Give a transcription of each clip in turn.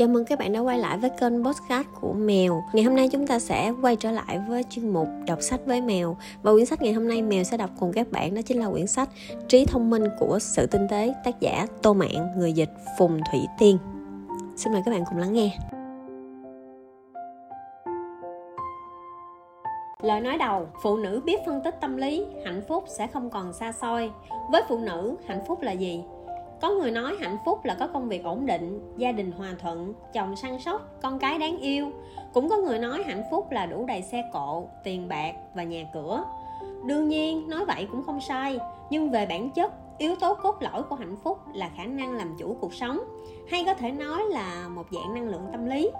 Chào mừng các bạn đã quay lại với kênh podcast của Mèo. Ngày hôm nay chúng ta sẽ quay trở lại với chuyên mục đọc sách với Mèo. Và quyển sách ngày hôm nay Mèo sẽ đọc cùng các bạn đó chính là quyển sách Trí thông minh của sự tinh tế, tác giả Tô Mạng, người dịch Phùng Thủy Tiên. Xin mời các bạn cùng lắng nghe. Lời nói đầu, phụ nữ biết phân tích tâm lý, hạnh phúc sẽ không còn xa xôi. Với phụ nữ, hạnh phúc là gì? Có người nói hạnh phúc là có công việc ổn định, gia đình hòa thuận, chồng săn sóc, con cái đáng yêu. Cũng có người nói hạnh phúc là đủ đầy xe cộ, tiền bạc và nhà cửa. Đương nhiên, nói vậy cũng không sai, nhưng về bản chất, yếu tố cốt lõi của hạnh phúc là khả năng làm chủ cuộc sống, hay có thể nói là một dạng năng lượng tâm lý.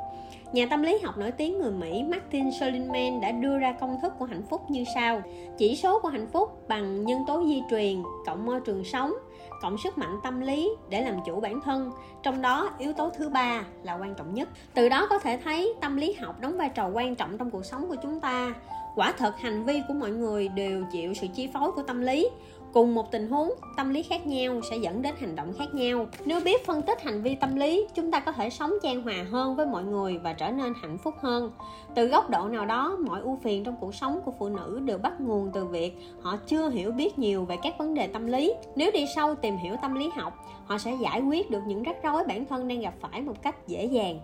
Nhà tâm lý học nổi tiếng người Mỹ Martin Seligman đã đưa ra công thức của hạnh phúc như sau. Chỉ số của hạnh phúc bằng nhân tố di truyền cộng môi trường sống cộng sức mạnh tâm lý để làm chủ bản thân. Trong đó, yếu tố thứ ba là quan trọng nhất. Từ đó có thể thấy tâm lý học đóng vai trò quan trọng trong cuộc sống của chúng ta. Quả thật, hành vi của mọi người đều chịu sự chi phối của tâm lý cùng một tình huống, tâm lý khác nhau sẽ dẫn đến hành động khác nhau. Nếu biết phân tích hành vi tâm lý, chúng ta có thể sống chan hòa hơn với mọi người và trở nên hạnh phúc hơn. Từ góc độ nào đó, mọi ưu phiền trong cuộc sống của phụ nữ đều bắt nguồn từ việc họ chưa hiểu biết nhiều về các vấn đề tâm lý. Nếu đi sâu tìm hiểu tâm lý học, họ sẽ giải quyết được những rắc rối bản thân đang gặp phải một cách dễ dàng.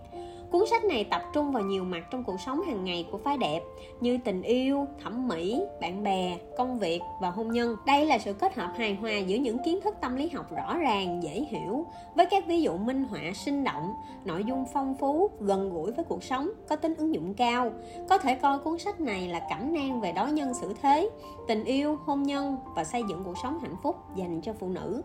Cuốn sách này tập trung vào nhiều mặt trong cuộc sống hàng ngày của phái đẹp như tình yêu, thẩm mỹ, bạn bè, công việc và hôn nhân. Đây là sự kết hợp hài hòa giữa những kiến thức tâm lý học rõ ràng, dễ hiểu với các ví dụ minh họa sinh động, nội dung phong phú, gần gũi với cuộc sống, có tính ứng dụng cao. Có thể coi cuốn sách này là cẩm nang về đối nhân xử thế, tình yêu, hôn nhân và xây dựng cuộc sống hạnh phúc dành cho phụ nữ.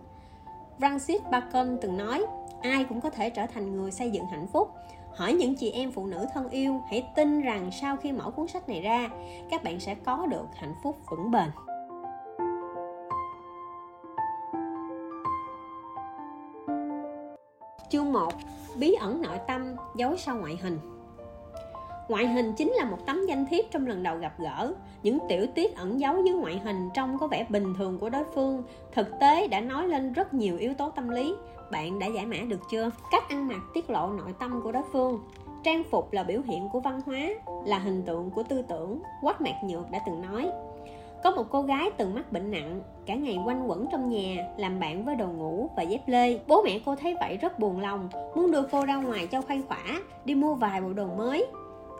Francis Bacon từng nói, ai cũng có thể trở thành người xây dựng hạnh phúc hỏi những chị em phụ nữ thân yêu hãy tin rằng sau khi mở cuốn sách này ra các bạn sẽ có được hạnh phúc vững bền Chương 1 Bí ẩn nội tâm giấu sau ngoại hình Ngoại hình chính là một tấm danh thiếp trong lần đầu gặp gỡ. Những tiểu tiết ẩn giấu dưới ngoại hình trông có vẻ bình thường của đối phương, thực tế đã nói lên rất nhiều yếu tố tâm lý. Bạn đã giải mã được chưa? Cách ăn mặc tiết lộ nội tâm của đối phương. Trang phục là biểu hiện của văn hóa, là hình tượng của tư tưởng. Quách Mạc Nhược đã từng nói. Có một cô gái từng mắc bệnh nặng, cả ngày quanh quẩn trong nhà, làm bạn với đồ ngủ và dép lê. Bố mẹ cô thấy vậy rất buồn lòng, muốn đưa cô ra ngoài cho khoai khỏa, đi mua vài bộ đồ mới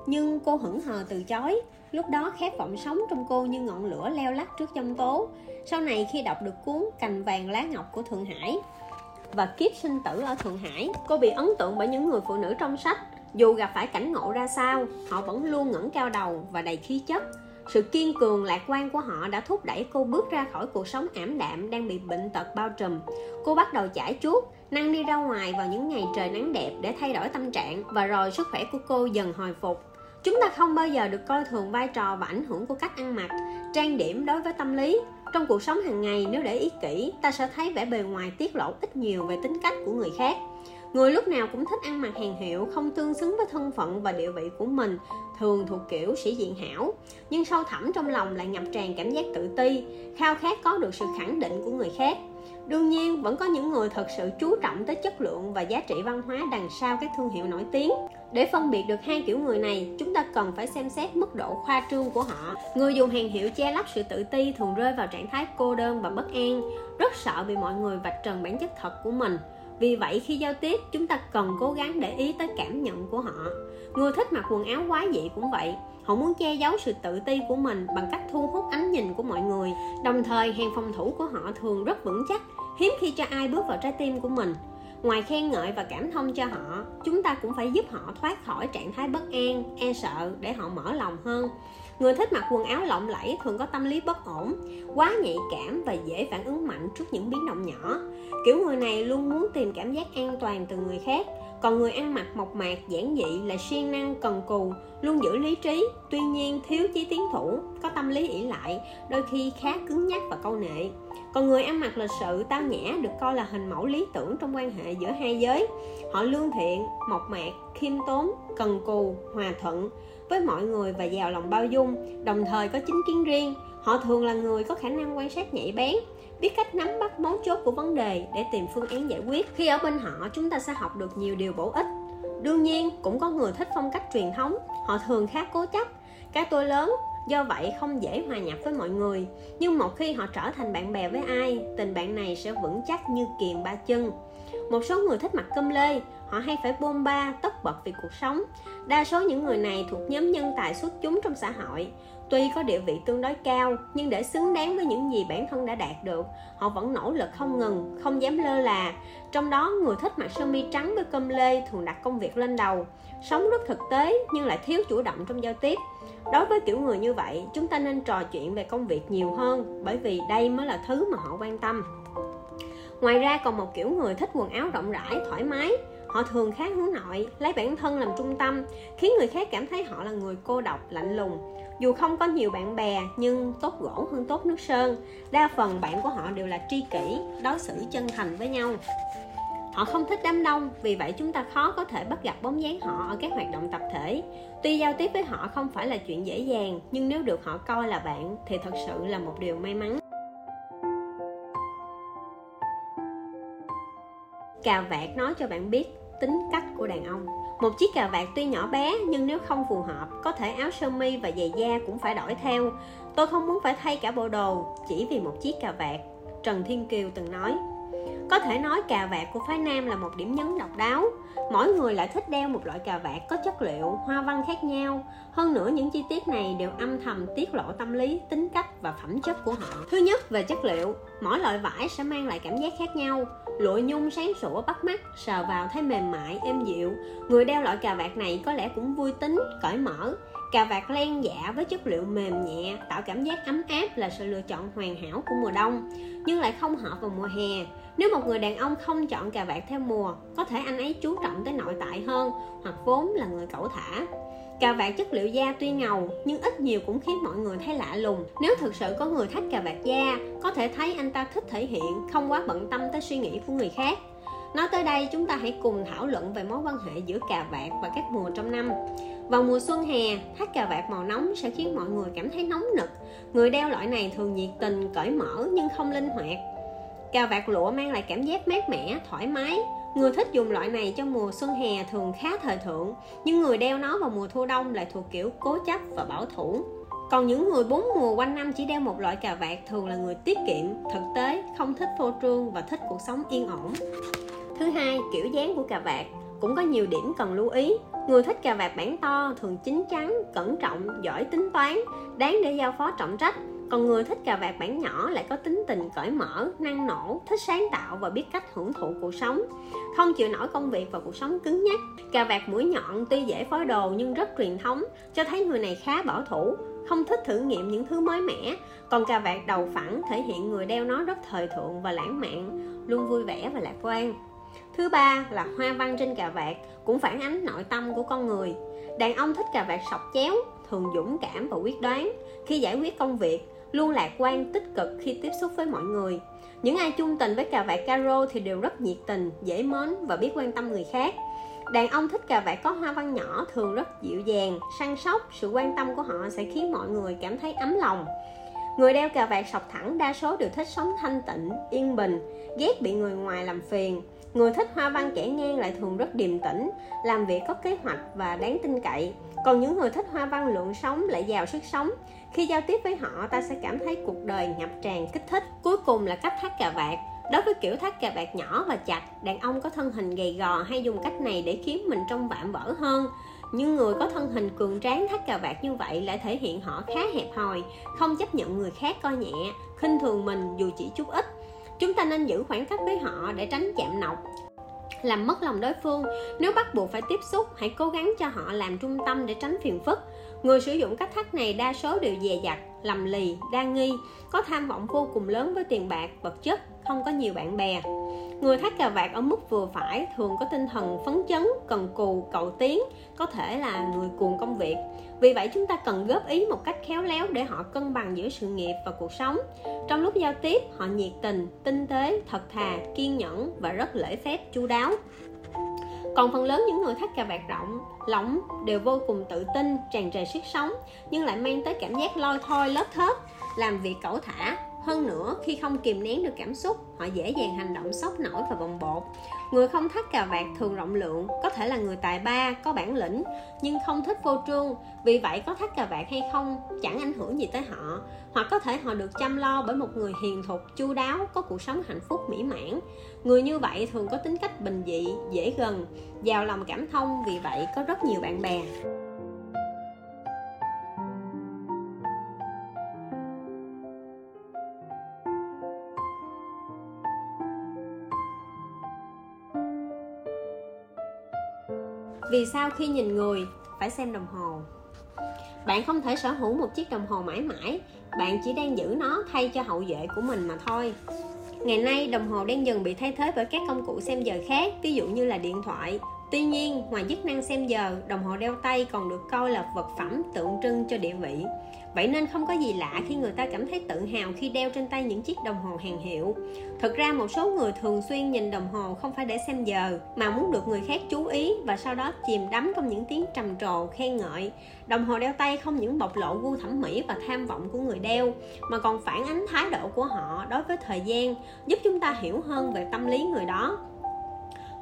nhưng cô hững hờ từ chối lúc đó khát vọng sống trong cô như ngọn lửa leo lắc trước giông tố sau này khi đọc được cuốn cành vàng lá ngọc của thượng hải và kiếp sinh tử ở thượng hải. Cô bị ấn tượng bởi những người phụ nữ trong sách. Dù gặp phải cảnh ngộ ra sao, họ vẫn luôn ngẩng cao đầu và đầy khí chất. Sự kiên cường, lạc quan của họ đã thúc đẩy cô bước ra khỏi cuộc sống ảm đạm đang bị bệnh tật bao trùm. Cô bắt đầu chải chuốt năng đi ra ngoài vào những ngày trời nắng đẹp để thay đổi tâm trạng và rồi sức khỏe của cô dần hồi phục. Chúng ta không bao giờ được coi thường vai trò và ảnh hưởng của cách ăn mặc, trang điểm đối với tâm lý trong cuộc sống hàng ngày, nếu để ý kỹ, ta sẽ thấy vẻ bề ngoài tiết lộ ít nhiều về tính cách của người khác. Người lúc nào cũng thích ăn mặc hàng hiệu, không tương xứng với thân phận và địa vị của mình, thường thuộc kiểu sĩ diện hảo. Nhưng sâu thẳm trong lòng lại ngập tràn cảm giác tự ti, khao khát có được sự khẳng định của người khác. Đương nhiên, vẫn có những người thật sự chú trọng tới chất lượng và giá trị văn hóa đằng sau các thương hiệu nổi tiếng để phân biệt được hai kiểu người này, chúng ta cần phải xem xét mức độ khoa trương của họ. Người dùng hàng hiệu che lấp sự tự ti thường rơi vào trạng thái cô đơn và bất an, rất sợ bị mọi người vạch trần bản chất thật của mình. Vì vậy, khi giao tiếp, chúng ta cần cố gắng để ý tới cảm nhận của họ. Người thích mặc quần áo quá dị cũng vậy. Họ muốn che giấu sự tự ti của mình bằng cách thu hút ánh nhìn của mọi người. Đồng thời, hàng phòng thủ của họ thường rất vững chắc, hiếm khi cho ai bước vào trái tim của mình ngoài khen ngợi và cảm thông cho họ, chúng ta cũng phải giúp họ thoát khỏi trạng thái bất an e sợ để họ mở lòng hơn. Người thích mặc quần áo lộng lẫy thường có tâm lý bất ổn, quá nhạy cảm và dễ phản ứng mạnh trước những biến động nhỏ. Kiểu người này luôn muốn tìm cảm giác an toàn từ người khác còn người ăn mặc mộc mạc, giản dị là siêng năng cần cù, luôn giữ lý trí. Tuy nhiên, thiếu chí tiến thủ, có tâm lý ỷ lại, đôi khi khá cứng nhắc và câu nệ. Còn người ăn mặc lịch sự, tao nhã, được coi là hình mẫu lý tưởng trong quan hệ giữa hai giới. Họ lương thiện, mộc mạc, khiêm tốn, cần cù, hòa thuận với mọi người và giàu lòng bao dung, đồng thời có chính kiến riêng. Họ thường là người có khả năng quan sát nhạy bén biết cách nắm bắt mấu chốt của vấn đề để tìm phương án giải quyết. Khi ở bên họ, chúng ta sẽ học được nhiều điều bổ ích. Đương nhiên, cũng có người thích phong cách truyền thống, họ thường khá cố chấp. Cái tôi lớn, do vậy không dễ hòa nhập với mọi người. Nhưng một khi họ trở thành bạn bè với ai, tình bạn này sẽ vững chắc như kiềm ba chân. Một số người thích mặc cơm lê, họ hay phải bôn ba, tất bật vì cuộc sống. Đa số những người này thuộc nhóm nhân tài xuất chúng trong xã hội tuy có địa vị tương đối cao, nhưng để xứng đáng với những gì bản thân đã đạt được, họ vẫn nỗ lực không ngừng, không dám lơ là. Trong đó, người thích mặc sơ mi trắng với cơm lê thường đặt công việc lên đầu. Sống rất thực tế, nhưng lại thiếu chủ động trong giao tiếp. Đối với kiểu người như vậy, chúng ta nên trò chuyện về công việc nhiều hơn, bởi vì đây mới là thứ mà họ quan tâm. Ngoài ra, còn một kiểu người thích quần áo rộng rãi, thoải mái. Họ thường khá hướng nội, lấy bản thân làm trung tâm, khiến người khác cảm thấy họ là người cô độc, lạnh lùng dù không có nhiều bạn bè, nhưng tốt gỗ hơn tốt nước sơn. Đa phần bạn của họ đều là tri kỷ, đối xử chân thành với nhau. Họ không thích đám đông, vì vậy chúng ta khó có thể bắt gặp bóng dáng họ ở các hoạt động tập thể. Tuy giao tiếp với họ không phải là chuyện dễ dàng, nhưng nếu được họ coi là bạn thì thật sự là một điều may mắn. Cà vạt nói cho bạn biết tính cách của đàn ông một chiếc cà vạt tuy nhỏ bé, nhưng nếu không phù hợp, có thể áo sơ mi và giày da cũng phải đổi theo. Tôi không muốn phải thay cả bộ đồ, chỉ vì một chiếc cà vạt. Trần thiên kiều từng nói, có thể nói cà vạt của phái nam là một điểm nhấn độc đáo. Mỗi người lại thích đeo một loại cà vạt có chất liệu, hoa văn khác nhau. Hơn nữa, những chi tiết này đều âm thầm tiết lộ tâm lý, tính cách và phẩm chất của họ. Thứ nhất, về chất liệu. Mỗi loại vải sẽ mang lại cảm giác khác nhau lụa nhung sáng sủa bắt mắt, sờ vào thấy mềm mại, êm dịu. Người đeo loại cà vạt này có lẽ cũng vui tính, cởi mở. Cà vạt len dạ với chất liệu mềm nhẹ, tạo cảm giác ấm áp là sự lựa chọn hoàn hảo của mùa đông, nhưng lại không hợp vào mùa hè. Nếu một người đàn ông không chọn cà vạt theo mùa, có thể anh ấy chú trọng tới nội tại hơn hoặc vốn là người cẩu thả cà vạt chất liệu da tuy ngầu, nhưng ít nhiều cũng khiến mọi người thấy lạ lùng. Nếu thực sự có người thách cà vạt da, có thể thấy anh ta thích thể hiện, không quá bận tâm tới suy nghĩ của người khác. Nói tới đây, chúng ta hãy cùng thảo luận về mối quan hệ giữa cà vạt và các mùa trong năm. Vào mùa xuân hè thắt cà vạt màu nóng sẽ khiến mọi người cảm thấy nóng nực. Người đeo loại này thường nhiệt tình, cởi mở nhưng không linh hoạt. Cà vạt lụa mang lại cảm giác mát mẻ, thoải mái người thích dùng loại này trong mùa xuân hè thường khá thời thượng, nhưng người đeo nó vào mùa thu đông lại thuộc kiểu cố chấp và bảo thủ. Còn những người bốn mùa quanh năm chỉ đeo một loại cà vạt thường là người tiết kiệm, thực tế, không thích phô trương và thích cuộc sống yên ổn. Thứ hai, kiểu dáng của cà vạt. Cũng có nhiều điểm cần lưu ý. Người thích cà vạt bản to, thường chín chắn, cẩn trọng, giỏi tính toán, đáng để giao phó trọng trách còn người thích cà vạt bản nhỏ lại có tính tình cởi mở, năng nổ, thích sáng tạo và biết cách hưởng thụ cuộc sống. Không chịu nổi công việc và cuộc sống cứng nhắc. Cà vạt mũi nhọn tuy dễ phối đồ nhưng rất truyền thống, cho thấy người này khá bảo thủ, không thích thử nghiệm những thứ mới mẻ. Còn cà vạt đầu phẳng thể hiện người đeo nó rất thời thượng và lãng mạn, luôn vui vẻ và lạc quan. Thứ ba là hoa văn trên cà vạt, cũng phản ánh nội tâm của con người. Đàn ông thích cà vạt sọc chéo, thường dũng cảm và quyết đoán. Khi giải quyết công việc luôn lạc quan, tích cực khi tiếp xúc với mọi người. Những ai chung tình với cà vạt caro thì đều rất nhiệt tình, dễ mến và biết quan tâm người khác. Đàn ông thích cà vạt có hoa văn nhỏ, thường rất dịu dàng, săn sóc, sự quan tâm của họ sẽ khiến mọi người cảm thấy ấm lòng. Người đeo cà vạt sọc thẳng đa số đều thích sống thanh tịnh, yên bình, ghét bị người ngoài làm phiền. Người thích hoa văn kẻ ngang lại thường rất điềm tĩnh, làm việc có kế hoạch và đáng tin cậy. Còn những người thích hoa văn lượng sống lại giàu sức sống khi giao tiếp với họ, ta sẽ cảm thấy cuộc đời ngập tràn kích thích. Cuối cùng là cách thắt cà vạt. Đối với kiểu thắt cà vạt nhỏ và chặt, đàn ông có thân hình gầy gò hay dùng cách này để khiến mình trông vạm vỡ hơn. Nhưng người có thân hình cường tráng thắt cà vạt như vậy lại thể hiện họ khá hẹp hòi, không chấp nhận người khác coi nhẹ, khinh thường mình dù chỉ chút ít. Chúng ta nên giữ khoảng cách với họ để tránh chạm nọc, làm mất lòng đối phương. Nếu bắt buộc phải tiếp xúc, hãy cố gắng cho họ làm trung tâm để tránh phiền phức người sử dụng cách thắt này đa số đều dè dặt, lầm lì, đa nghi, có tham vọng vô cùng lớn với tiền bạc, vật chất, không có nhiều bạn bè. Người thắt cà vạt ở mức vừa phải thường có tinh thần phấn chấn, cần cù, cầu tiến, có thể là người cuồng công việc. Vì vậy chúng ta cần góp ý một cách khéo léo để họ cân bằng giữa sự nghiệp và cuộc sống. Trong lúc giao tiếp, họ nhiệt tình, tinh tế, thật thà, kiên nhẫn và rất lễ phép, chu đáo còn phần lớn những người thắt cà vạt rộng, lỏng đều vô cùng tự tin, tràn trề sức sống, nhưng lại mang tới cảm giác lôi thôi, lớp thớp làm việc cẩu thả hơn nữa, khi không kìm nén được cảm xúc, họ dễ dàng hành động sốc nổi và bồng bột. Người không thắt cà vạt thường rộng lượng, có thể là người tài ba, có bản lĩnh, nhưng không thích vô trương. Vì vậy, có thắt cà vạt hay không chẳng ảnh hưởng gì tới họ. Hoặc có thể họ được chăm lo bởi một người hiền thục, chu đáo, có cuộc sống hạnh phúc, mỹ mãn. Người như vậy thường có tính cách bình dị, dễ gần, giàu lòng cảm thông, vì vậy có rất nhiều bạn bè. Vì sao khi nhìn người, phải xem đồng hồ? Bạn không thể sở hữu một chiếc đồng hồ mãi mãi. Bạn chỉ đang giữ nó thay cho hậu vệ của mình mà thôi. Ngày nay, đồng hồ đang dần bị thay thế bởi các công cụ xem giờ khác, ví dụ như là điện thoại. Tuy nhiên, ngoài chức năng xem giờ, đồng hồ đeo tay còn được coi là vật phẩm tượng trưng cho địa vị vậy nên không có gì lạ khi người ta cảm thấy tự hào khi đeo trên tay những chiếc đồng hồ hàng hiệu. Thực ra một số người thường xuyên nhìn đồng hồ không phải để xem giờ, mà muốn được người khác chú ý và sau đó chìm đắm trong những tiếng trầm trồ, khen ngợi. Đồng hồ đeo tay không những bộc lộ gu thẩm mỹ và tham vọng của người đeo, mà còn phản ánh thái độ của họ đối với thời gian, giúp chúng ta hiểu hơn về tâm lý người đó.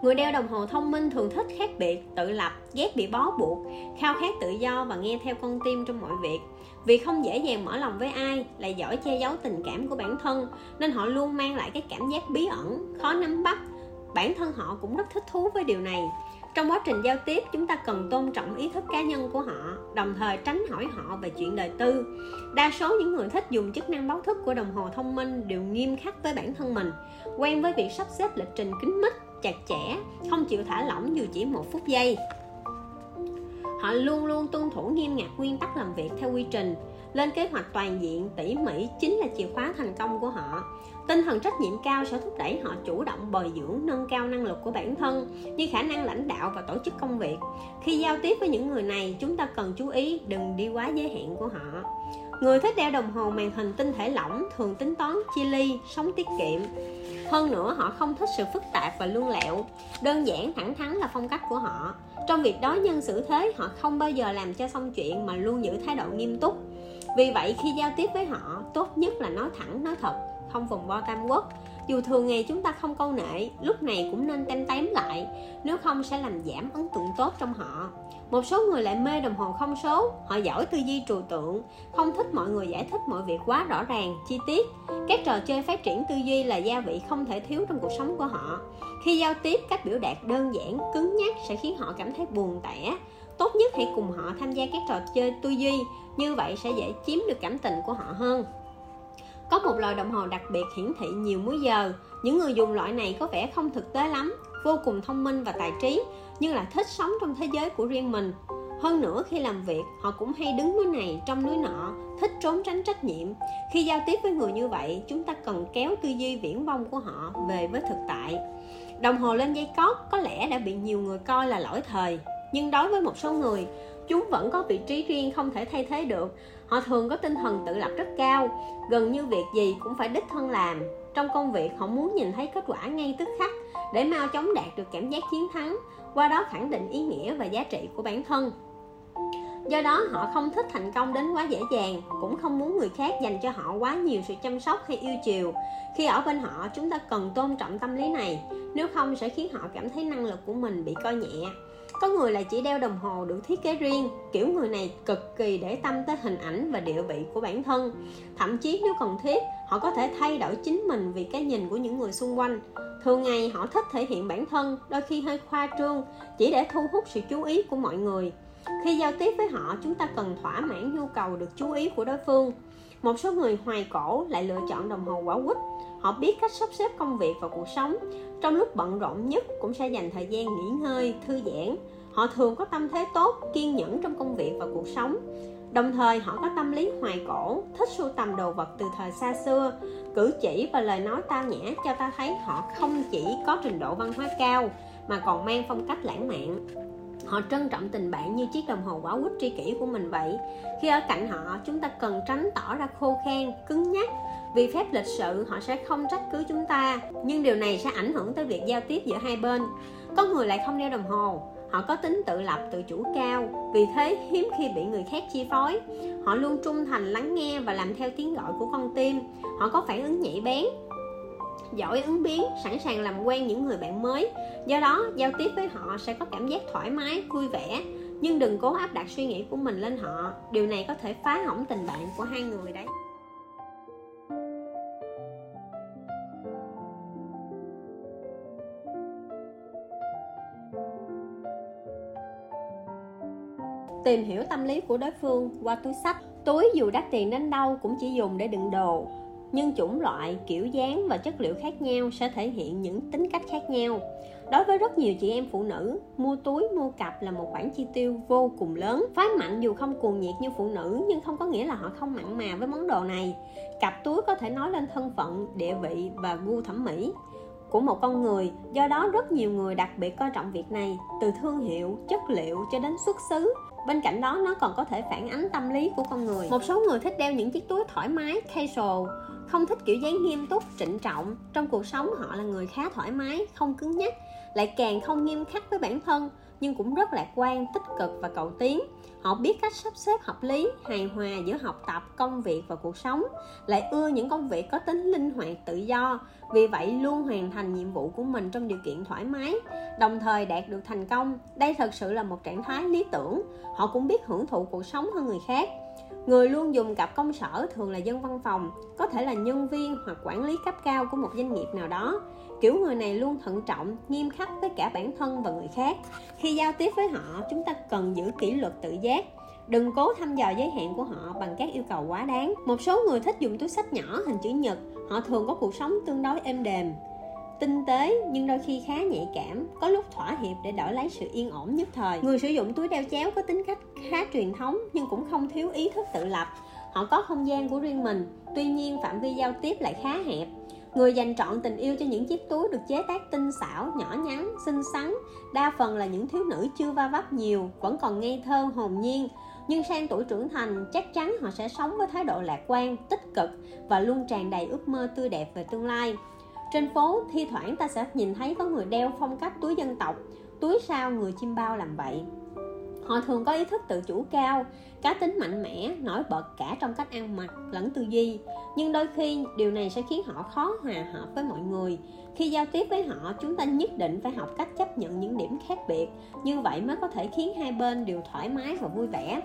Người đeo đồng hồ thông minh thường thích khác biệt, tự lập, ghét bị bó buộc, khao khát tự do và nghe theo con tim trong mọi việc. Vì không dễ dàng mở lòng với ai, lại giỏi che giấu tình cảm của bản thân, nên họ luôn mang lại cái cảm giác bí ẩn, khó nắm bắt. Bản thân họ cũng rất thích thú với điều này. Trong quá trình giao tiếp, chúng ta cần tôn trọng ý thức cá nhân của họ, đồng thời tránh hỏi họ về chuyện đời tư. Đa số những người thích dùng chức năng báo thức của đồng hồ thông minh đều nghiêm khắc với bản thân mình, quen với việc sắp xếp lịch trình kín mít, chặt chẽ, không chịu thả lỏng dù chỉ một phút giây. Họ luôn luôn tuân thủ nghiêm ngặt nguyên tắc làm việc theo quy trình, lên kế hoạch toàn diện, tỉ mỉ chính là chìa khóa thành công của họ. Tinh thần trách nhiệm cao sẽ thúc đẩy họ chủ động bồi dưỡng, nâng cao năng lực của bản thân như khả năng lãnh đạo và tổ chức công việc. Khi giao tiếp với những người này, chúng ta cần chú ý đừng đi quá giới hạn của họ người thích đeo đồng hồ màn hình tinh thể lỏng thường tính toán chia ly sống tiết kiệm. Hơn nữa, họ không thích sự phức tạp và lương lẹo. Đơn giản, thẳng thắn là phong cách của họ. Trong việc đối nhân xử thế, họ không bao giờ làm cho xong chuyện mà luôn giữ thái độ nghiêm túc. Vì vậy, khi giao tiếp với họ, tốt nhất là nói thẳng, nói thật, không vòng vo tam quốc dù thường ngày chúng ta không câu nệ, lúc này cũng nên tem tém lại, nếu không sẽ làm giảm ấn tượng tốt trong họ một số người lại mê đồng hồ không số. Họ giỏi tư duy trừu tượng. Không thích mọi người giải thích mọi việc quá rõ ràng, chi tiết. Các trò chơi phát triển tư duy là gia vị không thể thiếu trong cuộc sống của họ. Khi giao tiếp, cách biểu đạt đơn giản, cứng nhắc sẽ khiến họ cảm thấy buồn tẻ. Tốt nhất hãy cùng họ tham gia các trò chơi tư duy. Như vậy sẽ dễ chiếm được cảm tình của họ hơn. Có một loại đồng hồ đặc biệt hiển thị nhiều múi giờ. Những người dùng loại này có vẻ không thực tế lắm vô cùng thông minh và tài trí, nhưng lại thích sống trong thế giới của riêng mình. Hơn nữa, khi làm việc, họ cũng hay đứng núi này trong núi nọ, thích trốn tránh trách nhiệm. Khi giao tiếp với người như vậy, chúng ta cần kéo tư duy viễn vông của họ về với thực tại. Đồng hồ lên dây cót có lẽ đã bị nhiều người coi là lỗi thời, nhưng đối với một số người, chúng vẫn có vị trí riêng không thể thay thế được. Họ thường có tinh thần tự lập rất cao, gần như việc gì cũng phải đích thân làm trong công việc, họ muốn nhìn thấy kết quả ngay tức khắc để mau chóng đạt được cảm giác chiến thắng, qua đó khẳng định ý nghĩa và giá trị của bản thân. Do đó, họ không thích thành công đến quá dễ dàng, cũng không muốn người khác dành cho họ quá nhiều sự chăm sóc hay yêu chiều. Khi ở bên họ, chúng ta cần tôn trọng tâm lý này, nếu không sẽ khiến họ cảm thấy năng lực của mình bị coi nhẹ có người là chỉ đeo đồng hồ được thiết kế riêng, kiểu người này cực kỳ để tâm tới hình ảnh và địa vị của bản thân. Thậm chí nếu cần thiết, họ có thể thay đổi chính mình vì cái nhìn của những người xung quanh. Thường ngày, họ thích thể hiện bản thân, đôi khi hơi khoa trương, chỉ để thu hút sự chú ý của mọi người. Khi giao tiếp với họ, chúng ta cần thỏa mãn nhu cầu được chú ý của đối phương. Một số người hoài cổ lại lựa chọn đồng hồ quả quýt họ biết cách sắp xếp công việc và cuộc sống. Trong lúc bận rộn nhất cũng sẽ dành thời gian nghỉ ngơi, thư giãn. Họ thường có tâm thế tốt, kiên nhẫn trong công việc và cuộc sống. Đồng thời, họ có tâm lý hoài cổ, thích sưu tầm đồ vật từ thời xa xưa. Cử chỉ và lời nói tao nhã cho ta thấy họ không chỉ có trình độ văn hóa cao, mà còn mang phong cách lãng mạn. Họ trân trọng tình bạn như chiếc đồng hồ quả quýt tri kỷ của mình vậy. Khi ở cạnh họ, chúng ta cần tránh tỏ ra khô khan, cứng nhắc vì phép lịch sự, họ sẽ không trách cứ chúng ta. Nhưng điều này sẽ ảnh hưởng tới việc giao tiếp giữa hai bên. Có người lại không đeo đồng hồ. Họ có tính tự lập, tự chủ cao. Vì thế, hiếm khi bị người khác chi phối. Họ luôn trung thành, lắng nghe và làm theo tiếng gọi của con tim. Họ có phản ứng nhạy bén, giỏi ứng biến, sẵn sàng làm quen những người bạn mới. Do đó, giao tiếp với họ sẽ có cảm giác thoải mái, vui vẻ. Nhưng đừng cố áp đặt suy nghĩ của mình lên họ. Điều này có thể phá hỏng tình bạn của hai người đấy. Tìm hiểu tâm lý của đối phương qua túi sách. Túi dù đắt tiền đến đâu cũng chỉ dùng để đựng đồ. Nhưng chủng loại, kiểu dáng và chất liệu khác nhau sẽ thể hiện những tính cách khác nhau. Đối với rất nhiều chị em phụ nữ, mua túi, mua cặp là một khoản chi tiêu vô cùng lớn. Phái mạnh dù không cuồng nhiệt như phụ nữ, nhưng không có nghĩa là họ không mặn mà với món đồ này. Cặp túi có thể nói lên thân phận, địa vị và gu thẩm mỹ của một con người. Do đó rất nhiều người đặc biệt coi trọng việc này, từ thương hiệu, chất liệu cho đến xuất xứ bên cạnh đó, nó còn có thể phản ánh tâm lý của con người. Một số người thích đeo những chiếc túi thoải mái, casual, không thích kiểu dáng nghiêm túc, trịnh trọng. Trong cuộc sống, họ là người khá thoải mái, không cứng nhắc, lại càng không nghiêm khắc với bản thân, nhưng cũng rất lạc quan, tích cực và cầu tiến. Họ biết cách sắp xếp hợp lý, hài hòa giữa học tập, công việc và cuộc sống, lại ưa những công việc có tính linh hoạt, tự do vì vậy luôn hoàn thành nhiệm vụ của mình trong điều kiện thoải mái, đồng thời đạt được thành công. Đây thật sự là một trạng thái lý tưởng. Họ cũng biết hưởng thụ cuộc sống hơn người khác. Người luôn dùng cặp công sở thường là dân văn phòng, có thể là nhân viên hoặc quản lý cấp cao của một doanh nghiệp nào đó. Kiểu người này luôn thận trọng, nghiêm khắc với cả bản thân và người khác. Khi giao tiếp với họ, chúng ta cần giữ kỷ luật tự giác đừng cố thăm dò giới hạn của họ bằng các yêu cầu quá đáng. Một số người thích dùng túi sách nhỏ hình chữ nhật, họ thường có cuộc sống tương đối êm đềm, tinh tế nhưng đôi khi khá nhạy cảm, có lúc thỏa hiệp để đổi lấy sự yên ổn nhất thời. Người sử dụng túi đeo chéo có tính cách khá truyền thống nhưng cũng không thiếu ý thức tự lập. Họ có không gian của riêng mình, tuy nhiên phạm vi giao tiếp lại khá hẹp. Người dành trọn tình yêu cho những chiếc túi được chế tác tinh xảo, nhỏ nhắn, xinh xắn, đa phần là những thiếu nữ chưa va vấp nhiều, vẫn còn ngây thơ hồn nhiên nhưng sang tuổi trưởng thành, chắc chắn họ sẽ sống với thái độ lạc quan, tích cực và luôn tràn đầy ước mơ tươi đẹp về tương lai. Trên phố, thi thoảng ta sẽ nhìn thấy có người đeo phong cách túi dân tộc, túi sao người chim bao làm vậy họ thường có ý thức tự chủ cao, cá tính mạnh mẽ, nổi bật cả trong cách ăn mặc lẫn tư duy. Nhưng đôi khi, điều này sẽ khiến họ khó hòa hợp với mọi người. Khi giao tiếp với họ, chúng ta nhất định phải học cách chấp nhận những điểm khác biệt. Như vậy mới có thể khiến hai bên đều thoải mái và vui vẻ.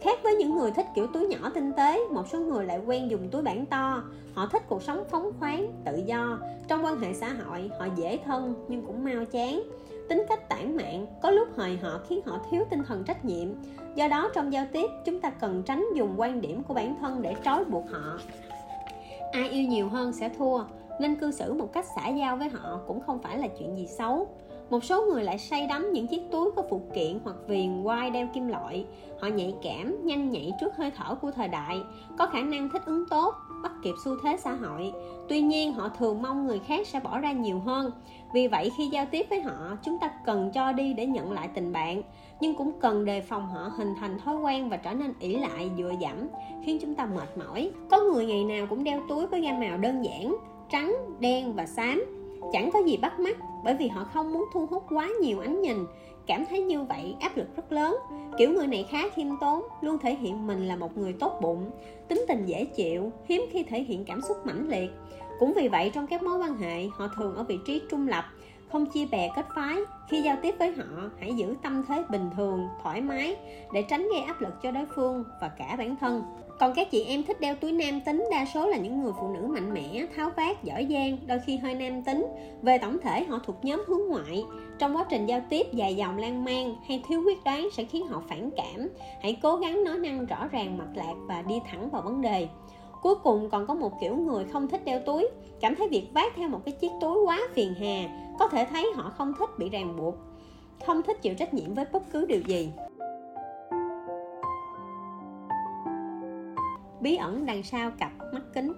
Khác với những người thích kiểu túi nhỏ tinh tế, một số người lại quen dùng túi bản to. Họ thích cuộc sống phóng khoáng, tự do. Trong quan hệ xã hội, họ dễ thân nhưng cũng mau chán tính cách tản mạn, có lúc hời họ khiến họ thiếu tinh thần trách nhiệm. Do đó trong giao tiếp, chúng ta cần tránh dùng quan điểm của bản thân để trói buộc họ. Ai yêu nhiều hơn sẽ thua, nên cư xử một cách xã giao với họ cũng không phải là chuyện gì xấu. Một số người lại say đắm những chiếc túi có phụ kiện hoặc viền quai đeo kim loại. Họ nhạy cảm, nhanh nhạy trước hơi thở của thời đại, có khả năng thích ứng tốt bắt kịp xu thế xã hội. Tuy nhiên, họ thường mong người khác sẽ bỏ ra nhiều hơn. Vì vậy, khi giao tiếp với họ, chúng ta cần cho đi để nhận lại tình bạn, nhưng cũng cần đề phòng họ hình thành thói quen và trở nên ỷ lại, dựa dẫm, khiến chúng ta mệt mỏi. Có người ngày nào cũng đeo túi với gam màu đơn giản, trắng, đen và xám. Chẳng có gì bắt mắt, bởi vì họ không muốn thu hút quá nhiều ánh nhìn cảm thấy như vậy áp lực rất lớn. Kiểu người này khá khiêm tốn, luôn thể hiện mình là một người tốt bụng, tính tình dễ chịu, hiếm khi thể hiện cảm xúc mãnh liệt. Cũng vì vậy trong các mối quan hệ, họ thường ở vị trí trung lập, không chia bè kết phái. Khi giao tiếp với họ, hãy giữ tâm thế bình thường, thoải mái, để tránh gây áp lực cho đối phương và cả bản thân còn các chị em thích đeo túi nam tính, đa số là những người phụ nữ mạnh mẽ, tháo vát, giỏi giang, đôi khi hơi nam tính. Về tổng thể, họ thuộc nhóm hướng ngoại. Trong quá trình giao tiếp dài dòng lan man hay thiếu quyết đoán sẽ khiến họ phản cảm. Hãy cố gắng nói năng rõ ràng, mạch lạc và đi thẳng vào vấn đề. Cuối cùng, còn có một kiểu người không thích đeo túi. Cảm thấy việc vác theo một cái chiếc túi quá phiền hà, có thể thấy họ không thích bị ràng buộc, không thích chịu trách nhiệm với bất cứ điều gì. Bí ẩn đằng sau cặp mắt kính.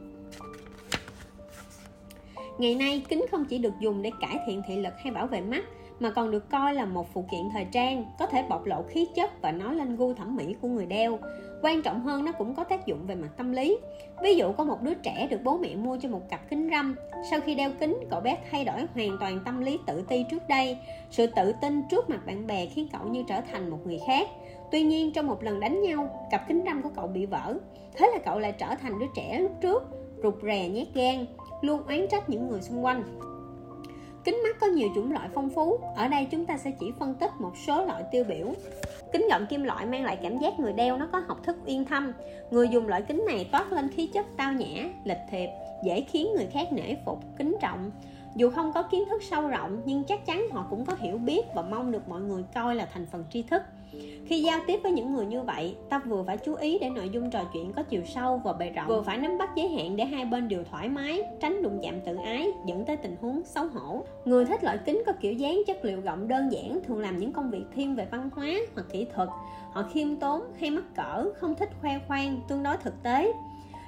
Ngày nay, kính không chỉ được dùng để cải thiện thị lực hay bảo vệ mắt, mà còn được coi là một phụ kiện thời trang, có thể bộc lộ khí chất và nói lên gu thẩm mỹ của người đeo. Quan trọng hơn, nó cũng có tác dụng về mặt tâm lý. Ví dụ, có một đứa trẻ được bố mẹ mua cho một cặp kính râm. Sau khi đeo kính, cậu bé thay đổi hoàn toàn tâm lý tự ti trước đây. Sự tự tin trước mặt bạn bè khiến cậu như trở thành một người khác. Tuy nhiên, trong một lần đánh nhau, cặp kính râm của cậu bị vỡ thế là cậu lại trở thành đứa trẻ lúc trước, rụt rè nhát gan, luôn oán trách những người xung quanh. Kính mắt có nhiều chủng loại phong phú, ở đây chúng ta sẽ chỉ phân tích một số loại tiêu biểu. Kính gọng kim loại mang lại cảm giác người đeo nó có học thức uyên thâm. Người dùng loại kính này toát lên khí chất tao nhã, lịch thiệp, dễ khiến người khác nể phục, kính trọng. Dù không có kiến thức sâu rộng, nhưng chắc chắn họ cũng có hiểu biết và mong được mọi người coi là thành phần tri thức khi giao tiếp với những người như vậy ta vừa phải chú ý để nội dung trò chuyện có chiều sâu và bề rộng. Vừa phải nắm bắt giới hạn để hai bên đều thoải mái tránh đụng chạm tự ái dẫn tới tình huống xấu hổ. Người thích loại kính có kiểu dáng chất liệu gọng đơn giản thường làm những công việc thiên về văn hóa hoặc kỹ thuật. Họ khiêm tốn hay mắc cỡ không thích khoe khoang tương đối thực tế.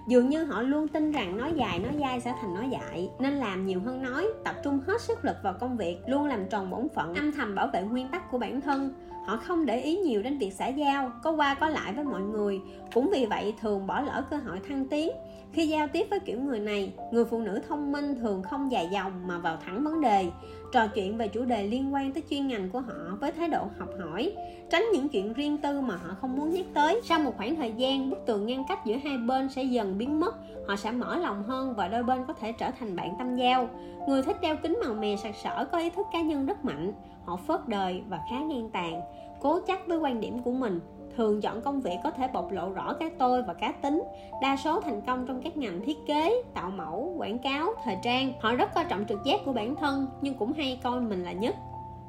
Dường như họ luôn tin rằng nói dài nói dai sẽ thành nói dại nên làm nhiều hơn nói tập trung hết sức lực vào công việc luôn làm tròn bổn phận. Âm thầm bảo vệ nguyên tắc của bản thân họ không để ý nhiều đến việc xã giao, có qua có lại với mọi người. Cũng vì vậy thường bỏ lỡ cơ hội thăng tiến. Khi giao tiếp với kiểu người này, người phụ nữ thông minh thường không dài dòng mà vào thẳng vấn đề. Trò chuyện về chủ đề liên quan tới chuyên ngành của họ với thái độ học hỏi, tránh những chuyện riêng tư mà họ không muốn nhắc tới. Sau một khoảng thời gian, bức tường ngăn cách giữa hai bên sẽ dần biến mất. Họ sẽ mở lòng hơn và đôi bên có thể trở thành bạn tâm giao. Người thích đeo kính màu mè sặc sỡ có ý thức cá nhân rất mạnh. Họ phớt đời và khá ngang tàn cố chắc với quan điểm của mình, thường chọn công việc có thể bộc lộ rõ cái tôi và cá tính, đa số thành công trong các ngành thiết kế, tạo mẫu, quảng cáo, thời trang. Họ rất coi trọng trực giác của bản thân, nhưng cũng hay coi mình là nhất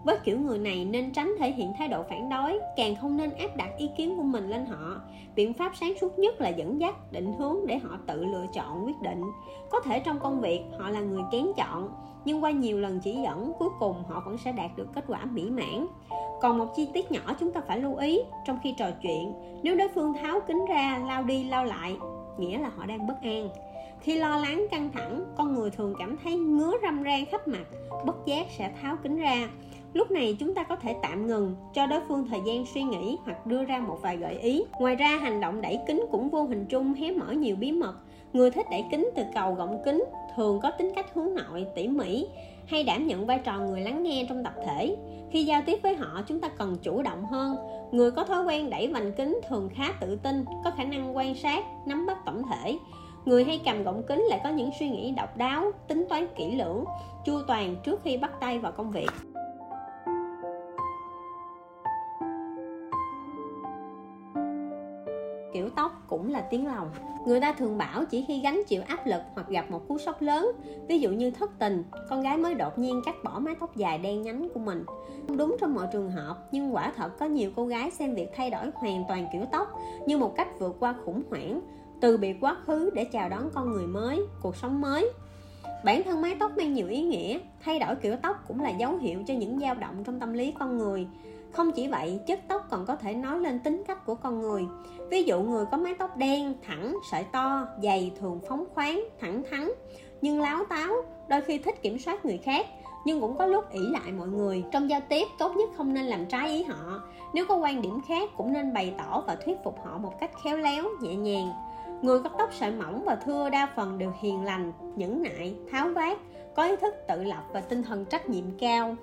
với kiểu người này nên tránh thể hiện thái độ phản đối, càng không nên áp đặt ý kiến của mình lên họ. Biện pháp sáng suốt nhất là dẫn dắt, định hướng để họ tự lựa chọn quyết định. Có thể trong công việc, họ là người kén chọn, nhưng qua nhiều lần chỉ dẫn, cuối cùng họ vẫn sẽ đạt được kết quả mỹ mãn. Còn một chi tiết nhỏ chúng ta phải lưu ý trong khi trò chuyện, nếu đối phương tháo kính ra, lao đi, lao lại, nghĩa là họ đang bất an. Khi lo lắng, căng thẳng, con người thường cảm thấy ngứa râm ran khắp mặt, bất giác sẽ tháo kính ra lúc này chúng ta có thể tạm ngừng, cho đối phương thời gian suy nghĩ hoặc đưa ra một vài gợi ý. Ngoài ra, hành động đẩy kính cũng vô hình chung hé mở nhiều bí mật. Người thích đẩy kính từ cầu gọng kính thường có tính cách hướng nội, tỉ mỉ, hay đảm nhận vai trò người lắng nghe trong tập thể. Khi giao tiếp với họ, chúng ta cần chủ động hơn. Người có thói quen đẩy vành kính thường khá tự tin, có khả năng quan sát, nắm bắt tổng thể. Người hay cầm gọng kính lại có những suy nghĩ độc đáo, tính toán kỹ lưỡng, chu toàn trước khi bắt tay vào công việc. Kiểu tóc cũng là tiếng lòng. Người ta thường bảo chỉ khi gánh chịu áp lực hoặc gặp một cú sốc lớn, ví dụ như thất tình, con gái mới đột nhiên cắt bỏ mái tóc dài đen nhánh của mình. Không đúng trong mọi trường hợp, nhưng quả thật có nhiều cô gái xem việc thay đổi hoàn toàn kiểu tóc như một cách vượt qua khủng hoảng, từ biệt quá khứ để chào đón con người mới, cuộc sống mới. Bản thân mái tóc mang nhiều ý nghĩa, thay đổi kiểu tóc cũng là dấu hiệu cho những dao động trong tâm lý con người không chỉ vậy, chất tóc còn có thể nói lên tính cách của con người. Ví dụ người có mái tóc đen, thẳng, sợi to, dày, thường phóng khoáng, thẳng thắn, nhưng láo táo, đôi khi thích kiểm soát người khác, nhưng cũng có lúc ỷ lại mọi người. Trong giao tiếp, tốt nhất không nên làm trái ý họ. Nếu có quan điểm khác, cũng nên bày tỏ và thuyết phục họ một cách khéo léo, nhẹ nhàng. Người có tóc sợi mỏng và thưa đa phần đều hiền lành, nhẫn nại, tháo vát, có ý thức tự lập và tinh thần trách nhiệm cao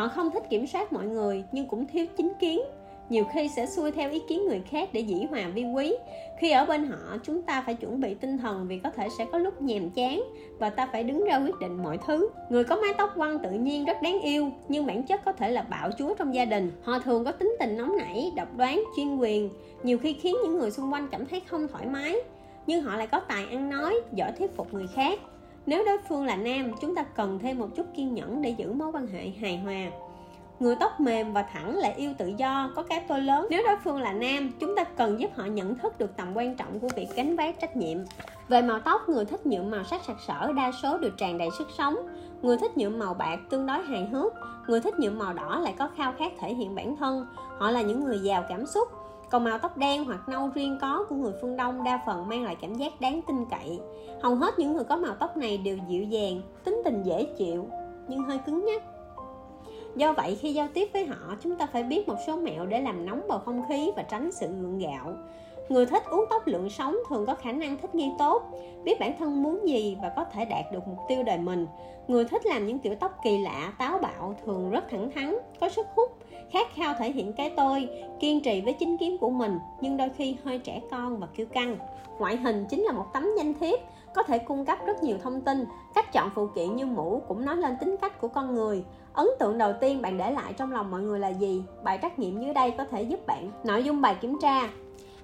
họ không thích kiểm soát mọi người, nhưng cũng thiếu chính kiến. Nhiều khi sẽ xuôi theo ý kiến người khác để dĩ hòa vi quý. Khi ở bên họ, chúng ta phải chuẩn bị tinh thần vì có thể sẽ có lúc nhàm chán và ta phải đứng ra quyết định mọi thứ. Người có mái tóc quăn tự nhiên rất đáng yêu, nhưng bản chất có thể là bạo chúa trong gia đình. Họ thường có tính tình nóng nảy, độc đoán, chuyên quyền, nhiều khi khiến những người xung quanh cảm thấy không thoải mái. Nhưng họ lại có tài ăn nói, giỏi thuyết phục người khác nếu đối phương là nam, chúng ta cần thêm một chút kiên nhẫn để giữ mối quan hệ hài hòa. Người tóc mềm và thẳng lại yêu tự do, có cái tôi lớn. Nếu đối phương là nam, chúng ta cần giúp họ nhận thức được tầm quan trọng của việc gánh vác trách nhiệm. Về màu tóc, người thích nhuộm màu sắc sặc sỡ, đa số đều tràn đầy sức sống. Người thích nhuộm màu bạc, tương đối hài hước. Người thích nhuộm màu đỏ lại có khao khát thể hiện bản thân. Họ là những người giàu cảm xúc còn màu tóc đen hoặc nâu riêng có của người phương Đông đa phần mang lại cảm giác đáng tin cậy. Hầu hết những người có màu tóc này đều dịu dàng, tính tình dễ chịu, nhưng hơi cứng nhắc. do vậy khi giao tiếp với họ chúng ta phải biết một số mẹo để làm nóng bầu không khí và tránh sự gượng gạo người thích uống tóc lượng sống thường có khả năng thích nghi tốt biết bản thân muốn gì và có thể đạt được mục tiêu đời mình người thích làm những kiểu tóc kỳ lạ táo bạo thường rất thẳng thắn có sức hút khát khao thể hiện cái tôi, kiên trì với chính kiến của mình, nhưng đôi khi hơi trẻ con và kiêu căng. Ngoại hình chính là một tấm danh thiếp, có thể cung cấp rất nhiều thông tin, cách chọn phụ kiện như mũ cũng nói lên tính cách của con người. Ấn tượng đầu tiên bạn để lại trong lòng mọi người là gì? Bài trắc nghiệm dưới đây có thể giúp bạn nội dung bài kiểm tra.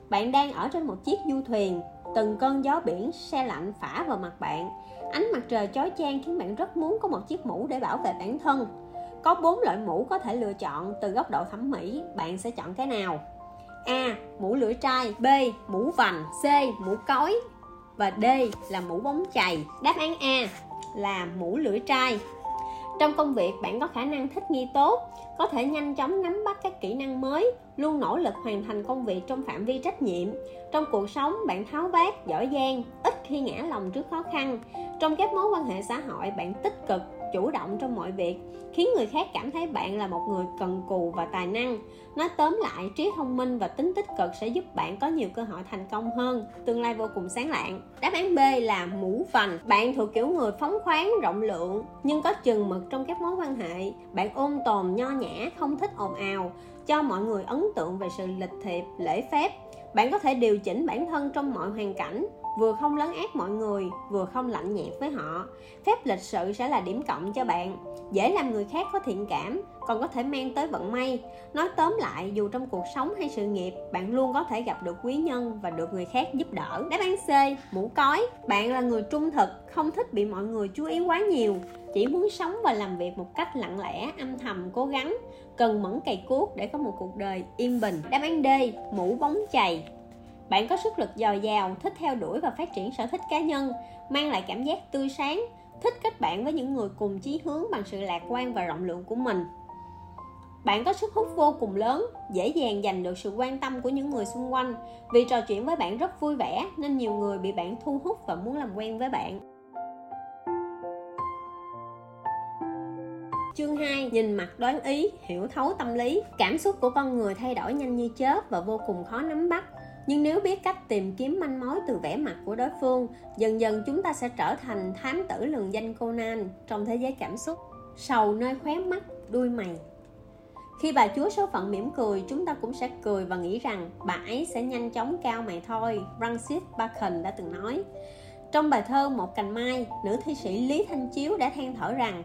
Bạn đang ở trên một chiếc du thuyền, từng cơn gió biển xe lạnh phả vào mặt bạn. Ánh mặt trời chói chang khiến bạn rất muốn có một chiếc mũ để bảo vệ bản thân có bốn loại mũ có thể lựa chọn từ góc độ thẩm mỹ, bạn sẽ chọn cái nào? A, mũ lưỡi trai, b, mũ vành, c, mũ cói và d là mũ bóng chày. Đáp án a là mũ lưỡi trai. Trong công việc, bạn có khả năng thích nghi tốt, có thể nhanh chóng nắm bắt các kỹ năng mới, luôn nỗ lực hoàn thành công việc trong phạm vi trách nhiệm. Trong cuộc sống, bạn tháo vát, giỏi giang, ít khi ngã lòng trước khó khăn. Trong các mối quan hệ xã hội, bạn tích cực chủ động trong mọi việc, khiến người khác cảm thấy bạn là một người cần cù và tài năng. Nói tóm lại, trí thông minh và tính tích cực sẽ giúp bạn có nhiều cơ hội thành công hơn. Tương lai vô cùng sáng lạng. Đáp án b là mũ vành bạn thuộc kiểu người phóng khoáng, rộng lượng, nhưng có chừng mực trong các mối quan hệ. Bạn ôn tồn, nho nhã, không thích ồn ào, cho mọi người ấn tượng về sự lịch thiệp, lễ phép. Bạn có thể điều chỉnh bản thân trong mọi hoàn cảnh vừa không lấn át mọi người, vừa không lạnh nhạt với họ. Phép lịch sự sẽ là điểm cộng cho bạn. Dễ làm người khác có thiện cảm, còn có thể mang tới vận may. Nói tóm lại, dù trong cuộc sống hay sự nghiệp, bạn luôn có thể gặp được quý nhân và được người khác giúp đỡ. Đáp án c, mũ cói. Bạn là người trung thực, không thích bị mọi người chú ý quá nhiều. Chỉ muốn sống và làm việc một cách lặng lẽ, âm thầm, cố gắng. Cần mẫn cày cuốc để có một cuộc đời yên bình. Đáp án d, mũ bóng chày bạn có sức lực dồi dào thích theo đuổi và phát triển sở thích cá nhân mang lại cảm giác tươi sáng thích kết bạn với những người cùng chí hướng bằng sự lạc quan và rộng lượng của mình. Bạn có sức hút vô cùng lớn dễ dàng giành được sự quan tâm của những người xung quanh. Vì trò chuyện với bạn rất vui vẻ nên nhiều người bị bạn thu hút và muốn làm quen với bạn. Chương 2 Nhìn mặt đoán ý, hiểu thấu tâm lý. Cảm xúc của con người thay đổi nhanh như chớp và vô cùng khó nắm bắt nhưng nếu biết cách tìm kiếm manh mối từ vẻ mặt của đối phương, dần dần chúng ta sẽ trở thành thám tử lừng danh conan trong thế giới cảm xúc. Sầu nơi khóe mắt, đuôi mày. Khi bà chúa số phận mỉm cười, chúng ta cũng sẽ cười và nghĩ rằng bà ấy sẽ nhanh chóng cao mày thôi, francis bacon đã từng nói. Trong bài thơ một cành mai, nữ thi sĩ lý thanh chiếu đã than thở rằng,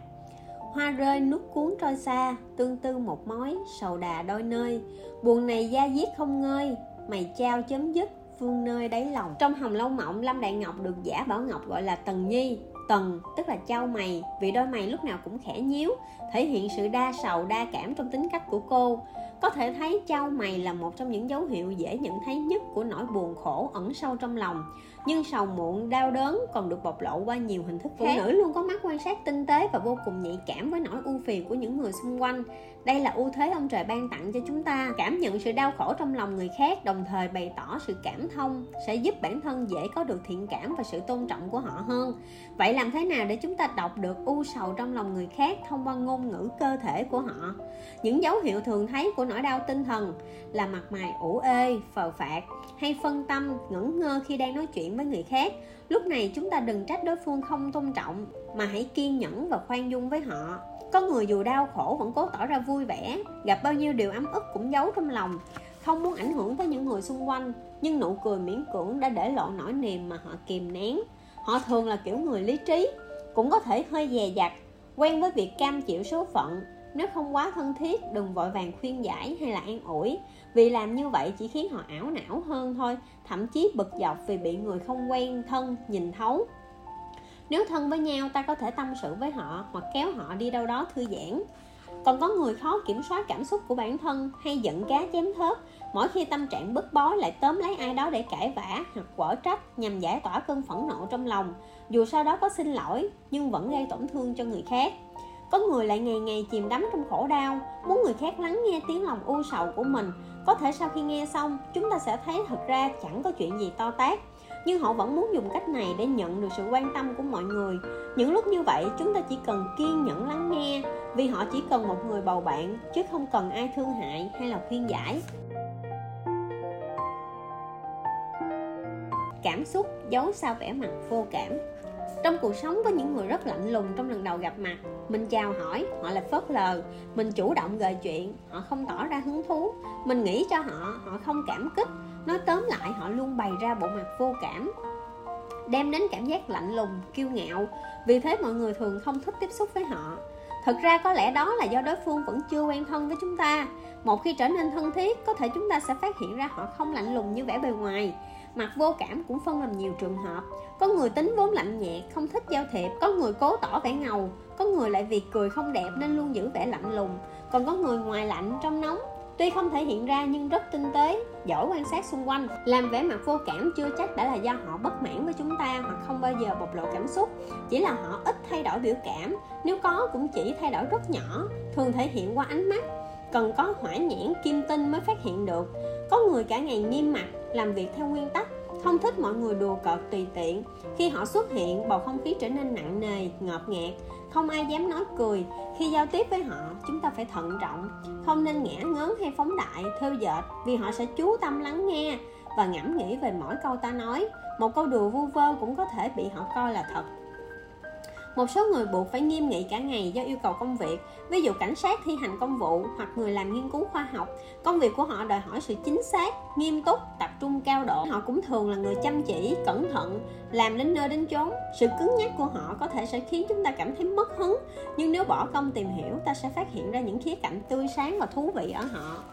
hoa rơi nước cuốn trôi xa, tương tư một mối, sầu đà đôi nơi. Buồn này da diết không ngơi mày trao chấm dứt phương nơi đáy lòng. Trong hồng lâu mộng lâm đại ngọc được giả bảo ngọc gọi là tần nhi. Tần tức là trao mày vì đôi mày lúc nào cũng khẽ nhíu thể hiện sự đa sầu đa cảm trong tính cách của cô. Có thể thấy trao mày là một trong những dấu hiệu dễ nhận thấy nhất của nỗi buồn khổ ẩn sâu trong lòng. Nhưng sầu muộn đau đớn còn được bộc lộ qua nhiều hình thức khác. phụ nữ luôn có mắt quan sát tinh tế và vô cùng nhạy cảm với nỗi ưu phiền của những người xung quanh đây là ưu thế ông trời ban tặng cho chúng ta, cảm nhận sự đau khổ trong lòng người khác, đồng thời bày tỏ sự cảm thông, sẽ giúp bản thân dễ có được thiện cảm và sự tôn trọng của họ hơn. Vậy làm thế nào để chúng ta đọc được u sầu trong lòng người khác thông qua ngôn ngữ cơ thể của họ? Những dấu hiệu thường thấy của nỗi đau tinh thần là mặt mày ủ ê, phờ phạt hay phân tâm, ngẩn ngơ khi đang nói chuyện với người khác. Lúc này chúng ta đừng trách đối phương không tôn trọng mà hãy kiên nhẫn và khoan dung với họ. Có người dù đau khổ vẫn cố tỏ ra vui vẻ. Gặp bao nhiêu điều ấm ức cũng giấu trong lòng. Không muốn ảnh hưởng tới những người xung quanh, nhưng nụ cười miễn cưỡng đã để lộ nỗi niềm mà họ kìm nén. Họ thường là kiểu người lý trí, cũng có thể hơi dè dặt, quen với việc cam chịu số phận. Nếu không quá thân thiết, đừng vội vàng khuyên giải hay là an ủi. Vì làm như vậy chỉ khiến họ ảo não hơn thôi, thậm chí bực dọc vì bị người không quen thân nhìn thấu nếu thân với nhau, ta có thể tâm sự với họ hoặc kéo họ đi đâu đó thư giãn. Còn có người khó kiểm soát cảm xúc của bản thân hay giận cá chém thớt, mỗi khi tâm trạng bức bối lại tóm lấy ai đó để cãi vã hoặc quở trách nhằm giải tỏa cơn phẫn nộ trong lòng. Dù sau đó có xin lỗi, nhưng vẫn gây tổn thương cho người khác. Có người lại ngày ngày chìm đắm trong khổ đau, muốn người khác lắng nghe tiếng lòng u sầu của mình. Có thể sau khi nghe xong, chúng ta sẽ thấy thật ra chẳng có chuyện gì to tát nhưng họ vẫn muốn dùng cách này để nhận được sự quan tâm của mọi người. Những lúc như vậy, chúng ta chỉ cần kiên nhẫn lắng nghe, vì họ chỉ cần một người bầu bạn, chứ không cần ai thương hại hay là khuyên giải. Cảm xúc giấu sau vẻ mặt, vô cảm trong cuộc sống có những người rất lạnh lùng trong lần đầu gặp mặt. Mình chào hỏi, họ lại phớt lờ. Mình chủ động gợi chuyện, họ không tỏ ra hứng thú. Mình nghĩ cho họ họ không cảm kích. Nói tóm lại, họ luôn bày ra bộ mặt vô cảm. Đem đến cảm giác lạnh lùng, kiêu ngạo. Vì thế mọi người thường không thích tiếp xúc với họ. Thực ra có lẽ đó là do đối phương vẫn chưa quen thân với chúng ta. Một khi trở nên thân thiết, có thể chúng ta sẽ phát hiện ra họ không lạnh lùng như vẻ bề ngoài. Mặt vô cảm cũng phân làm nhiều trường hợp có người tính vốn lạnh nhẹ không thích giao thiệp, có người cố tỏ vẻ ngầu, có người lại vì cười không đẹp nên luôn giữ vẻ lạnh lùng. Còn có người ngoài lạnh, trong nóng, tuy không thể hiện ra nhưng rất tinh tế, giỏi quan sát xung quanh. Làm vẻ mặt vô cảm chưa chắc đã là do họ bất mãn với chúng ta hoặc không bao giờ bộc lộ cảm xúc. Chỉ là họ ít thay đổi biểu cảm, nếu có cũng chỉ thay đổi rất nhỏ, thường thể hiện qua ánh mắt. Cần có hỏa nhãn, kim tinh mới phát hiện được. Có người cả ngày nghiêm mặt, làm việc theo nguyên tắc không thích mọi người đùa cợt tùy tiện. Khi họ xuất hiện, bầu không khí trở nên nặng nề, ngợp nghẹt. Không ai dám nói cười. Khi giao tiếp với họ, chúng ta phải thận trọng. Không nên ngã ngớn hay phóng đại theo dệt, vì họ sẽ chú tâm lắng nghe và ngẫm nghĩ về mỗi câu ta nói. Một câu đùa vu vơ cũng có thể bị họ coi là thật một số người buộc phải nghiêm nghị cả ngày do yêu cầu công việc. Ví dụ cảnh sát thi hành công vụ hoặc người làm nghiên cứu khoa học. Công việc của họ đòi hỏi sự chính xác, nghiêm túc, tập trung cao độ. Họ cũng thường là người chăm chỉ, cẩn thận, làm đến nơi đến chốn. Sự cứng nhắc của họ có thể sẽ khiến chúng ta cảm thấy mất hứng. Nhưng nếu bỏ công tìm hiểu, ta sẽ phát hiện ra những khía cạnh tươi sáng và thú vị ở họ.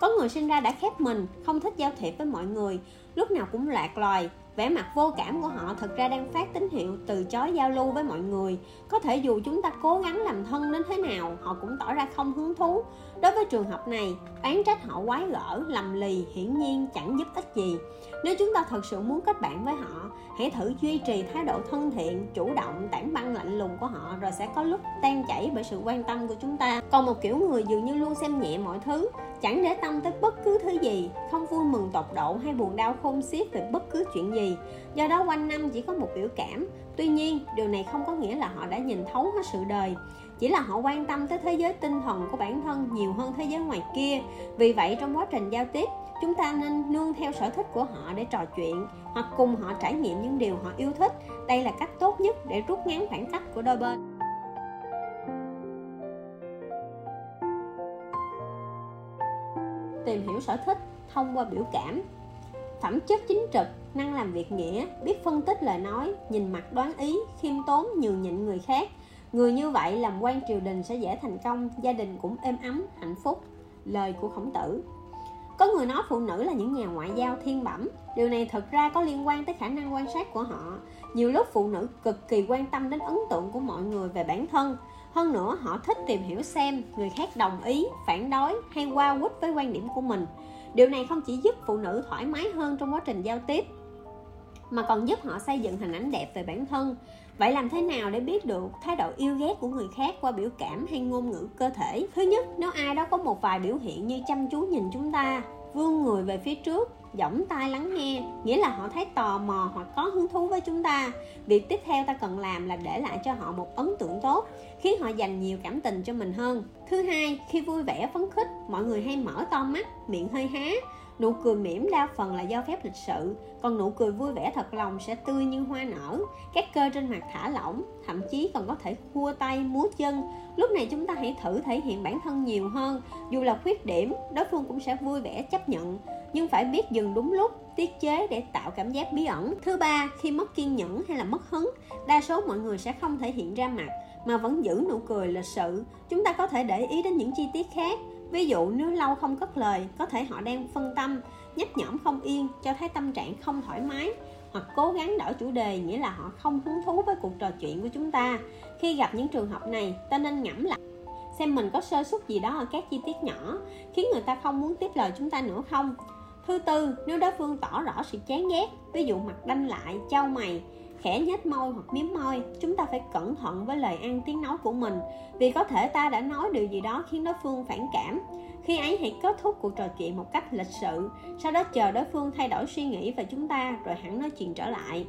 Có người sinh ra đã khép mình, không thích giao thiệp với mọi người. Lúc nào cũng lạc loài vẻ mặt vô cảm của họ thực ra đang phát tín hiệu từ chối giao lưu với mọi người. Có thể dù chúng ta cố gắng làm thân đến thế nào, họ cũng tỏ ra không hứng thú đối với trường hợp này, oán trách họ quái gở, lầm lì hiển nhiên chẳng giúp ích gì. Nếu chúng ta thật sự muốn kết bạn với họ, hãy thử duy trì thái độ thân thiện, chủ động, tản băng lạnh lùng của họ rồi sẽ có lúc tan chảy bởi sự quan tâm của chúng ta. Còn một kiểu người dường như luôn xem nhẹ mọi thứ, chẳng để tâm tới bất cứ thứ gì, không vui mừng tột độ hay buồn đau khôn xiết về bất cứ chuyện gì. Do đó quanh năm chỉ có một biểu cảm. Tuy nhiên, điều này không có nghĩa là họ đã nhìn thấu hết sự đời chỉ là họ quan tâm tới thế giới tinh thần của bản thân nhiều hơn thế giới ngoài kia. Vì vậy trong quá trình giao tiếp, chúng ta nên nương theo sở thích của họ để trò chuyện hoặc cùng họ trải nghiệm những điều họ yêu thích. Đây là cách tốt nhất để rút ngắn khoảng cách của đôi bên. Tìm hiểu sở thích thông qua biểu cảm. Phẩm chất chính trực, năng làm việc nghĩa, biết phân tích lời nói, nhìn mặt đoán ý, khiêm tốn, nhường nhịn người khác người như vậy làm quan triều đình sẽ dễ thành công, gia đình cũng êm ấm, hạnh phúc. Lời của khổng tử. Có người nói phụ nữ là những nhà ngoại giao thiên bẩm. Điều này thực ra có liên quan tới khả năng quan sát của họ. Nhiều lúc phụ nữ cực kỳ quan tâm đến ấn tượng của mọi người về bản thân. Hơn nữa, họ thích tìm hiểu xem người khác đồng ý, phản đối hay qua quýt với quan điểm của mình. Điều này không chỉ giúp phụ nữ thoải mái hơn trong quá trình giao tiếp, mà còn giúp họ xây dựng hình ảnh đẹp về bản thân vậy làm thế nào để biết được thái độ yêu ghét của người khác qua biểu cảm hay ngôn ngữ cơ thể? Thứ nhất, nếu ai đó có một vài biểu hiện như chăm chú nhìn chúng ta, vươn người về phía trước giỏng tai lắng nghe, nghĩa là họ thấy tò mò hoặc có hứng thú với chúng ta, việc tiếp theo ta cần làm là để lại cho họ một ấn tượng tốt, khiến họ dành nhiều cảm tình cho mình hơn. Thứ hai, khi vui vẻ, phấn khích, mọi người hay mở to mắt, miệng hơi há nụ cười mỉm đa phần là do phép lịch sự, còn nụ cười vui vẻ thật lòng sẽ tươi như hoa nở. Các cơ trên mặt thả lỏng, thậm chí còn có thể khua tay, múa chân. Lúc này chúng ta hãy thử thể hiện bản thân nhiều hơn. Dù là khuyết điểm, đối phương cũng sẽ vui vẻ chấp nhận. Nhưng phải biết dừng đúng lúc, tiết chế để tạo cảm giác bí ẩn. Thứ ba, khi mất kiên nhẫn hay là mất hứng, đa số mọi người sẽ không thể hiện ra mặt, mà vẫn giữ nụ cười lịch sự. Chúng ta có thể để ý đến những chi tiết khác ví dụ nếu lâu không cất lời, có thể họ đang phân tâm nhấp nhõm không yên, cho thấy tâm trạng không thoải mái, hoặc cố gắng đổi chủ đề nghĩa là họ không hứng thú với cuộc trò chuyện của chúng ta. Khi gặp những trường hợp này, ta nên ngẫm lại xem mình có sơ suất gì đó ở các chi tiết nhỏ, khiến người ta không muốn tiếp lời chúng ta nữa không. Thứ tư, nếu đối phương tỏ rõ sự chán ghét, ví dụ mặt đanh lại, trao mày khẽ nhếch môi hoặc miếm môi, chúng ta phải cẩn thận với lời ăn tiếng nói của mình. Vì có thể ta đã nói điều gì đó khiến đối phương phản cảm. Khi ấy hãy kết thúc cuộc trò chuyện một cách lịch sự, sau đó chờ đối phương thay đổi suy nghĩ về chúng ta, rồi hẳn nói chuyện trở lại.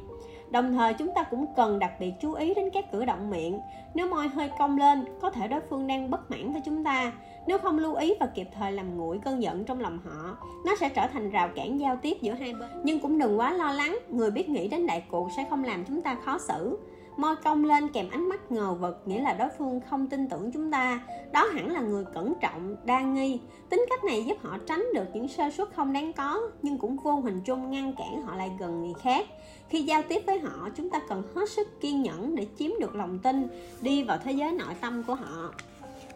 Đồng thời chúng ta cũng cần đặc biệt chú ý đến các cử động miệng. Nếu môi hơi cong lên, có thể đối phương đang bất mãn với chúng ta. Nếu không lưu ý và kịp thời làm nguội cơn giận trong lòng họ, nó sẽ trở thành rào cản giao tiếp giữa hai bên. Nhưng cũng đừng quá lo lắng, người biết nghĩ đến đại cuộc sẽ không làm chúng ta khó xử môi cong lên kèm ánh mắt ngờ vực nghĩa là đối phương không tin tưởng chúng ta đó hẳn là người cẩn trọng đa nghi tính cách này giúp họ tránh được những sơ suất không đáng có nhưng cũng vô hình chung ngăn cản họ lại gần người khác khi giao tiếp với họ, chúng ta cần hết sức kiên nhẫn để chiếm được lòng tin, đi vào thế giới nội tâm của họ.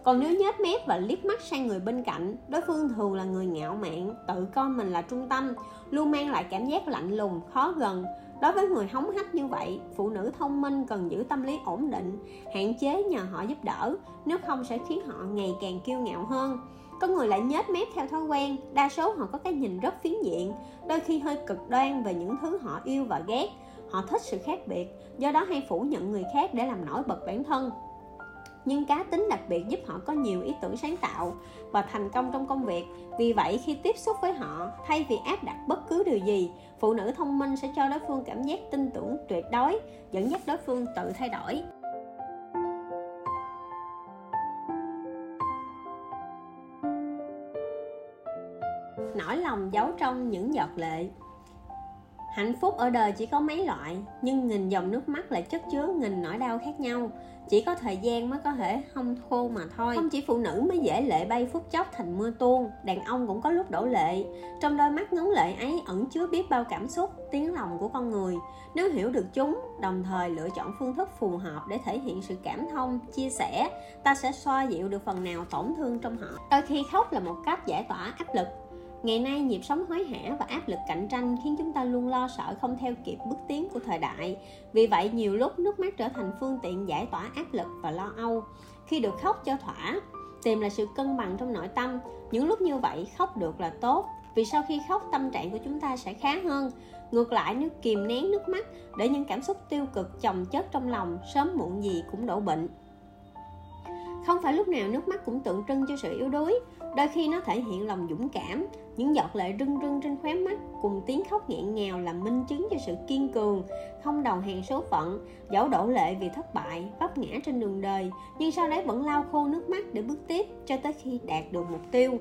Còn nếu nhếch mép và liếc mắt sang người bên cạnh, đối phương thường là người ngạo mạn, tự coi mình là trung tâm, luôn mang lại cảm giác lạnh lùng, khó gần. Đối với người hóng hách như vậy, phụ nữ thông minh cần giữ tâm lý ổn định, hạn chế nhờ họ giúp đỡ, nếu không sẽ khiến họ ngày càng kiêu ngạo hơn có người lại nhếch mép theo thói quen, đa số họ có cái nhìn rất phiến diện, đôi khi hơi cực đoan về những thứ họ yêu và ghét. Họ thích sự khác biệt, do đó hay phủ nhận người khác để làm nổi bật bản thân. Nhưng cá tính đặc biệt giúp họ có nhiều ý tưởng sáng tạo và thành công trong công việc. Vì vậy, khi tiếp xúc với họ, thay vì áp đặt bất cứ điều gì, phụ nữ thông minh sẽ cho đối phương cảm giác tin tưởng tuyệt đối, dẫn dắt đối phương tự thay đổi. Nỗi lòng giấu trong những giọt lệ. Hạnh phúc ở đời chỉ có mấy loại, nhưng nghìn dòng nước mắt lại chất chứa nghìn nỗi đau khác nhau. Chỉ có thời gian mới có thể không khô mà thôi. Không chỉ phụ nữ mới dễ lệ bay phút chốc thành mưa tuôn, đàn ông cũng có lúc đổ lệ. Trong đôi mắt ngấn lệ ấy ẩn chứa biết bao cảm xúc, tiếng lòng của con người. Nếu hiểu được chúng, đồng thời lựa chọn phương thức phù hợp để thể hiện sự cảm thông, chia sẻ, ta sẽ xoa dịu được phần nào tổn thương trong họ. Đôi khi khóc là một cách giải tỏa áp lực. Ngày nay nhịp sống hối hả và áp lực cạnh tranh khiến chúng ta luôn lo sợ không theo kịp bước tiến của thời đại. Vì vậy nhiều lúc nước mắt trở thành phương tiện giải tỏa áp lực và lo âu. Khi được khóc cho thỏa, tìm là sự cân bằng trong nội tâm. Những lúc như vậy khóc được là tốt, vì sau khi khóc tâm trạng của chúng ta sẽ khá hơn. Ngược lại nếu kìm nén nước mắt để những cảm xúc tiêu cực chồng chất trong lòng sớm muộn gì cũng đổ bệnh. Không phải lúc nào nước mắt cũng tượng trưng cho sự yếu đuối Đôi khi nó thể hiện lòng dũng cảm những giọt lệ rưng rưng trên khóe mắt Cùng tiếng khóc nghẹn ngào là minh chứng cho sự kiên cường Không đầu hàng số phận Dẫu đổ lệ vì thất bại Vấp ngã trên đường đời Nhưng sau đấy vẫn lau khô nước mắt để bước tiếp Cho tới khi đạt được mục tiêu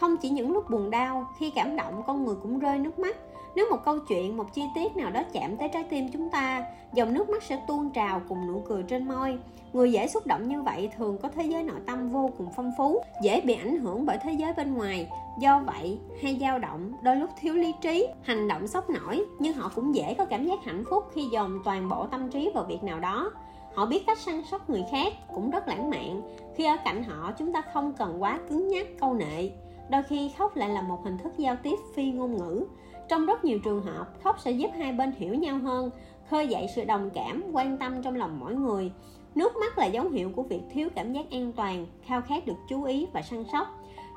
Không chỉ những lúc buồn đau Khi cảm động con người cũng rơi nước mắt nếu một câu chuyện, một chi tiết nào đó chạm tới trái tim chúng ta, dòng nước mắt sẽ tuôn trào cùng nụ cười trên môi. Người dễ xúc động như vậy thường có thế giới nội tâm vô cùng phong phú, dễ bị ảnh hưởng bởi thế giới bên ngoài. Do vậy, hay dao động, đôi lúc thiếu lý trí, hành động sốc nổi, nhưng họ cũng dễ có cảm giác hạnh phúc khi dồn toàn bộ tâm trí vào việc nào đó. Họ biết cách săn sóc người khác, cũng rất lãng mạn. Khi ở cạnh họ, chúng ta không cần quá cứng nhắc câu nệ. Đôi khi khóc lại là một hình thức giao tiếp phi ngôn ngữ trong rất nhiều trường hợp, khóc sẽ giúp hai bên hiểu nhau hơn, khơi dậy sự đồng cảm, quan tâm trong lòng mỗi người. Nước mắt là dấu hiệu của việc thiếu cảm giác an toàn, khao khát được chú ý và săn sóc.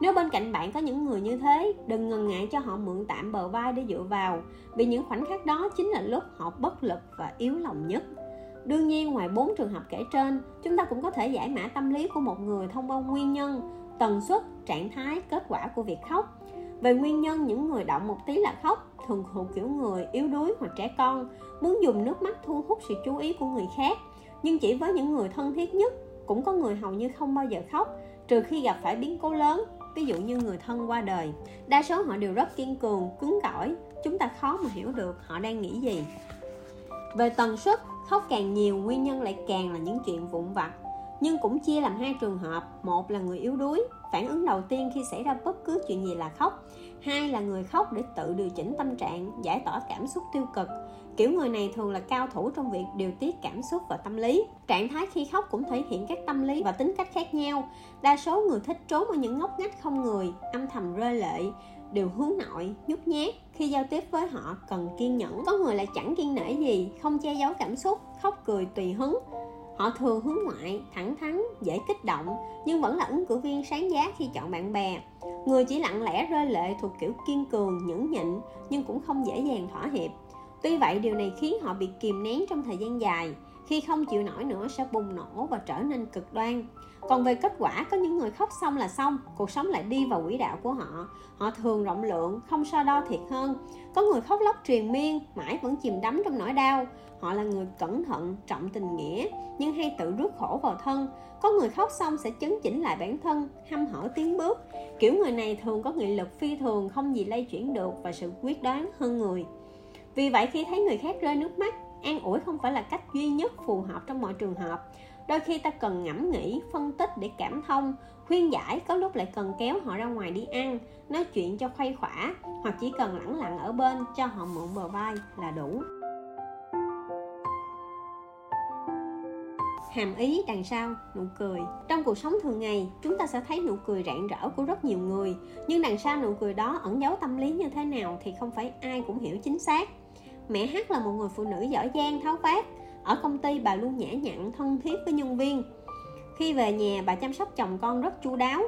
Nếu bên cạnh bạn có những người như thế, đừng ngần ngại cho họ mượn tạm bờ vai để dựa vào, vì những khoảnh khắc đó chính là lúc họ bất lực và yếu lòng nhất. Đương nhiên ngoài bốn trường hợp kể trên, chúng ta cũng có thể giải mã tâm lý của một người thông qua nguyên nhân, tần suất, trạng thái, kết quả của việc khóc về nguyên nhân những người động một tí là khóc thường thuộc kiểu người yếu đuối hoặc trẻ con muốn dùng nước mắt thu hút sự chú ý của người khác nhưng chỉ với những người thân thiết nhất, cũng có người hầu như không bao giờ khóc, trừ khi gặp phải biến cố lớn, ví dụ như người thân qua đời. Đa số họ đều rất kiên cường, cứng cỏi, chúng ta khó mà hiểu được họ đang nghĩ gì. Về tần suất, khóc càng nhiều, nguyên nhân lại càng là những chuyện vụn vặt. Nhưng cũng chia làm hai trường hợp, một là người yếu đuối, phản ứng đầu tiên khi xảy ra bất cứ chuyện gì là khóc. Hai là người khóc để tự điều chỉnh tâm trạng, giải tỏa cảm xúc tiêu cực kiểu người này thường là cao thủ trong việc điều tiết cảm xúc và tâm lý. Trạng thái khi khóc cũng thể hiện các tâm lý và tính cách khác nhau. Đa số người thích trốn ở những ngóc ngách không người âm thầm rơi lệ đều hướng nội nhút nhát. Khi giao tiếp với họ cần kiên nhẫn. Có người lại chẳng kiên nể gì không che giấu cảm xúc khóc cười tùy hứng. Họ thường hướng ngoại, thẳng thắn, dễ kích động nhưng vẫn là ứng cử viên sáng giá khi chọn bạn bè. Người chỉ lặng lẽ rơi lệ thuộc kiểu kiên cường, nhẫn nhịn nhưng cũng không dễ dàng thỏa hiệp. Tuy vậy, điều này khiến họ bị kìm nén trong thời gian dài. khi không chịu nổi nữa, sẽ bùng nổ và trở nên cực đoan. Còn về kết quả, có những người khóc xong là xong, cuộc sống lại đi vào quỹ đạo của họ. Họ thường rộng lượng, không so đo thiệt hơn. Có người khóc lóc truyền miên, mãi vẫn chìm đắm trong nỗi đau. Họ là người cẩn thận, trọng tình nghĩa, nhưng hay tự rước khổ vào thân. Có người khóc xong sẽ chấn chỉnh lại bản thân, hăm hở tiến bước. Kiểu người này thường có nghị lực phi thường, không gì lay chuyển được và sự quyết đoán hơn người vì vậy khi thấy người khác rơi nước mắt, an ủi không phải là cách duy nhất phù hợp trong mọi trường hợp. Đôi khi ta cần ngẫm nghĩ, phân tích để cảm thông, khuyên giải, có lúc lại cần kéo họ ra ngoài đi ăn, nói chuyện cho khuây khỏa, hoặc chỉ cần lẳng lặng ở bên cho họ mượn bờ vai là đủ. Hàm ý đằng sau, nụ cười. Trong cuộc sống thường ngày, chúng ta sẽ thấy nụ cười rạng rỡ của rất nhiều người. Nhưng đằng sau nụ cười đó ẩn giấu tâm lý như thế nào thì không phải ai cũng hiểu chính xác mẹ hát là một người phụ nữ giỏi giang, tháo vát. Ở công ty, bà luôn nhã nhặn, thân thiết với nhân viên. Khi về nhà, bà chăm sóc chồng con rất chu đáo.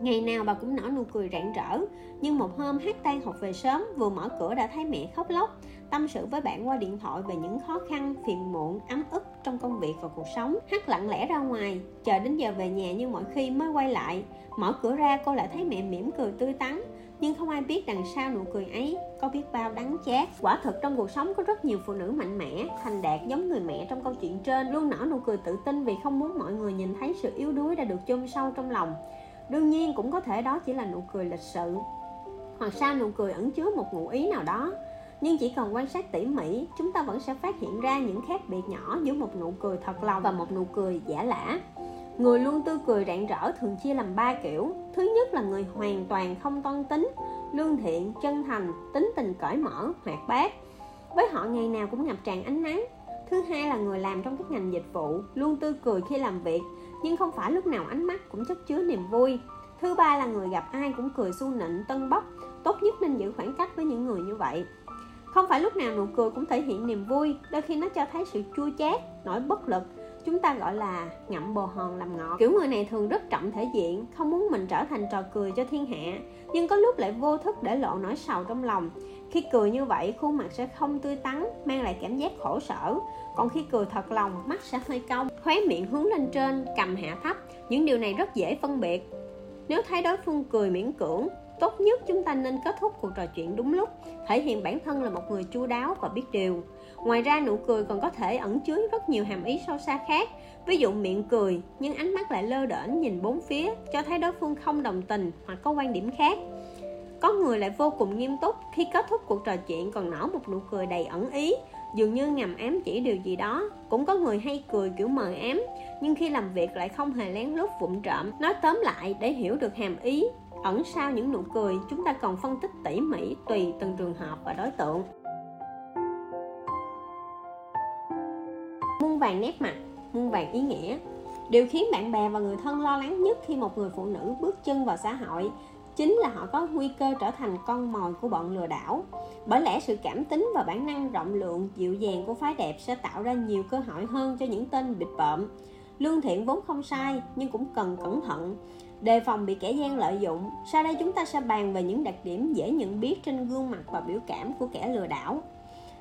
Ngày nào bà cũng nở nụ cười rạng rỡ, nhưng một hôm hát tan học về sớm, vừa mở cửa đã thấy mẹ khóc lóc. Tâm sự với bạn qua điện thoại về những khó khăn, phiền muộn, ấm ức trong công việc và cuộc sống. Hát lặng lẽ ra ngoài, chờ đến giờ về nhà như mọi khi mới quay lại. Mở cửa ra, cô lại thấy mẹ mỉm cười tươi tắn nhưng không ai biết đằng sau nụ cười ấy có biết bao đắng chát. Quả thực trong cuộc sống có rất nhiều phụ nữ mạnh mẽ, thành đạt giống người mẹ trong câu chuyện trên. Luôn nở nụ cười tự tin vì không muốn mọi người nhìn thấy sự yếu đuối đã được chôn sâu trong lòng. Đương nhiên cũng có thể đó chỉ là nụ cười lịch sự. Hoặc sao nụ cười ẩn chứa một ngụ ý nào đó. Nhưng chỉ cần quan sát tỉ mỉ, chúng ta vẫn sẽ phát hiện ra những khác biệt nhỏ giữa một nụ cười thật lòng và một nụ cười giả lả người luôn tươi cười rạng rỡ thường chia làm ba kiểu. Thứ nhất là người hoàn toàn không toan tính, lương thiện, chân thành, tính tình cởi mở, hoạt bát. Với họ ngày nào cũng ngập tràn ánh nắng. Thứ hai là người làm trong các ngành dịch vụ. Luôn tươi cười khi làm việc, nhưng không phải lúc nào ánh mắt cũng chất chứa niềm vui. Thứ ba là người gặp ai cũng cười su nịnh, tân bốc. Tốt nhất nên giữ khoảng cách với những người như vậy. Không phải lúc nào nụ cười cũng thể hiện niềm vui, đôi khi nó cho thấy sự chua chát, nỗi bất lực chúng ta gọi là ngậm bồ hòn làm ngọt. Kiểu người này thường rất trọng thể diện, không muốn mình trở thành trò cười cho thiên hạ. Nhưng có lúc lại vô thức để lộ nỗi sầu trong lòng. Khi cười như vậy, khuôn mặt sẽ không tươi tắn, mang lại cảm giác khổ sở. Còn khi cười thật lòng, mắt sẽ hơi cong, khóe miệng hướng lên trên, cầm hạ thấp. Những điều này rất dễ phân biệt. Nếu thấy đối phương cười miễn cưỡng, tốt nhất chúng ta nên kết thúc cuộc trò chuyện đúng lúc. Thể hiện bản thân là một người chu đáo và biết điều ngoài ra nụ cười còn có thể ẩn chứa rất nhiều hàm ý sâu xa khác. Ví dụ miệng cười, nhưng ánh mắt lại lơ đễnh nhìn bốn phía, cho thấy đối phương không đồng tình hoặc có quan điểm khác. Có người lại vô cùng nghiêm túc, khi kết thúc cuộc trò chuyện còn nở một nụ cười đầy ẩn ý. Dường như ngầm ám chỉ điều gì đó. Cũng có người hay cười kiểu mờ ám, nhưng khi làm việc lại không hề lén lút vụng trộm. Nói tóm lại, để hiểu được hàm ý, ẩn sau những nụ cười, chúng ta cần phân tích tỉ mỉ tùy từng trường hợp và đối tượng. Muôn vàng nét mặt, muôn vàng ý nghĩa. Điều khiến bạn bè và người thân lo lắng nhất khi một người phụ nữ bước chân vào xã hội chính là họ có nguy cơ trở thành con mồi của bọn lừa đảo. Bởi lẽ sự cảm tính và bản năng rộng lượng, dịu dàng của phái đẹp sẽ tạo ra nhiều cơ hội hơn cho những tên bịt bợm. Lương thiện vốn không sai, nhưng cũng cần cẩn thận. Đề phòng bị kẻ gian lợi dụng, sau đây chúng ta sẽ bàn về những đặc điểm dễ nhận biết trên gương mặt và biểu cảm của kẻ lừa đảo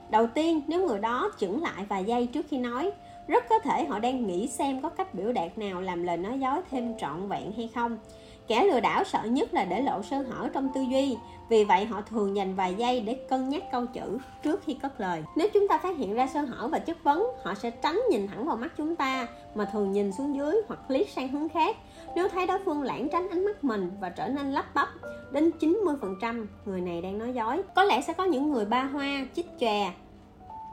đầu tiên, nếu người đó chững lại vài giây trước khi nói, rất có thể họ đang nghĩ xem có cách biểu đạt nào làm lời nói dối thêm trọn vẹn hay không. Kẻ lừa đảo sợ nhất là để lộ sơ hở trong tư duy, vì vậy họ thường dành vài giây để cân nhắc câu chữ trước khi cất lời. Nếu chúng ta phát hiện ra sơ hở và chất vấn, họ sẽ tránh nhìn thẳng vào mắt chúng ta, mà thường nhìn xuống dưới hoặc liếc sang hướng khác nếu thấy đối phương lãng tránh ánh mắt mình và trở nên lắp bắp, đến 90% người này đang nói dối. Có lẽ sẽ có những người ba hoa, chích chòe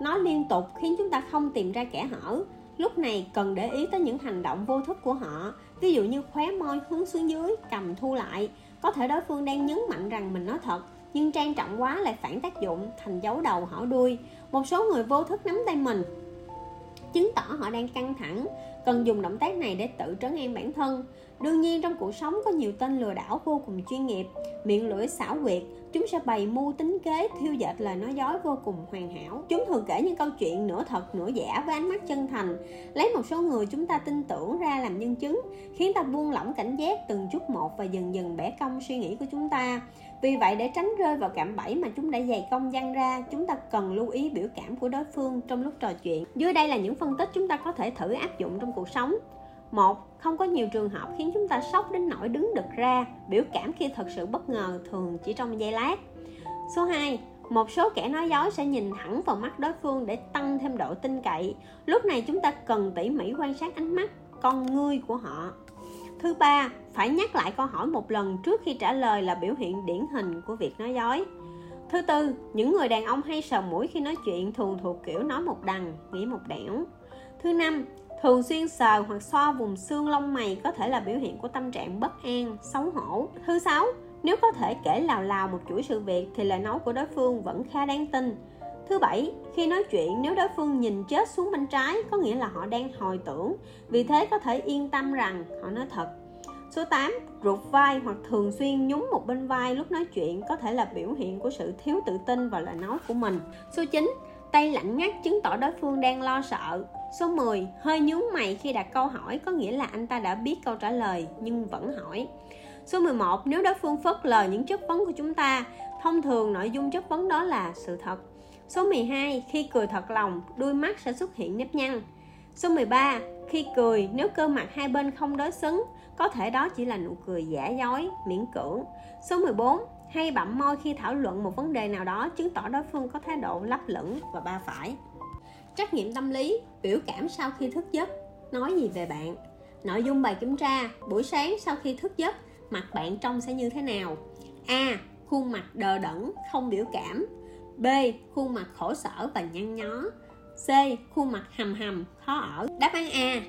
nói liên tục khiến chúng ta không tìm ra kẻ hở. Lúc này cần để ý tới những hành động vô thức của họ. Ví dụ như khóe môi hướng xuống dưới, cầm thu lại. Có thể đối phương đang nhấn mạnh rằng mình nói thật, nhưng trang trọng quá lại phản tác dụng, thành dấu đầu hở đuôi. Một số người vô thức nắm tay mình, chứng tỏ họ đang căng thẳng. Cần dùng động tác này để tự trấn an bản thân đương nhiên trong cuộc sống có nhiều tên lừa đảo vô cùng chuyên nghiệp, miệng lưỡi xảo quyệt. Chúng sẽ bày mưu tính kế, thiêu dệt lời nói dối vô cùng hoàn hảo. Chúng thường kể những câu chuyện nửa thật nửa giả với ánh mắt chân thành. Lấy một số người chúng ta tin tưởng ra làm nhân chứng, khiến ta buông lỏng cảnh giác từng chút một và dần dần bẻ cong suy nghĩ của chúng ta. Vì vậy, để tránh rơi vào cạm bẫy mà chúng đã dày công dăng ra, chúng ta cần lưu ý biểu cảm của đối phương trong lúc trò chuyện. Dưới đây là những phân tích chúng ta có thể thử áp dụng trong cuộc sống một, không có nhiều trường hợp khiến chúng ta sốc đến nỗi đứng đực ra, biểu cảm khi thật sự bất ngờ thường chỉ trong giây lát. Số 2 một số kẻ nói dối sẽ nhìn thẳng vào mắt đối phương để tăng thêm độ tin cậy. Lúc này chúng ta cần tỉ mỉ quan sát ánh mắt con ngươi của họ. Thứ ba, phải nhắc lại câu hỏi một lần trước khi trả lời là biểu hiện điển hình của việc nói dối. Thứ tư, những người đàn ông hay sờ mũi khi nói chuyện thường thuộc kiểu nói một đằng nghĩ một đẻo thứ năm thường xuyên sờ hoặc xoa vùng xương lông mày có thể là biểu hiện của tâm trạng bất an xấu hổ thứ sáu nếu có thể kể lào lào một chuỗi sự việc thì lời nói của đối phương vẫn khá đáng tin Thứ bảy, khi nói chuyện nếu đối phương nhìn chết xuống bên trái có nghĩa là họ đang hồi tưởng, vì thế có thể yên tâm rằng họ nói thật. Số 8, rụt vai hoặc thường xuyên nhún một bên vai lúc nói chuyện có thể là biểu hiện của sự thiếu tự tin vào lời nói của mình. Số 9, tay lạnh ngắt chứng tỏ đối phương đang lo sợ. Số 10, hơi nhướng mày khi đặt câu hỏi có nghĩa là anh ta đã biết câu trả lời nhưng vẫn hỏi. Số 11, nếu đối phương phớt lờ những chất vấn của chúng ta, thông thường nội dung chất vấn đó là sự thật. Số 12, khi cười thật lòng, đuôi mắt sẽ xuất hiện nếp nhăn. Số 13, khi cười, nếu cơ mặt hai bên không đối xứng, có thể đó chỉ là nụ cười giả dối, miễn cưỡng. Số 14, hay bặm môi khi thảo luận một vấn đề nào đó chứng tỏ đối phương có thái độ lấp lửng và ba phải. Trắc nghiệm tâm lý, biểu cảm sau khi thức giấc, nói gì về bạn? Nội dung bài kiểm tra, buổi sáng sau khi thức giấc, mặt bạn trông sẽ như thế nào? A. Khuôn mặt đờ đẫn, không biểu cảm B. Khuôn mặt khổ sở và nhăn nhó C. Khuôn mặt hầm hầm, khó ở Đáp án A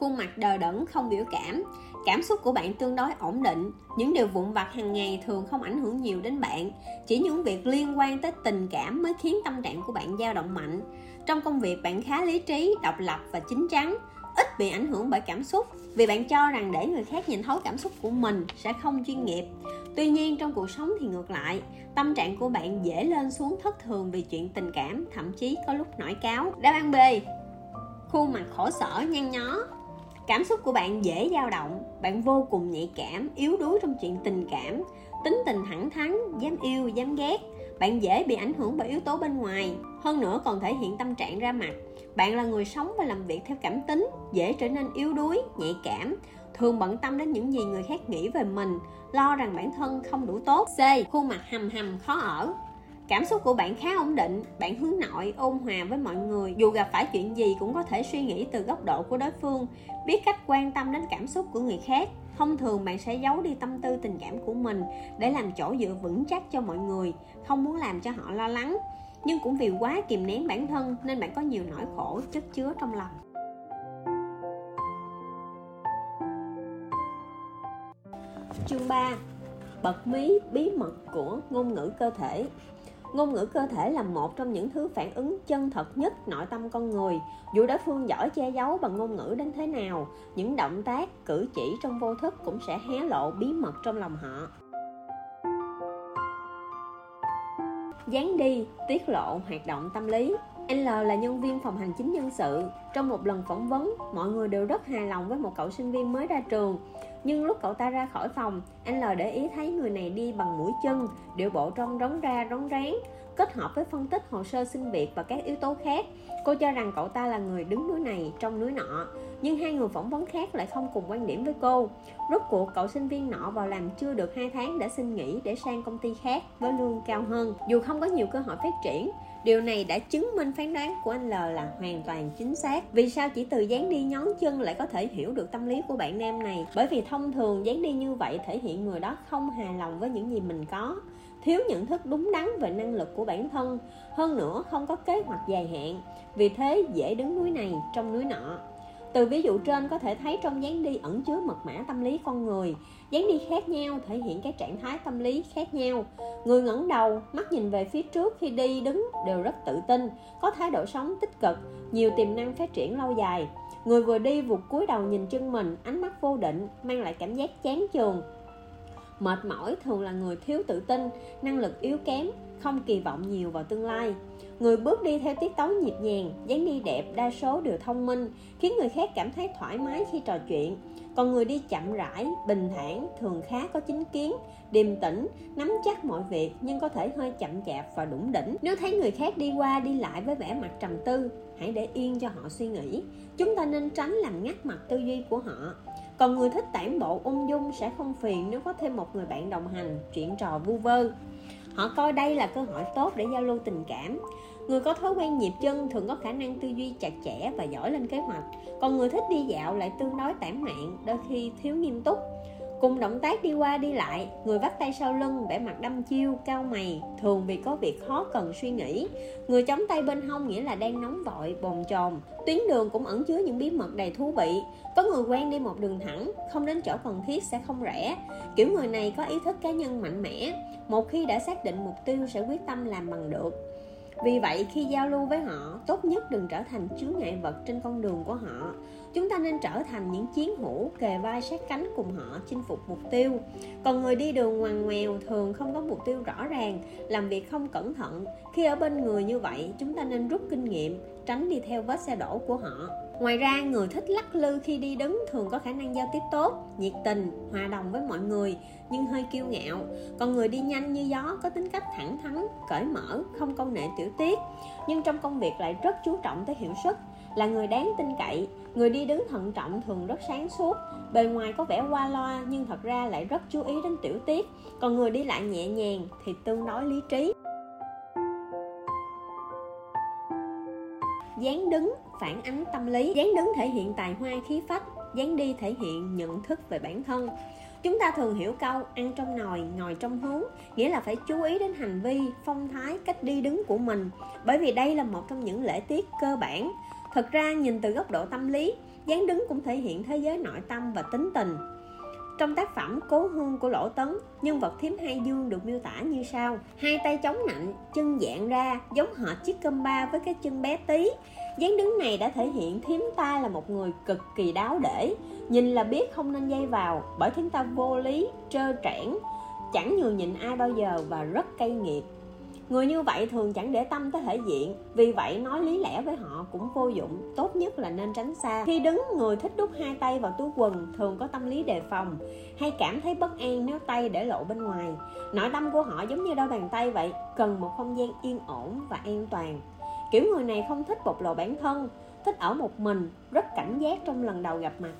Khuôn mặt đờ đẫn, không biểu cảm Cảm xúc của bạn tương đối ổn định Những điều vụn vặt hàng ngày thường không ảnh hưởng nhiều đến bạn Chỉ những việc liên quan tới tình cảm mới khiến tâm trạng của bạn dao động mạnh trong công việc bạn khá lý trí, độc lập và chín chắn ít bị ảnh hưởng bởi cảm xúc. Vì bạn cho rằng để người khác nhìn thấu cảm xúc của mình sẽ không chuyên nghiệp. Tuy nhiên trong cuộc sống thì ngược lại tâm trạng của bạn dễ lên xuống thất thường vì chuyện tình cảm thậm chí có lúc nổi cáo. Đáp án b khuôn mặt khổ sở nhăn nhó. Cảm xúc của bạn dễ dao động bạn vô cùng nhạy cảm yếu đuối trong chuyện tình cảm. Tính tình thẳng thắn dám yêu dám ghét bạn dễ bị ảnh hưởng bởi yếu tố bên ngoài, hơn nữa còn thể hiện tâm trạng ra mặt. Bạn là người sống và làm việc theo cảm tính, dễ trở nên yếu đuối, nhạy cảm, thường bận tâm đến những gì người khác nghĩ về mình, lo rằng bản thân không đủ tốt. C. Khuôn mặt hầm hầm khó ở. Cảm xúc của bạn khá ổn định, bạn hướng nội, ôn hòa với mọi người. Dù gặp phải chuyện gì cũng có thể suy nghĩ từ góc độ của đối phương, biết cách quan tâm đến cảm xúc của người khác thông thường bạn sẽ giấu đi tâm tư, tình cảm của mình để làm chỗ dựa vững chắc cho mọi người, không muốn làm cho họ lo lắng. Nhưng cũng vì quá kìm nén bản thân nên bạn có nhiều nỗi khổ chất chứa trong lòng. Chương 3 bật mí bí mật của ngôn ngữ cơ thể ngôn ngữ cơ thể là một trong những thứ phản ứng chân thật nhất nội tâm con người dù đối phương giỏi che giấu bằng ngôn ngữ đến thế nào những động tác cử chỉ trong vô thức cũng sẽ hé lộ bí mật trong lòng họ dán đi tiết lộ hoạt động tâm lý L là nhân viên phòng hành chính nhân sự. Trong một lần phỏng vấn, mọi người đều rất hài lòng với một cậu sinh viên mới ra trường. Nhưng lúc cậu ta ra khỏi phòng, anh L để ý thấy người này đi bằng mũi chân, điệu bộ trông rống ra rống rén Kết hợp với phân tích hồ sơ xin việc và các yếu tố khác, cô cho rằng cậu ta là người đứng núi này trong núi nọ. Nhưng hai người phỏng vấn khác lại không cùng quan điểm với cô. Rốt cuộc cậu sinh viên nọ vào làm chưa được 2 tháng đã xin nghỉ để sang công ty khác với lương cao hơn. Dù không có nhiều cơ hội phát triển, Điều này đã chứng minh phán đoán của anh L là hoàn toàn chính xác. Vì sao chỉ từ dáng đi nhón chân lại có thể hiểu được tâm lý của bạn nam này? Bởi vì thông thường dáng đi như vậy thể hiện người đó không hài lòng với những gì mình có, thiếu nhận thức đúng đắn về năng lực của bản thân, hơn nữa không có kế hoạch dài hạn vì thế, dễ đứng núi này trong núi nọ từ ví dụ trên có thể thấy trong dáng đi ẩn chứa mật mã tâm lý con người dáng đi khác nhau, thể hiện các trạng thái tâm lý khác nhau. Người ngẩng đầu, mắt nhìn về phía trước khi đi đứng đều rất tự tin, có thái độ sống tích cực, nhiều tiềm năng phát triển lâu dài. Người vừa đi vụt cúi đầu nhìn chân mình, ánh mắt vô định, mang lại cảm giác chán chường. Mệt mỏi thường là người thiếu tự tin, năng lực yếu kém, không kỳ vọng nhiều vào tương lai. Người bước đi theo tiết tấu nhịp nhàng, dáng đi đẹp, đa số đều thông minh, khiến người khác cảm thấy thoải mái khi trò chuyện còn người đi chậm rãi, bình thản, thường khá có chính kiến, điềm tĩnh, nắm chắc mọi việc nhưng có thể hơi chậm chạp và đủng đỉnh. Nếu thấy người khác đi qua, đi lại với vẻ mặt trầm tư, hãy để yên cho họ suy nghĩ. Chúng ta nên tránh làm ngắt mặt tư duy của họ. Còn người thích tản bộ ung dung sẽ không phiền nếu có thêm một người bạn đồng hành, chuyện trò vu vơ. Họ coi đây là cơ hội tốt để giao lưu tình cảm người có thói quen nhịp chân thường có khả năng tư duy chặt chẽ và giỏi lên kế hoạch. Còn người thích đi dạo lại tương đối tản mạn, đôi khi thiếu nghiêm túc. Cùng động tác đi qua đi lại, người vắt tay sau lưng, vẻ mặt đăm chiêu, cao mày, thường vì có việc khó cần suy nghĩ. Người chống tay bên hông nghĩa là đang nóng vội, bồn chồn. Tuyến đường cũng ẩn chứa những bí mật đầy thú vị. Có người quen đi một đường thẳng, không đến chỗ cần thiết sẽ không rẽ. Kiểu người này có ý thức cá nhân mạnh mẽ. Một khi đã xác định mục tiêu sẽ quyết tâm làm bằng được vì vậy, khi giao lưu với họ, tốt nhất đừng trở thành chướng ngại vật trên con đường của họ. Chúng ta nên trở thành những chiến hữu kề vai sát cánh cùng họ, chinh phục mục tiêu. Còn người đi đường ngoằn ngoèo thường không có mục tiêu rõ ràng, làm việc không cẩn thận. Khi ở bên người như vậy, chúng ta nên rút kinh nghiệm, tránh đi theo vết xe đổ của họ ngoài ra, người thích lắc lư khi đi đứng thường có khả năng giao tiếp tốt, nhiệt tình, hòa đồng với mọi người, nhưng hơi kiêu ngạo. Còn người đi nhanh như gió có tính cách thẳng thắn, cởi mở, không công nghệ tiểu tiết. Nhưng trong công việc lại rất chú trọng tới hiệu suất, là người đáng tin cậy. Người đi đứng thận trọng thường rất sáng suốt, bề ngoài có vẻ qua loa nhưng thật ra lại rất chú ý đến tiểu tiết. Còn người đi lại nhẹ nhàng thì tương đối lý trí. Dáng đứng phản ánh tâm lý. Dáng đứng thể hiện tài hoa, khí phách. Dáng đi thể hiện nhận thức về bản thân. Chúng ta thường hiểu câu ăn trong nồi, ngồi trong hướng nghĩa là phải chú ý đến hành vi, phong thái, cách đi đứng của mình. Bởi vì đây là một trong những lễ tiết cơ bản. Thực ra, nhìn từ góc độ tâm lý, dáng đứng cũng thể hiện thế giới nội tâm và tính tình trong tác phẩm Cố hương của Lỗ Tấn, nhân vật thiếm Hai Dương được miêu tả như sau. Hai tay chống nạnh, chân dạng ra, giống hệt chiếc cơm ba với cái chân bé tí. Dáng đứng này đã thể hiện thiếm ta là một người cực kỳ đáo để. Nhìn là biết không nên dây vào bởi thiếm ta vô lý trơ trẽn chẳng nhường nhịn ai bao giờ và rất cay nghiệt người như vậy thường chẳng để tâm tới thể diện. Vì vậy, nói lý lẽ với họ cũng vô dụng. Tốt nhất là nên tránh xa. Khi đứng, người thích đút hai tay vào túi quần, thường có tâm lý đề phòng hay cảm thấy bất an nếu tay để lộ bên ngoài. Nội tâm của họ giống như đôi bàn tay vậy, cần một không gian yên ổn và an toàn. Kiểu người này không thích bộc lộ bản thân, thích ở một mình, rất cảnh giác trong lần đầu gặp mặt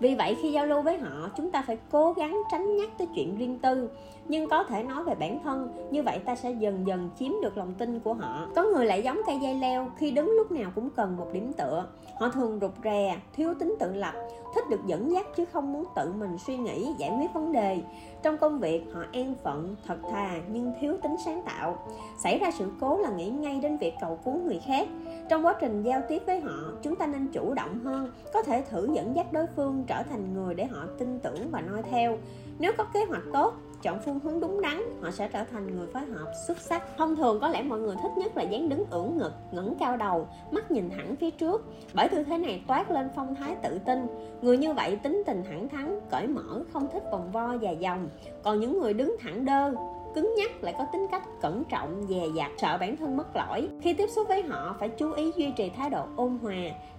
vì vậy khi giao lưu với họ, chúng ta phải cố gắng tránh nhắc tới chuyện riêng tư. Nhưng có thể nói về bản thân, như vậy ta sẽ dần dần chiếm được lòng tin của họ. Có người lại giống cây dây leo, khi đứng lúc nào cũng cần một điểm tựa. Họ thường rụt rè, thiếu tính tự lập, thích được dẫn dắt chứ không muốn tự mình suy nghĩ, giải quyết vấn đề trong công việc họ an phận, thật thà nhưng thiếu tính sáng tạo. Xảy ra sự cố là nghĩ ngay đến việc cầu cứu người khác. Trong quá trình giao tiếp với họ, chúng ta nên chủ động hơn, có thể thử dẫn dắt đối phương trở thành người để họ tin tưởng và noi theo. Nếu có kế hoạch tốt chọn phương hướng đúng đắn, họ sẽ trở thành người phối hợp xuất sắc. Thông thường có lẽ mọi người thích nhất là dáng đứng ưỡn ngực, ngẩng cao đầu, mắt nhìn thẳng phía trước. Bởi tư thế này toát lên phong thái tự tin. Người như vậy tính tình thẳng thắn, cởi mở, không thích vòng vo dài dòng. Còn những người đứng thẳng đơ, cứng nhắc lại có tính cách cẩn trọng, dè dặt, sợ bản thân mất lỗi. Khi tiếp xúc với họ, phải chú ý duy trì thái độ ôn hòa,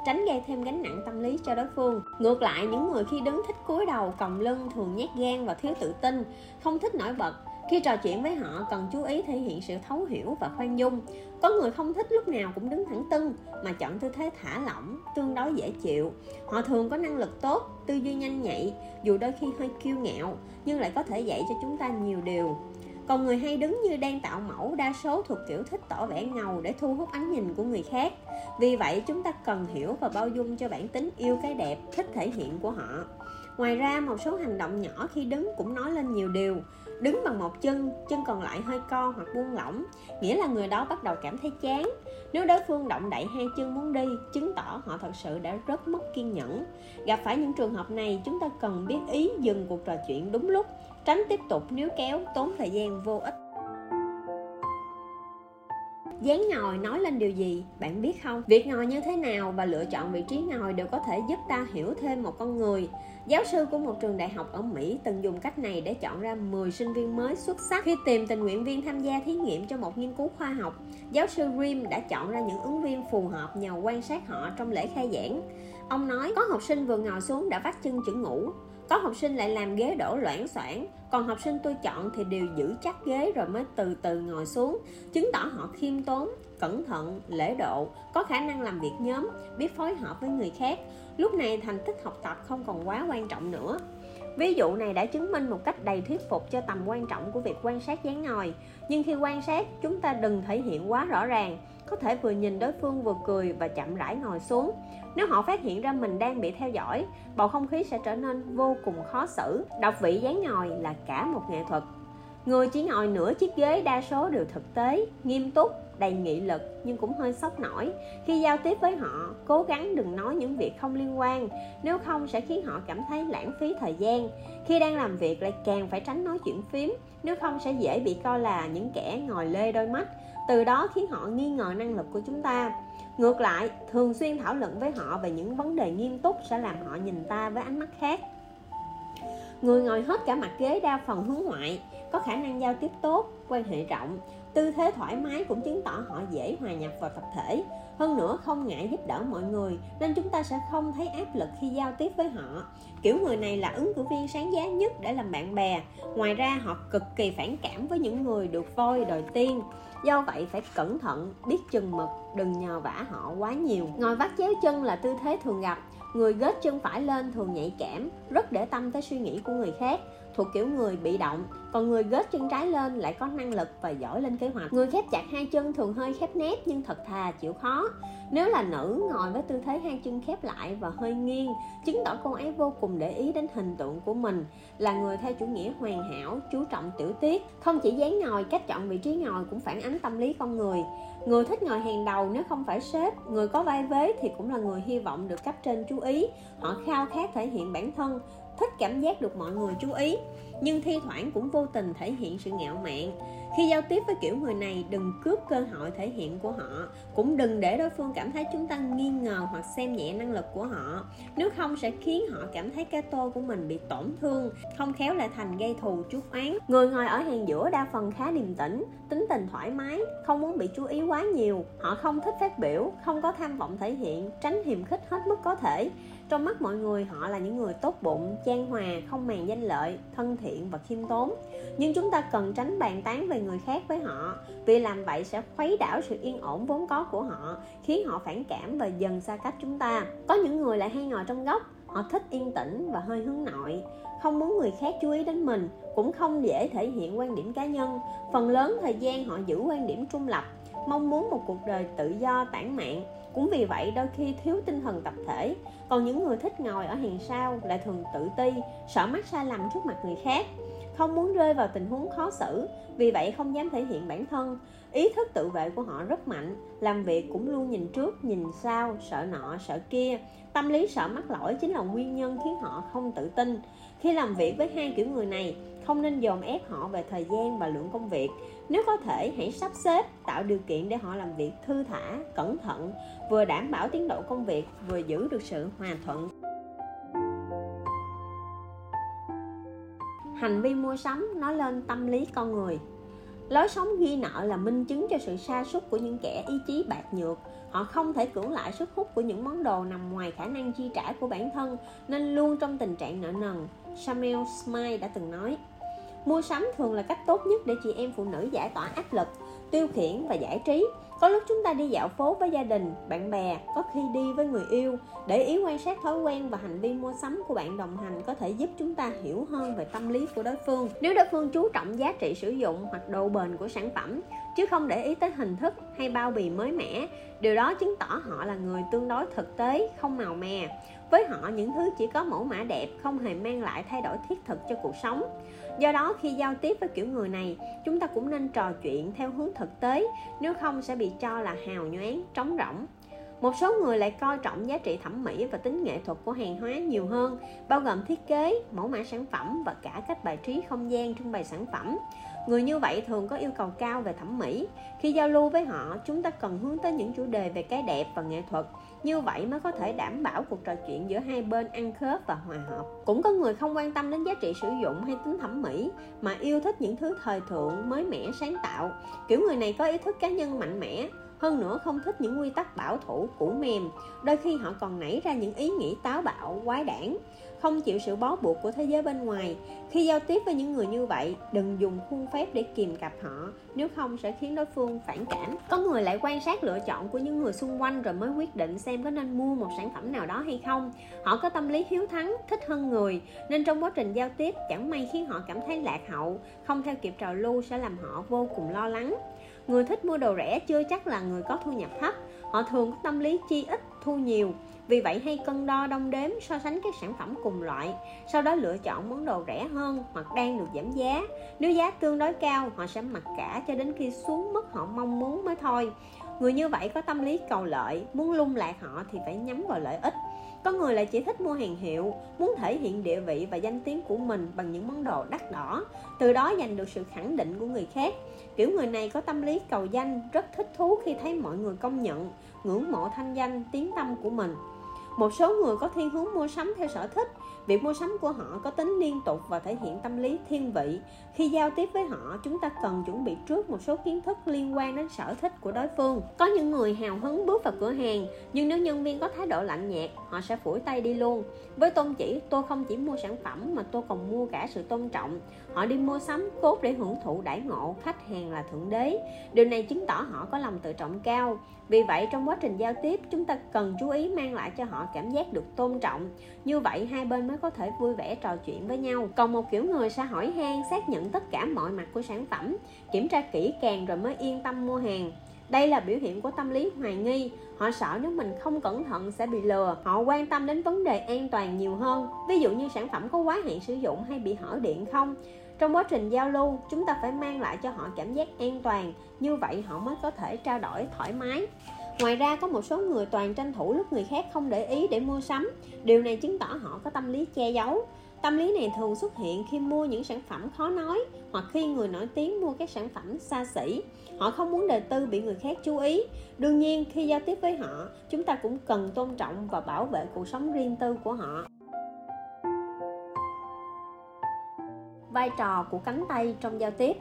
tránh gây thêm gánh nặng tâm lý cho đối phương. Ngược lại, những người khi đứng thích cúi đầu còng lưng, thường nhát gan và thiếu tự tin không thích nổi bật. Khi trò chuyện với họ, cần chú ý thể hiện sự thấu hiểu và khoan dung. Có người không thích lúc nào cũng đứng thẳng tưng, mà chọn tư thế thả lỏng, tương đối dễ chịu. Họ thường có năng lực tốt, tư duy nhanh nhạy, dù đôi khi hơi kiêu ngạo, nhưng lại có thể dạy cho chúng ta nhiều điều. Còn người hay đứng như đang tạo mẫu đa số thuộc kiểu thích tỏ vẻ ngầu để thu hút ánh nhìn của người khác. Vì vậy, chúng ta cần hiểu và bao dung cho bản tính yêu cái đẹp, thích thể hiện của họ ngoài ra, một số hành động nhỏ khi đứng cũng nói lên nhiều điều. Đứng bằng một chân chân còn lại hơi co hoặc buông lỏng, nghĩa là người đó bắt đầu cảm thấy chán. Nếu đối phương động đậy hai chân muốn đi, chứng tỏ họ thật sự đã rất mất kiên nhẫn. Gặp phải những trường hợp này, chúng ta cần biết ý, dừng cuộc trò chuyện đúng lúc, tránh tiếp tục níu kéo, tốn thời gian vô ích. Dáng ngồi nói lên điều gì, bạn biết không? Việc ngồi như thế nào và lựa chọn vị trí ngồi đều có thể giúp ta hiểu thêm một con người. Giáo sư của một trường đại học ở Mỹ từng dùng cách này để chọn ra 10 sinh viên mới xuất sắc. Khi tìm tình nguyện viên tham gia thí nghiệm cho một nghiên cứu khoa học, giáo sư Grimm đã chọn ra những ứng viên phù hợp nhờ quan sát họ trong lễ khai giảng. ông nói có học sinh vừa ngồi xuống đã vắt chân chữ ngủ có học sinh lại làm ghế đổ loãng xoảng còn học sinh tôi chọn thì đều giữ chắc ghế rồi mới từ từ ngồi xuống chứng tỏ họ khiêm tốn cẩn thận lễ độ có khả năng làm việc nhóm biết phối hợp với người khác lúc này thành tích học tập không còn quá quan trọng nữa Ví dụ này đã chứng minh một cách đầy thuyết phục cho tầm quan trọng của việc quan sát dáng ngồi. Nhưng khi quan sát, chúng ta đừng thể hiện quá rõ ràng. Có thể vừa nhìn đối phương vừa cười và chậm rãi ngồi xuống. Nếu họ phát hiện ra mình đang bị theo dõi, bầu không khí sẽ trở nên vô cùng khó xử. Đọc vị dáng ngồi là cả một nghệ thuật. Người chỉ ngồi nửa chiếc ghế đa số đều thực tế, nghiêm túc, đầy nghị lực nhưng cũng hơi sốc nổi. Khi giao tiếp với họ, cố gắng đừng nói những việc không liên quan, nếu không sẽ khiến họ cảm thấy lãng phí thời gian. Khi đang làm việc lại càng phải tránh nói chuyện phím, nếu không sẽ dễ bị coi là những kẻ ngồi lê đôi mắt. Từ đó khiến họ nghi ngờ năng lực của chúng ta. Ngược lại, thường xuyên thảo luận với họ về những vấn đề nghiêm túc sẽ làm họ nhìn ta với ánh mắt khác. Người ngồi hết cả mặt ghế đa phần hướng ngoại, có khả năng giao tiếp tốt, quan hệ rộng tư thế thoải mái cũng chứng tỏ họ dễ hòa nhập vào tập thể. Hơn nữa, không ngại giúp đỡ mọi người, nên chúng ta sẽ không thấy áp lực khi giao tiếp với họ. Kiểu người này là ứng cử viên sáng giá nhất để làm bạn bè. Ngoài ra, họ cực kỳ phản cảm với những người được voi đòi tiên do vậy, phải cẩn thận, biết chừng mực, đừng nhờ vả họ quá nhiều. Ngồi vắt chéo chân là tư thế thường gặp. Người gết chân phải lên thường nhạy cảm, rất để tâm tới suy nghĩ của người khác thuộc kiểu người bị động, còn người gớt chân trái lên lại có năng lực và giỏi lên kế hoạch. Người khép chặt hai chân thường hơi khép nép nhưng thật thà chịu khó. Nếu là nữ, ngồi với tư thế hai chân khép lại và hơi nghiêng, chứng tỏ cô ấy vô cùng để ý đến hình tượng của mình, là người theo chủ nghĩa hoàn hảo, chú trọng tiểu tiết. Không chỉ dáng ngồi, cách chọn vị trí ngồi cũng phản ánh tâm lý con người. Người thích ngồi hàng đầu nếu không phải sếp, người có vai vế thì cũng là người hy vọng được cấp trên chú ý. Họ khao khát thể hiện bản thân thích cảm giác được mọi người chú ý, nhưng thi thoảng cũng vô tình thể hiện sự ngạo mạn. Khi giao tiếp với kiểu người này, đừng cướp cơ hội thể hiện của họ, cũng đừng để đối phương cảm thấy chúng ta nghi ngờ hoặc xem nhẹ năng lực của họ. Nếu không sẽ khiến họ cảm thấy cái tô của mình bị tổn thương, không khéo lại thành gây thù, chuốc oán. Người ngồi ở hàng giữa đa phần khá điềm tĩnh, tính tình thoải mái, không muốn bị chú ý quá nhiều. Họ không thích phát biểu, không có tham vọng thể hiện, tránh hiềm khích hết mức có thể trong mắt mọi người, họ là những người tốt bụng, chan hòa, không màng danh lợi, thân thiện và khiêm tốn. Nhưng chúng ta cần tránh bàn tán về người khác với họ, vì làm vậy sẽ khuấy đảo sự yên ổn vốn có của họ, khiến họ phản cảm và dần xa cách chúng ta. Có những người lại hay ngồi trong góc, họ thích yên tĩnh và hơi hướng nội, không muốn người khác chú ý đến mình, cũng không dễ thể hiện quan điểm cá nhân. Phần lớn thời gian họ giữ quan điểm trung lập, mong muốn một cuộc đời tự do tản mạn cũng vì vậy, đôi khi thiếu tinh thần tập thể. Còn những người thích ngồi ở hàng sau lại thường tự ti, sợ mắc sai lầm trước mặt người khác, không muốn rơi vào tình huống khó xử. Vì vậy, không dám thể hiện bản thân. Ý thức tự vệ của họ rất mạnh, làm việc cũng luôn nhìn trước, nhìn sau, sợ nọ, sợ kia. Tâm lý sợ mắc lỗi chính là nguyên nhân khiến họ không tự tin. Khi làm việc với hai kiểu người này không nên dồn ép họ về thời gian và lượng công việc. Nếu có thể, hãy sắp xếp, tạo điều kiện để họ làm việc thư thả, cẩn thận, vừa đảm bảo tiến độ công việc, vừa giữ được sự hòa thuận. Hành vi mua sắm nói lên tâm lý con người. Lối sống ghi nợ là minh chứng cho sự sa sút của những kẻ ý chí bạc nhược. Họ không thể cưỡng lại sức hút của những món đồ nằm ngoài khả năng chi trả của bản thân, nên luôn trong tình trạng nợ nần. Samuel Smile đã từng nói mua sắm thường là cách tốt nhất để chị em phụ nữ giải tỏa áp lực, tiêu khiển và giải trí. Có lúc chúng ta đi dạo phố với gia đình, bạn bè, có khi đi với người yêu. Để ý quan sát thói quen và hành vi mua sắm của bạn đồng hành có thể giúp chúng ta hiểu hơn về tâm lý của đối phương. Nếu đối phương chú trọng giá trị sử dụng hoặc độ bền của sản phẩm, chứ không để ý tới hình thức hay bao bì mới mẻ, điều đó chứng tỏ họ là người tương đối thực tế, không màu mè. Với họ, những thứ chỉ có mẫu mã đẹp, không hề mang lại thay đổi thiết thực cho cuộc sống do đó khi giao tiếp với kiểu người này, chúng ta cũng nên trò chuyện theo hướng thực tế, nếu không sẽ bị cho là hào nhoáng, trống rỗng. Một số người lại coi trọng giá trị thẩm mỹ và tính nghệ thuật của hàng hóa nhiều hơn, bao gồm thiết kế, mẫu mã sản phẩm và cả cách bài trí không gian trưng bày sản phẩm. Người như vậy thường có yêu cầu cao về thẩm mỹ. Khi giao lưu với họ, chúng ta cần hướng tới những chủ đề về cái đẹp và nghệ thuật như vậy mới có thể đảm bảo cuộc trò chuyện giữa hai bên ăn khớp và hòa hợp. Cũng có người không quan tâm đến giá trị sử dụng hay tính thẩm mỹ, mà yêu thích những thứ thời thượng, mới mẻ, sáng tạo. Kiểu người này có ý thức cá nhân mạnh mẽ, hơn nữa không thích những quy tắc bảo thủ cũ mềm. Đôi khi họ còn nảy ra những ý nghĩ táo bạo, quái đản không chịu sự bó buộc của thế giới bên ngoài. Khi giao tiếp với những người như vậy, đừng dùng khuôn phép để kìm cặp họ, nếu không sẽ khiến đối phương phản cảm. Có người lại quan sát lựa chọn của những người xung quanh rồi mới quyết định xem có nên mua một sản phẩm nào đó hay không. Họ có tâm lý hiếu thắng, thích hơn người, nên trong quá trình giao tiếp chẳng may khiến họ cảm thấy lạc hậu. Không theo kịp trào lưu sẽ làm họ vô cùng lo lắng. Người thích mua đồ rẻ chưa chắc là người có thu nhập thấp. Họ thường có tâm lý chi ít, thu nhiều vì vậy hay cân đo đong đếm, so sánh các sản phẩm cùng loại, sau đó lựa chọn món đồ rẻ hơn hoặc đang được giảm giá. Nếu giá tương đối cao, họ sẽ mặc cả cho đến khi xuống mức họ mong muốn mới thôi. Người như vậy có tâm lý cầu lợi, muốn lung lạc họ thì phải nhắm vào lợi ích. Có người lại chỉ thích mua hàng hiệu, muốn thể hiện địa vị và danh tiếng của mình bằng những món đồ đắt đỏ, từ đó giành được sự khẳng định của người khác. Kiểu người này có tâm lý cầu danh, rất thích thú khi thấy mọi người công nhận, ngưỡng mộ thanh danh, tiếng tâm của mình một số người có thiên hướng mua sắm theo sở thích việc mua sắm của họ có tính liên tục và thể hiện tâm lý thiên vị. Khi giao tiếp với họ, chúng ta cần chuẩn bị trước một số kiến thức liên quan đến sở thích của đối phương. Có những người hào hứng bước vào cửa hàng, nhưng nếu nhân viên có thái độ lạnh nhạt, họ sẽ phủi tay đi luôn. Với tôn chỉ, tôi không chỉ mua sản phẩm mà tôi còn mua cả sự tôn trọng. Họ đi mua sắm cốt để hưởng thụ đãi ngộ, khách hàng là thượng đế. Điều này chứng tỏ họ có lòng tự trọng cao. Vì vậy, trong quá trình giao tiếp, chúng ta cần chú ý mang lại cho họ cảm giác được tôn trọng như vậy, hai bên mới có thể vui vẻ trò chuyện với nhau. Còn một kiểu người sẽ hỏi han, xác nhận tất cả mọi mặt của sản phẩm, kiểm tra kỹ càng rồi mới yên tâm mua hàng. Đây là biểu hiện của tâm lý hoài nghi. Họ sợ nếu mình không cẩn thận sẽ bị lừa. Họ quan tâm đến vấn đề an toàn nhiều hơn. Ví dụ như sản phẩm có quá hạn sử dụng hay bị hở điện không? Trong quá trình giao lưu, chúng ta phải mang lại cho họ cảm giác an toàn. Như vậy, họ mới có thể trao đổi thoải mái ngoài ra có một số người toàn tranh thủ lúc người khác không để ý để mua sắm. Điều này chứng tỏ họ có tâm lý che giấu. Tâm lý này thường xuất hiện khi mua những sản phẩm khó nói hoặc khi người nổi tiếng mua các sản phẩm xa xỉ. Họ không muốn đời tư bị người khác chú ý. Đương nhiên, khi giao tiếp với họ, chúng ta cũng cần tôn trọng và bảo vệ cuộc sống riêng tư của họ. Vai trò của cánh tay trong giao tiếp.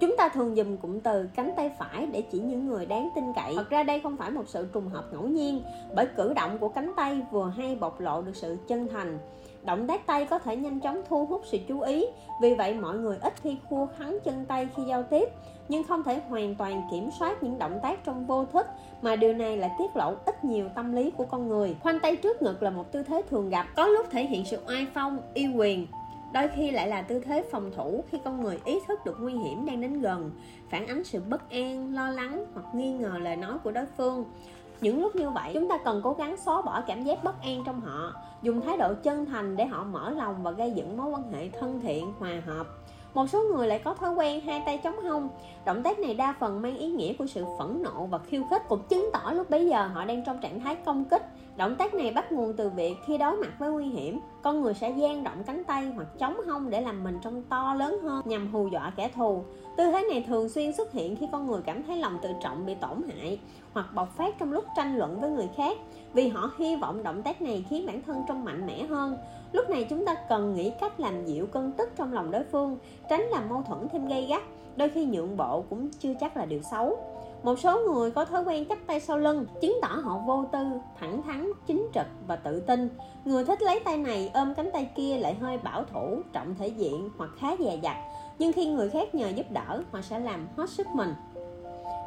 Chúng ta thường dùng cụm từ cánh tay phải để chỉ những người đáng tin cậy. Thật ra đây không phải một sự trùng hợp ngẫu nhiên, bởi cử động của cánh tay vừa hay bộc lộ được sự chân thành. Động tác tay có thể nhanh chóng thu hút sự chú ý, vì vậy mọi người ít khi khua khắn chân tay khi giao tiếp, nhưng không thể hoàn toàn kiểm soát những động tác trong vô thức mà điều này lại tiết lộ ít nhiều tâm lý của con người. Khoanh tay trước ngực là một tư thế thường gặp, có lúc thể hiện sự oai phong, uy quyền, đôi khi lại là tư thế phòng thủ khi con người ý thức được nguy hiểm đang đến gần, phản ánh sự bất an, lo lắng hoặc nghi ngờ lời nói của đối phương. Những lúc như vậy, chúng ta cần cố gắng xóa bỏ cảm giác bất an trong họ, dùng thái độ chân thành để họ mở lòng và gây dựng mối quan hệ thân thiện, hòa hợp. Một số người lại có thói quen hai tay chống hông. Động tác này đa phần mang ý nghĩa của sự phẫn nộ và khiêu khích cũng chứng tỏ lúc bấy giờ họ đang trong trạng thái công kích động tác này bắt nguồn từ việc khi đối mặt với nguy hiểm, con người sẽ dang động cánh tay hoặc chống hông để làm mình trông to lớn hơn nhằm hù dọa kẻ thù. Tư thế này thường xuyên xuất hiện khi con người cảm thấy lòng tự trọng bị tổn hại hoặc bộc phát trong lúc tranh luận với người khác, vì họ hy vọng động tác này khiến bản thân trông mạnh mẽ hơn. Lúc này chúng ta cần nghĩ cách làm dịu cơn tức trong lòng đối phương, tránh làm mâu thuẫn thêm gây gắt, đôi khi nhượng bộ cũng chưa chắc là điều xấu một số người có thói quen chắp tay sau lưng, chứng tỏ họ vô tư, thẳng thắn, chính trực và tự tin. Người thích lấy tay này ôm cánh tay kia lại hơi bảo thủ, trọng thể diện hoặc khá dè dặt. Nhưng khi người khác nhờ giúp đỡ, họ sẽ làm hết sức mình.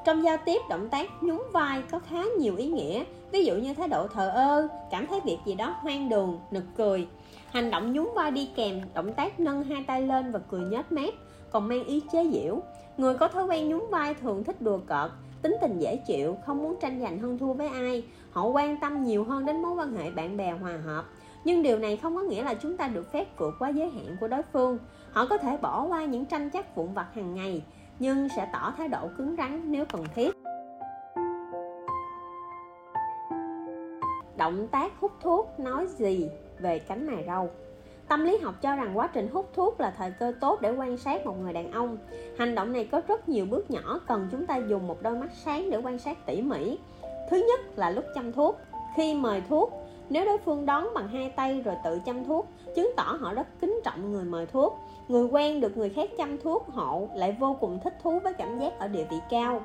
Trong giao tiếp, động tác, nhún vai có khá nhiều ý nghĩa. Ví dụ như thái độ thờ ơ, cảm thấy việc gì đó hoang đường, nực cười. Hành động nhún vai đi kèm, động tác nâng hai tay lên và cười nhếch mép, còn mang ý chế giễu. Người có thói quen nhún vai thường thích đùa cợt tính tình dễ chịu, không muốn tranh giành hơn thua với ai. Họ quan tâm nhiều hơn đến mối quan hệ bạn bè hòa hợp. Nhưng điều này không có nghĩa là chúng ta được phép vượt quá giới hạn của đối phương. Họ có thể bỏ qua những tranh chấp vụn vặt hàng ngày, nhưng sẽ tỏ thái độ cứng rắn nếu cần thiết. Động tác hút thuốc nói gì về cánh mày râu? Tâm lý học cho rằng quá trình hút thuốc là thời cơ tốt để quan sát một người đàn ông. Hành động này có rất nhiều bước nhỏ cần chúng ta dùng một đôi mắt sáng để quan sát tỉ mỉ. Thứ nhất là lúc chăm thuốc. Khi mời thuốc, nếu đối phương đón bằng hai tay rồi tự chăm thuốc, chứng tỏ họ rất kính trọng người mời thuốc. Người quen được người khác chăm thuốc hộ lại vô cùng thích thú với cảm giác ở địa vị cao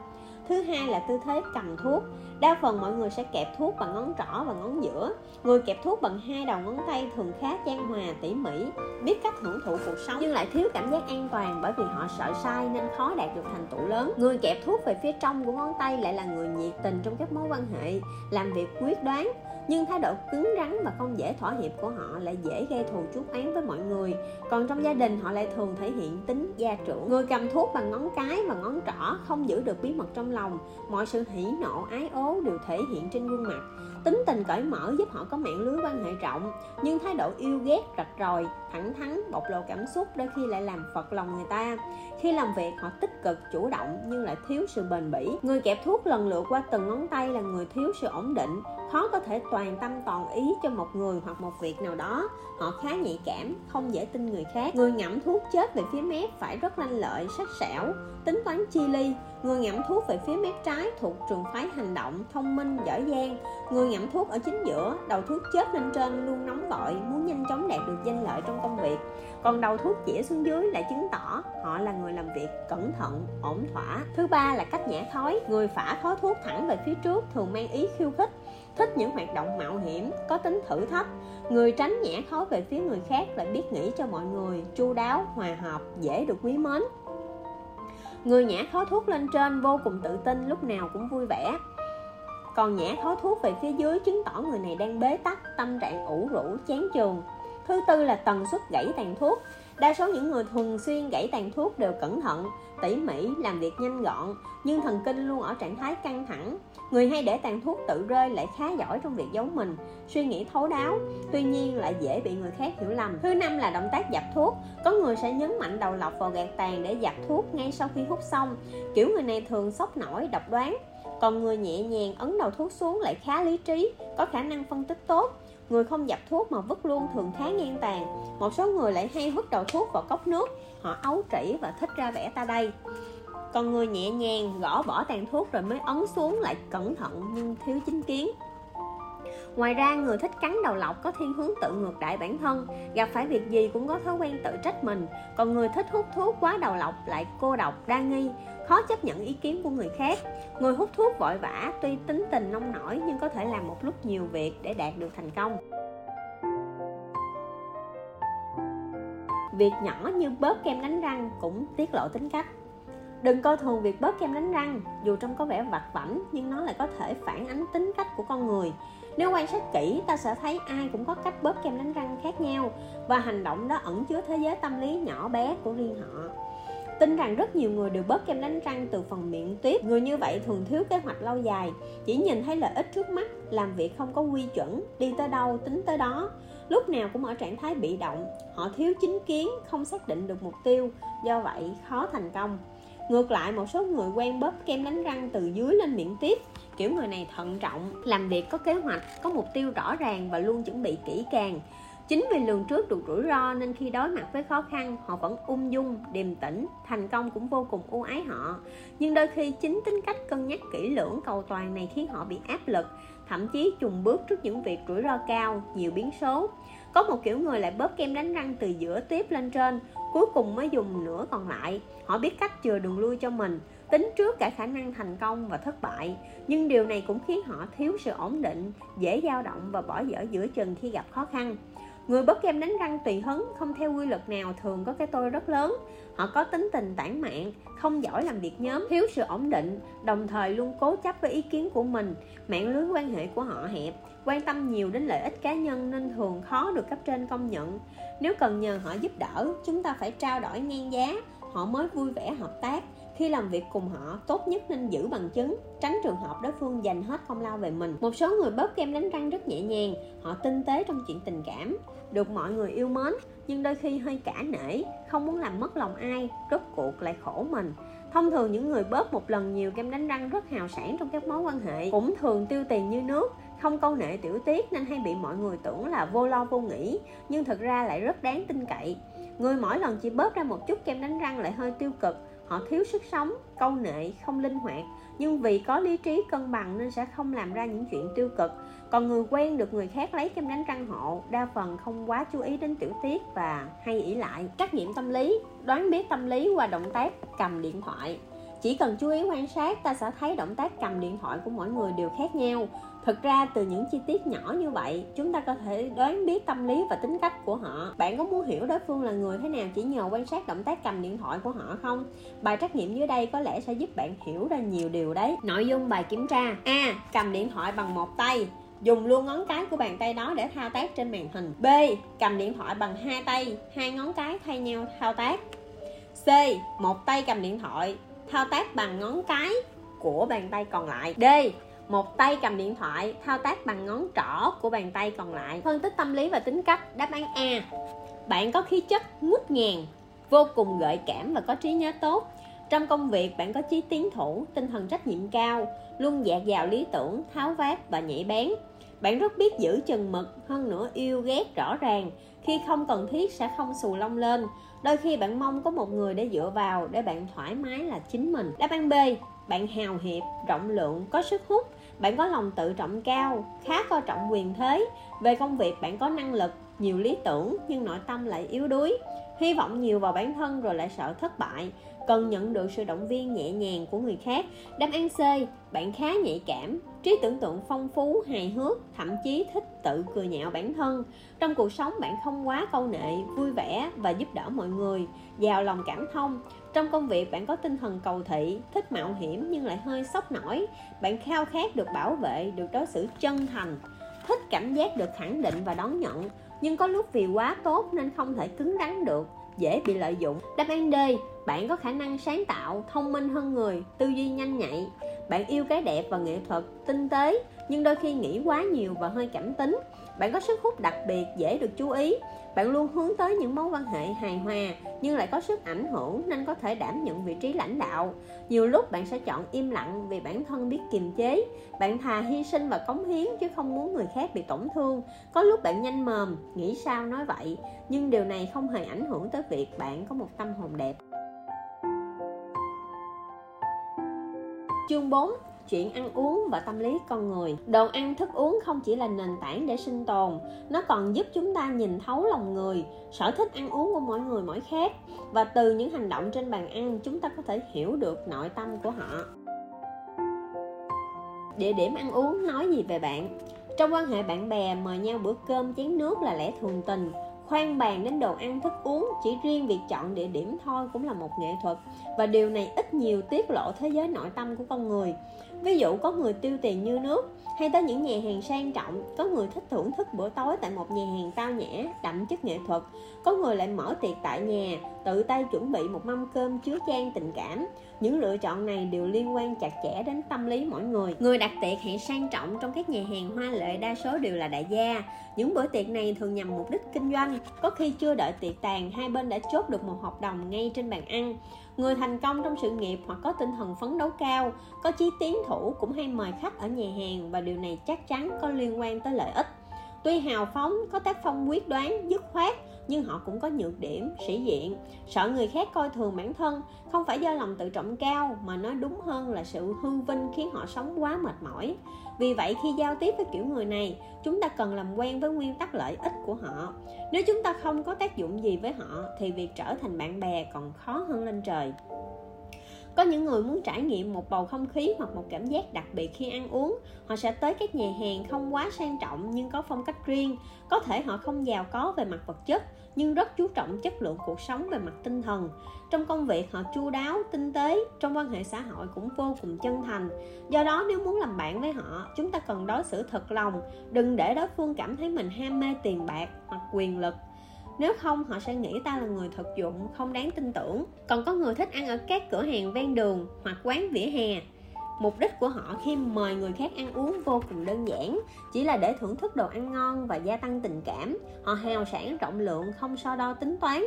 thứ hai là tư thế cầm thuốc. Đa phần mọi người sẽ kẹp thuốc bằng ngón trỏ và ngón giữa. Người kẹp thuốc bằng hai đầu ngón tay thường khá chan hòa, tỉ mỉ, biết cách hưởng thụ cuộc sống nhưng lại thiếu cảm giác an toàn bởi vì họ sợ sai nên khó đạt được thành tựu lớn. Người kẹp thuốc về phía trong của ngón tay lại là người nhiệt tình trong các mối quan hệ, làm việc quyết đoán nhưng thái độ cứng rắn và không dễ thỏa hiệp của họ lại dễ gây thù chuốc oán với mọi người. Còn trong gia đình, họ lại thường thể hiện tính gia trưởng. Người cầm thuốc bằng ngón cái và ngón trỏ không giữ được bí mật trong lòng. Mọi sự hỉ nộ, ái ố đều thể hiện trên gương mặt tính tình cởi mở giúp họ có mạng lưới quan hệ rộng, nhưng thái độ yêu ghét, rạch ròi, thẳng thắn, bộc lộ cảm xúc đôi khi lại làm phật lòng người ta. Khi làm việc, họ tích cực, chủ động, nhưng lại thiếu sự bền bỉ. Người kẹp thuốc lần lượt qua từng ngón tay là người thiếu sự ổn định. Khó có thể toàn tâm toàn ý cho một người hoặc một việc nào đó. Họ khá nhạy cảm, không dễ tin người khác. Người ngậm thuốc chết về phía mép phải rất lanh lợi, sắc sảo, tính toán chi ly người ngậm thuốc về phía mép trái thuộc trường phái hành động thông minh, giỏi giang. Người ngậm thuốc ở chính giữa, đầu thuốc chết lên trên, luôn nóng vội, muốn nhanh chóng đạt được danh lợi trong công việc. Còn đầu thuốc chỉ xuống dưới lại chứng tỏ họ là người làm việc cẩn thận, ổn thỏa. Thứ ba là cách nhả khói người phả khói thuốc thẳng về phía trước thường mang ý khiêu khích, thích những hoạt động mạo hiểm, có tính thử thách. Người tránh nhả khói về phía người khác lại biết nghĩ cho mọi người, chu đáo, hòa hợp, dễ được quý mến người nhã khói thuốc lên trên vô cùng tự tin, lúc nào cũng vui vẻ. Còn nhã khói thuốc về phía dưới chứng tỏ người này đang bế tắc, tâm trạng ủ rũ, chán trường thứ tư là tần suất gãy tàn thuốc. Đa số những người thường xuyên gãy tàn thuốc đều cẩn thận tỉ mỉ, làm việc nhanh gọn, nhưng thần kinh luôn ở trạng thái căng thẳng. Người hay để tàn thuốc tự rơi lại khá giỏi trong việc giấu mình, suy nghĩ thấu đáo. Tuy nhiên lại dễ bị người khác hiểu lầm. Thứ năm là động tác dập thuốc. Có người sẽ nhấn mạnh đầu lọc vào gạt tàn để dập thuốc ngay sau khi hút xong. Kiểu người này thường sốc nổi, độc đoán. Còn người nhẹ nhàng ấn đầu thuốc xuống lại khá lý trí, có khả năng phân tích tốt. Người không dập thuốc mà vứt luôn thường khá ngang tàn. Một số người lại hay vứt đầu thuốc vào cốc nước họ ấu trĩ và thích ra vẻ ta đây còn người nhẹ nhàng gõ bỏ tàn thuốc rồi mới ấn xuống lại cẩn thận nhưng thiếu chính kiến Ngoài ra, người thích cắn đầu lọc có thiên hướng tự ngược đại bản thân, gặp phải việc gì cũng có thói quen tự trách mình. Còn người thích hút thuốc quá đầu lọc lại cô độc, đa nghi, khó chấp nhận ý kiến của người khác. Người hút thuốc vội vã tuy tính tình nông nổi nhưng có thể làm một lúc nhiều việc để đạt được thành công. Việc nhỏ như bớt kem đánh răng cũng tiết lộ tính cách Đừng coi thường việc bớt kem đánh răng, dù trông có vẻ vặt vảnh nhưng nó lại có thể phản ánh tính cách của con người. Nếu quan sát kỹ, ta sẽ thấy ai cũng có cách bớt kem đánh răng khác nhau và hành động đó ẩn chứa thế giới tâm lý nhỏ bé của riêng họ. Tin rằng rất nhiều người đều bớt kem đánh răng từ phần miệng tuyết Người như vậy thường thiếu kế hoạch lâu dài Chỉ nhìn thấy lợi ích trước mắt Làm việc không có quy chuẩn Đi tới đâu tính tới đó Lúc nào cũng ở trạng thái bị động Họ thiếu chính kiến Không xác định được mục tiêu Do vậy khó thành công Ngược lại một số người quen bóp kem đánh răng từ dưới lên miệng tiếp Kiểu người này thận trọng, làm việc có kế hoạch, có mục tiêu rõ ràng và luôn chuẩn bị kỹ càng Chính vì lường trước được rủi ro nên khi đối mặt với khó khăn họ vẫn ung dung, điềm tĩnh, thành công cũng vô cùng ưu ái họ. Nhưng đôi khi chính tính cách cân nhắc kỹ lưỡng cầu toàn này khiến họ bị áp lực, thậm chí chùng bước trước những việc rủi ro cao, nhiều biến số. Có một kiểu người lại bóp kem đánh răng từ giữa tiếp lên trên, cuối cùng mới dùng nửa còn lại. Họ biết cách chừa đường lui cho mình, tính trước cả khả năng thành công và thất bại. Nhưng điều này cũng khiến họ thiếu sự ổn định, dễ dao động và bỏ dở giữa chừng khi gặp khó khăn. Người bớt kem đánh răng tùy hứng, không theo quy luật nào thường có cái tôi rất lớn. Họ có tính tình tản mạn, không giỏi làm việc nhóm, thiếu sự ổn định, đồng thời luôn cố chấp với ý kiến của mình. Mạng lưới quan hệ của họ hẹp, quan tâm nhiều đến lợi ích cá nhân nên thường khó được cấp trên công nhận. Nếu cần nhờ họ giúp đỡ, chúng ta phải trao đổi ngang giá, họ mới vui vẻ hợp tác. Khi làm việc cùng họ tốt nhất nên giữ bằng chứng tránh trường hợp đối phương dành hết công lao về mình. Một số người bóp kem đánh răng rất nhẹ nhàng họ tinh tế trong chuyện tình cảm được mọi người yêu mến nhưng đôi khi hơi cả nể không muốn làm mất lòng ai rốt cuộc lại khổ mình. Thông thường những người bóp một lần nhiều kem đánh răng rất hào sản trong các mối quan hệ cũng thường tiêu tiền như nước không câu nệ tiểu tiết nên hay bị mọi người tưởng là vô lo vô nghĩ, nhưng thực ra lại rất đáng tin cậy. Người mỗi lần chỉ bóp ra một chút kem đánh răng lại hơi tiêu cực, họ thiếu sức sống, câu nệ, không linh hoạt. Nhưng vì có lý trí cân bằng nên sẽ không làm ra những chuyện tiêu cực. Còn người quen được người khác lấy kem đánh răng hộ, đa phần không quá chú ý đến tiểu tiết và hay ỷ lại. Trắc nghiệm tâm lý, đoán biết tâm lý qua động tác cầm điện thoại. Chỉ cần chú ý quan sát, ta sẽ thấy động tác cầm điện thoại của mỗi người đều khác nhau thực ra từ những chi tiết nhỏ như vậy, chúng ta có thể đoán biết tâm lý và tính cách của họ. Bạn có muốn hiểu đối phương là người thế nào chỉ nhờ quan sát động tác cầm điện thoại của họ không? Bài trắc nghiệm dưới đây có lẽ sẽ giúp bạn hiểu ra nhiều điều đấy. Nội dung bài kiểm tra. A. Cầm điện thoại bằng một tay. Dùng luôn ngón cái của bàn tay đó để thao tác trên màn hình. B. Cầm điện thoại bằng hai tay. Hai ngón cái thay nhau thao tác. C. Một tay cầm điện thoại, thao tác bằng ngón cái của bàn tay còn lại. D một tay cầm điện thoại, thao tác bằng ngón trỏ của bàn tay còn lại. Phân tích tâm lý và tính cách, đáp án a. Bạn có khí chất ngút ngàn, vô cùng gợi cảm và có trí nhớ tốt. Trong công việc, bạn có chí tiến thủ, tinh thần trách nhiệm cao, luôn dạt dào lý tưởng, tháo vát và nhạy bén. Bạn rất biết giữ chừng mực, hơn nữa yêu ghét rõ ràng. Khi không cần thiết sẽ không xù lông lên. Đôi khi bạn mong có một người để dựa vào để bạn thoải mái là chính mình. Đáp án b bạn hào hiệp, rộng lượng, có sức hút. Bạn có lòng tự trọng cao, khá coi trọng quyền thế. Về công việc, bạn có năng lực, nhiều lý tưởng, nhưng nội tâm lại yếu đuối. Hy vọng nhiều vào bản thân rồi lại sợ thất bại. Cần nhận được sự động viên nhẹ nhàng của người khác. Đáp án c, bạn khá nhạy cảm. Trí tưởng tượng phong phú, hài hước, thậm chí thích tự cười nhạo bản thân. Trong cuộc sống, bạn không quá câu nệ, vui vẻ và giúp đỡ mọi người. Giàu lòng cảm thông trong công việc, bạn có tinh thần cầu thị, thích mạo hiểm nhưng lại hơi sốc nổi. Bạn khao khát được bảo vệ, được đối xử chân thành, thích cảm giác được khẳng định và đón nhận. Nhưng có lúc vì quá tốt nên không thể cứng rắn được, dễ bị lợi dụng. Đáp án D, bạn có khả năng sáng tạo, thông minh hơn người, tư duy nhanh nhạy. Bạn yêu cái đẹp và nghệ thuật, tinh tế, nhưng đôi khi nghĩ quá nhiều và hơi cảm tính. Bạn có sức hút đặc biệt, dễ được chú ý bạn luôn hướng tới những mối quan hệ hài hòa, nhưng lại có sức ảnh hưởng nên có thể đảm nhận vị trí lãnh đạo. Nhiều lúc bạn sẽ chọn im lặng vì bản thân biết kiềm chế. Bạn thà hy sinh và cống hiến chứ không muốn người khác bị tổn thương. Có lúc bạn nhanh mồm, nghĩ sao nói vậy. Nhưng điều này không hề ảnh hưởng tới việc bạn có một tâm hồn đẹp. Chương 4 chuyện ăn uống và tâm lý con người. Đồ ăn, thức uống không chỉ là nền tảng để sinh tồn, nó còn giúp chúng ta nhìn thấu lòng người, sở thích ăn uống của mỗi người mỗi khác. Và từ những hành động trên bàn ăn, chúng ta có thể hiểu được nội tâm của họ. Địa điểm ăn uống, nói gì về bạn? Trong quan hệ bạn bè, mời nhau bữa cơm, chén nước là lẽ thường tình. Khoan bàn đến đồ ăn, thức uống, chỉ riêng việc chọn địa điểm thôi cũng là một nghệ thuật. Và điều này ít nhiều tiết lộ thế giới nội tâm của con người ví dụ có người tiêu tiền như nước hay tới những nhà hàng sang trọng, có người thích thưởng thức bữa tối tại một nhà hàng tao nhã, đậm chất nghệ thuật. Có người lại mở tiệc tại nhà, tự tay chuẩn bị một mâm cơm chứa chan tình cảm. Những lựa chọn này đều liên quan chặt chẽ đến tâm lý mỗi người. Người đặt tiệc hẹn sang trọng trong các nhà hàng hoa lệ đa số đều là đại gia. Những bữa tiệc này thường nhằm mục đích kinh doanh. Có khi chưa đợi tiệc tàn, hai bên đã chốt được một hợp đồng ngay trên bàn ăn người thành công trong sự nghiệp hoặc có tinh thần phấn đấu cao, có chí tiến thủ cũng hay mời khách ở nhà hàng và điều này chắc chắn có liên quan tới lợi ích. Tuy hào phóng, có tác phong quyết đoán, dứt khoát, nhưng họ cũng có nhược điểm, sĩ diện. Sợ người khác coi thường bản thân, không phải do lòng tự trọng cao mà nói đúng hơn là sự hư vinh khiến họ sống quá mệt mỏi vì vậy khi giao tiếp với kiểu người này, chúng ta cần làm quen với nguyên tắc lợi ích của họ. Nếu chúng ta không có tác dụng gì với họ, thì việc trở thành bạn bè còn khó hơn lên trời. Có những người muốn trải nghiệm một bầu không khí hoặc một cảm giác đặc biệt khi ăn uống, họ sẽ tới các nhà hàng không quá sang trọng nhưng có phong cách riêng. Có thể họ không giàu có về mặt vật chất, nhưng rất chú trọng chất lượng cuộc sống về mặt tinh thần trong công việc họ chu đáo, tinh tế, trong quan hệ xã hội cũng vô cùng chân thành. Do đó nếu muốn làm bạn với họ, chúng ta cần đối xử thật lòng, đừng để đối phương cảm thấy mình ham mê tiền bạc hoặc quyền lực. Nếu không, họ sẽ nghĩ ta là người thực dụng, không đáng tin tưởng. Còn có người thích ăn ở các cửa hàng ven đường hoặc quán vỉa hè. Mục đích của họ khi mời người khác ăn uống vô cùng đơn giản, chỉ là để thưởng thức đồ ăn ngon và gia tăng tình cảm. Họ hào sản rộng lượng, không so đo tính toán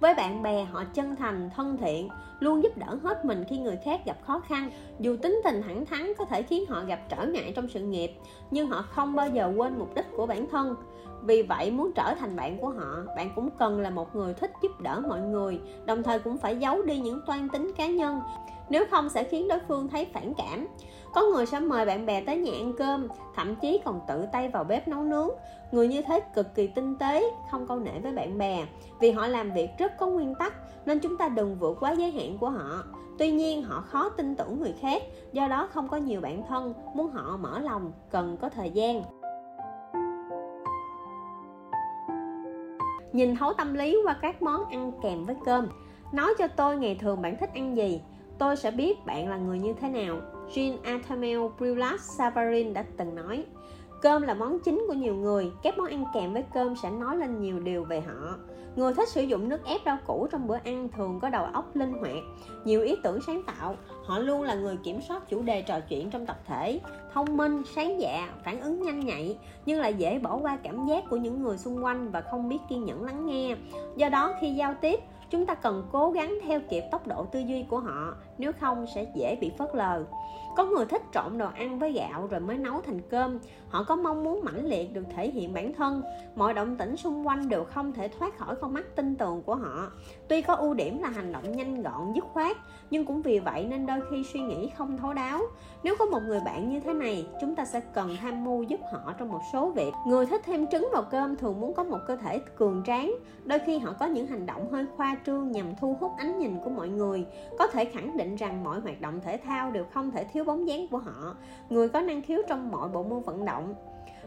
với bạn bè, họ chân thành, thân thiện, luôn giúp đỡ hết mình khi người khác gặp khó khăn. Dù tính tình thẳng thắn có thể khiến họ gặp trở ngại trong sự nghiệp, nhưng họ không bao giờ quên mục đích của bản thân. Vì vậy, muốn trở thành bạn của họ, bạn cũng cần là một người thích giúp đỡ mọi người, đồng thời cũng phải giấu đi những toan tính cá nhân. Nếu không sẽ khiến đối phương thấy phản cảm có người sẽ mời bạn bè tới nhà ăn cơm, thậm chí còn tự tay vào bếp nấu nướng. Người như thế cực kỳ tinh tế, không câu nệ với bạn bè. Vì họ làm việc rất có nguyên tắc, nên chúng ta đừng vượt quá giới hạn của họ. Tuy nhiên, họ khó tin tưởng người khác, do đó không có nhiều bạn thân muốn họ mở lòng, cần có thời gian. Nhìn thấu tâm lý qua các món ăn kèm với cơm. Nói cho tôi ngày thường bạn thích ăn gì, tôi sẽ biết bạn là người như thế nào. Jean Antamel Brillat Savarin đã từng nói Cơm là món chính của nhiều người, các món ăn kèm với cơm sẽ nói lên nhiều điều về họ. Người thích sử dụng nước ép rau củ trong bữa ăn thường có đầu óc linh hoạt, nhiều ý tưởng sáng tạo. Họ luôn là người kiểm soát chủ đề trò chuyện trong tập thể, thông minh, sáng dạ, phản ứng nhanh nhạy, nhưng lại dễ bỏ qua cảm giác của những người xung quanh và không biết kiên nhẫn lắng nghe. Do đó khi giao tiếp, chúng ta cần cố gắng theo kịp tốc độ tư duy của họ, nếu không sẽ dễ bị phớt lờ có người thích trộn đồ ăn với gạo rồi mới nấu thành cơm. Họ có mong muốn mãnh liệt được thể hiện bản thân. Mọi động tĩnh xung quanh đều không thể thoát khỏi con mắt tin tưởng của họ. Tuy có ưu điểm là hành động nhanh gọn, dứt khoát, nhưng cũng vì vậy nên đôi khi suy nghĩ không thấu đáo. Nếu có một người bạn như thế này, chúng ta sẽ cần tham mưu giúp họ trong một số việc. Người thích thêm trứng vào cơm thường muốn có một cơ thể cường tráng. Đôi khi họ có những hành động hơi khoa trương nhằm thu hút ánh nhìn của mọi người. Có thể khẳng định rằng mọi hoạt động thể thao đều không thể thiếu bóng dáng của họ người có năng khiếu trong mọi bộ môn vận động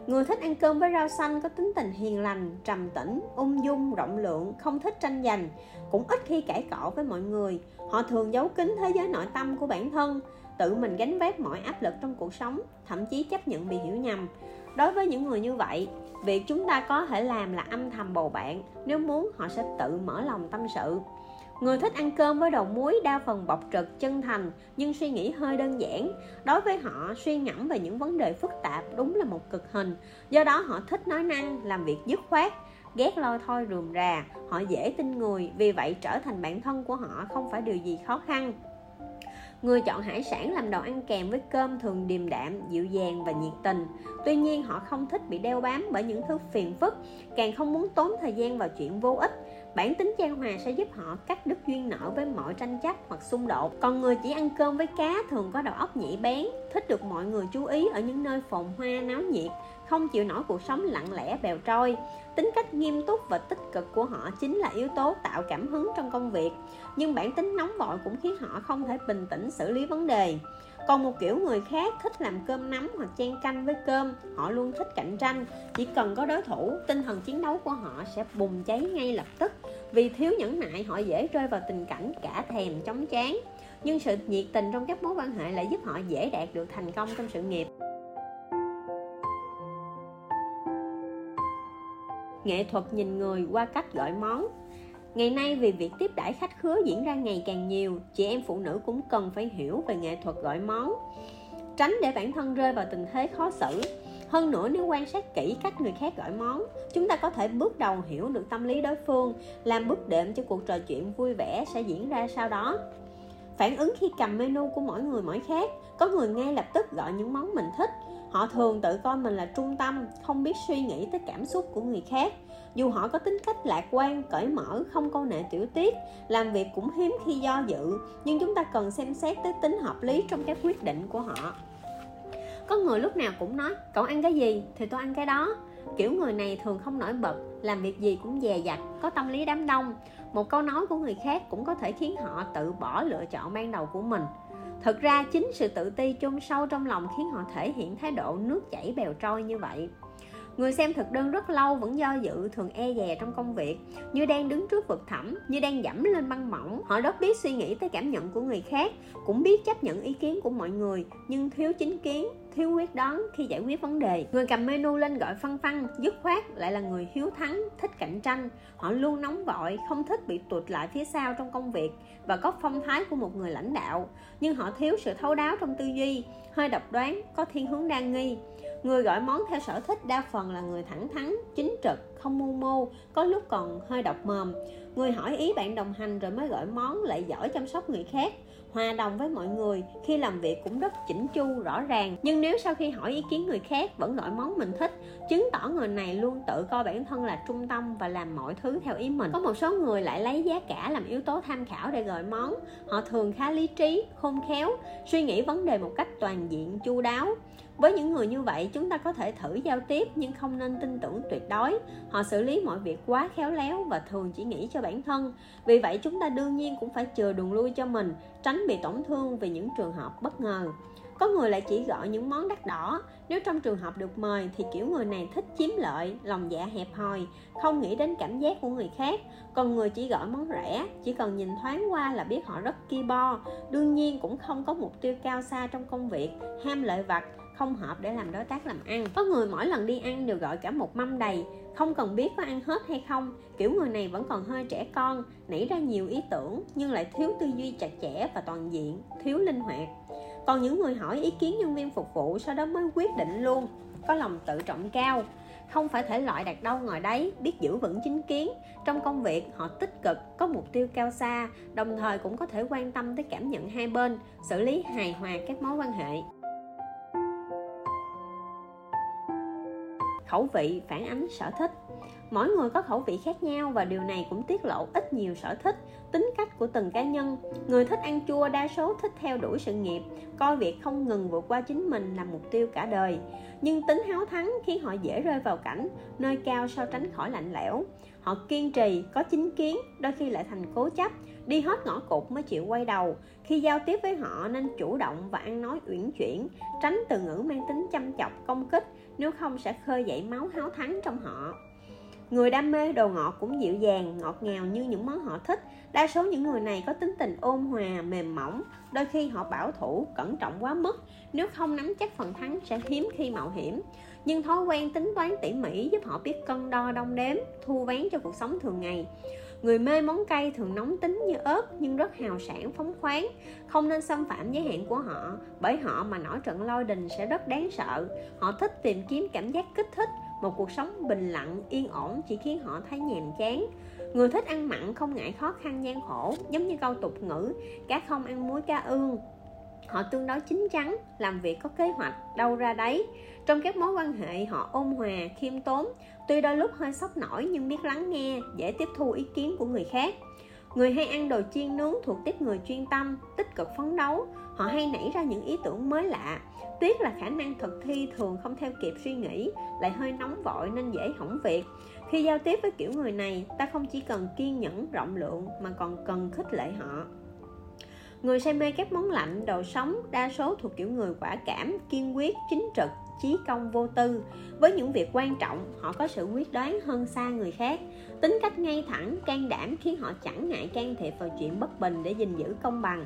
Người thích ăn cơm với rau xanh có tính tình hiền lành, trầm tĩnh, ung dung, rộng lượng, không thích tranh giành, cũng ít khi cãi cọ với mọi người. Họ thường giấu kín thế giới nội tâm của bản thân, tự mình gánh vác mọi áp lực trong cuộc sống, thậm chí chấp nhận bị hiểu nhầm. Đối với những người như vậy, việc chúng ta có thể làm là âm thầm bầu bạn, nếu muốn họ sẽ tự mở lòng tâm sự. Người thích ăn cơm với đầu muối đa phần bộc trực, chân thành nhưng suy nghĩ hơi đơn giản. Đối với họ, suy ngẫm về những vấn đề phức tạp đúng là một cực hình. Do đó họ thích nói năng, làm việc dứt khoát, ghét lôi thôi rườm rà. Họ dễ tin người, vì vậy trở thành bản thân của họ không phải điều gì khó khăn. Người chọn hải sản làm đồ ăn kèm với cơm thường điềm đạm, dịu dàng và nhiệt tình. Tuy nhiên họ không thích bị đeo bám bởi những thứ phiền phức, càng không muốn tốn thời gian vào chuyện vô ích bản tính chan hòa sẽ giúp họ cắt đứt duyên nợ với mọi tranh chấp hoặc xung đột. Còn người chỉ ăn cơm với cá thường có đầu óc nhạy bén, thích được mọi người chú ý ở những nơi phồn hoa, náo nhiệt, không chịu nổi cuộc sống lặng lẽ, bèo trôi. Tính cách nghiêm túc và tích cực của họ chính là yếu tố tạo cảm hứng trong công việc, nhưng bản tính nóng vội cũng khiến họ không thể bình tĩnh xử lý vấn đề còn một kiểu người khác thích làm cơm nắm hoặc chan canh với cơm, họ luôn thích cạnh tranh. Chỉ cần có đối thủ, tinh thần chiến đấu của họ sẽ bùng cháy ngay lập tức. Vì thiếu nhẫn nại, họ dễ rơi vào tình cảnh cả thèm chóng chán. Nhưng sự nhiệt tình trong các mối quan hệ lại giúp họ dễ đạt được thành công trong sự nghiệp. Nghệ thuật nhìn người qua cách gọi món. Ngày nay vì việc tiếp đãi khách khứa diễn ra ngày càng nhiều, chị em phụ nữ cũng cần phải hiểu về nghệ thuật gọi món, tránh để bản thân rơi vào tình thế khó xử. Hơn nữa nếu quan sát kỹ cách người khác gọi món, chúng ta có thể bước đầu hiểu được tâm lý đối phương, làm bước đệm cho cuộc trò chuyện vui vẻ sẽ diễn ra sau đó. Phản ứng khi cầm menu của mỗi người mỗi khác, có người ngay lập tức gọi những món mình thích, họ thường tự coi mình là trung tâm không biết suy nghĩ tới cảm xúc của người khác dù họ có tính cách lạc quan, cởi mở, không câu nệ tiểu tiết, làm việc cũng hiếm khi do dự, nhưng chúng ta cần xem xét tới tính hợp lý trong các quyết định của họ. Có người lúc nào cũng nói, cậu ăn cái gì thì tôi ăn cái đó. Kiểu người này thường không nổi bật, làm việc gì cũng dè dặt, có tâm lý đám đông. Một câu nói của người khác cũng có thể khiến họ tự bỏ lựa chọn ban đầu của mình. Thực ra chính sự tự ti chôn sâu trong lòng khiến họ thể hiện thái độ nước chảy bèo trôi như vậy người xem thực đơn rất lâu vẫn do dự, thường e dè trong công việc. Như đang đứng trước vực thẳm, như đang dẫm lên băng mỏng, họ rất biết suy nghĩ tới cảm nhận của người khác, cũng biết chấp nhận ý kiến của mọi người. Nhưng thiếu chính kiến, thiếu quyết đoán khi giải quyết vấn đề. Người cầm menu lên gọi phân phân dứt khoát lại là người hiếu thắng, thích cạnh tranh. Họ luôn nóng vội, không thích bị tụt lại phía sau trong công việc và có phong thái của một người lãnh đạo. Nhưng họ thiếu sự thấu đáo trong tư duy, hơi độc đoán, có thiên hướng đa nghi người gọi món theo sở thích đa phần là người thẳng thắn, chính trực, không mưu mô, có lúc còn hơi độc mồm. Người hỏi ý bạn đồng hành rồi mới gọi món lại giỏi chăm sóc người khác. Hòa đồng với mọi người, khi làm việc cũng rất chỉnh chu, rõ ràng. Nhưng nếu sau khi hỏi ý kiến người khác vẫn gọi món mình thích, chứng tỏ người này luôn tự coi bản thân là trung tâm và làm mọi thứ theo ý mình. Có một số người lại lấy giá cả làm yếu tố tham khảo để gọi món. Họ thường khá lý trí, khôn khéo, suy nghĩ vấn đề một cách toàn diện, chu đáo với những người như vậy, chúng ta có thể thử giao tiếp nhưng không nên tin tưởng tuyệt đối. Họ xử lý mọi việc quá khéo léo và thường chỉ nghĩ cho bản thân. Vì vậy, chúng ta đương nhiên cũng phải chừa đường lui cho mình, tránh bị tổn thương vì những trường hợp bất ngờ. Có người lại chỉ gọi những món đắt đỏ. Nếu trong trường hợp được mời thì kiểu người này thích chiếm lợi, lòng dạ hẹp hòi, không nghĩ đến cảm giác của người khác. Còn người chỉ gọi món rẻ, chỉ cần nhìn thoáng qua là biết họ rất ki bo. Đương nhiên cũng không có mục tiêu cao xa trong công việc, ham lợi vặt không hợp để làm đối tác làm ăn. Có người mỗi lần đi ăn đều gọi cả một mâm đầy. Không cần biết có ăn hết hay không. Kiểu người này vẫn còn hơi trẻ con, nảy ra nhiều ý tưởng, nhưng lại thiếu tư duy chặt chẽ và toàn diện, thiếu linh hoạt. Còn những người hỏi ý kiến nhân viên phục vụ, sau đó mới quyết định luôn. Có lòng tự trọng cao. Không phải thể loại đặt đâu ngồi đấy, biết giữ vững chính kiến. Trong công việc, họ tích cực, có mục tiêu cao xa, đồng thời cũng có thể quan tâm tới cảm nhận hai bên, xử lý hài hòa các mối quan hệ. Khẩu vị, phản ánh sở thích. Mỗi người có khẩu vị khác nhau và điều này cũng tiết lộ ít nhiều sở thích, tính cách của từng cá nhân. Người thích ăn chua đa số thích theo đuổi sự nghiệp, coi việc không ngừng vượt qua chính mình là mục tiêu cả đời. Nhưng tính háo thắng khiến họ dễ rơi vào cảnh nơi cao sao tránh khỏi lạnh lẽo. Họ kiên trì, có chính kiến, đôi khi lại thành cố chấp, đi hết ngõ cụt mới chịu quay đầu. Khi giao tiếp với họ nên chủ động và ăn nói uyển chuyển, tránh từ ngữ mang tính chăm chọc, công kích nếu không sẽ khơi dậy máu háo thắng trong họ. Người đam mê đồ ngọt cũng dịu dàng, ngọt ngào như những món họ thích. Đa số những người này có tính tình ôn hòa, mềm mỏng. Đôi khi họ bảo thủ, cẩn trọng quá mức. Nếu không nắm chắc phần thắng sẽ hiếm khi mạo hiểm. Nhưng thói quen tính toán tỉ mỉ giúp họ biết cân đo đong đếm, thu vén cho cuộc sống thường ngày người mê món cay thường nóng tính như ớt nhưng rất hào sản phóng khoáng. Không nên xâm phạm giới hạn của họ, bởi họ mà nổi trận lôi đình sẽ rất đáng sợ. Họ thích tìm kiếm cảm giác kích thích, một cuộc sống bình lặng, yên ổn chỉ khiến họ thấy nhàm chán. Người thích ăn mặn không ngại khó khăn gian khổ, giống như câu tục ngữ, cá không ăn muối, cá ương. Họ tương đối chín chắn, làm việc có kế hoạch, đâu ra đấy. Trong các mối quan hệ, họ ôn hòa, khiêm tốn tuy đôi lúc hơi sốc nổi nhưng biết lắng nghe, dễ tiếp thu ý kiến của người khác. Người hay ăn đồ chiên nướng thuộc tiếp người chuyên tâm, tích cực phấn đấu. Họ hay nảy ra những ý tưởng mới lạ. Tuyết là khả năng thực thi thường không theo kịp suy nghĩ, lại hơi nóng vội nên dễ hỏng việc. Khi giao tiếp với kiểu người này, ta không chỉ cần kiên nhẫn, rộng lượng mà còn cần khích lệ họ. Người say mê các món lạnh, đồ sống, đa số thuộc kiểu người quả cảm, kiên quyết, chính trực chí công vô tư. Với những việc quan trọng, họ có sự quyết đoán hơn xa người khác. Tính cách ngay thẳng, can đảm khiến họ chẳng ngại can thiệp vào chuyện bất bình để gìn giữ công bằng.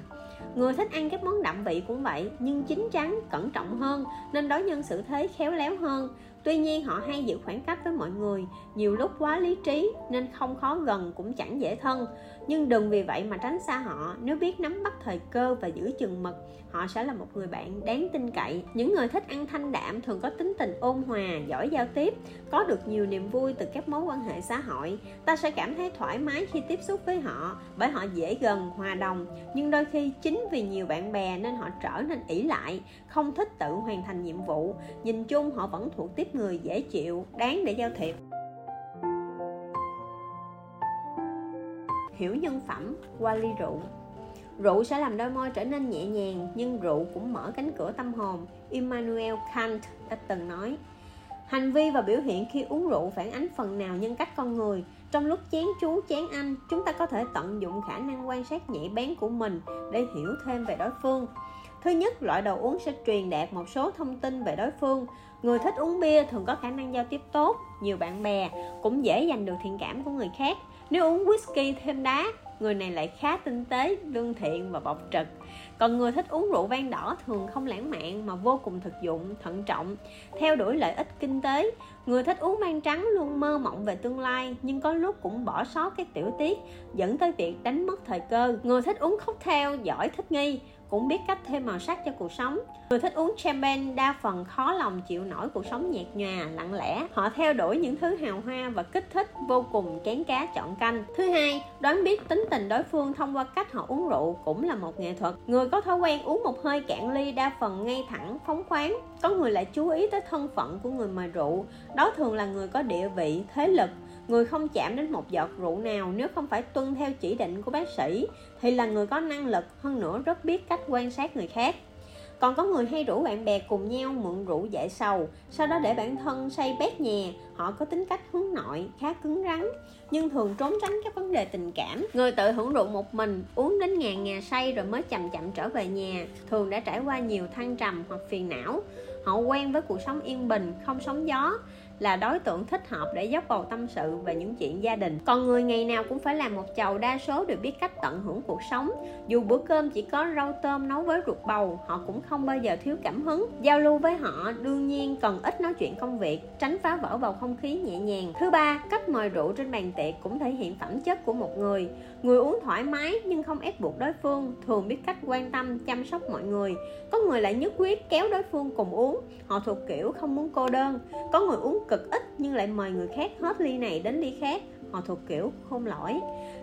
Người thích ăn các món đậm vị cũng vậy, nhưng chín chắn, cẩn trọng hơn, nên đối nhân xử thế khéo léo hơn. Tuy nhiên, họ hay giữ khoảng cách với mọi người, nhiều lúc quá lý trí, nên không khó gần cũng chẳng dễ thân nhưng đừng vì vậy mà tránh xa họ. Nếu biết nắm bắt thời cơ và giữ chừng mực, họ sẽ là một người bạn đáng tin cậy. Những người thích ăn thanh đạm thường có tính tình ôn hòa, giỏi giao tiếp, có được nhiều niềm vui từ các mối quan hệ xã hội. Ta sẽ cảm thấy thoải mái khi tiếp xúc với họ, bởi họ dễ gần, hòa đồng. Nhưng đôi khi chính vì nhiều bạn bè nên họ trở nên ỷ lại, không thích tự hoàn thành nhiệm vụ. Nhìn chung, họ vẫn thuộc tiếp người dễ chịu, đáng để giao thiệp. Hiểu nhân phẩm qua ly rượu. Rượu sẽ làm đôi môi trở nên nhẹ nhàng, nhưng rượu cũng mở cánh cửa tâm hồn, Immanuel Kant đã từng nói. Hành vi và biểu hiện khi uống rượu phản ánh phần nào nhân cách con người. Trong lúc chén chú, chén anh chúng ta có thể tận dụng khả năng quan sát nhạy bén của mình để hiểu thêm về đối phương. Thứ nhất, loại đồ uống sẽ truyền đạt một số thông tin về đối phương. Người thích uống bia thường có khả năng giao tiếp tốt, nhiều bạn bè, cũng dễ giành được thiện cảm của người khác nếu uống whisky thêm đá, người này lại khá tinh tế, lương thiện và bộc trực. Còn người thích uống rượu vang đỏ thường không lãng mạn mà vô cùng thực dụng, thận trọng, theo đuổi lợi ích kinh tế. Người thích uống vang trắng luôn mơ mộng về tương lai, nhưng có lúc cũng bỏ sót các tiểu tiết, dẫn tới việc đánh mất thời cơ. Người thích uống cocktail giỏi thích nghi cũng biết cách thêm màu sắc cho cuộc sống. Người thích uống champagne đa phần khó lòng chịu nổi cuộc sống nhạt nhòa, lặng lẽ. Họ theo đuổi những thứ hào hoa và kích thích vô cùng kén cá chọn canh. Thứ hai, đoán biết tính tình đối phương thông qua cách họ uống rượu cũng là một nghệ thuật. Người có thói quen uống một hơi cạn ly đa phần ngay thẳng phóng khoáng. Có người lại chú ý tới thân phận của người mời rượu. Đó thường là người có địa vị, thế lực người không chạm đến một giọt rượu nào nếu không phải tuân theo chỉ định của bác sĩ thì là người có năng lực hơn nữa rất biết cách quan sát người khác. Còn có người hay rủ bạn bè cùng nhau mượn rượu giải sầu, sau đó để bản thân say bét nhè, họ có tính cách hướng nội, khá cứng rắn, nhưng thường trốn tránh các vấn đề tình cảm. Người tự hưởng rượu một mình, uống đến ngàn ngà say rồi mới chậm chậm trở về nhà, thường đã trải qua nhiều thăng trầm hoặc phiền não. Họ quen với cuộc sống yên bình, không sóng gió là đối tượng thích hợp để dốc bầu tâm sự về những chuyện gia đình. Còn người ngày nào cũng phải làm một chầu đa số đều biết cách tận hưởng cuộc sống. Dù bữa cơm chỉ có rau tôm nấu với ruột bầu, họ cũng không bao giờ thiếu cảm hứng. Giao lưu với họ đương nhiên cần ít nói chuyện công việc, tránh phá vỡ bầu không khí nhẹ nhàng. Thứ ba, cách mời rượu trên bàn tiệc cũng thể hiện phẩm chất của một người người uống thoải mái nhưng không ép buộc đối phương, thường biết cách quan tâm, chăm sóc mọi người. Có người lại nhất quyết kéo đối phương cùng uống. Họ thuộc kiểu không muốn cô đơn. Có người uống cực ít nhưng lại mời người khác hết ly này đến ly khác. Họ thuộc kiểu khôn lỗi.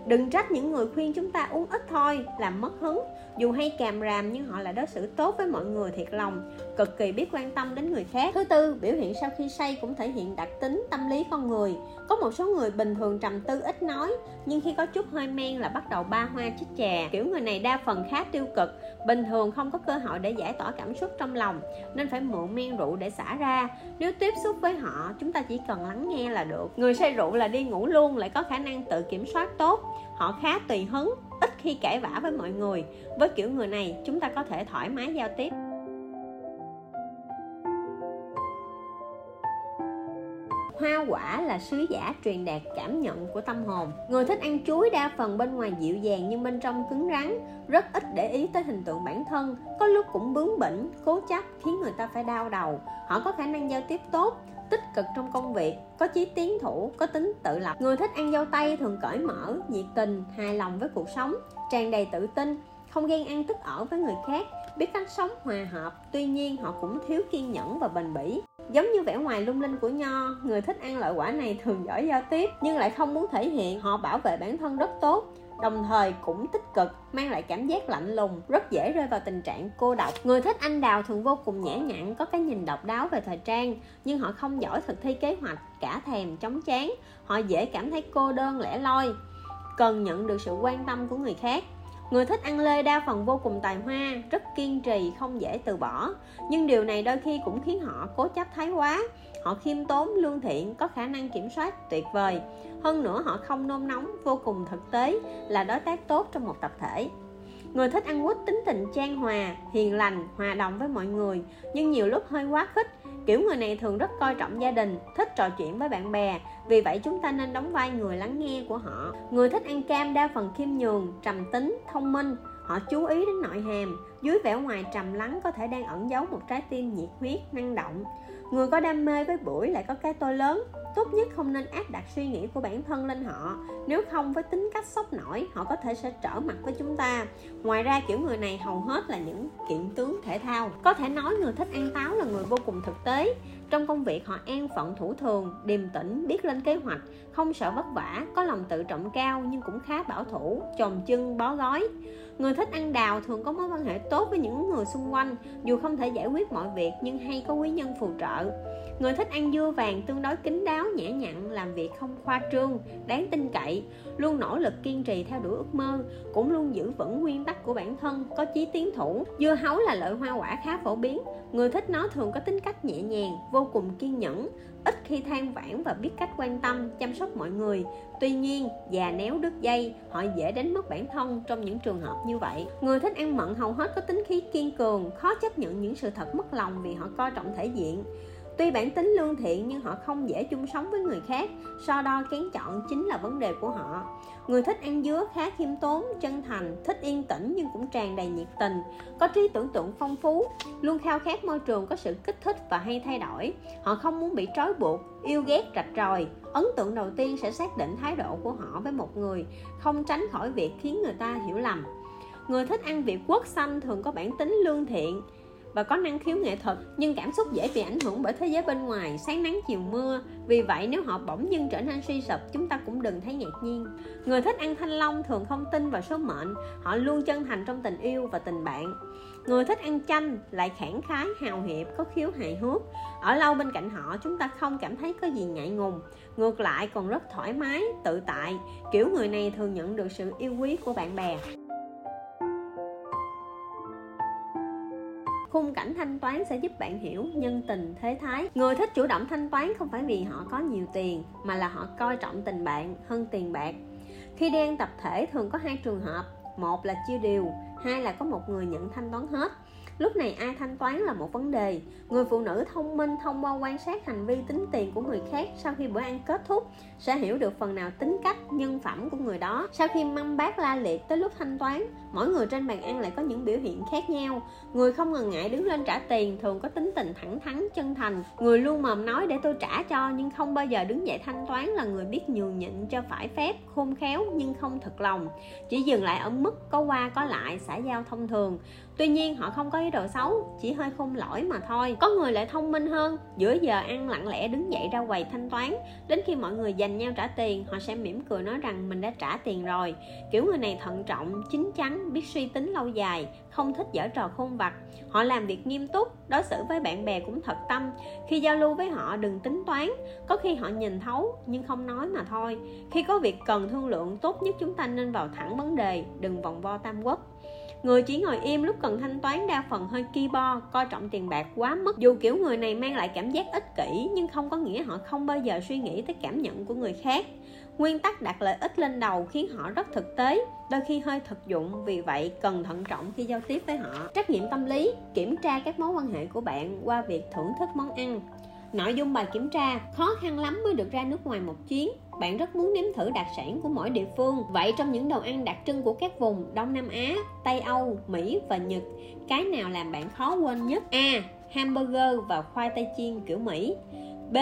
Đừng trách những người khuyên chúng ta uống ít thôi, làm mất hứng dù hay càm ràm nhưng họ lại đối xử tốt với mọi người thiệt lòng, cực kỳ biết quan tâm đến người khác. Thứ tư, biểu hiện sau khi say cũng thể hiện đặc tính tâm lý con người. Có một số người bình thường trầm tư ít nói, nhưng khi có chút hơi men là bắt đầu ba hoa chích chè kiểu người này đa phần khá tiêu cực, bình thường không có cơ hội để giải tỏa cảm xúc trong lòng, nên phải mượn men rượu để xả ra. Nếu tiếp xúc với họ, chúng ta chỉ cần lắng nghe là được. Người say rượu là đi ngủ luôn, lại có khả năng tự kiểm soát tốt. Họ khá tùy hứng khi cãi vã với mọi người. Với kiểu người này, chúng ta có thể thoải mái giao tiếp. Hoa quả là sứ giả truyền đạt cảm nhận của tâm hồn. Người thích ăn chuối đa phần bên ngoài dịu dàng nhưng bên trong cứng rắn, rất ít để ý tới hình tượng bản thân. Có lúc cũng bướng bỉnh, cố chấp, khiến người ta phải đau đầu. Họ có khả năng giao tiếp tốt tích cực trong công việc, có chí tiến thủ, có tính tự lập. Người thích ăn dâu tây thường cởi mở, nhiệt tình, hài lòng với cuộc sống, tràn đầy tự tin, không ghen ăn tức ở với người khác, biết cách sống hòa hợp. Tuy nhiên, họ cũng thiếu kiên nhẫn và bền bỉ. Giống như vẻ ngoài lung linh của nho, người thích ăn loại quả này thường giỏi giao tiếp, nhưng lại không muốn thể hiện. Họ bảo vệ bản thân rất tốt đồng thời cũng tích cực mang lại cảm giác lạnh lùng rất dễ rơi vào tình trạng cô độc người thích anh đào thường vô cùng nhã nhặn có cái nhìn độc đáo về thời trang nhưng họ không giỏi thực thi kế hoạch cả thèm chóng chán họ dễ cảm thấy cô đơn lẻ loi cần nhận được sự quan tâm của người khác Người thích ăn lê đa phần vô cùng tài hoa, rất kiên trì, không dễ từ bỏ. Nhưng điều này đôi khi cũng khiến họ cố chấp thái quá. Họ khiêm tốn, lương thiện, có khả năng kiểm soát tuyệt vời. Hơn nữa họ không nôn nóng, vô cùng thực tế, là đối tác tốt trong một tập thể. Người thích ăn quýt tính tình trang hòa, hiền lành, hòa đồng với mọi người, nhưng nhiều lúc hơi quá khích, kiểu người này thường rất coi trọng gia đình thích trò chuyện với bạn bè. Vì vậy chúng ta nên đóng vai người lắng nghe của họ. Người thích ăn cam đa phần khiêm nhường trầm tính thông minh. Họ chú ý đến nội hàm dưới vẻ ngoài trầm lắng có thể đang ẩn giấu một trái tim nhiệt huyết năng động người có đam mê với buổi lại có cái tôi lớn. Tốt nhất không nên áp đặt suy nghĩ của bản thân lên họ. Nếu không, với tính cách sốc nổi, họ có thể sẽ trở mặt với chúng ta. Ngoài ra, kiểu người này hầu hết là những kiện tướng thể thao. Có thể nói người thích ăn táo là người vô cùng thực tế. Trong công việc, họ an phận thủ thường, điềm tĩnh, biết lên kế hoạch, không sợ vất vả, có lòng tự trọng cao nhưng cũng khá bảo thủ, chồm chân, bó gói người thích ăn đào thường có mối quan hệ tốt với những người xung quanh, dù không thể giải quyết mọi việc nhưng hay có quý nhân phù trợ. Người thích ăn dưa vàng tương đối kín đáo, nhã nhặn, làm việc không khoa trương, đáng tin cậy, luôn nỗ lực kiên trì theo đuổi ước mơ, cũng luôn giữ vững nguyên tắc của bản thân, có chí tiến thủ. Dưa hấu là loại hoa quả khá phổ biến, người thích nó thường có tính cách nhẹ nhàng, vô cùng kiên nhẫn ít khi than vãn và biết cách quan tâm, chăm sóc mọi người. Tuy nhiên, già néo đứt dây, họ dễ đánh mất bản thân trong những trường hợp như vậy. Người thích ăn mận hầu hết có tính khí kiên cường, khó chấp nhận những sự thật mất lòng vì họ coi trọng thể diện. Tuy bản tính lương thiện nhưng họ không dễ chung sống với người khác, So đo kén chọn chính là vấn đề của họ. Người thích ăn dứa khá khiêm tốn, chân thành, thích yên tĩnh nhưng cũng tràn đầy nhiệt tình Có trí tưởng tượng phong phú, luôn khao khát môi trường có sự kích thích và hay thay đổi. Họ không muốn bị trói buộc, yêu ghét rạch ròi. Ấn tượng đầu tiên sẽ xác định thái độ của họ với một người Không tránh khỏi việc khiến người ta hiểu lầm. Người thích ăn vị quốc xanh thường có bản tính lương thiện và có năng khiếu nghệ thuật, nhưng cảm xúc dễ bị ảnh hưởng bởi thế giới bên ngoài. Sáng nắng, chiều mưa, vì vậy nếu họ bỗng dưng trở nên suy sụp, chúng ta cũng đừng thấy ngạc nhiên. Người thích ăn thanh long thường không tin vào số mệnh, họ luôn chân thành trong tình yêu và tình bạn. Người thích ăn chanh lại khẳng khái, hào hiệp, có khiếu hài hước. Ở lâu bên cạnh họ, chúng ta không cảm thấy có gì ngại ngùng. Ngược lại còn rất thoải mái, tự tại. Kiểu người này thường nhận được sự yêu quý của bạn bè. Khung cảnh thanh toán sẽ giúp bạn hiểu nhân tình, thế thái. Người thích chủ động thanh toán không phải vì họ có nhiều tiền, mà là họ coi trọng tình bạn hơn tiền bạc. Khi đi ăn tập thể thường có hai trường hợp, một là chia đều, hai là có một người nhận thanh toán hết. Lúc này ai thanh toán là một vấn đề người phụ nữ thông minh, thông qua quan sát hành vi tính tiền của người khác sau khi bữa ăn kết thúc sẽ hiểu được phần nào tính cách, nhân phẩm của người đó. Sau khi mâm bát la liệt tới lúc thanh toán, mỗi người trên bàn ăn lại có những biểu hiện khác nhau. Người không ngần ngại đứng lên trả tiền thường có tính tình thẳng thắn, chân thành. Người luôn mồm nói để tôi trả cho nhưng không bao giờ đứng dậy thanh toán là người biết nhường nhịn cho phải phép, khôn khéo nhưng không thật lòng. Chỉ dừng lại ở mức có qua có lại, xã giao thông thường. Tuy nhiên họ không có ý đồ xấu, chỉ hơi khôn lỗi mà thôi có người lại thông minh hơn. Giữa giờ ăn lặng lẽ đứng dậy ra quầy thanh toán, đến khi mọi người dành nhau trả tiền, họ sẽ mỉm cười nói rằng mình đã trả tiền rồi. Kiểu người này thận trọng, chín chắn, biết suy tính lâu dài, không thích giở trò khôn vặt. Họ làm việc nghiêm túc, đối xử với bạn bè cũng thật tâm. Khi giao lưu với họ, đừng tính toán. Có khi họ nhìn thấu, nhưng không nói mà thôi. Khi có việc cần thương lượng, tốt nhất chúng ta nên vào thẳng vấn đề, đừng vòng vo tam quốc người chỉ ngồi im lúc cần thanh toán đa phần hơi ki bo coi trọng tiền bạc quá mức. Dù kiểu người này mang lại cảm giác ích kỷ, nhưng không có nghĩa họ không bao giờ suy nghĩ tới cảm nhận của người khác. Nguyên tắc đặt lợi ích lên đầu khiến họ rất thực tế, đôi khi hơi thực dụng, vì vậy cần thận trọng khi giao tiếp với họ. Trách nhiệm tâm lý, kiểm tra các mối quan hệ của bạn qua việc thưởng thức món ăn. Nội dung bài kiểm tra khó khăn lắm mới được ra nước ngoài một chuyến bạn rất muốn nếm thử đặc sản của mỗi địa phương. Vậy trong những đồ ăn đặc trưng của các vùng đông nam á, tây âu, mỹ và nhật, cái nào làm bạn khó quên nhất? A. Hamburger và khoai tây chiên kiểu mỹ. B.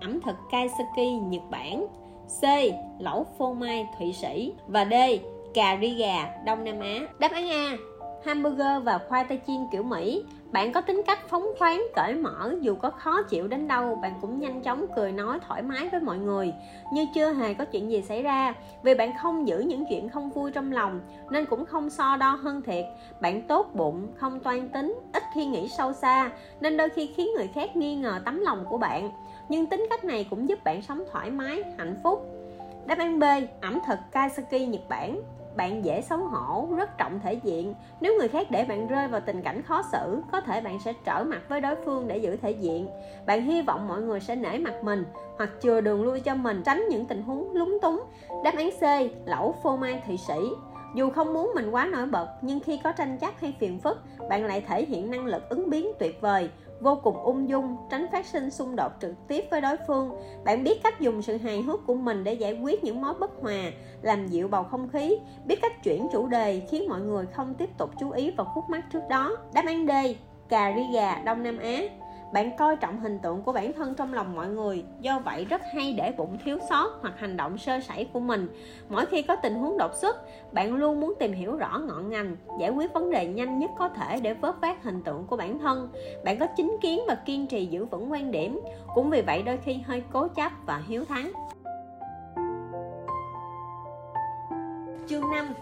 Ẩm thực kaiseki nhật bản. C. Lẩu phô mai thụy sĩ. Và d. Cà ri gà đông nam á. Đáp án a. Hamburger và khoai tây chiên kiểu mỹ bạn có tính cách phóng khoáng, cởi mở, dù có khó chịu đến đâu, bạn cũng nhanh chóng cười nói thoải mái với mọi người. Như chưa hề có chuyện gì xảy ra, vì bạn không giữ những chuyện không vui trong lòng, nên cũng không so đo hơn thiệt. Bạn tốt bụng, không toan tính, ít khi nghĩ sâu xa, nên đôi khi khiến người khác nghi ngờ tấm lòng của bạn. Nhưng tính cách này cũng giúp bạn sống thoải mái, hạnh phúc. Đáp án b, ẩm thực kaiseki, nhật bản bạn dễ xấu hổ, rất trọng thể diện. Nếu người khác để bạn rơi vào tình cảnh khó xử, có thể bạn sẽ trở mặt với đối phương để giữ thể diện. Bạn hy vọng mọi người sẽ nể mặt mình, hoặc chừa đường lui cho mình, tránh những tình huống lúng túng. Đáp án c, lẩu phô mai thị sĩ. Dù không muốn mình quá nổi bật, nhưng khi có tranh chấp hay phiền phức, bạn lại thể hiện năng lực ứng biến tuyệt vời vô cùng ung dung, tránh phát sinh xung đột trực tiếp với đối phương. Bạn biết cách dùng sự hài hước của mình để giải quyết những mối bất hòa, làm dịu bầu không khí. Biết cách chuyển chủ đề khiến mọi người không tiếp tục chú ý vào khúc mắc trước đó. Đáp án D, cà ri gà, Đông Nam Á bạn coi trọng hình tượng của bản thân trong lòng mọi người, do vậy rất hay để bụng thiếu sót hoặc hành động sơ sẩy của mình. Mỗi khi có tình huống đột xuất, bạn luôn muốn tìm hiểu rõ ngọn ngành, giải quyết vấn đề nhanh nhất có thể để vớt vát hình tượng của bản thân. Bạn có chính kiến và kiên trì giữ vững quan điểm, cũng vì vậy đôi khi hơi cố chấp và hiếu thắng. Chương 5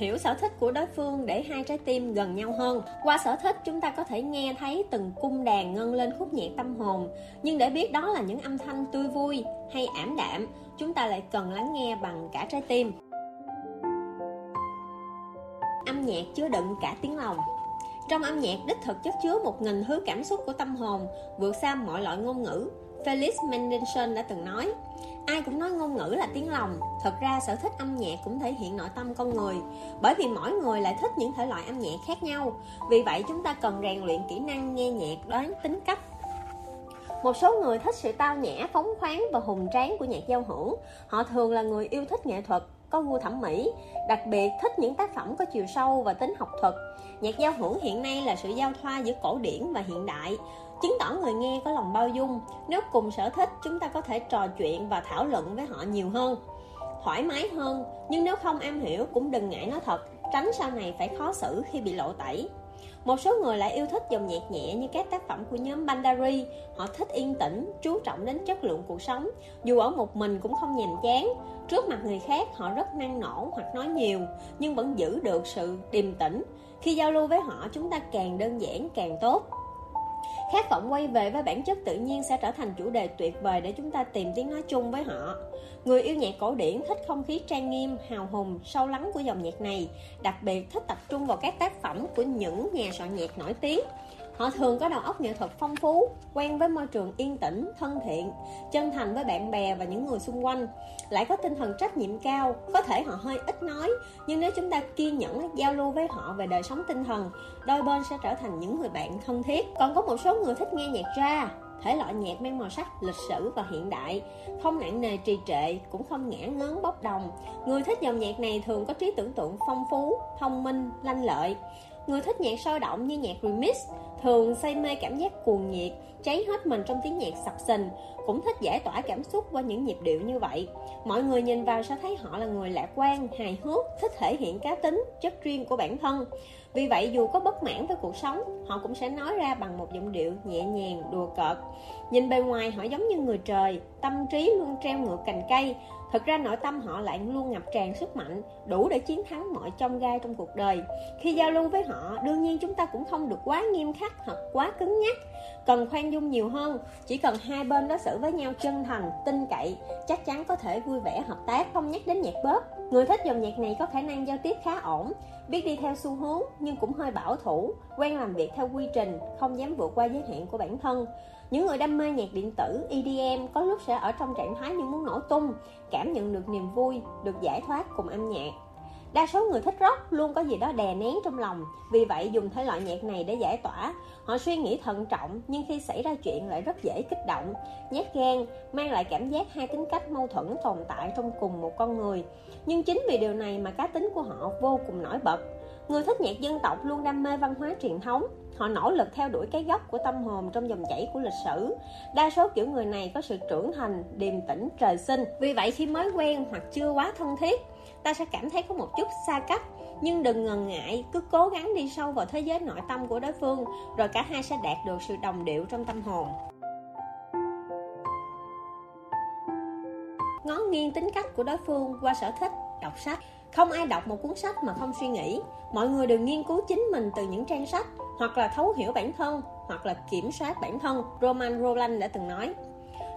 hiểu sở thích của đối phương để hai trái tim gần nhau hơn. Qua sở thích, chúng ta có thể nghe thấy từng cung đàn ngân lên khúc nhạc tâm hồn. Nhưng để biết đó là những âm thanh tươi vui hay ảm đạm, chúng ta lại cần lắng nghe bằng cả trái tim. Âm nhạc chứa đựng cả tiếng lòng. Trong âm nhạc, đích thực chất chứa một nghìn thứ cảm xúc của tâm hồn. Vượt xa mọi loại ngôn ngữ. Felix Mendelssohn đã từng nói ai cũng nói ngôn ngữ là tiếng lòng. Thật ra sở thích âm nhạc cũng thể hiện nội tâm con người, bởi vì mỗi người lại thích những thể loại âm nhạc khác nhau. Vì vậy, chúng ta cần rèn luyện kỹ năng nghe nhạc đoán tính cách. Một số người thích sự tao nhã, phóng khoáng và hùng tráng của nhạc giao hưởng. Họ thường là người yêu thích nghệ thuật, có gu thẩm mỹ, đặc biệt thích những tác phẩm có chiều sâu và tính học thuật. Nhạc giao hưởng hiện nay là sự giao thoa giữa cổ điển và hiện đại chứng tỏ người nghe có lòng bao dung nếu cùng sở thích chúng ta có thể trò chuyện và thảo luận với họ nhiều hơn. Thoải mái hơn nhưng nếu không am hiểu cũng đừng ngại nói thật tránh sau này phải khó xử khi bị lộ tẩy. Một số người lại yêu thích dòng nhạc nhẹ như các tác phẩm của nhóm Bandari. Họ thích yên tĩnh, chú trọng đến chất lượng cuộc sống. Dù ở một mình cũng không nhàm chán. Trước mặt người khác họ rất năng nổ hoặc nói nhiều Nhưng vẫn giữ được sự điềm tĩnh. Khi giao lưu với họ chúng ta càng đơn giản càng tốt khát vọng quay về với bản chất tự nhiên sẽ trở thành chủ đề tuyệt vời để chúng ta tìm tiếng nói chung với họ. Người yêu nhạc cổ điển thích không khí trang nghiêm, hào hùng, sâu lắng của dòng nhạc này, đặc biệt thích tập trung vào các tác phẩm của những nhà soạn nhạc nổi tiếng. Họ thường có đầu óc nghệ thuật phong phú, quen với môi trường yên tĩnh, thân thiện, chân thành với bạn bè và những người xung quanh, lại có tinh thần trách nhiệm cao. Có thể họ hơi ít nói, nhưng nếu chúng ta kiên nhẫn giao lưu với họ về đời sống tinh thần, đôi bên sẽ trở thành những người bạn thân thiết. Còn có một số người thích nghe nhạc ra, thể loại nhạc mang màu sắc lịch sử và hiện đại không nặng nề trì trệ cũng không ngã ngớn bốc đồng người thích dòng nhạc này thường có trí tưởng tượng phong phú thông minh lanh lợi người thích nhạc sôi động như nhạc remix thường say mê cảm giác cuồng nhiệt, cháy hết mình trong tiếng nhạc sập sình. Cũng thích giải tỏa cảm xúc qua những nhịp điệu như vậy. Mọi người nhìn vào sẽ thấy họ là người lạc quan, hài hước, thích thể hiện cá tính, chất riêng của bản thân. Vì vậy, dù có bất mãn với cuộc sống, họ cũng sẽ nói ra bằng một giọng điệu nhẹ nhàng, đùa cợt. Nhìn bề ngoài, họ giống như người trời, tâm trí luôn treo ngược cành cây. Thực ra nội tâm họ lại luôn ngập tràn sức mạnh, đủ để chiến thắng mọi trong gai trong cuộc đời. Khi giao lưu với họ, đương nhiên chúng ta cũng không được quá nghiêm khắc hoặc quá cứng nhắc. Cần khoan dung nhiều hơn, chỉ cần hai bên đối xử với nhau chân thành, tin cậy, chắc chắn có thể vui vẻ hợp tác, không nhắc đến nhạc bóp. Người thích dòng nhạc này có khả năng giao tiếp khá ổn, biết đi theo xu hướng nhưng cũng hơi bảo thủ, quen làm việc theo quy trình, không dám vượt qua giới hạn của bản thân. Những người đam mê nhạc điện tử, EDM có lúc sẽ ở trong trạng thái như muốn nổ tung, cảm nhận được niềm vui, được giải thoát cùng âm nhạc. Đa số người thích rock luôn có gì đó đè nén trong lòng, vì vậy dùng thể loại nhạc này để giải tỏa. Họ suy nghĩ thận trọng, nhưng khi xảy ra chuyện lại rất dễ kích động, nhát gan, mang lại cảm giác hai tính cách mâu thuẫn tồn tại trong cùng một con người. Nhưng chính vì điều này mà cá tính của họ vô cùng nổi bật. Người thích nhạc dân tộc luôn đam mê văn hóa truyền thống, họ nỗ lực theo đuổi cái gốc của tâm hồn trong dòng chảy của lịch sử. Đa số kiểu người này có sự trưởng thành, điềm tĩnh, trời sinh. Vì vậy khi mới quen hoặc chưa quá thân thiết, ta sẽ cảm thấy có một chút xa cách. Nhưng đừng ngần ngại, cứ cố gắng đi sâu vào thế giới nội tâm của đối phương, rồi cả hai sẽ đạt được sự đồng điệu trong tâm hồn. Ngó nghiêng tính cách của đối phương qua sở thích, đọc sách. Không ai đọc một cuốn sách mà không suy nghĩ. Mọi người đều nghiên cứu chính mình từ những trang sách hoặc là thấu hiểu bản thân, hoặc là kiểm soát bản thân, roman roland đã từng nói.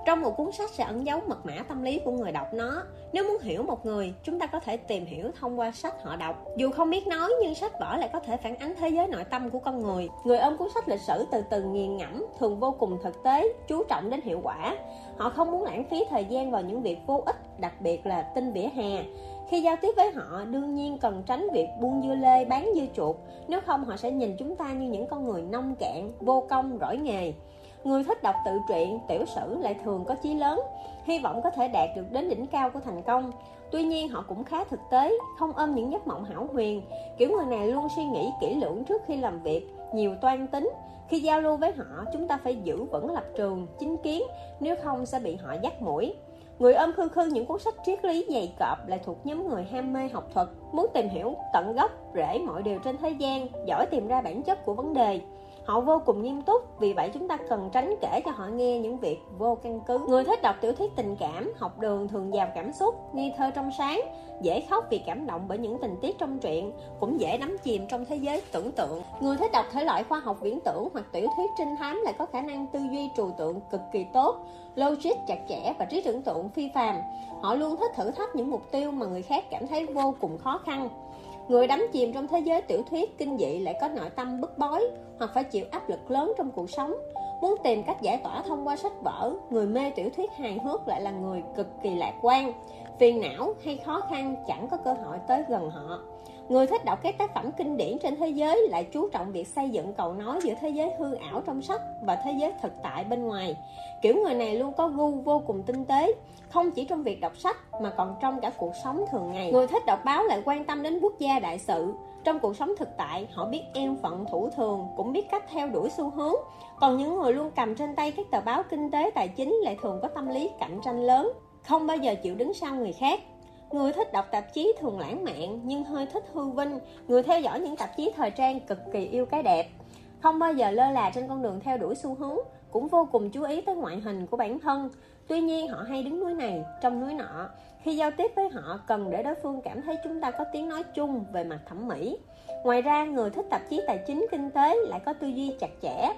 Trong một cuốn sách sẽ ẩn giấu mật mã tâm lý của người đọc nó, nếu muốn hiểu một người, chúng ta có thể tìm hiểu thông qua sách họ đọc. Dù không biết nói, nhưng sách vở lại có thể phản ánh thế giới nội tâm của con người. Người ôm cuốn sách lịch sử từ từ nghiền ngẫm, thường vô cùng thực tế, chú trọng đến hiệu quả. Họ không muốn lãng phí thời gian vào những việc vô ích, đặc biệt là tin vỉa hè khi giao tiếp với họ, đương nhiên cần tránh việc buông dưa lê, bán dưa chuột. Nếu không, họ sẽ nhìn chúng ta như những con người nông cạn, vô công rỗi nghề. Người thích đọc tự truyện, tiểu sử lại thường có chí lớn, hy vọng có thể đạt được đến đỉnh cao của thành công. Tuy nhiên, họ cũng khá thực tế, không ôm những giấc mộng hảo huyền. Kiểu người này luôn suy nghĩ kỹ lưỡng trước khi làm việc, nhiều toan tính. Khi giao lưu với họ, chúng ta phải giữ vững lập trường, chính kiến, nếu không sẽ bị họ dắt mũi. Người ôm khư khư những cuốn sách triết lý dày cọp lại thuộc nhóm người ham mê học thuật, muốn tìm hiểu tận gốc, rễ mọi điều trên thế gian, giỏi tìm ra bản chất của vấn đề. Họ vô cùng nghiêm túc, vì vậy chúng ta cần tránh kể cho họ nghe những việc vô căn cứ. Người thích đọc tiểu thuyết tình cảm, học đường thường giàu cảm xúc, nghi thơ trong sáng, dễ khóc vì cảm động bởi những tình tiết trong truyện, cũng dễ đắm chìm trong thế giới tưởng tượng. Người thích đọc thể loại khoa học viễn tưởng hoặc tiểu thuyết trinh thám lại có khả năng tư duy trừu tượng cực kỳ tốt, logic chặt chẽ và trí tưởng tượng phi phàm. Họ luôn thích thử thách những mục tiêu mà người khác cảm thấy vô cùng khó khăn. Người đắm chìm trong thế giới tiểu thuyết kinh dị lại có nội tâm bức bối hoặc phải chịu áp lực lớn trong cuộc sống. Muốn tìm cách giải tỏa thông qua sách vở, người mê tiểu thuyết hài hước lại là người cực kỳ lạc quan. Phiền não hay khó khăn chẳng có cơ hội tới gần họ. Người thích đọc các tác phẩm kinh điển trên thế giới lại chú trọng việc xây dựng cầu nối giữa thế giới hư ảo trong sách và thế giới thực tại bên ngoài. Kiểu người này luôn có gu vô cùng tinh tế, không chỉ trong việc đọc sách mà còn trong cả cuộc sống thường ngày. Người thích đọc báo lại quan tâm đến quốc gia đại sự. Trong cuộc sống thực tại, họ biết em phận thủ thường, cũng biết cách theo đuổi xu hướng. Còn những người luôn cầm trên tay các tờ báo kinh tế tài chính lại thường có tâm lý cạnh tranh lớn, không bao giờ chịu đứng sau người khác. Người thích đọc tạp chí thường lãng mạn nhưng hơi thích hư vinh. Người theo dõi những tạp chí thời trang cực kỳ yêu cái đẹp. Không bao giờ lơ là trên con đường theo đuổi xu hướng, cũng vô cùng chú ý tới ngoại hình của bản thân. Tuy nhiên họ hay đứng núi này, trong núi nọ. Khi giao tiếp với họ cần để đối phương cảm thấy chúng ta có tiếng nói chung về mặt thẩm mỹ. Ngoài ra, người thích tạp chí tài chính kinh tế lại có tư duy chặt chẽ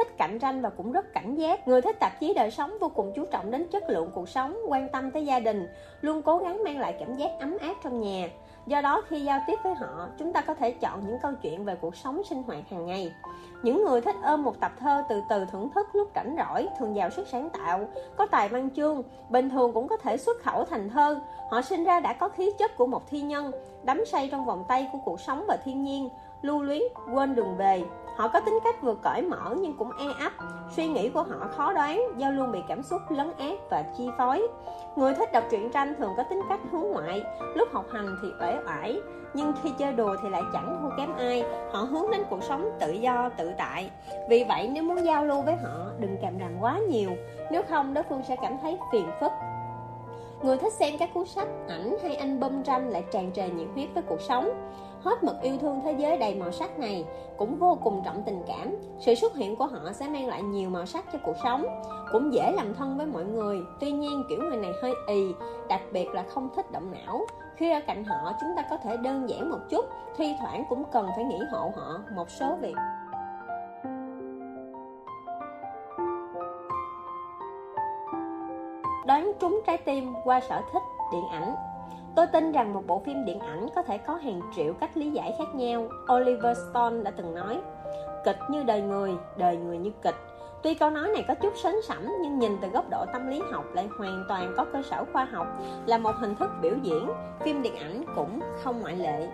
thích cạnh tranh và cũng rất cảnh giác người thích tạp chí đời sống vô cùng chú trọng đến chất lượng cuộc sống quan tâm tới gia đình luôn cố gắng mang lại cảm giác ấm áp trong nhà do đó khi giao tiếp với họ chúng ta có thể chọn những câu chuyện về cuộc sống sinh hoạt hàng ngày những người thích ôm một tập thơ từ từ thưởng thức lúc rảnh rỗi thường giàu sức sáng tạo, có tài văn chương, bình thường cũng có thể xuất khẩu thành thơ. Họ sinh ra đã có khí chất của một thi nhân, đắm say trong vòng tay của cuộc sống và thiên nhiên, lưu luyến, quên đường về. Họ có tính cách vừa cởi mở nhưng cũng e ấp. Suy nghĩ của họ khó đoán do luôn bị cảm xúc lấn át và chi phối. Người thích đọc truyện tranh thường có tính cách hướng ngoại, lúc học hành thì uể oải nhưng khi chơi đùa thì lại chẳng thua kém ai. Họ hướng đến cuộc sống tự do, tự tại. Vì vậy, nếu muốn giao lưu với họ, đừng kèm ràm quá nhiều. Nếu không, đối phương sẽ cảm thấy phiền phức. Người thích xem các cuốn sách, ảnh hay anh bông tranh lại tràn trề nhiệt huyết với cuộc sống. Hết mực yêu thương thế giới đầy màu sắc này cũng vô cùng trọng tình cảm. Sự xuất hiện của họ sẽ mang lại nhiều màu sắc cho cuộc sống. Cũng dễ làm thân với mọi người. Tuy nhiên, kiểu người này hơi ì, đặc biệt là không thích động não khi ở cạnh họ chúng ta có thể đơn giản một chút thi thoảng cũng cần phải nghĩ hộ họ một số việc đoán trúng trái tim qua sở thích điện ảnh Tôi tin rằng một bộ phim điện ảnh có thể có hàng triệu cách lý giải khác nhau. Oliver Stone đã từng nói, kịch như đời người, đời người như kịch. Tuy câu nói này có chút sến sẩm nhưng nhìn từ góc độ tâm lý học lại hoàn toàn có cơ sở khoa học, là một hình thức biểu diễn, phim điện ảnh cũng không ngoại lệ.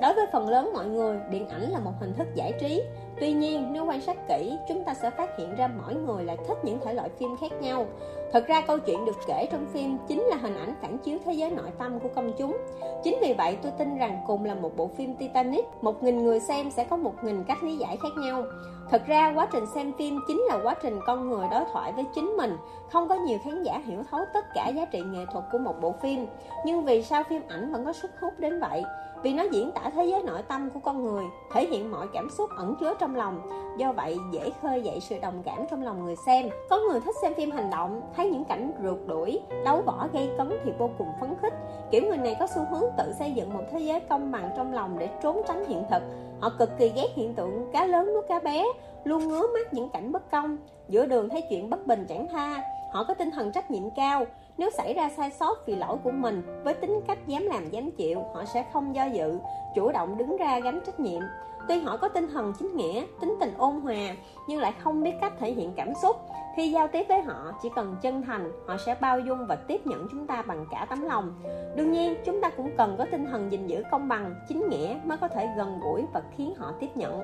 Đối với phần lớn mọi người, điện ảnh là một hình thức giải trí. Tuy nhiên, nếu quan sát kỹ, chúng ta sẽ phát hiện ra mỗi người lại thích những thể loại phim khác nhau. Thật ra câu chuyện được kể trong phim chính là hình ảnh phản chiếu thế giới nội tâm của công chúng. Chính vì vậy tôi tin rằng cùng là một bộ phim Titanic, một nghìn người xem sẽ có một nghìn cách lý giải khác nhau. Thật ra quá trình xem phim chính là quá trình con người đối thoại với chính mình Không có nhiều khán giả hiểu thấu tất cả giá trị nghệ thuật của một bộ phim Nhưng vì sao phim ảnh vẫn có sức hút đến vậy? Vì nó diễn tả thế giới nội tâm của con người Thể hiện mọi cảm xúc ẩn chứa trong lòng. Do vậy dễ khơi dậy sự đồng cảm trong lòng người xem. Có người thích xem phim hành động Thấy những cảnh rượt đuổi, đấu võ gây cấn thì vô cùng phấn khích. Kiểu người này có xu hướng tự xây dựng một thế giới công bằng trong lòng để trốn tránh hiện thực. Họ cực kỳ ghét hiện tượng cá lớn nuốt cá bé Luôn ngứa mắt những cảnh bất công. Giữa đường thấy chuyện bất bình chẳng tha. Họ có tinh thần trách nhiệm cao nếu xảy ra sai sót vì lỗi của mình Với tính cách dám làm dám chịu Họ sẽ không do dự Chủ động đứng ra gánh trách nhiệm. Tuy họ có tinh thần chính nghĩa, tính tình ôn hòa Nhưng lại không biết cách thể hiện cảm xúc. Khi giao tiếp với họ, chỉ cần chân thành Họ sẽ bao dung và tiếp nhận chúng ta bằng cả tấm lòng. Đương nhiên, chúng ta cũng cần có tinh thần gìn giữ công bằng, chính nghĩa Mới có thể gần gũi và khiến họ tiếp nhận.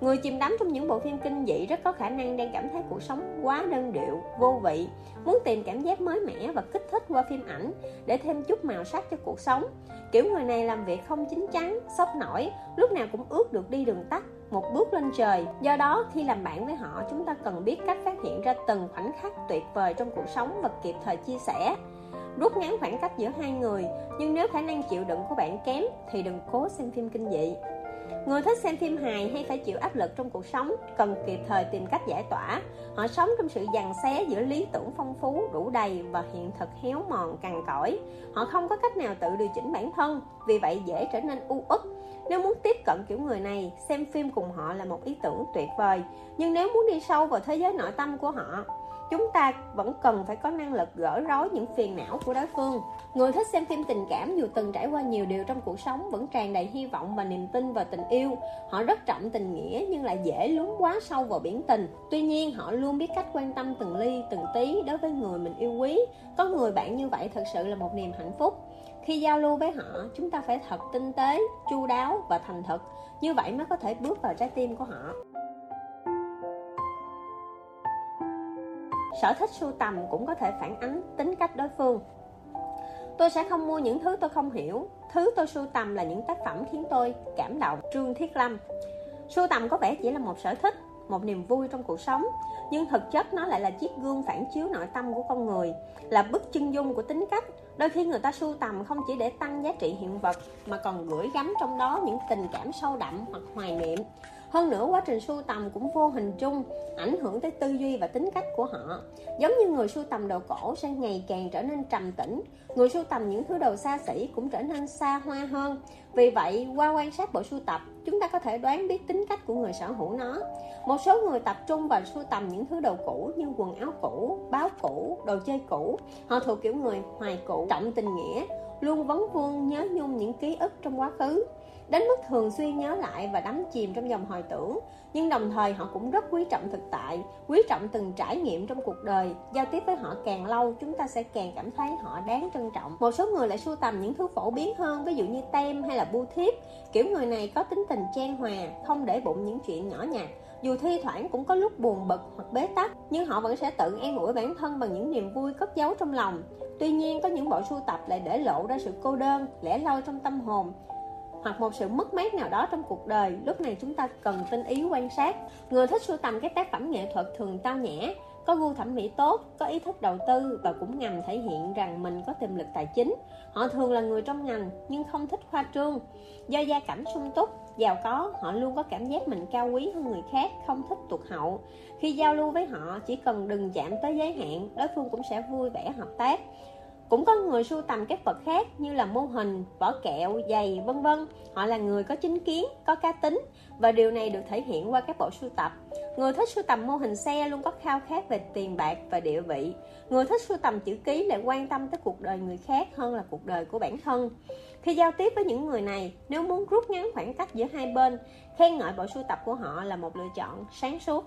Người chìm đắm trong những bộ phim kinh dị rất có khả năng đang cảm thấy cuộc sống quá đơn điệu, vô vị, muốn tìm cảm giác mới mẻ và kích thích qua phim ảnh để thêm chút màu sắc cho cuộc sống. Kiểu người này làm việc không chính chắn, sốc nổi, lúc nào cũng ước được đi đường tắt, một bước lên trời. Do đó, khi làm bạn với họ, chúng ta cần biết cách phát hiện ra từng khoảnh khắc tuyệt vời trong cuộc sống và kịp thời chia sẻ rút ngắn khoảng cách giữa hai người nhưng nếu khả năng chịu đựng của bạn kém thì đừng cố xem phim kinh dị Người thích xem phim hài hay phải chịu áp lực trong cuộc sống cần kịp thời tìm cách giải tỏa. Họ sống trong sự giằng xé giữa lý tưởng phong phú, đủ đầy và hiện thực héo mòn cằn cõi. Họ không có cách nào tự điều chỉnh bản thân, vì vậy dễ trở nên u uất. Nếu muốn tiếp cận kiểu người này, xem phim cùng họ là một ý tưởng tuyệt vời. Nhưng nếu muốn đi sâu vào thế giới nội tâm của họ, chúng ta vẫn cần phải có năng lực gỡ rối những phiền não của đối phương. Người thích xem phim tình cảm dù từng trải qua nhiều điều trong cuộc sống vẫn tràn đầy hy vọng và niềm tin vào tình yêu. Họ rất trọng tình nghĩa nhưng lại dễ lún quá sâu vào biển tình. Tuy nhiên, họ luôn biết cách quan tâm từng ly, từng tí đối với người mình yêu quý. Có người bạn như vậy thật sự là một niềm hạnh phúc. Khi giao lưu với họ, chúng ta phải thật tinh tế, chu đáo và thành thật. Như vậy mới có thể bước vào trái tim của họ. Sở thích sưu tầm cũng có thể phản ánh tính cách đối phương. Tôi sẽ không mua những thứ tôi không hiểu. Thứ tôi sưu tầm là những tác phẩm khiến tôi cảm động. Trương thiết lâm. Sưu tầm có vẻ chỉ là một sở thích, một niềm vui trong cuộc sống, nhưng thực chất nó lại là chiếc gương phản chiếu nội tâm của con người, là bức chân dung của tính cách. Đôi khi người ta sưu tầm không chỉ để tăng giá trị hiện vật, mà còn gửi gắm trong đó những tình cảm sâu đậm hoặc hoài niệm hơn nữa, quá trình sưu tầm cũng vô hình chung, ảnh hưởng tới tư duy và tính cách của họ. Giống như người sưu tầm đồ cổ sẽ ngày càng trở nên trầm tĩnh, người sưu tầm những thứ đồ xa xỉ cũng trở nên xa hoa hơn. Vì vậy, qua quan sát bộ sưu tập, chúng ta có thể đoán biết tính cách của người sở hữu nó. Một số người tập trung vào sưu tầm những thứ đồ cũ như quần áo cũ, báo cũ, đồ chơi cũ. Họ thuộc kiểu người hoài cũ, trọng tình nghĩa, luôn vấn vương nhớ nhung những ký ức trong quá khứ đến mức thường xuyên nhớ lại và đắm chìm trong dòng hồi tưởng. Nhưng đồng thời họ cũng rất quý trọng thực tại, quý trọng từng trải nghiệm trong cuộc đời. Giao tiếp với họ càng lâu, chúng ta sẽ càng cảm thấy họ đáng trân trọng. Một số người lại sưu tầm những thứ phổ biến hơn, ví dụ như tem hay là bưu thiếp. Kiểu người này có tính tình trang hòa, không để bụng những chuyện nhỏ nhặt. Dù thi thoảng cũng có lúc buồn bực hoặc bế tắc, nhưng họ vẫn sẽ tự an ủi bản thân bằng những niềm vui cất giấu trong lòng. Tuy nhiên, có những bộ sưu tập lại để lộ ra sự cô đơn, lẻ loi trong tâm hồn hoặc một sự mất mát nào đó trong cuộc đời, lúc này chúng ta cần tinh ý quan sát. Người thích sưu tầm các tác phẩm nghệ thuật thường tao nhã, có gu thẩm mỹ tốt, có ý thức đầu tư và cũng ngầm thể hiện rằng mình có tiềm lực tài chính. Họ thường là người trong ngành, nhưng không thích khoa trương. Do gia cảnh sung túc, giàu có, họ luôn có cảm giác mình cao quý hơn người khác, không thích tụt hậu. Khi giao lưu với họ, chỉ cần đừng chạm tới giới hạn, đối phương cũng sẽ vui vẻ hợp tác cũng có người sưu tầm các vật khác như là mô hình, vỏ kẹo, giày, vân vân. Họ là người có chính kiến, có cá tính và điều này được thể hiện qua các bộ sưu tập. Người thích sưu tầm mô hình xe luôn có khao khát về tiền bạc và địa vị. Người thích sưu tầm chữ ký lại quan tâm tới cuộc đời người khác hơn là cuộc đời của bản thân. Khi giao tiếp với những người này, nếu muốn rút ngắn khoảng cách giữa hai bên, khen ngợi bộ sưu tập của họ là một lựa chọn sáng suốt.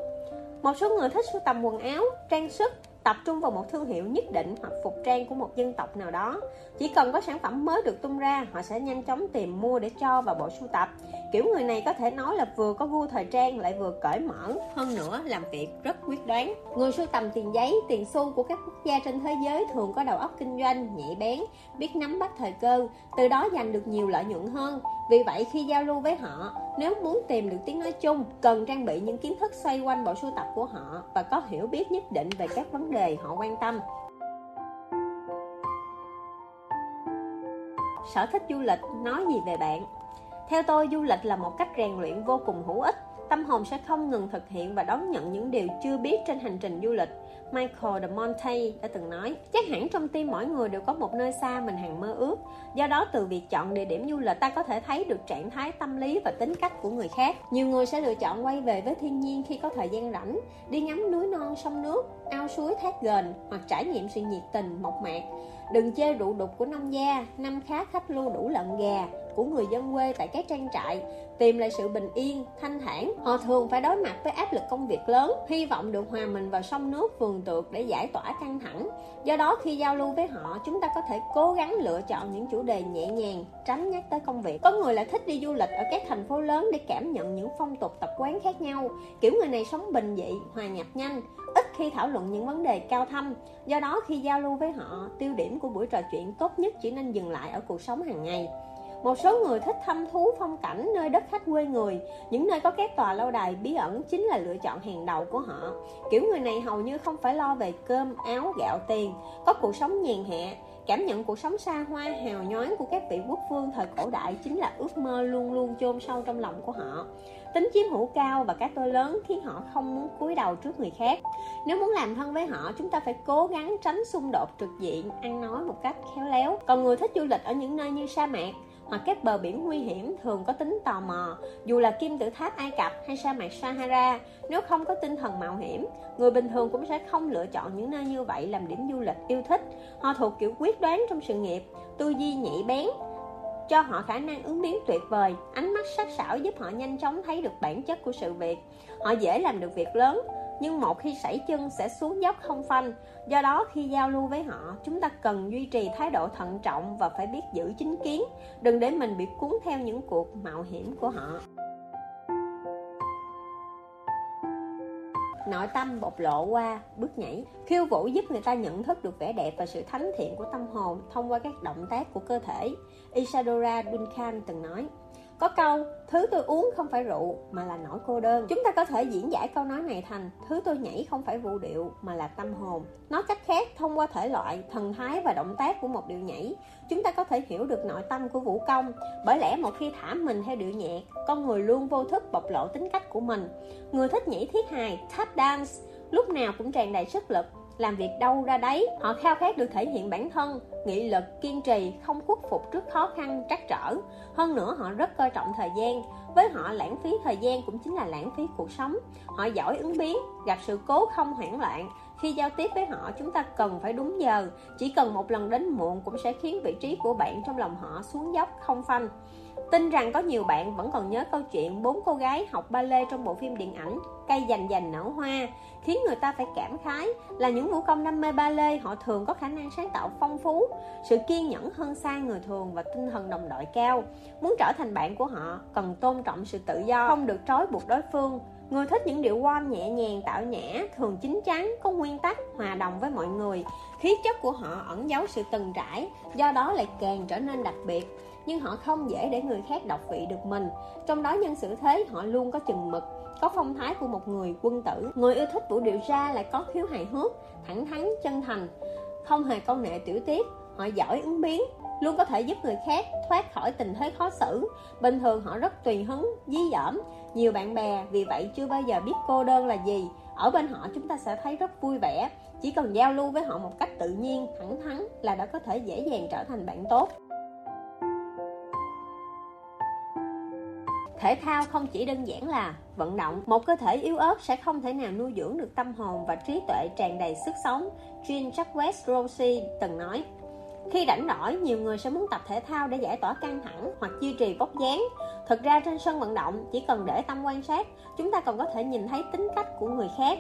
Một số người thích sưu tầm quần áo, trang sức, tập trung vào một thương hiệu nhất định hoặc phục trang của một dân tộc nào đó. Chỉ cần có sản phẩm mới được tung ra, họ sẽ nhanh chóng tìm mua để cho vào bộ sưu tập. Kiểu người này có thể nói là vừa có gu thời trang, lại vừa cởi mở. Hơn nữa, làm việc rất quyết đoán. Người sưu tầm tiền giấy, tiền xu của các quốc gia trên thế giới thường có đầu óc kinh doanh, nhạy bén, biết nắm bắt thời cơ, từ đó giành được nhiều lợi nhuận hơn. Vì vậy, khi giao lưu với họ, nếu muốn tìm được tiếng nói chung, cần trang bị những kiến thức xoay quanh bộ sưu tập của họ và có hiểu biết nhất định về các vấn đề họ quan tâm. Sở thích du lịch nói gì về bạn? Theo tôi, du lịch là một cách rèn luyện vô cùng hữu ích. Tâm hồn sẽ không ngừng thực hiện và đón nhận những điều chưa biết trên hành trình du lịch. Michael de Monte đã từng nói, chắc hẳn trong tim mỗi người đều có một nơi xa mình hằng mơ ước. Do đó từ việc chọn địa điểm du lịch, ta có thể thấy được trạng thái tâm lý và tính cách của người khác. Nhiều người sẽ lựa chọn quay về với thiên nhiên khi có thời gian rảnh, đi ngắm núi non, sông nước, ao suối thác gền hoặc trải nghiệm sự nhiệt tình, mộc mạc. Đừng chê rượu đục của nông gia, năm khá khách lưu đủ lợn gà của người dân quê tại các trang trại tìm lại sự bình yên, thanh thản. Họ thường phải đối mặt với áp lực công việc lớn, hy vọng được hòa mình vào sông nước vườn tược để giải tỏa căng thẳng. Do đó, khi giao lưu với họ, chúng ta có thể cố gắng lựa chọn những chủ đề nhẹ nhàng, tránh nhắc tới công việc. Có người lại thích đi du lịch ở các thành phố lớn để cảm nhận những phong tục tập quán khác nhau. Kiểu người này sống bình dị, hòa nhập nhanh, ít khi thảo luận những vấn đề cao thâm. Do đó, khi giao lưu với họ, tiêu điểm của buổi trò chuyện tốt nhất chỉ nên dừng lại ở cuộc sống hàng ngày một số người thích thăm thú phong cảnh nơi đất khách quê người. Những nơi có các tòa lâu đài bí ẩn chính là lựa chọn hàng đầu của họ. Kiểu người này hầu như không phải lo về cơm, áo, gạo, tiền, có cuộc sống nhàn hạ. Cảm nhận cuộc sống xa hoa, hào nhoáng của các vị quốc vương thời cổ đại chính là ước mơ luôn luôn chôn sâu trong lòng của họ. Tính chiếm hữu cao và cái tôi lớn khiến họ không muốn cúi đầu trước người khác. Nếu muốn làm thân với họ, chúng ta phải cố gắng tránh xung đột trực diện, ăn nói một cách khéo léo. Còn người thích du lịch ở những nơi như sa mạc hoặc các bờ biển nguy hiểm thường có tính tò mò, dù là kim tự tháp, ai cập hay sa mạc sahara. Nếu không có tinh thần mạo hiểm, người bình thường cũng sẽ không lựa chọn những nơi như vậy làm điểm du lịch yêu thích. Họ thuộc kiểu quyết đoán trong sự nghiệp, tư duy nhạy bén, cho họ khả năng ứng biến tuyệt vời. Ánh mắt sắc sảo giúp họ nhanh chóng thấy được bản chất của sự việc. Họ dễ làm được việc lớn nhưng một khi sảy chân sẽ xuống dốc không phanh. Do đó khi giao lưu với họ, chúng ta cần duy trì thái độ thận trọng và phải biết giữ chính kiến. Đừng để mình bị cuốn theo những cuộc mạo hiểm của họ. Nội tâm bộc lộ qua, bước nhảy. Khiêu vũ giúp người ta nhận thức được vẻ đẹp và sự thánh thiện của tâm hồn thông qua các động tác của cơ thể. Isadora Duncan từng nói có câu, thứ tôi uống không phải rượu, mà là nỗi cô đơn. Chúng ta có thể diễn giải câu nói này thành, thứ tôi nhảy không phải vũ điệu, mà là tâm hồn. Nói cách khác, thông qua thể loại, thần thái và động tác của một điệu nhảy, chúng ta có thể hiểu được nội tâm của vũ công. Bởi lẽ một khi thả mình theo điệu nhạc, con người luôn vô thức bộc lộ tính cách của mình. Người thích nhảy thiết hài, tap dance, lúc nào cũng tràn đầy sức lực làm việc đâu ra đấy. Họ khao khát được thể hiện bản thân, nghị lực, kiên trì, không khuất phục trước khó khăn, trắc trở. Hơn nữa, họ rất coi trọng thời gian. Với họ, lãng phí thời gian cũng chính là lãng phí cuộc sống. Họ giỏi ứng biến, gặp sự cố không hoảng loạn. Khi giao tiếp với họ, chúng ta cần phải đúng giờ. Chỉ cần một lần đến muộn cũng sẽ khiến vị trí của bạn trong lòng họ xuống dốc, không phanh. Tin rằng có nhiều bạn vẫn còn nhớ câu chuyện bốn cô gái học ba lê trong bộ phim điện ảnh Cây dành dành nở hoa Khiến người ta phải cảm khái là những vũ công đam mê ba lê họ thường có khả năng sáng tạo phong phú Sự kiên nhẫn hơn xa người thường và tinh thần đồng đội cao. Muốn trở thành bạn của họ cần tôn trọng sự tự do Không được trói buộc đối phương. Người thích những điệu warm nhẹ nhàng tạo nhã, thường chính chắn, có nguyên tắc, hòa đồng với mọi người. Khí chất của họ ẩn giấu sự từng trải, do đó lại càng trở nên đặc biệt nhưng họ không dễ để người khác đọc vị được mình. Trong đó nhân xử thế, họ luôn có chừng mực, có phong thái của một người quân tử. Người yêu thích vũ điệu ra lại có khiếu hài hước, thẳng thắn, chân thành, không hề công nghệ tiểu tiết. Họ giỏi ứng biến, luôn có thể giúp người khác thoát khỏi tình thế khó xử. Bình thường họ rất tùy hứng, dí dỏm. Nhiều bạn bè, vì vậy chưa bao giờ biết cô đơn là gì. Ở bên họ chúng ta sẽ thấy rất vui vẻ. Chỉ cần giao lưu với họ một cách tự nhiên, thẳng thắn là đã có thể dễ dàng trở thành bạn tốt. Thể thao không chỉ đơn giản là vận động Một cơ thể yếu ớt sẽ không thể nào nuôi dưỡng được tâm hồn và trí tuệ tràn đầy sức sống Jean Jacques Rossi từng nói khi rảnh rỗi, nhiều người sẽ muốn tập thể thao để giải tỏa căng thẳng hoặc duy trì vóc dáng. Thực ra trên sân vận động, chỉ cần để tâm quan sát, chúng ta còn có thể nhìn thấy tính cách của người khác.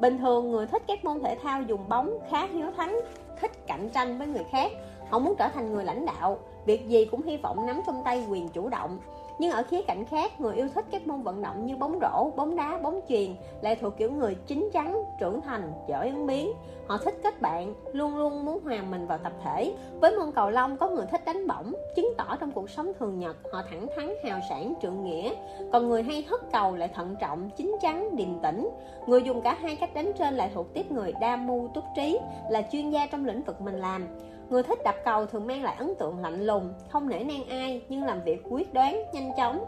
Bình thường, người thích các môn thể thao dùng bóng khá hiếu thắng, thích cạnh tranh với người khác. Họ muốn trở thành người lãnh đạo, việc gì cũng hy vọng nắm trong tay quyền chủ động nhưng ở khía cạnh khác, người yêu thích các môn vận động như bóng rổ, bóng đá, bóng chuyền lại thuộc kiểu người chín chắn, trưởng thành, giỏi ứng biến. Họ thích kết bạn, luôn luôn muốn hòa mình vào tập thể. Với môn cầu lông, có người thích đánh bổng, chứng tỏ trong cuộc sống thường nhật, họ thẳng thắn, hào sản trượng nghĩa. Còn người hay hất cầu lại thận trọng, chín chắn, điềm tĩnh. Người dùng cả hai cách đánh trên lại thuộc tiếp người đa mưu túc trí, là chuyên gia trong lĩnh vực mình làm. Người thích đập cầu thường mang lại ấn tượng lạnh lùng, không nể nang ai nhưng làm việc quyết đoán, nhanh chóng.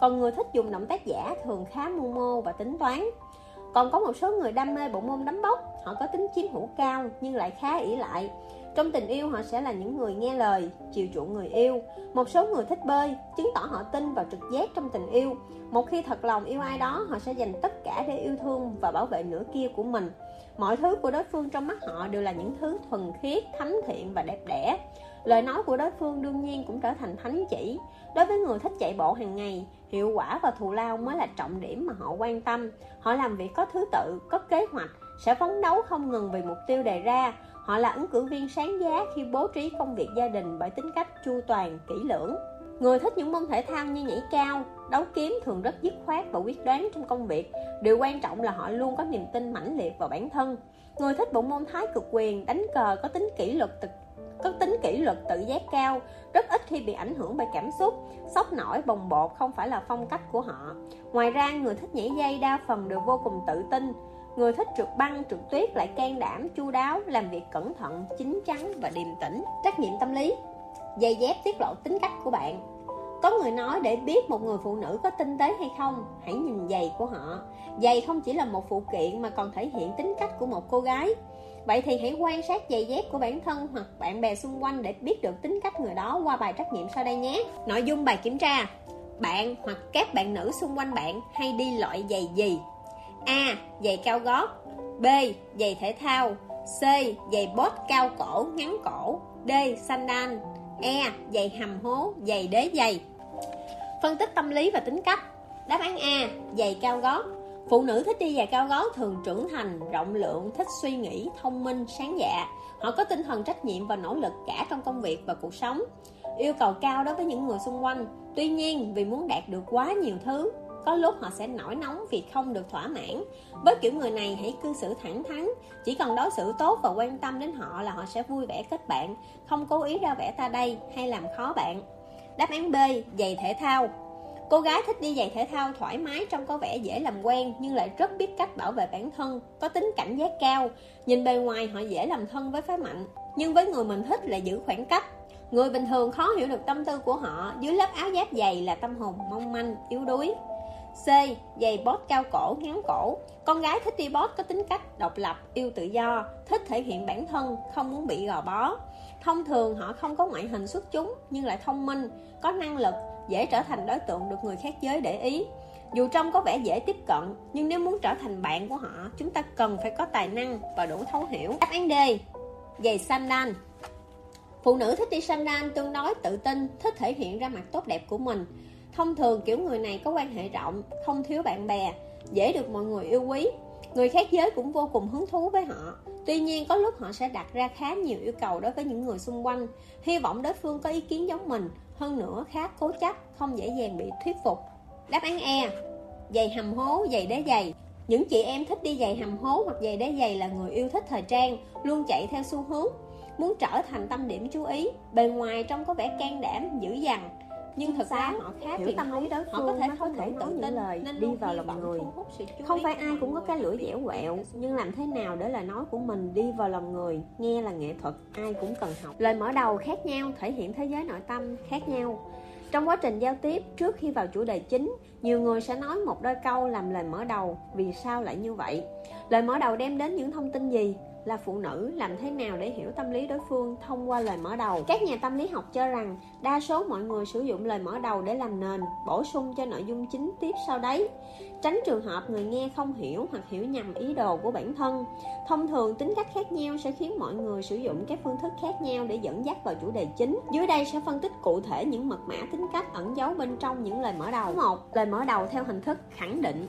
Còn người thích dùng động tác giả thường khá mưu mô và tính toán. Còn có một số người đam mê bộ môn đấm bốc, họ có tính chiếm hữu cao nhưng lại khá ỷ lại. Trong tình yêu họ sẽ là những người nghe lời, chiều chuộng người yêu. Một số người thích bơi, chứng tỏ họ tin vào trực giác trong tình yêu. Một khi thật lòng yêu ai đó, họ sẽ dành tất cả để yêu thương và bảo vệ nửa kia của mình mọi thứ của đối phương trong mắt họ đều là những thứ thuần khiết, thánh thiện và đẹp đẽ. Lời nói của đối phương đương nhiên cũng trở thành thánh chỉ. Đối với người thích chạy bộ hàng ngày, hiệu quả và thù lao mới là trọng điểm mà họ quan tâm. Họ làm việc có thứ tự, có kế hoạch, sẽ phấn đấu không ngừng vì mục tiêu đề ra. Họ là ứng cử viên sáng giá khi bố trí công việc gia đình bởi tính cách chu toàn, kỹ lưỡng. Người thích những môn thể thao như nhảy cao, đấu kiếm thường rất dứt khoát và quyết đoán trong công việc. Điều quan trọng là họ luôn có niềm tin mãnh liệt vào bản thân. Người thích bộ môn thái cực quyền, đánh cờ có tính kỷ luật tự, có tính kỷ luật tự giác cao, rất ít khi bị ảnh hưởng bởi cảm xúc, sốc nổi bồng bột không phải là phong cách của họ. Ngoài ra, người thích nhảy dây đa phần đều vô cùng tự tin. Người thích trượt băng, trượt tuyết lại can đảm, chu đáo, làm việc cẩn thận, chín chắn và điềm tĩnh. Trách nhiệm tâm lý Giày dép tiết lộ tính cách của bạn Có người nói để biết một người phụ nữ có tinh tế hay không Hãy nhìn giày của họ Giày không chỉ là một phụ kiện mà còn thể hiện tính cách của một cô gái Vậy thì hãy quan sát giày dép của bản thân hoặc bạn bè xung quanh để biết được tính cách người đó qua bài trắc nghiệm sau đây nhé. Nội dung bài kiểm tra Bạn hoặc các bạn nữ xung quanh bạn hay đi loại giày gì? A. Giày cao gót B. Giày thể thao C. Giày bốt cao cổ, ngắn cổ D. Sandal E. dày hầm hố, dày đế dày. Phân tích tâm lý và tính cách Đáp án A. Giày cao gót Phụ nữ thích đi giày cao gót thường trưởng thành, rộng lượng, thích suy nghĩ, thông minh, sáng dạ Họ có tinh thần trách nhiệm và nỗ lực cả trong công việc và cuộc sống Yêu cầu cao đối với những người xung quanh Tuy nhiên vì muốn đạt được quá nhiều thứ có lúc họ sẽ nổi nóng vì không được thỏa mãn với kiểu người này hãy cư xử thẳng thắn chỉ cần đối xử tốt và quan tâm đến họ là họ sẽ vui vẻ kết bạn không cố ý ra vẻ ta đây hay làm khó bạn đáp án b giày thể thao Cô gái thích đi giày thể thao thoải mái trông có vẻ dễ làm quen nhưng lại rất biết cách bảo vệ bản thân, có tính cảnh giác cao. Nhìn bề ngoài họ dễ làm thân với phái mạnh, nhưng với người mình thích lại giữ khoảng cách. Người bình thường khó hiểu được tâm tư của họ, dưới lớp áo giáp dày là tâm hồn mong manh, yếu đuối. C. Giày bót cao cổ, ngắn cổ. Con gái thích đi bót có tính cách độc lập, yêu tự do Thích thể hiện bản thân, không muốn bị gò bó. Thông thường họ không có ngoại hình xuất chúng Nhưng lại thông minh, có năng lực Dễ trở thành đối tượng được người khác giới để ý. Dù trông có vẻ dễ tiếp cận Nhưng nếu muốn trở thành bạn của họ Chúng ta cần phải có tài năng và đủ thấu hiểu. Đáp án D Giày sandal Phụ nữ thích đi sandal tương đối tự tin Thích thể hiện ra mặt tốt đẹp của mình. Thông thường kiểu người này có quan hệ rộng, không thiếu bạn bè, dễ được mọi người yêu quý. Người khác giới cũng vô cùng hứng thú với họ. Tuy nhiên có lúc họ sẽ đặt ra khá nhiều yêu cầu đối với những người xung quanh. Hy vọng đối phương có ý kiến giống mình, hơn nữa khá cố chấp, không dễ dàng bị thuyết phục. Đáp án E Giày hầm hố, giày đế giày Những chị em thích đi giày hầm hố hoặc giày đế giày là người yêu thích thời trang, luôn chạy theo xu hướng, muốn trở thành tâm điểm chú ý, bề ngoài trông có vẻ can đảm, dữ dằn, nhưng thực ra họ khá hiểu tâm lý đối phương họ có thể không thể tự những lời đi vào lòng người. không phải ai cũng có cái lưỡi dẻo quẹo nhưng làm thế nào để lời nói của mình đi vào lòng người nghe là nghệ thuật ai cũng cần học. Lời mở đầu khác nhau thể hiện thế giới nội tâm khác nhau. Trong quá trình giao tiếp trước khi vào chủ đề chính nhiều người sẽ nói một đôi câu làm lời mở đầu. Vì sao lại như vậy? Lời mở đầu đem đến những thông tin gì là phụ nữ làm thế nào để hiểu tâm lý đối phương thông qua lời mở đầu. Các nhà tâm lý học cho rằng đa số mọi người sử dụng lời mở đầu để làm nền, bổ sung cho nội dung chính tiếp sau đấy. Tránh trường hợp người nghe không hiểu hoặc hiểu nhầm ý đồ của bản thân. Thông thường, tính cách khác nhau sẽ khiến mọi người sử dụng các phương thức khác nhau để dẫn dắt vào chủ đề chính. Dưới đây sẽ phân tích cụ thể những mật mã tính cách ẩn giấu bên trong những lời mở đầu. Một, lời mở đầu theo hình thức khẳng định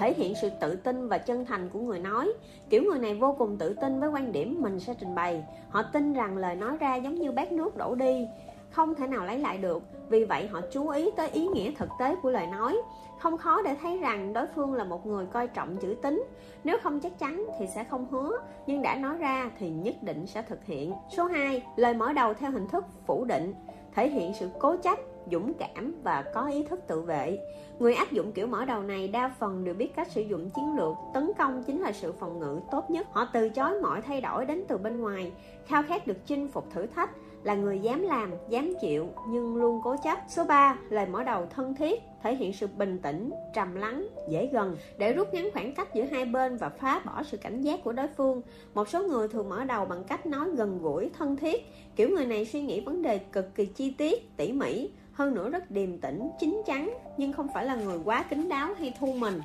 thể hiện sự tự tin và chân thành của người nói. Kiểu người này vô cùng tự tin với quan điểm mình sẽ trình bày. Họ tin rằng lời nói ra giống như bát nước đổ đi, không thể nào lấy lại được. Vì vậy, họ chú ý tới ý nghĩa thực tế của lời nói. Không khó để thấy rằng đối phương là một người coi trọng chữ tín. Nếu không chắc chắn thì sẽ không hứa, nhưng đã nói ra thì nhất định sẽ thực hiện. Số 2 lời mở đầu theo hình thức phủ định, thể hiện sự cố chấp dũng cảm và có ý thức tự vệ người áp dụng kiểu mở đầu này đa phần đều biết cách sử dụng chiến lược tấn công chính là sự phòng ngự tốt nhất họ từ chối mọi thay đổi đến từ bên ngoài khao khát được chinh phục thử thách là người dám làm, dám chịu nhưng luôn cố chấp. Số 3, lời mở đầu thân thiết, thể hiện sự bình tĩnh, trầm lắng, dễ gần để rút ngắn khoảng cách giữa hai bên và phá bỏ sự cảnh giác của đối phương. Một số người thường mở đầu bằng cách nói gần gũi, thân thiết. Kiểu người này suy nghĩ vấn đề cực kỳ chi tiết, tỉ mỉ, hơn nữa rất điềm tĩnh, chín chắn nhưng không phải là người quá kín đáo hay thu mình.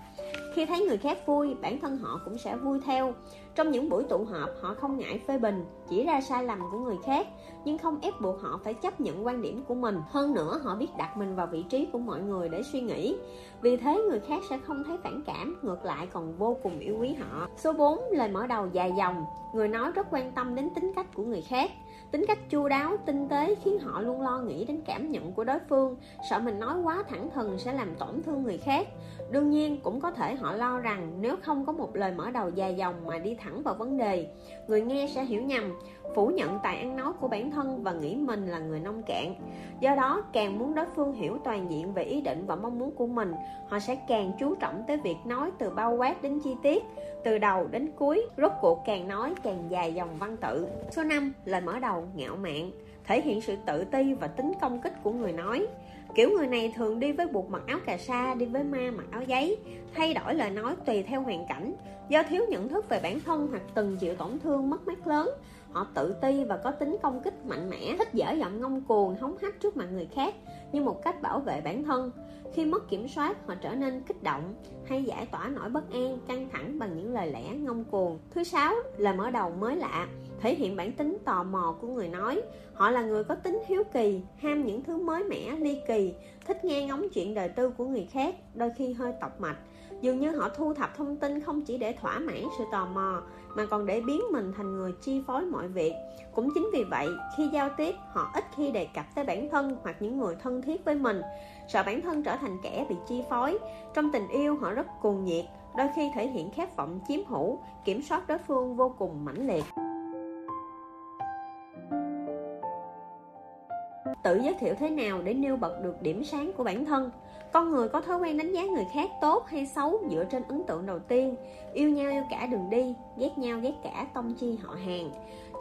Khi thấy người khác vui, bản thân họ cũng sẽ vui theo. Trong những buổi tụ họp, họ không ngại phê bình, chỉ ra sai lầm của người khác, nhưng không ép buộc họ phải chấp nhận quan điểm của mình. Hơn nữa, họ biết đặt mình vào vị trí của mọi người để suy nghĩ. Vì thế, người khác sẽ không thấy phản cảm, ngược lại còn vô cùng yêu quý họ. Số 4, lời mở đầu dài dòng. Người nói rất quan tâm đến tính cách của người khác. Tính cách chu đáo, tinh tế khiến họ luôn lo nghĩ đến cảm nhận của đối phương, sợ mình nói quá thẳng thừng sẽ làm tổn thương người khác. Đương nhiên cũng có thể họ lo rằng nếu không có một lời mở đầu dài dòng mà đi thẳng vào vấn đề, người nghe sẽ hiểu nhầm, phủ nhận tài ăn nói của bản thân và nghĩ mình là người nông cạn. Do đó, càng muốn đối phương hiểu toàn diện về ý định và mong muốn của mình, họ sẽ càng chú trọng tới việc nói từ bao quát đến chi tiết, từ đầu đến cuối, rốt cuộc càng nói càng dài dòng văn tự. Số 5, lời mở đầu ngạo mạn, thể hiện sự tự ti và tính công kích của người nói. Kiểu người này thường đi với buộc mặc áo cà sa, đi với ma mặc áo giấy, thay đổi lời nói tùy theo hoàn cảnh. Do thiếu nhận thức về bản thân hoặc từng chịu tổn thương mất mát lớn, họ tự ti và có tính công kích mạnh mẽ, thích dở giọng ngông cuồng, hống hách trước mặt người khác như một cách bảo vệ bản thân. Khi mất kiểm soát, họ trở nên kích động hay giải tỏa nỗi bất an, căng thẳng bằng những lời lẽ ngông cuồng. Thứ sáu là mở đầu mới lạ, thể hiện bản tính tò mò của người nói. Họ là người có tính hiếu kỳ, ham những thứ mới mẻ, ly kỳ, thích nghe ngóng chuyện đời tư của người khác, đôi khi hơi tọc mạch. Dường như họ thu thập thông tin không chỉ để thỏa mãn sự tò mò, mà còn để biến mình thành người chi phối mọi việc. Cũng chính vì vậy, khi giao tiếp, họ ít khi đề cập tới bản thân hoặc những người thân thiết với mình, sợ bản thân trở thành kẻ bị chi phối. Trong tình yêu, họ rất cuồng nhiệt, đôi khi thể hiện khát vọng chiếm hữu, kiểm soát đối phương vô cùng mãnh liệt. tự giới thiệu thế nào để nêu bật được điểm sáng của bản thân con người có thói quen đánh giá người khác tốt hay xấu dựa trên ấn tượng đầu tiên. Yêu nhau yêu cả đường đi, ghét nhau ghét cả tông chi họ hàng.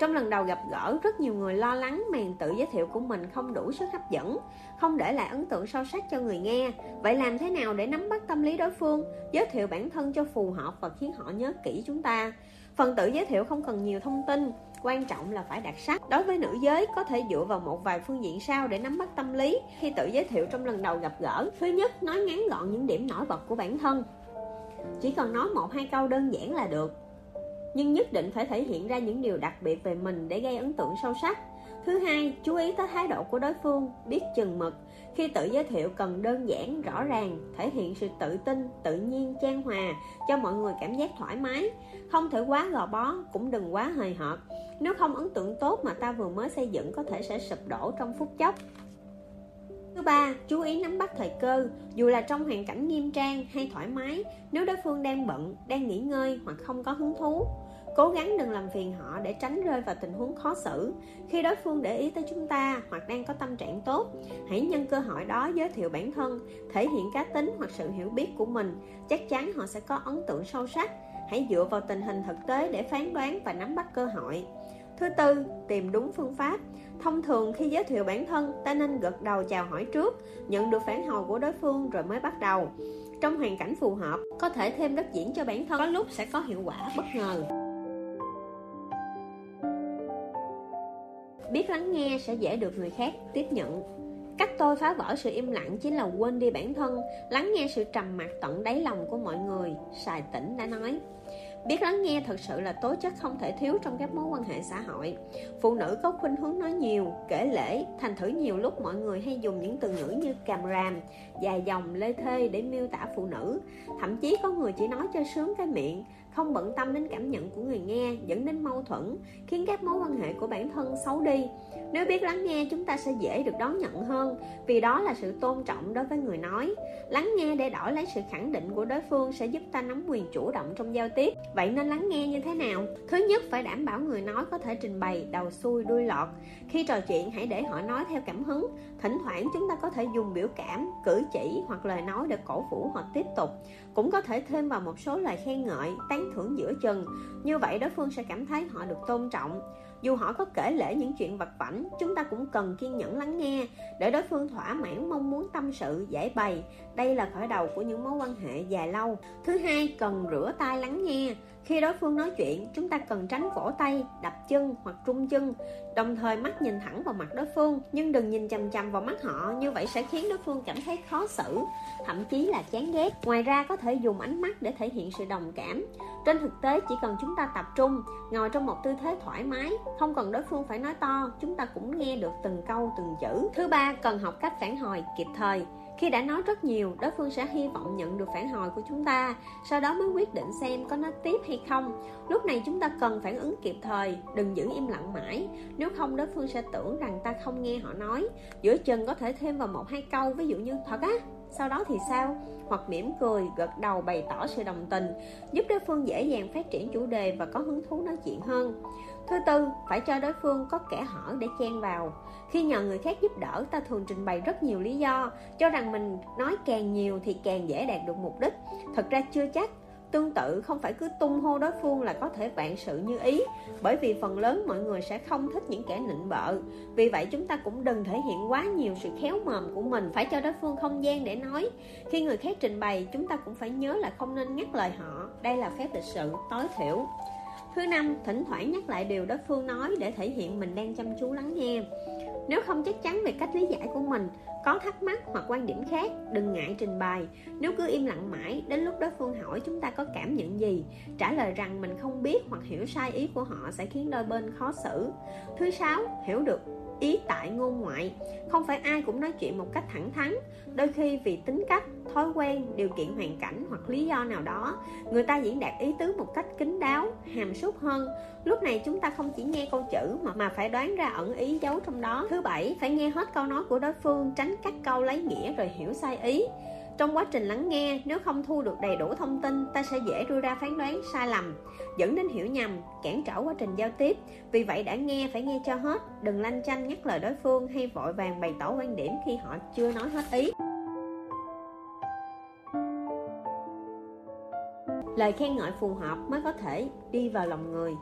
Trong lần đầu gặp gỡ, rất nhiều người lo lắng màn tự giới thiệu của mình không đủ sức hấp dẫn, không để lại ấn tượng sâu sắc cho người nghe. Vậy làm thế nào để nắm bắt tâm lý đối phương, giới thiệu bản thân cho phù hợp và khiến họ nhớ kỹ chúng ta? Phần tự giới thiệu không cần nhiều thông tin quan trọng là phải đặc sắc. Đối với nữ giới, có thể dựa vào một vài phương diện sau để nắm bắt tâm lý. Khi tự giới thiệu trong lần đầu gặp gỡ, thứ nhất, nói ngắn gọn những điểm nổi bật của bản thân. Chỉ cần nói một hai câu đơn giản là được. Nhưng nhất định phải thể hiện ra những điều đặc biệt về mình để gây ấn tượng sâu sắc. Thứ hai, chú ý tới thái độ của đối phương, biết chừng mực. Khi tự giới thiệu cần đơn giản, rõ ràng, thể hiện sự tự tin, tự nhiên trang hòa, cho mọi người cảm giác thoải mái không thể quá gò bó cũng đừng quá hời hợt nếu không ấn tượng tốt mà ta vừa mới xây dựng có thể sẽ sụp đổ trong phút chốc Thứ ba, chú ý nắm bắt thời cơ, dù là trong hoàn cảnh nghiêm trang hay thoải mái, nếu đối phương đang bận, đang nghỉ ngơi hoặc không có hứng thú. Cố gắng đừng làm phiền họ để tránh rơi vào tình huống khó xử. Khi đối phương để ý tới chúng ta hoặc đang có tâm trạng tốt, hãy nhân cơ hội đó giới thiệu bản thân, thể hiện cá tính hoặc sự hiểu biết của mình. Chắc chắn họ sẽ có ấn tượng sâu sắc. Hãy dựa vào tình hình thực tế để phán đoán và nắm bắt cơ hội. Thứ tư, tìm đúng phương pháp. Thông thường khi giới thiệu bản thân, ta nên gật đầu chào hỏi trước, nhận được phản hồi của đối phương rồi mới bắt đầu. Trong hoàn cảnh phù hợp, có thể thêm đất diễn cho bản thân, có lúc sẽ có hiệu quả bất ngờ. biết lắng nghe sẽ dễ được người khác tiếp nhận cách tôi phá vỡ sự im lặng chính là quên đi bản thân, lắng nghe sự trầm mặc tận đáy lòng của mọi người, sài tỉnh đã nói. Biết lắng nghe thật sự là tố chất không thể thiếu trong các mối quan hệ xã hội. Phụ nữ có khuynh hướng nói nhiều, kể lễ thành thử nhiều lúc mọi người hay dùng những từ ngữ như càm ràm, dài dòng, lê thê để miêu tả phụ nữ. Thậm chí có người chỉ nói cho sướng cái miệng không bận tâm đến cảm nhận của người nghe, dẫn đến mâu thuẫn, khiến các mối quan hệ của bản thân xấu đi. Nếu biết lắng nghe, chúng ta sẽ dễ được đón nhận hơn, vì đó là sự tôn trọng đối với người nói. Lắng nghe để đổi lấy sự khẳng định của đối phương sẽ giúp ta nắm quyền chủ động trong giao tiếp. Vậy nên lắng nghe như thế nào? Thứ nhất, phải đảm bảo người nói có thể trình bày, đầu xuôi, đuôi lọt. Khi trò chuyện, hãy để họ nói theo cảm hứng. Thỉnh thoảng, chúng ta có thể dùng biểu cảm, cử chỉ hoặc lời nói để cổ vũ họ tiếp tục cũng có thể thêm vào một số lời khen ngợi, tán thưởng giữa chừng. Như vậy, đối phương sẽ cảm thấy họ được tôn trọng. Dù họ có kể lể những chuyện vật vảnh, chúng ta cũng cần kiên nhẫn lắng nghe để đối phương thỏa mãn mong muốn tâm sự, giải bày. Đây là khởi đầu của những mối quan hệ dài lâu. Thứ hai, cần rửa tay lắng nghe khi đối phương nói chuyện, chúng ta cần tránh vỗ tay, đập chân hoặc trung chân. Đồng thời mắt nhìn thẳng vào mặt đối phương, nhưng đừng nhìn chằm chằm vào mắt họ, như vậy sẽ khiến đối phương cảm thấy khó xử, thậm chí là chán ghét. Ngoài ra, có thể dùng ánh mắt để thể hiện sự đồng cảm. Trên thực tế, chỉ cần chúng ta tập trung, ngồi trong một tư thế thoải mái, không cần đối phương phải nói to, chúng ta cũng nghe được từng câu, từng chữ. Thứ ba, cần học cách phản hồi kịp thời khi đã nói rất nhiều, đối phương sẽ hy vọng nhận được phản hồi của chúng ta, sau đó mới quyết định xem có nói tiếp hay không. Lúc này chúng ta cần phản ứng kịp thời, đừng giữ im lặng mãi. Nếu không, đối phương sẽ tưởng rằng ta không nghe họ nói. Giữa chừng có thể thêm vào một hai câu, ví dụ như, thật á? Sau đó thì sao? Hoặc mỉm cười, gật đầu bày tỏ sự đồng tình, giúp đối phương dễ dàng phát triển chủ đề và có hứng thú nói chuyện hơn thứ tư, phải cho đối phương có kẻ hở để chen vào. Khi nhờ người khác giúp đỡ, ta thường trình bày rất nhiều lý do, cho rằng mình nói càng nhiều thì càng dễ đạt được mục đích. Thật ra chưa chắc. Tương tự, không phải cứ tung hô đối phương là có thể vạn sự như ý, bởi vì phần lớn mọi người sẽ không thích những kẻ nịnh bợ. Vì vậy, chúng ta cũng đừng thể hiện quá nhiều sự khéo mồm của mình, phải cho đối phương không gian để nói. Khi người khác trình bày, chúng ta cũng phải nhớ là không nên ngắt lời họ. Đây là phép lịch sự, tối thiểu thứ năm, thỉnh thoảng nhắc lại điều đối phương nói để thể hiện mình đang chăm chú lắng nghe. Nếu không chắc chắn về cách lý giải của mình, có thắc mắc hoặc quan điểm khác, đừng ngại trình bày. Nếu cứ im lặng mãi, đến lúc đối phương hỏi chúng ta có cảm nhận gì, trả lời rằng mình không biết hoặc hiểu sai ý của họ sẽ khiến đôi bên khó xử. Thứ sáu, hiểu được ý tại ngôn ngoại. Không phải ai cũng nói chuyện một cách thẳng thắn. Đôi khi vì tính cách, thói quen, điều kiện hoàn cảnh hoặc lý do nào đó, người ta diễn đạt ý tứ một cách kín đáo, hàm súc hơn. Lúc này chúng ta không chỉ nghe câu chữ mà mà phải đoán ra ẩn ý giấu trong đó. Thứ bảy, phải nghe hết câu nói của đối phương, tránh cắt câu lấy nghĩa rồi hiểu sai ý trong quá trình lắng nghe, nếu không thu được đầy đủ thông tin, ta sẽ dễ đưa ra phán đoán sai lầm, dẫn đến hiểu nhầm, cản trở quá trình giao tiếp. Vì vậy đã nghe, phải nghe cho hết, đừng lanh chanh nhắc lời đối phương hay vội vàng bày tỏ quan điểm khi họ chưa nói hết ý. Lời khen ngợi phù hợp mới có thể đi vào lòng người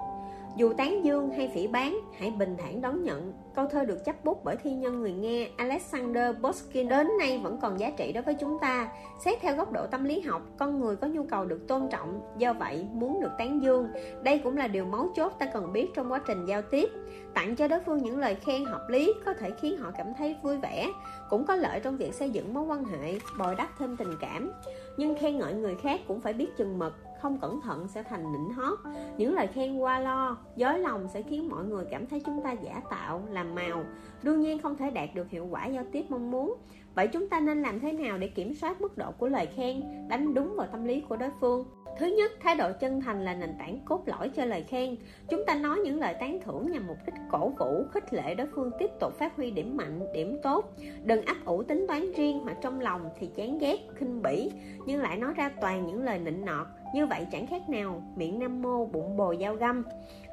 dù tán dương hay phỉ bán, hãy bình thản đón nhận. Câu thơ được chấp bút bởi thi nhân người nghe alexander boskin đến nay vẫn còn giá trị đối với chúng ta. Xét theo góc độ tâm lý học, con người có nhu cầu được tôn trọng, do vậy muốn được tán dương. Đây cũng là điều mấu chốt ta cần biết trong quá trình giao tiếp. Tặng cho đối phương những lời khen hợp lý có thể khiến họ cảm thấy vui vẻ, cũng có lợi trong việc xây dựng mối quan hệ, bồi đắp thêm tình cảm. Nhưng khen ngợi người khác cũng phải biết chừng mực không cẩn thận sẽ thành nịnh hót những lời khen qua lo dối lòng sẽ khiến mọi người cảm thấy chúng ta giả tạo làm màu đương nhiên không thể đạt được hiệu quả giao tiếp mong muốn vậy chúng ta nên làm thế nào để kiểm soát mức độ của lời khen đánh đúng vào tâm lý của đối phương Thứ nhất, thái độ chân thành là nền tảng cốt lõi cho lời khen. Chúng ta nói những lời tán thưởng nhằm mục đích cổ vũ, khích lệ đối phương tiếp tục phát huy điểm mạnh, điểm tốt. Đừng ấp ủ tính toán riêng hoặc trong lòng thì chán ghét, khinh bỉ, nhưng lại nói ra toàn những lời nịnh nọt. Như vậy chẳng khác nào miệng nam mô bụng bồ dao găm.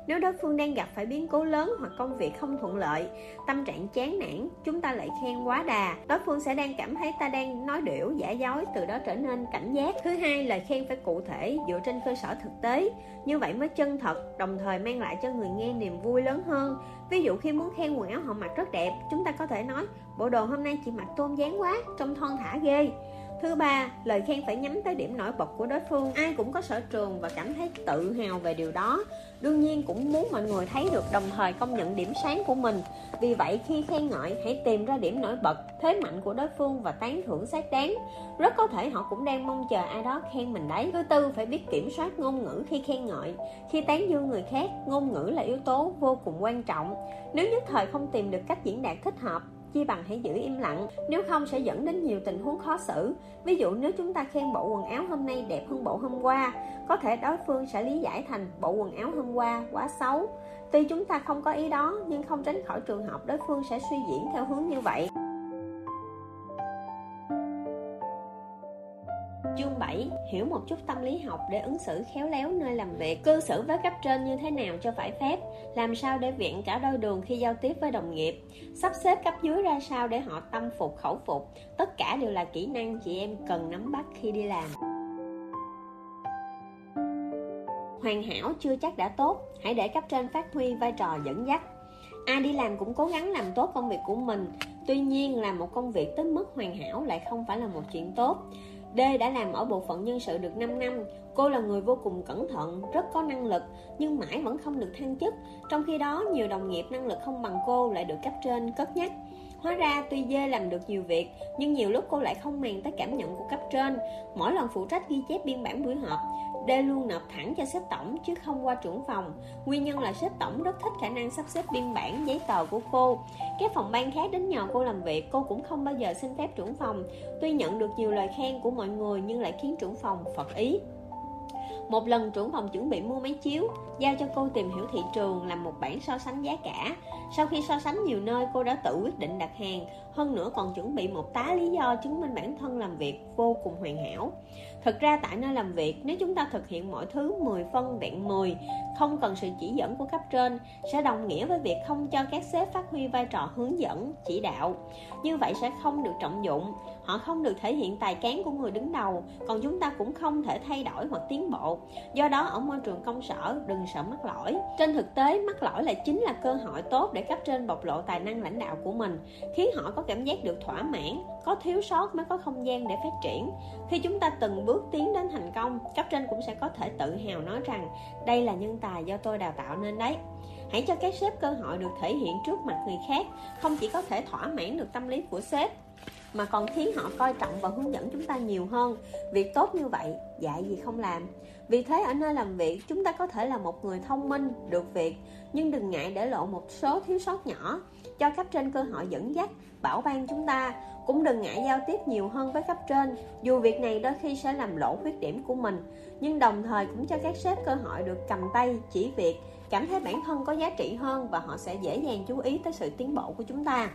Nếu đối phương đang gặp phải biến cố lớn hoặc công việc không thuận lợi, tâm trạng chán nản, chúng ta lại khen quá đà, đối phương sẽ đang cảm thấy ta đang nói điểu, giả dối, từ đó trở nên cảnh giác. Thứ hai, lời khen phải cụ thể, dựa trên cơ sở thực tế. Như vậy mới chân thật, đồng thời mang lại cho người nghe niềm vui lớn hơn. Ví dụ khi muốn khen quần áo họ mặc rất đẹp, chúng ta có thể nói, bộ đồ hôm nay chị mặc tôn dáng quá, trông thon thả ghê. Thứ ba, lời khen phải nhắm tới điểm nổi bật của đối phương. Ai cũng có sở trường và cảm thấy tự hào về điều đó. Đương nhiên cũng muốn mọi người thấy được đồng thời công nhận điểm sáng của mình. Vì vậy khi khen ngợi, hãy tìm ra điểm nổi bật, thế mạnh của đối phương và tán thưởng xác đáng. Rất có thể họ cũng đang mong chờ ai đó khen mình đấy. Thứ tư, phải biết kiểm soát ngôn ngữ khi khen ngợi. Khi tán dương người khác, ngôn ngữ là yếu tố vô cùng quan trọng. Nếu nhất thời không tìm được cách diễn đạt thích hợp, chi bằng hãy giữ im lặng, nếu không sẽ dẫn đến nhiều tình huống khó xử. Ví dụ nếu chúng ta khen bộ quần áo hôm nay đẹp hơn bộ hôm qua, có thể đối phương sẽ lý giải thành bộ quần áo hôm qua quá xấu. Tuy chúng ta không có ý đó, nhưng không tránh khỏi trường hợp đối phương sẽ suy diễn theo hướng như vậy. Chương 7 Hiểu một chút tâm lý học để ứng xử khéo léo nơi làm việc. Cư xử với cấp trên như thế nào cho phải phép? Làm sao để viện cả đôi đường khi giao tiếp với đồng nghiệp? Sắp xếp cấp dưới ra sao để họ tâm phục, khẩu phục? Tất cả đều là kỹ năng chị em cần nắm bắt khi đi làm. Hoàn hảo chưa chắc đã tốt. Hãy để cấp trên phát huy vai trò dẫn dắt. Ai đi làm cũng cố gắng làm tốt công việc của mình. Tuy nhiên làm một công việc tới mức hoàn hảo lại không phải là một chuyện tốt. D đã làm ở bộ phận nhân sự được 5 năm. Cô là người vô cùng cẩn thận, rất có năng lực Nhưng mãi vẫn không được thăng chức. Trong khi đó nhiều đồng nghiệp năng lực không bằng cô lại được cấp trên cất nhắc. Hóa ra tuy dê làm được nhiều việc Nhưng nhiều lúc cô lại không màng tới cảm nhận của cấp trên. Mỗi lần phụ trách ghi chép biên bản buổi họp D luôn nộp thẳng cho sếp tổng chứ không qua trưởng phòng. Nguyên nhân là sếp tổng rất thích khả năng sắp xếp biên bản giấy tờ của cô. Các phòng ban khác đến nhờ cô làm việc, Cô cũng không bao giờ xin phép trưởng phòng. Tuy nhận được nhiều lời khen của mọi người Nhưng lại khiến trưởng phòng phật ý. Một lần trưởng phòng chuẩn bị mua máy chiếu, Giao cho cô tìm hiểu thị trường Làm một bản so sánh giá cả. Sau khi so sánh nhiều nơi, cô đã tự quyết định đặt hàng. Hơn nữa còn chuẩn bị một tá lý do Chứng minh bản thân làm việc vô cùng hoàn hảo. Thực ra tại nơi làm việc, Nếu chúng ta thực hiện mọi thứ 10 phân vẹn 10 không cần sự chỉ dẫn của cấp trên Sẽ đồng nghĩa với việc không cho các sếp phát huy vai trò hướng dẫn, chỉ đạo. Như vậy sẽ không được trọng dụng. Họ không được thể hiện tài cán của người đứng đầu Còn chúng ta cũng không thể thay đổi hoặc tiến bộ. Do đó ở môi trường công sở đừng sợ mắc lỗi. Trên thực tế mắc lỗi lại chính là cơ hội tốt để cấp trên bộc lộ tài năng lãnh đạo của mình Khiến họ có cảm giác được thỏa mãn Có thiếu sót mới có không gian để phát triển. Khi chúng ta từng bước tiến đến thành công Cấp trên cũng sẽ có thể tự hào nói rằng Đây là nhân tài do tôi đào tạo nên đấy. Hãy cho các sếp cơ hội được thể hiện trước mặt người khác, Không chỉ có thể thỏa mãn được tâm lý của sếp, mà còn khiến họ coi trọng và hướng dẫn chúng ta nhiều hơn. Việc tốt như vậy, dạy gì không làm. Vì thế ở nơi làm việc, chúng ta có thể là một người thông minh, được việc, nhưng đừng ngại để lộ một số thiếu sót nhỏ. Cho cấp trên cơ hội dẫn dắt, bảo ban chúng ta, cũng đừng ngại giao tiếp nhiều hơn với cấp trên, dù việc này đôi khi sẽ làm lộ khuyết điểm của mình nhưng đồng thời cũng cho các sếp cơ hội được cầm tay, chỉ việc cảm thấy bản thân có giá trị hơn và họ sẽ dễ dàng chú ý tới sự tiến bộ của chúng ta.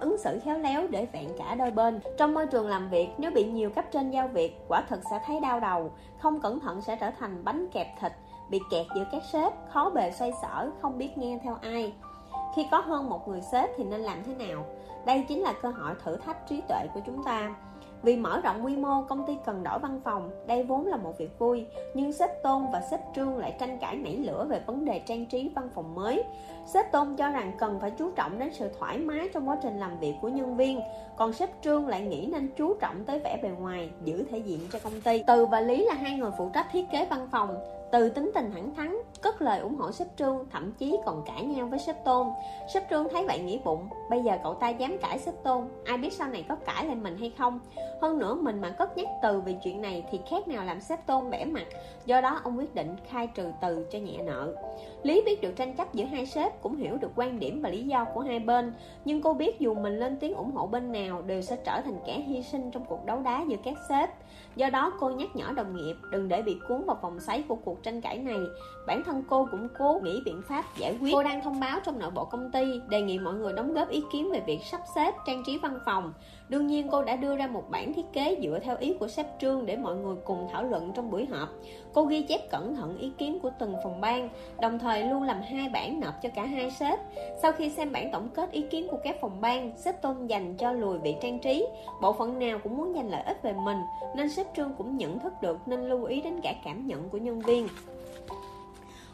Ứng xử khéo léo để vẹn cả đôi bên. Trong môi trường làm việc, nếu bị nhiều cấp trên giao việc, quả thực sẽ thấy đau đầu. Không cẩn thận sẽ trở thành bánh kẹp thịt, bị kẹt giữa các sếp, khó bề xoay sở, không biết nghe theo ai. Khi có hơn một người sếp thì nên làm thế nào? Đây chính là cơ hội thử thách trí tuệ của chúng ta Vì mở rộng quy mô, công ty cần đổi văn phòng, đây vốn là một việc vui, nhưng sếp Tôn và sếp Trương lại tranh cãi nảy lửa về vấn đề trang trí văn phòng mới. Sếp Tôn cho rằng cần phải chú trọng đến sự thoải mái trong quá trình làm việc của nhân viên, còn sếp Trương lại nghĩ nên chú trọng tới vẻ bề ngoài, giữ thể diện cho công ty. Từ và Lý là hai người phụ trách thiết kế văn phòng, từ tính tình thẳng thắn, cất lời ủng hộ sếp trương thậm chí còn cãi nhau với sếp tôn. Sếp trương thấy vậy nghĩ bụng, bây giờ cậu ta dám cãi sếp tôn, ai biết sau này có cãi lại mình hay không? Hơn nữa mình mà cất nhắc từ vì chuyện này thì khác nào làm sếp tôn bẻ mặt. Do đó ông quyết định khai trừ từ cho nhẹ nợ. Lý biết được tranh chấp giữa hai sếp, cũng hiểu được quan điểm và lý do của hai bên. Nhưng cô biết dù mình lên tiếng ủng hộ bên nào, đều sẽ trở thành kẻ hy sinh trong cuộc đấu đá giữa các sếp do đó, cô nhắc nhở đồng nghiệp đừng để bị cuốn vào vòng xoáy của cuộc tranh cãi này. Bản thân cô cũng cố nghĩ biện pháp giải quyết. Cô đang thông báo trong nội bộ công ty, đề nghị mọi người đóng góp ý kiến về việc sắp xếp trang trí văn phòng đương nhiên cô đã đưa ra một bản thiết kế dựa theo ý của sếp trương để mọi người cùng thảo luận trong buổi họp. Cô ghi chép cẩn thận ý kiến của từng phòng ban, đồng thời luôn làm hai bản nộp cho cả hai sếp. Sau khi xem bản tổng kết ý kiến của các phòng ban, sếp tôn dành cho lùi vị trang trí. Bộ phận nào cũng muốn giành lợi ích về mình, nên sếp trương cũng nhận thức được nên lưu ý đến cả cảm nhận của nhân viên.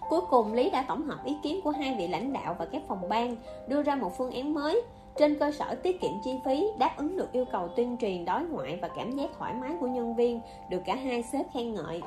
Cuối cùng, Lý đã tổng hợp ý kiến của hai vị lãnh đạo và các phòng ban, đưa ra một phương án mới trên cơ sở tiết kiệm chi phí, đáp ứng được yêu cầu tuyên truyền, đối ngoại và cảm giác thoải mái của nhân viên, được cả hai sếp khen ngợi.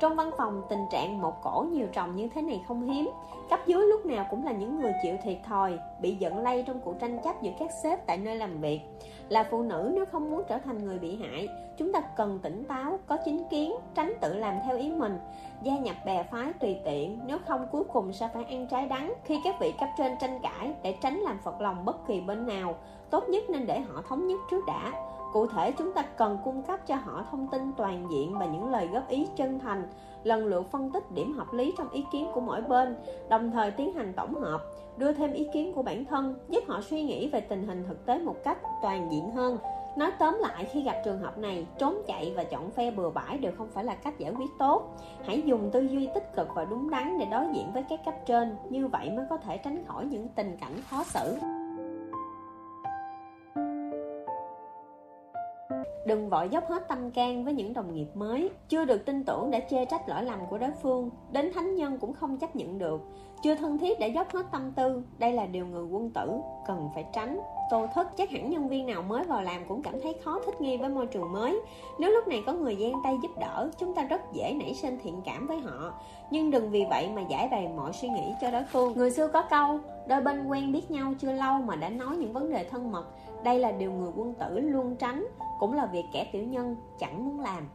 Trong văn phòng, tình trạng một cổ nhiều chồng như thế này không hiếm. Cấp dưới lúc nào cũng là những người chịu thiệt thòi, bị giận lây trong cuộc tranh chấp giữa các sếp tại nơi làm việc là phụ nữ nếu không muốn trở thành người bị hại, chúng ta cần tỉnh táo, có chính kiến, tránh tự làm theo ý mình. Gia nhập bè phái tùy tiện, nếu không cuối cùng sẽ phải ăn trái đắng khi các vị cấp trên tranh cãi để tránh làm phật lòng bất kỳ bên nào. Tốt nhất nên để họ thống nhất trước đã. Cụ thể chúng ta cần cung cấp cho họ thông tin toàn diện và những lời góp ý chân thành lần lượt phân tích điểm hợp lý trong ý kiến của mỗi bên, đồng thời tiến hành tổng hợp, đưa thêm ý kiến của bản thân, giúp họ suy nghĩ về tình hình thực tế một cách toàn diện hơn. Nói tóm lại, khi gặp trường hợp này, trốn chạy và chọn phe bừa bãi đều không phải là cách giải quyết tốt. Hãy dùng tư duy tích cực và đúng đắn để đối diện với các cấp trên, như vậy mới có thể tránh khỏi những tình cảnh khó xử. Đừng vội dốc hết tâm can với những đồng nghiệp mới. Chưa được tin tưởng đã chê trách lỗi lầm của đối phương, Đến thánh nhân cũng không chấp nhận được. Chưa thân thiết để dốc hết tâm tư, Đây là điều người quân tử cần phải tránh. Tô thức chắc hẳn nhân viên nào mới vào làm cũng cảm thấy khó thích nghi với môi trường mới. Nếu lúc này có người gian tay giúp đỡ, Chúng ta rất dễ nảy sinh thiện cảm với họ. Nhưng đừng vì vậy mà giải bày mọi suy nghĩ cho đối phương. Người xưa có câu, Đôi bên quen biết nhau chưa lâu mà đã nói những vấn đề thân mật. Đây là điều người quân tử luôn tránh, cũng là việc kẻ tiểu nhân chẳng muốn làm.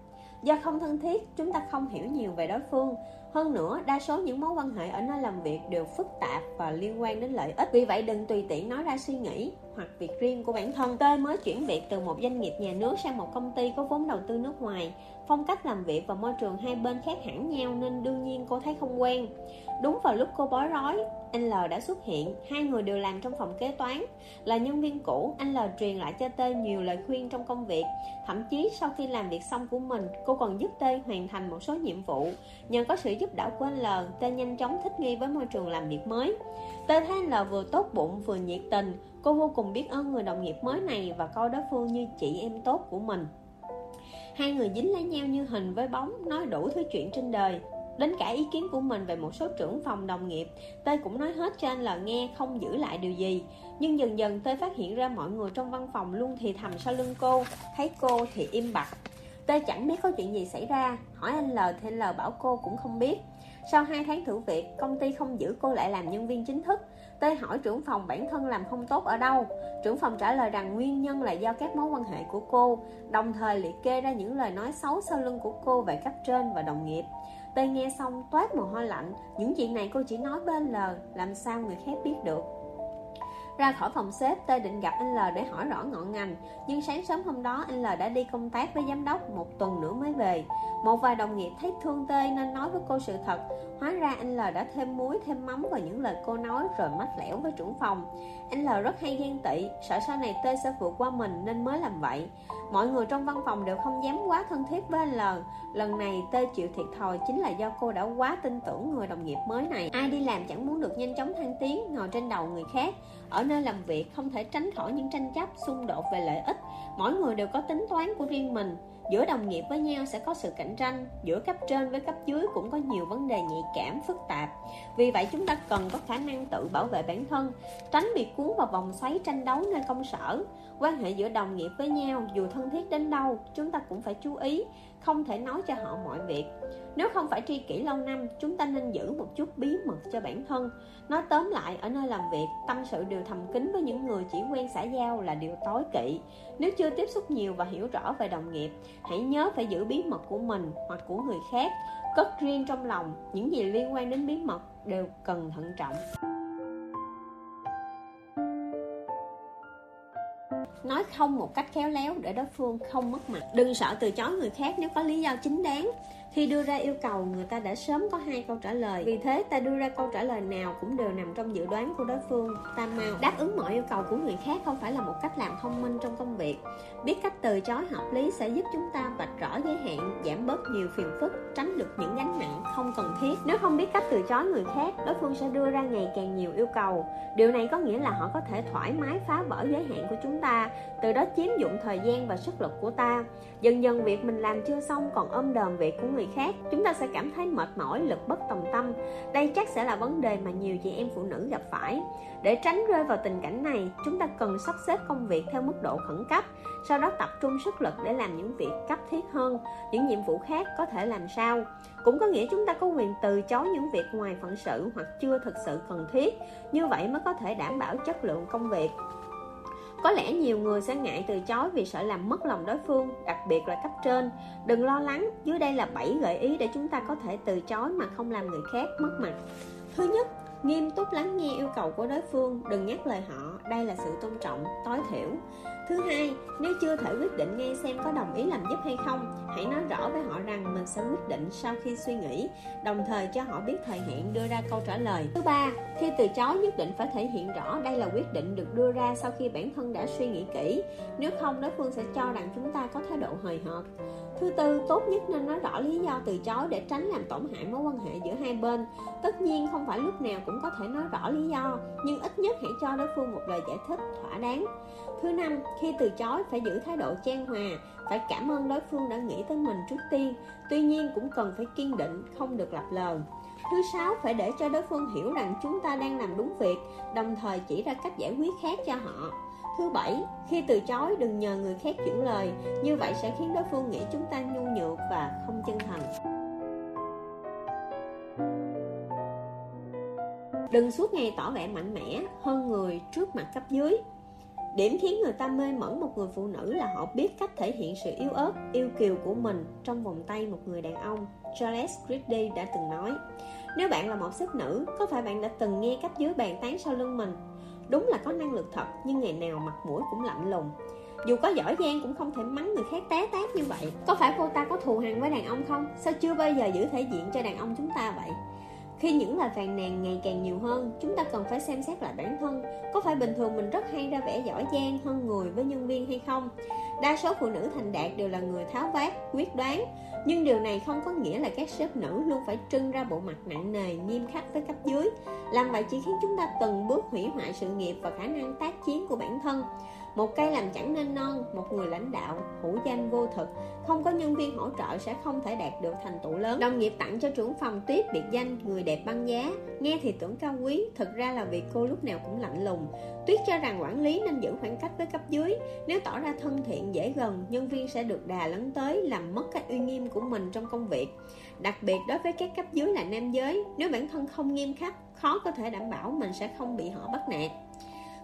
Do không thân thiết, chúng ta không hiểu nhiều về đối phương. Hơn nữa, đa số những mối quan hệ ở nơi làm việc đều phức tạp và liên quan đến lợi ích. Vì vậy đừng tùy tiện nói ra suy nghĩ hoặc việc riêng của bản thân. Tôi mới chuyển việc từ một doanh nghiệp, nhà nước sang một công ty có vốn đầu tư nước ngoài. Phong cách làm việc và môi trường hai bên khác hẳn nhau nên đương nhiên cô thấy không quen. Đúng vào lúc cô bối rối, anh L đã xuất hiện. Hai người đều làm trong phòng kế toán. Là nhân viên cũ, anh L truyền lại cho Tê nhiều lời khuyên trong công việc. Thậm chí sau khi làm việc xong của mình, cô còn giúp Tê hoàn thành một số nhiệm vụ. Nhờ có sự giúp đỡ của anh L Tê nhanh chóng thích nghi với môi trường làm việc mới. Tê thấy anh L vừa tốt bụng, vừa nhiệt tình cô vô cùng biết ơn người đồng nghiệp mới này và coi đối phương như chị em tốt của mình. Hai người dính lấy nhau như hình với bóng, nói đủ thứ chuyện trên đời. Đến cả ý kiến của mình về một số trưởng phòng đồng nghiệp, tê cũng nói hết cho anh là nghe không giữ lại điều gì. Nhưng dần dần tê phát hiện ra mọi người trong văn phòng luôn thì thầm sau lưng cô, thấy cô thì im bặt. Tê chẳng biết có chuyện gì xảy ra, hỏi anh l thì anh l bảo cô cũng không biết. Sau 2 tháng thử việc, công ty không giữ cô lại làm nhân viên chính thức. Tê hỏi trưởng phòng bản thân làm không tốt ở đâu. Trưởng phòng trả lời rằng nguyên nhân là do các mối quan hệ của cô, Đồng thời liệt kê ra những lời nói xấu sau lưng của cô về cấp trên và đồng nghiệp. Tê nghe xong toát mồ hôi lạnh. Những chuyện này cô chỉ nói bên lờ Làm sao người khác biết được ra khỏi phòng sếp Tê định gặp anh L để hỏi rõ ngọn ngành Nhưng sáng sớm hôm đó anh L đã đi công tác với giám đốc Một tuần nữa mới về Một vài đồng nghiệp thấy thương Tê nên nói với cô sự thật Hóa ra anh L đã thêm muối, thêm mắm vào những lời cô nói rồi mách lẻo với trưởng phòng. Anh L rất hay ghen tị, sợ sau này tê sẽ vượt qua mình nên mới làm vậy. Mọi người trong văn phòng đều không dám quá thân thiết với anh L. Lần này tê chịu thiệt thòi chính là do cô đã quá tin tưởng người đồng nghiệp mới này. Ai đi làm chẳng muốn được nhanh chóng thăng tiến, ngồi trên đầu người khác. Ở nơi làm việc không thể tránh khỏi những tranh chấp, xung đột về lợi ích. Mỗi người đều có tính toán của riêng mình. Giữa đồng nghiệp với nhau sẽ có sự cạnh tranh giữa cấp trên với cấp dưới cũng có nhiều vấn đề nhạy cảm phức tạp. Vì vậy chúng ta cần có khả năng tự bảo vệ bản thân tránh bị cuốn vào vòng xoáy tranh đấu nơi công sở. Quan hệ giữa đồng nghiệp với nhau dù thân thiết đến đâu chúng ta cũng phải chú ý không thể nói cho họ mọi việc. Nếu không phải tri kỷ lâu năm chúng ta nên giữ một chút bí mật cho bản thân nói tóm lại, ở nơi làm việc, tâm sự điều thầm kín với những người chỉ quen xã giao là điều tối kỵ. Nếu chưa tiếp xúc nhiều và hiểu rõ về đồng nghiệp, hãy nhớ phải giữ bí mật của mình hoặc của người khác. Cất riêng trong lòng, những gì liên quan đến bí mật đều cần thận trọng. Nói không một cách khéo léo để đối phương không mất mặt. Đừng sợ từ chối người khác nếu có lý do chính đáng khi đưa ra yêu cầu, người ta đã sớm có hai câu trả lời. Vì thế, ta đưa ra câu trả lời nào cũng đều nằm trong dự đoán của đối phương. Ta mau đáp ứng mọi yêu cầu của người khác không phải là một cách làm thông minh trong công việc. Biết cách từ chối hợp lý sẽ giúp chúng ta vạch rõ giới hạn, giảm bớt nhiều phiền phức, tránh được những gánh nặng không cần thiết. Nếu không biết cách từ chối người khác, đối phương sẽ đưa ra ngày càng nhiều yêu cầu. Điều này có nghĩa là họ có thể thoải mái phá vỡ giới hạn của chúng ta, từ đó chiếm dụng thời gian và sức lực của ta. Dần dần, việc mình làm chưa xong còn ôm đờm việc của người khác, chúng ta sẽ cảm thấy mệt mỏi, lực bất tòng tâm. Đây chắc sẽ là vấn đề mà nhiều chị em phụ nữ gặp phải. Để tránh rơi vào tình cảnh này, chúng ta cần sắp xếp công việc theo mức độ khẩn cấp, sau đó tập trung sức lực để làm những việc cấp thiết hơn. Những nhiệm vụ khác có thể làm sao? cũng có nghĩa chúng ta có quyền từ chối những việc ngoài phận sự hoặc chưa thực sự cần thiết. Như vậy mới có thể đảm bảo chất lượng công việc có lẽ nhiều người sẽ ngại từ chối vì sợ làm mất lòng đối phương, đặc biệt là cấp trên. Đừng lo lắng, dưới đây là 7 gợi ý để chúng ta có thể từ chối mà không làm người khác mất mặt. Thứ nhất, nghiêm túc lắng nghe yêu cầu của đối phương, đừng nhắc lời họ, đây là sự tôn trọng tối thiểu. Thứ hai, nếu chưa thể quyết định ngay xem có đồng ý làm giúp hay không, hãy nói rõ với họ rằng mình sẽ quyết định sau khi suy nghĩ, đồng thời cho họ biết thời hạn đưa ra câu trả lời. Thứ ba, khi từ chối nhất định phải thể hiện rõ đây là quyết định được đưa ra sau khi bản thân đã suy nghĩ kỹ, nếu không đối phương sẽ cho rằng chúng ta có thái độ hời hợt. Thứ tư, tốt nhất nên nói rõ lý do từ chối để tránh làm tổn hại mối quan hệ giữa hai bên. Tất nhiên không phải lúc nào cũng có thể nói rõ lý do, nhưng ít nhất hãy cho đối phương một lời giải thích thỏa đáng. Thứ năm, khi từ chối phải giữ thái độ trang hòa, phải cảm ơn đối phương đã nghĩ tới mình trước tiên, tuy nhiên cũng cần phải kiên định, không được lập lờ. Thứ sáu, phải để cho đối phương hiểu rằng chúng ta đang làm đúng việc, đồng thời chỉ ra cách giải quyết khác cho họ. Thứ bảy, khi từ chối đừng nhờ người khác chuyển lời, như vậy sẽ khiến đối phương nghĩ chúng ta nhu nhược và không chân thành. Đừng suốt ngày tỏ vẻ mạnh mẽ hơn người trước mặt cấp dưới Điểm khiến người ta mê mẩn một người phụ nữ là họ biết cách thể hiện sự yếu ớt, yêu kiều của mình trong vòng tay một người đàn ông. Charles Gridley đã từng nói, nếu bạn là một sếp nữ, có phải bạn đã từng nghe cách dưới bàn tán sau lưng mình? Đúng là có năng lực thật, nhưng ngày nào mặt mũi cũng lạnh lùng. Dù có giỏi giang cũng không thể mắng người khác té tát như vậy Có phải cô ta có thù hằn với đàn ông không? Sao chưa bao giờ giữ thể diện cho đàn ông chúng ta vậy? Khi những lời phàn nàn ngày càng nhiều hơn, chúng ta cần phải xem xét lại bản thân. Có phải bình thường mình rất hay ra vẻ giỏi giang hơn người với nhân viên hay không? Đa số phụ nữ thành đạt đều là người tháo vát, quyết đoán. Nhưng điều này không có nghĩa là các sếp nữ luôn phải trưng ra bộ mặt nặng nề, nghiêm khắc với cấp dưới. Làm vậy chỉ khiến chúng ta từng bước hủy hoại sự nghiệp và khả năng tác chiến của bản thân một cây làm chẳng nên non, một người lãnh đạo, hữu danh vô thực. Không có nhân viên hỗ trợ sẽ không thể đạt được thành tựu lớn. Đồng nghiệp tặng cho trưởng phòng tuyết biệt danh, người đẹp băng giá. Nghe thì tưởng cao quý, thực ra là vì cô lúc nào cũng lạnh lùng. Tuyết cho rằng quản lý nên giữ khoảng cách với cấp dưới. Nếu tỏ ra thân thiện, dễ gần, nhân viên sẽ được đà lấn tới, làm mất cái uy nghiêm của mình trong công việc. Đặc biệt đối với các cấp dưới là nam giới, nếu bản thân không nghiêm khắc, khó có thể đảm bảo mình sẽ không bị họ bắt nạt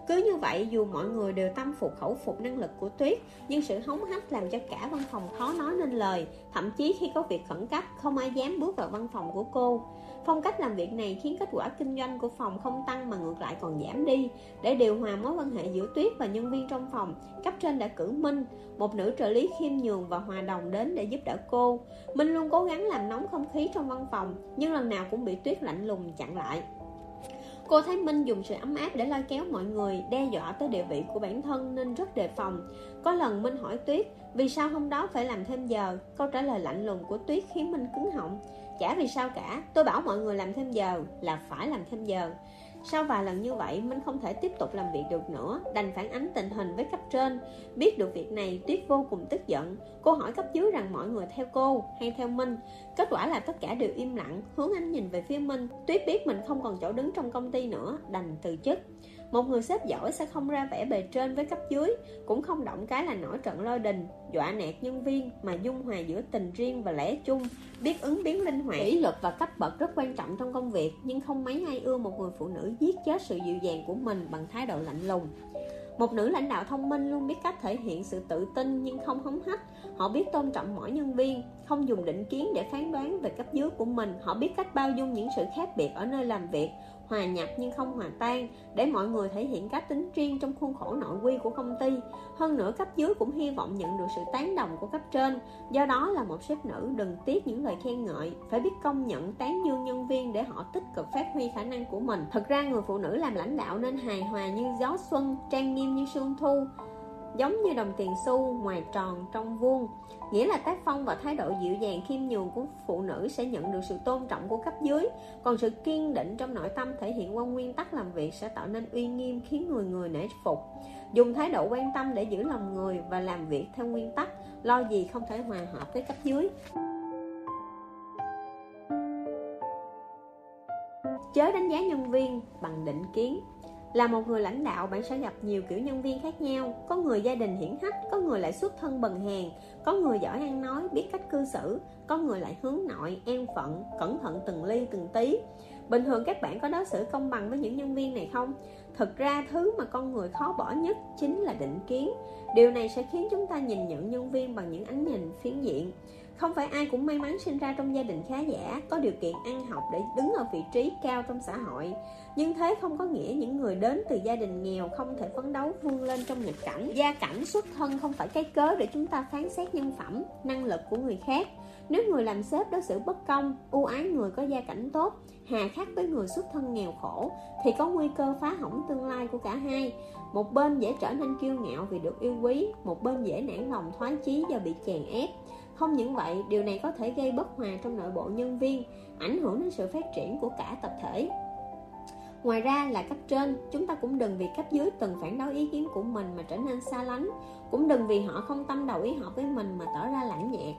cứ như vậy dù mọi người đều tâm phục khẩu phục năng lực của tuyết nhưng sự hống hách làm cho cả văn phòng khó nói nên lời thậm chí khi có việc khẩn cấp không ai dám bước vào văn phòng của cô Phong cách làm việc này khiến kết quả kinh doanh của phòng không tăng mà ngược lại còn giảm đi. Để điều hòa mối quan hệ giữa Tuyết và nhân viên trong phòng, cấp trên đã cử Minh, một nữ trợ lý khiêm nhường và hòa đồng đến để giúp đỡ cô. Minh luôn cố gắng làm nóng không khí trong văn phòng, nhưng lần nào cũng bị Tuyết lạnh lùng chặn lại. Cô thấy Minh dùng sự ấm áp để lôi kéo mọi người, đe dọa tới địa vị của bản thân nên rất đề phòng. Có lần Minh hỏi Tuyết, vì sao hôm đó phải làm thêm giờ? Câu trả lời lạnh lùng của Tuyết khiến Minh cứng họng. Chả vì sao cả, tôi bảo mọi người làm thêm giờ là phải làm thêm giờ. Sau vài lần như vậy, Minh không thể tiếp tục làm việc được nữa, đành phản ánh tình hình với cấp trên. Biết được việc này, Tuyết vô cùng tức giận. Cô hỏi cấp dưới rằng mọi người theo cô hay theo Minh. Kết quả là tất cả đều im lặng, hướng ánh nhìn về phía Minh. Tuyết biết mình không còn chỗ đứng trong công ty nữa, đành từ chức. Một người sếp giỏi sẽ không ra vẻ bề trên với cấp dưới Cũng không động cái là nổi trận lôi đình Dọa nạt nhân viên Mà dung hòa giữa tình riêng và lẽ chung Biết ứng biến linh hoạt Kỷ luật và cấp bậc rất quan trọng trong công việc Nhưng không mấy ai ưa một người phụ nữ giết chết sự dịu dàng của mình Bằng thái độ lạnh lùng một nữ lãnh đạo thông minh luôn biết cách thể hiện sự tự tin nhưng không hống hách. Họ biết tôn trọng mỗi nhân viên, không dùng định kiến để phán đoán về cấp dưới của mình. Họ biết cách bao dung những sự khác biệt ở nơi làm việc, hòa nhập nhưng không hòa tan, để mọi người thể hiện cá tính riêng trong khuôn khổ nội quy của công ty. Hơn nữa, cấp dưới cũng hy vọng nhận được sự tán đồng của cấp trên. Do đó là một sếp nữ đừng tiếc những lời khen ngợi, phải biết công nhận tán dương nhân viên để họ tích cực phát huy khả năng của mình. Thật ra, người phụ nữ làm lãnh đạo nên hài hòa như gió xuân, trang nghiêm như sương thu, giống như đồng tiền xu ngoài tròn trong vuông nghĩa là tác phong và thái độ dịu dàng khiêm nhường của phụ nữ sẽ nhận được sự tôn trọng của cấp dưới. Còn sự kiên định trong nội tâm thể hiện qua nguyên tắc làm việc sẽ tạo nên uy nghiêm khiến người người nể phục. Dùng thái độ quan tâm để giữ lòng người và làm việc theo nguyên tắc, lo gì không thể hòa hợp với cấp dưới. Chớ đánh giá nhân viên bằng định kiến là một người lãnh đạo bạn sẽ gặp nhiều kiểu nhân viên khác nhau. Có người gia đình hiển hách có người lại xuất thân bần hàn, có người giỏi ăn nói biết cách cư xử. Có người lại hướng nội an phận cẩn thận từng ly từng tí. Bình thường các bạn có đối xử công bằng với những nhân viên này không? Thực ra thứ mà con người khó bỏ nhất chính là định kiến. Điều này sẽ khiến chúng ta nhìn nhận nhân viên bằng những ánh nhìn phiến diện. Không phải ai cũng may mắn sinh ra trong gia đình khá giả có điều kiện ăn học để đứng ở vị trí cao trong xã hội nhưng thế không có nghĩa những người đến từ gia đình nghèo không thể phấn đấu vươn lên trong nghịch cảnh. Gia cảnh xuất thân không phải cái cớ để chúng ta phán xét nhân phẩm, năng lực của người khác. Nếu người làm sếp đối xử bất công, ưu ái người có gia cảnh tốt, hà khắc với người xuất thân nghèo khổ, thì có nguy cơ phá hỏng tương lai của cả hai. Một bên dễ trở nên kiêu ngạo vì được yêu quý, một bên dễ nản lòng thoái chí do bị chèn ép. Không những vậy, điều này có thể gây bất hòa trong nội bộ nhân viên, ảnh hưởng đến sự phát triển của cả tập thể ngoài ra là cấp trên, chúng ta cũng đừng vì cấp dưới từng phản đối ý kiến của mình mà trở nên xa lánh. Cũng đừng vì họ không tâm đầu ý hợp với mình mà tỏ ra lãnh nhạt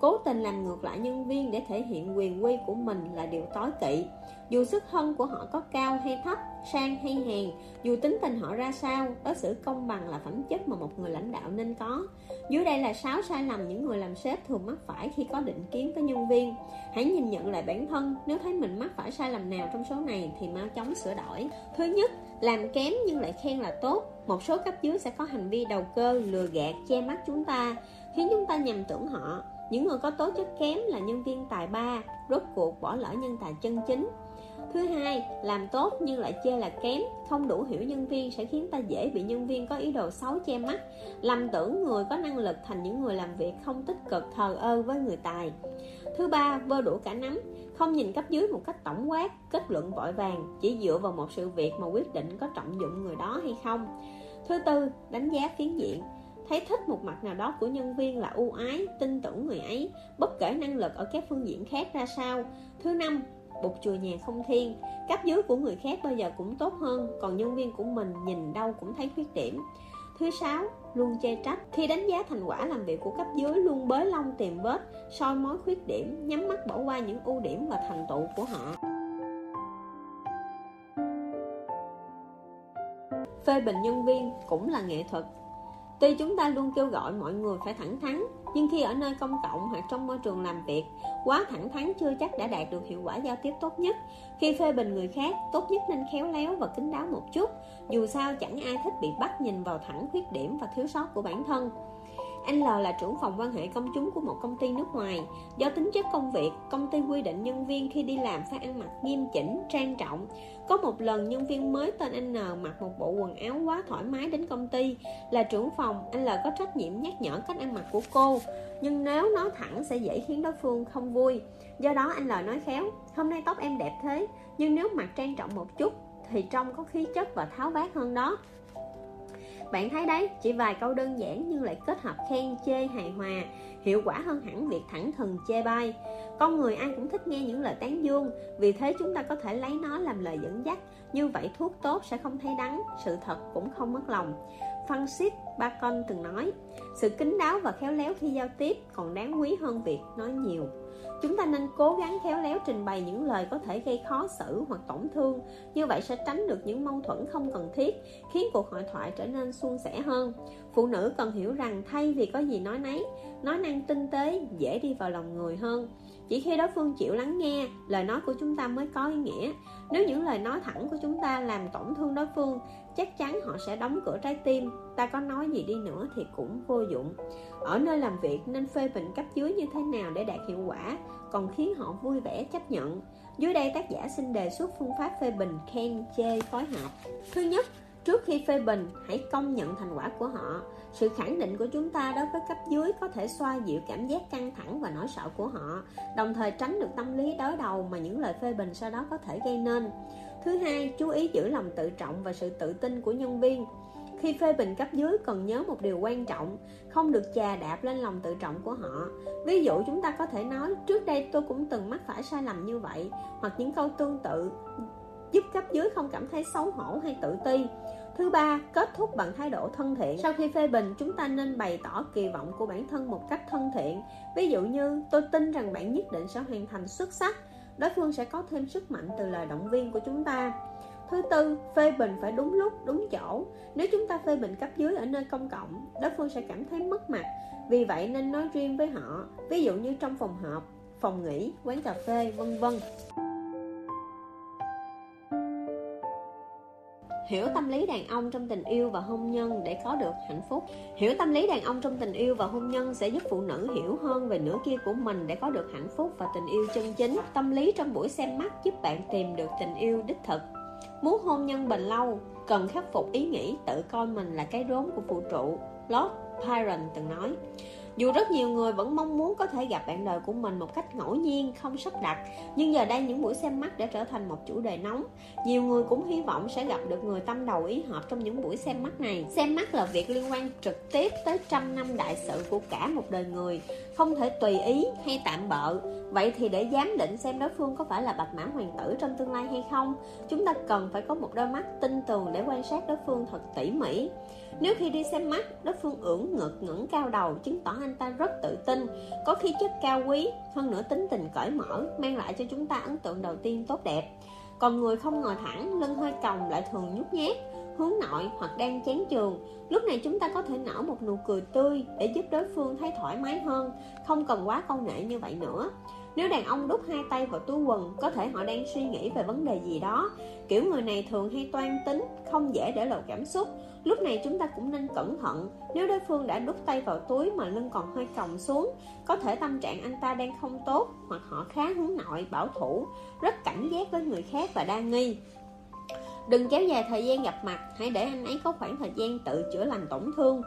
cố tình làm ngược lại nhân viên để thể hiện quyền quy của mình là điều tối kỵ. Dù sức thân của họ có cao hay thấp, sang hay hèn, dù tính tình họ ra sao, đối xử công bằng là phẩm chất mà một người lãnh đạo nên có. Dưới đây là 6 sai lầm những người làm sếp thường mắc phải khi có định kiến với nhân viên. Hãy nhìn nhận lại bản thân, nếu thấy mình mắc phải sai lầm nào trong số này thì mau chóng sửa đổi. Thứ nhất, làm kém nhưng lại khen là tốt. Một số cấp dưới sẽ có hành vi đầu cơ, lừa gạt, che mắt chúng ta, khiến chúng ta nhầm tưởng họ những người có tố chất kém là nhân viên tài ba rốt cuộc bỏ lỡ nhân tài chân chính Thứ hai, làm tốt nhưng lại chê là kém, không đủ hiểu nhân viên sẽ khiến ta dễ bị nhân viên có ý đồ xấu che mắt, lầm tưởng người có năng lực thành những người làm việc không tích cực thờ ơ với người tài. Thứ ba, vơ đủ cả nắm, không nhìn cấp dưới một cách tổng quát, kết luận vội vàng, chỉ dựa vào một sự việc mà quyết định có trọng dụng người đó hay không. Thứ tư, đánh giá phiến diện, thấy thích một mặt nào đó của nhân viên là ưu ái, tin tưởng người ấy, bất kể năng lực ở các phương diện khác ra sao. Thứ năm, bục chùa nhà không thiên. Cấp dưới của người khác bao giờ cũng tốt hơn còn nhân viên của mình nhìn đâu cũng thấy khuyết điểm. Thứ sáu luôn chê trách. Khi đánh giá thành quả làm việc của cấp dưới luôn bới lông tìm vết soi mối khuyết điểm nhắm mắt bỏ qua những ưu điểm và thành tựu của họ. Phê bình nhân viên cũng là nghệ thuật. Tuy chúng ta luôn kêu gọi mọi người phải thẳng thắn, nhưng khi ở nơi công cộng hoặc trong môi trường làm việc quá thẳng thắn chưa chắc đã đạt được hiệu quả giao tiếp tốt nhất. Khi phê bình người khác tốt nhất nên khéo léo và kín đáo một chút dù sao chẳng ai thích bị bắt nhìn vào thẳng khuyết điểm và thiếu sót của bản thân anh L là trưởng phòng quan hệ công chúng của một công ty nước ngoài. Do tính chất công việc, công ty quy định nhân viên khi đi làm phải ăn mặc nghiêm chỉnh, trang trọng. Có một lần nhân viên mới tên anh N mặc một bộ quần áo quá thoải mái đến công ty. Là trưởng phòng, anh L có trách nhiệm nhắc nhở cách ăn mặc của cô. Nhưng nếu nói thẳng sẽ dễ khiến đối phương không vui. Do đó anh L nói khéo, hôm nay tóc em đẹp thế, nhưng nếu mặc trang trọng một chút thì trông có khí chất và tháo vát hơn đó bạn thấy đấy, chỉ vài câu đơn giản nhưng lại kết hợp khen, chê, hài hòa, hiệu quả hơn hẳn việc thẳng thừng, chê bai. Con người ai cũng thích nghe những lời tán dương, vì thế chúng ta có thể lấy nó làm lời dẫn dắt. Như vậy thuốc tốt sẽ không thấy đắng, sự thật cũng không mất lòng. Francis Bacon từng nói, sự kín đáo và khéo léo khi giao tiếp còn đáng quý hơn việc nói nhiều chúng ta nên cố gắng khéo léo trình bày những lời có thể gây khó xử hoặc tổn thương. Như vậy sẽ tránh được những mâu thuẫn không cần thiết, khiến cuộc hội thoại trở nên suôn sẻ hơn. Phụ nữ cần hiểu rằng thay vì có gì nói nấy, nói năng tinh tế dễ đi vào lòng người hơn. Chỉ khi đối phương chịu lắng nghe, lời nói của chúng ta mới có ý nghĩa. Nếu những lời nói thẳng của chúng ta làm tổn thương đối phương chắc chắn họ sẽ đóng cửa trái tim. Ta có nói gì đi nữa thì cũng vô dụng. Ở nơi làm việc nên phê bình cấp dưới như thế nào để đạt hiệu quả, còn khiến họ vui vẻ chấp nhận. Dưới đây tác giả xin đề xuất phương pháp phê bình khen chê phối hợp. Thứ nhất, trước khi phê bình, hãy công nhận thành quả của họ. Sự khẳng định của chúng ta đối với cấp dưới có thể xoa dịu cảm giác căng thẳng và nỗi sợ của họ, đồng thời tránh được tâm lý đối đầu mà những lời phê bình sau đó có thể gây nên thứ hai chú ý giữ lòng tự trọng và sự tự tin của nhân viên khi phê bình cấp dưới cần nhớ một điều quan trọng không được chà đạp lên lòng tự trọng của họ ví dụ chúng ta có thể nói trước đây tôi cũng từng mắc phải sai lầm như vậy hoặc những câu tương tự giúp cấp dưới không cảm thấy xấu hổ hay tự ti Thứ ba, kết thúc bằng thái độ thân thiện. Sau khi phê bình, chúng ta nên bày tỏ kỳ vọng của bản thân một cách thân thiện. Ví dụ như, tôi tin rằng bạn nhất định sẽ hoàn thành xuất sắc. Đối phương sẽ có thêm sức mạnh từ lời động viên của chúng ta. Thứ tư, phê bình phải đúng lúc, đúng chỗ. Nếu chúng ta phê bình cấp dưới ở nơi công cộng, đối phương sẽ cảm thấy mất mặt. Vì vậy nên nói riêng với họ, ví dụ như trong phòng họp, phòng nghỉ, quán cà phê, vân vân. Hiểu tâm lý đàn ông trong tình yêu và hôn nhân để có được hạnh phúc. Hiểu tâm lý đàn ông trong tình yêu và hôn nhân sẽ giúp phụ nữ hiểu hơn về nửa kia của mình để có được hạnh phúc và tình yêu chân chính. Tâm lý trong buổi xem mắt giúp bạn tìm được tình yêu đích thực. Muốn hôn nhân bền lâu, cần khắc phục ý nghĩ tự coi mình là cái rốn của phụ trụ. Lord Byron từng nói dù rất nhiều người vẫn mong muốn có thể gặp bạn đời của mình một cách ngẫu nhiên, không sắp đặt. Nhưng giờ đây những buổi xem mắt đã trở thành một chủ đề nóng. Nhiều người cũng hy vọng sẽ gặp được người tâm đầu ý hợp trong những buổi xem mắt này. Xem mắt là việc liên quan trực tiếp tới trăm năm đại sự của cả một đời người Không thể tùy ý hay tạm bợ. Vậy thì để giám định xem đối phương có phải là bạch mã hoàng tử trong tương lai hay không Chúng ta cần phải có một đôi mắt tinh tường để quan sát đối phương thật tỉ mỉ nếu khi đi xem mắt, đối phương ưỡn ngực ngẩng cao đầu chứng tỏ anh ta rất tự tin, có khí chất cao quý, hơn nữa tính tình cởi mở, mang lại cho chúng ta ấn tượng đầu tiên tốt đẹp. Còn người không ngồi thẳng, lưng hơi còng lại thường nhút nhát, hướng nội hoặc đang chán trường. Lúc này chúng ta có thể nở một nụ cười tươi để giúp đối phương thấy thoải mái hơn, không cần quá công nghệ như vậy nữa. Nếu đàn ông đút hai tay vào túi quần, có thể họ đang suy nghĩ về vấn đề gì đó. Kiểu người này thường hay toan tính, không dễ để lộ cảm xúc. Lúc này chúng ta cũng nên cẩn thận. Nếu đối phương đã đút tay vào túi mà lưng còn hơi còng xuống Có thể tâm trạng anh ta đang không tốt Hoặc họ khá hướng nội, bảo thủ Rất cảnh giác với người khác và đa nghi. Đừng kéo dài thời gian gặp mặt Hãy để anh ấy có khoảng thời gian tự chữa lành tổn thương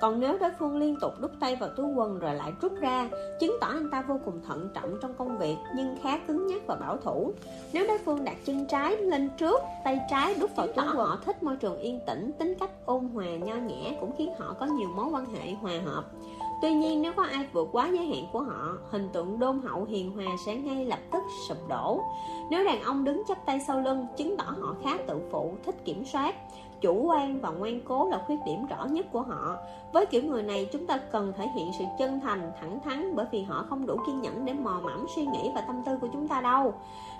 còn nếu đối phương liên tục đút tay vào túi quần rồi lại rút ra chứng tỏ anh ta vô cùng thận trọng trong công việc nhưng khá cứng nhắc và bảo thủ nếu đối phương đặt chân trái lên trước tay trái đút vào túi quần họ thích môi trường yên tĩnh tính cách ôn hòa nho nhã cũng khiến họ có nhiều mối quan hệ hòa hợp Tuy nhiên nếu có ai vượt quá giới hạn của họ, hình tượng đôn hậu hiền hòa sẽ ngay lập tức sụp đổ. Nếu đàn ông đứng chắp tay sau lưng, chứng tỏ họ khá tự phụ, thích kiểm soát chủ quan và ngoan cố là khuyết điểm rõ nhất của họ. Với kiểu người này, chúng ta cần thể hiện sự chân thành, thẳng thắn bởi vì họ không đủ kiên nhẫn để mò mẫm suy nghĩ và tâm tư của chúng ta đâu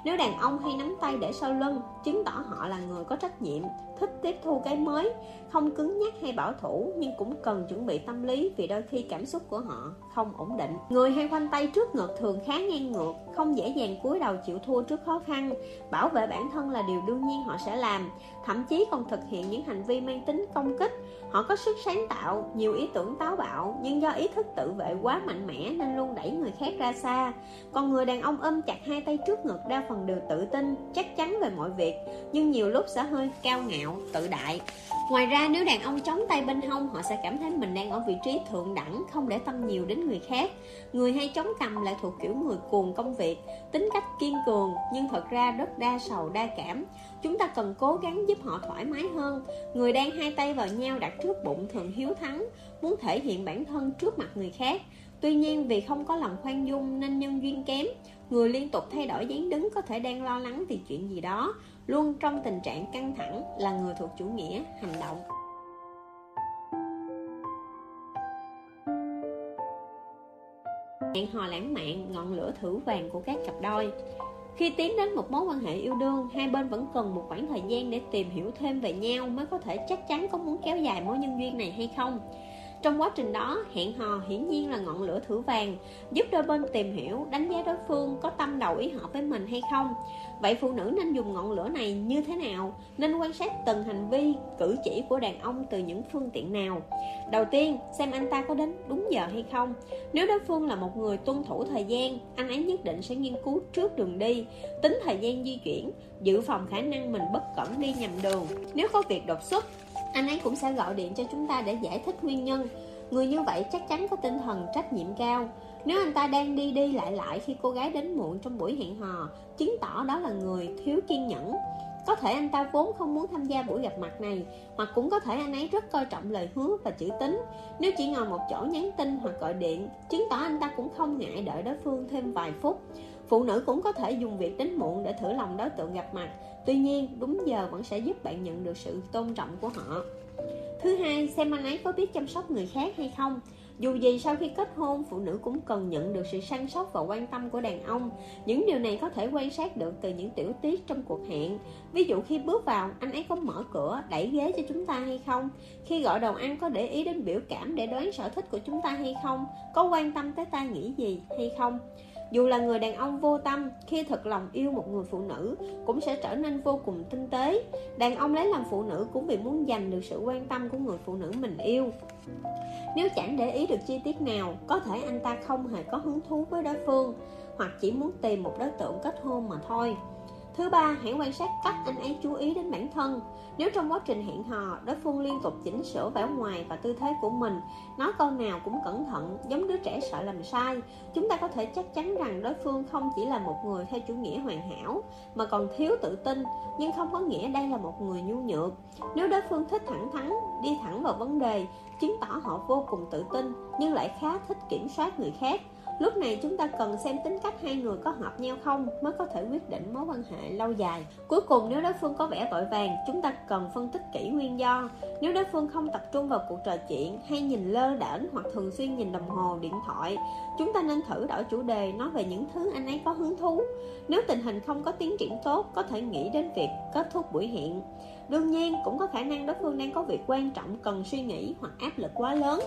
nếu đàn ông hay nắm tay để sau lưng, chứng tỏ họ là người có trách nhiệm, thích tiếp thu cái mới, không cứng nhắc hay bảo thủ, nhưng cũng cần chuẩn bị tâm lý vì đôi khi cảm xúc của họ không ổn định. Người hay khoanh tay trước ngực thường khá ngang ngược, không dễ dàng cúi đầu chịu thua trước khó khăn. Bảo vệ bản thân là điều đương nhiên họ sẽ làm, thậm chí còn thực hiện những hành vi mang tính công kích họ có sức sáng tạo, nhiều ý tưởng táo bạo, nhưng do ý thức tự vệ quá mạnh mẽ nên luôn đẩy người khác ra xa. Còn người đàn ông ôm chặt hai tay trước ngực đa phần đều tự tin, chắc chắn về mọi việc, nhưng nhiều lúc sẽ hơi cao ngạo, tự đại. Ngoài ra, nếu đàn ông chống tay bên hông, Họ sẽ cảm thấy mình đang ở vị trí thượng đẳng, Không để tâm nhiều đến người khác. Người hay chống cầm lại thuộc kiểu người cuồng công việc, Tính cách kiên cường, Nhưng thật ra rất đa sầu, đa cảm. Chúng ta cần cố gắng giúp họ thoải mái hơn. Người đang hai tay vào nhau đặt trước bụng thường hiếu thắng, Muốn thể hiện bản thân trước mặt người khác. Tuy nhiên, vì không có lòng khoan dung nên nhân duyên kém, Người liên tục thay đổi dáng đứng có thể đang lo lắng vì chuyện gì đó. Luôn trong tình trạng căng thẳng là người thuộc chủ nghĩa hành động. Hẹn hò lãng mạn ngọn lửa thử vàng của các cặp đôi. Khi tiến đến một mối quan hệ yêu đương hai bên vẫn cần một khoảng thời gian để tìm hiểu thêm về nhau mới có thể chắc chắn có muốn kéo dài mối nhân duyên này hay không. Trong quá trình đó, hẹn hò hiển nhiên là ngọn lửa thử vàng, giúp đôi bên tìm hiểu, đánh giá đối phương có tâm đầu ý hợp với mình hay không. Vậy phụ nữ nên dùng ngọn lửa này như thế nào? Nên quan sát từng hành vi, cử chỉ của đàn ông từ những phương tiện nào? Đầu tiên, xem anh ta có đến đúng giờ hay không. Nếu đối phương là một người tuân thủ thời gian, anh ấy nhất định sẽ nghiên cứu trước đường đi, tính thời gian di chuyển, dự phòng khả năng mình bất cẩn đi nhầm đường. Nếu có việc đột xuất, anh ấy cũng sẽ gọi điện cho chúng ta để giải thích nguyên nhân người như vậy chắc chắn có tinh thần trách nhiệm cao nếu anh ta đang đi đi lại lại khi cô gái đến muộn trong buổi hẹn hò, chứng tỏ đó là người thiếu kiên nhẫn. Có thể anh ta vốn không muốn tham gia buổi gặp mặt này hoặc cũng có thể anh ấy rất coi trọng lời hứa và chữ tín. Nếu chỉ ngồi một chỗ nhắn tin hoặc gọi điện, chứng tỏ anh ta cũng không ngại đợi đối phương thêm vài phút. Phụ nữ cũng có thể dùng việc đến muộn để thử lòng đối tượng gặp mặt. Tuy nhiên, đúng giờ vẫn sẽ giúp bạn nhận được sự tôn trọng của họ. Thứ hai, xem anh ấy có biết chăm sóc người khác hay không dù gì sau khi kết hôn, phụ nữ cũng cần nhận được sự săn sóc và quan tâm của đàn ông. Những điều này có thể quan sát được từ những tiểu tiết trong cuộc hẹn. Ví dụ khi bước vào, anh ấy có mở cửa, đẩy ghế cho chúng ta hay không? Khi gọi đồ ăn, có để ý đến biểu cảm để đoán sở thích của chúng ta hay không? Có quan tâm tới ta nghĩ gì hay không? Dù là người đàn ông vô tâm, khi thật lòng yêu một người phụ nữ, cũng sẽ trở nên vô cùng tinh tế. Đàn ông lấy làm phụ nữ cũng vì muốn giành được sự quan tâm của người phụ nữ mình yêu. Nếu chẳng để ý được chi tiết nào, có thể anh ta không hề có hứng thú với đối phương, hoặc chỉ muốn tìm một đối tượng kết hôn mà thôi. Thứ ba, hãy quan sát cách anh ấy chú ý đến bản thân. Nếu trong quá trình hẹn hò, đối phương liên tục chỉnh sửa vẻ ngoài và tư thế của mình, nói câu nào cũng cẩn thận, giống đứa trẻ sợ làm sai, chúng ta có thể chắc chắn rằng đối phương không chỉ là một người theo chủ nghĩa hoàn hảo, mà còn thiếu tự tin, nhưng không có nghĩa đây là một người nhu nhược. Nếu đối phương thích thẳng thắn, đi thẳng vào vấn đề, chứng tỏ họ vô cùng tự tin, nhưng lại khá thích kiểm soát người khác Lúc này chúng ta cần xem tính cách hai người có hợp nhau không mới có thể quyết định mối quan hệ lâu dài. Cuối cùng nếu đối phương có vẻ vội vàng, chúng ta cần phân tích kỹ nguyên do. Nếu đối phương không tập trung vào cuộc trò chuyện hay nhìn lơ đễnh hoặc thường xuyên nhìn đồng hồ, điện thoại, chúng ta nên thử đổi chủ đề nói về những thứ anh ấy có hứng thú. Nếu tình hình không có tiến triển tốt, có thể nghĩ đến việc kết thúc buổi hẹn. Đương nhiên, cũng có khả năng đối phương đang có việc quan trọng cần suy nghĩ hoặc áp lực quá lớn.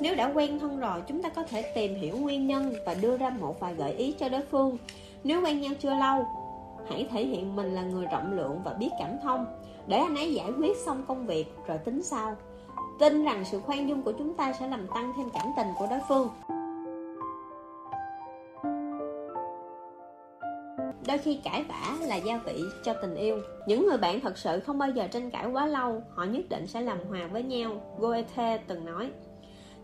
Nếu đã quen thân rồi, chúng ta có thể tìm hiểu nguyên nhân và đưa ra một vài gợi ý cho đối phương. Nếu quen nhau chưa lâu, hãy thể hiện mình là người rộng lượng và biết cảm thông. Để anh ấy giải quyết xong công việc, rồi tính sau. Tin rằng sự khoan dung của chúng ta sẽ làm tăng thêm cảm tình của đối phương. Đôi khi cãi vã là gia vị cho tình yêu. Những người bạn thật sự không bao giờ tranh cãi quá lâu, Họ nhất định sẽ làm hòa với nhau, Goethe từng nói.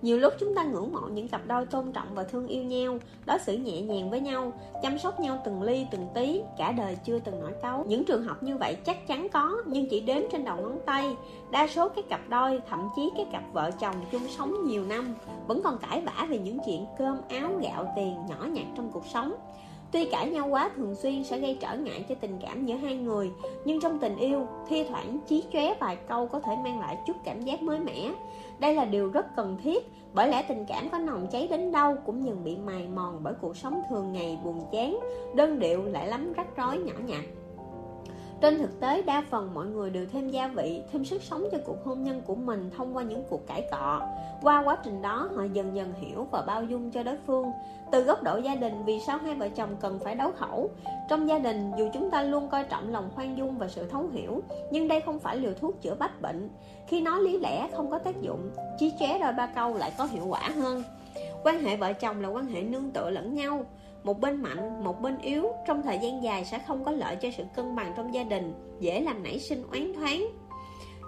Nhiều lúc chúng ta ngưỡng mộ những cặp đôi tôn trọng và thương yêu nhau, Đối xử nhẹ nhàng với nhau, Chăm sóc nhau từng ly, từng tí, Cả đời chưa từng nổi cáu Những trường hợp như vậy chắc chắn có, Nhưng chỉ đếm trên đầu ngón tay. Đa số các cặp đôi, Thậm chí các cặp vợ chồng chung sống nhiều năm, Vẫn còn cãi vã về những chuyện cơm áo gạo tiền nhỏ nhặt trong cuộc sống. Tuy cãi nhau quá thường xuyên sẽ gây trở ngại cho tình cảm giữa hai người Nhưng trong tình yêu, thi thoảng chí chóe vài câu có thể mang lại chút cảm giác mới mẻ Đây là điều rất cần thiết Bởi lẽ tình cảm có nồng cháy đến đâu cũng dần bị mài mòn bởi cuộc sống thường ngày buồn chán Đơn điệu lại lắm rắc rối nhỏ nhặt trên thực tế, đa phần mọi người đều thêm gia vị, thêm sức sống cho cuộc hôn nhân của mình thông qua những cuộc cãi cọ. Qua quá trình đó, họ dần dần hiểu và bao dung cho đối phương. Từ góc độ gia đình, vì sao hai vợ chồng cần phải đấu khẩu? Trong gia đình, dù chúng ta luôn coi trọng lòng khoan dung và sự thấu hiểu, nhưng đây không phải liều thuốc chữa bách bệnh. Khi nói lý lẽ không có tác dụng, chí chóe đôi ba câu lại có hiệu quả hơn. Quan hệ vợ chồng là quan hệ nương tựa lẫn nhau một bên mạnh, một bên yếu trong thời gian dài sẽ không có lợi cho sự cân bằng trong gia đình, dễ làm nảy sinh oán thoáng.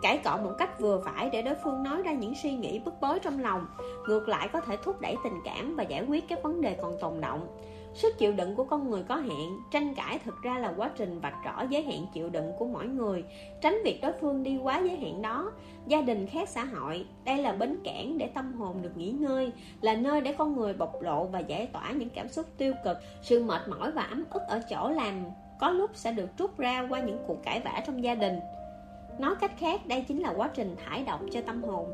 Cãi cọ một cách vừa phải để đối phương nói ra những suy nghĩ bức bối trong lòng, ngược lại có thể thúc đẩy tình cảm và giải quyết các vấn đề còn tồn động. Sức chịu đựng của con người có hạn, tranh cãi thực ra là quá trình vạch rõ giới hạn chịu đựng của mỗi người, tránh việc đối phương đi quá giới hạn đó. Gia đình khác xã hội, đây là bến cảng để tâm hồn được nghỉ ngơi, là nơi để con người bộc lộ và giải tỏa những cảm xúc tiêu cực, sự mệt mỏi và ấm ức ở chỗ làm có lúc sẽ được trút ra qua những cuộc cãi vã trong gia đình. Nói cách khác, đây chính là quá trình thải độc cho tâm hồn.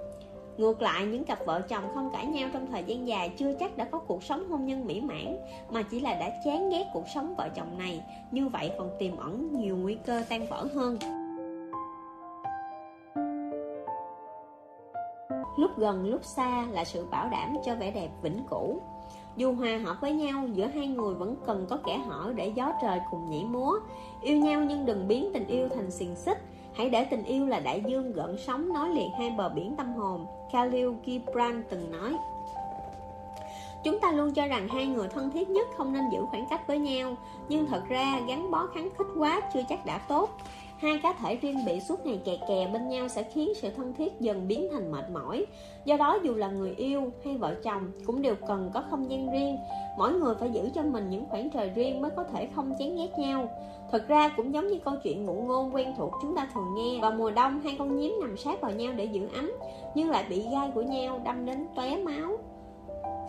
Ngược lại, những cặp vợ chồng không cãi nhau trong thời gian dài chưa chắc đã có cuộc sống hôn nhân mỹ mãn, mà chỉ là đã chán ghét cuộc sống vợ chồng này, như vậy còn tiềm ẩn nhiều nguy cơ tan vỡ hơn. Lúc gần lúc xa là sự bảo đảm cho vẻ đẹp vĩnh cửu. Dù hòa hợp với nhau, giữa hai người vẫn cần có kẻ hở để gió trời cùng nhảy múa. Yêu nhau nhưng đừng biến tình yêu thành xiềng xích, Hãy để tình yêu là đại dương gợn sóng nói liền hai bờ biển tâm hồn, Khalil Gibran từng nói. Chúng ta luôn cho rằng hai người thân thiết nhất không nên giữ khoảng cách với nhau, Nhưng thật ra gắn bó kháng khích quá chưa chắc đã tốt. Hai cá thể riêng bị suốt ngày kè kè bên nhau sẽ khiến sự thân thiết dần biến thành mệt mỏi. Do đó, dù là người yêu hay vợ chồng cũng đều cần có không gian riêng. Mỗi người phải giữ cho mình những khoảng trời riêng mới có thể không chán ghét nhau. Thật ra cũng giống như câu chuyện ngụ ngôn quen thuộc chúng ta thường nghe, Vào mùa đông hai con nhím nằm sát vào nhau để giữ ấm, Nhưng lại bị gai của nhau đâm đến tóe máu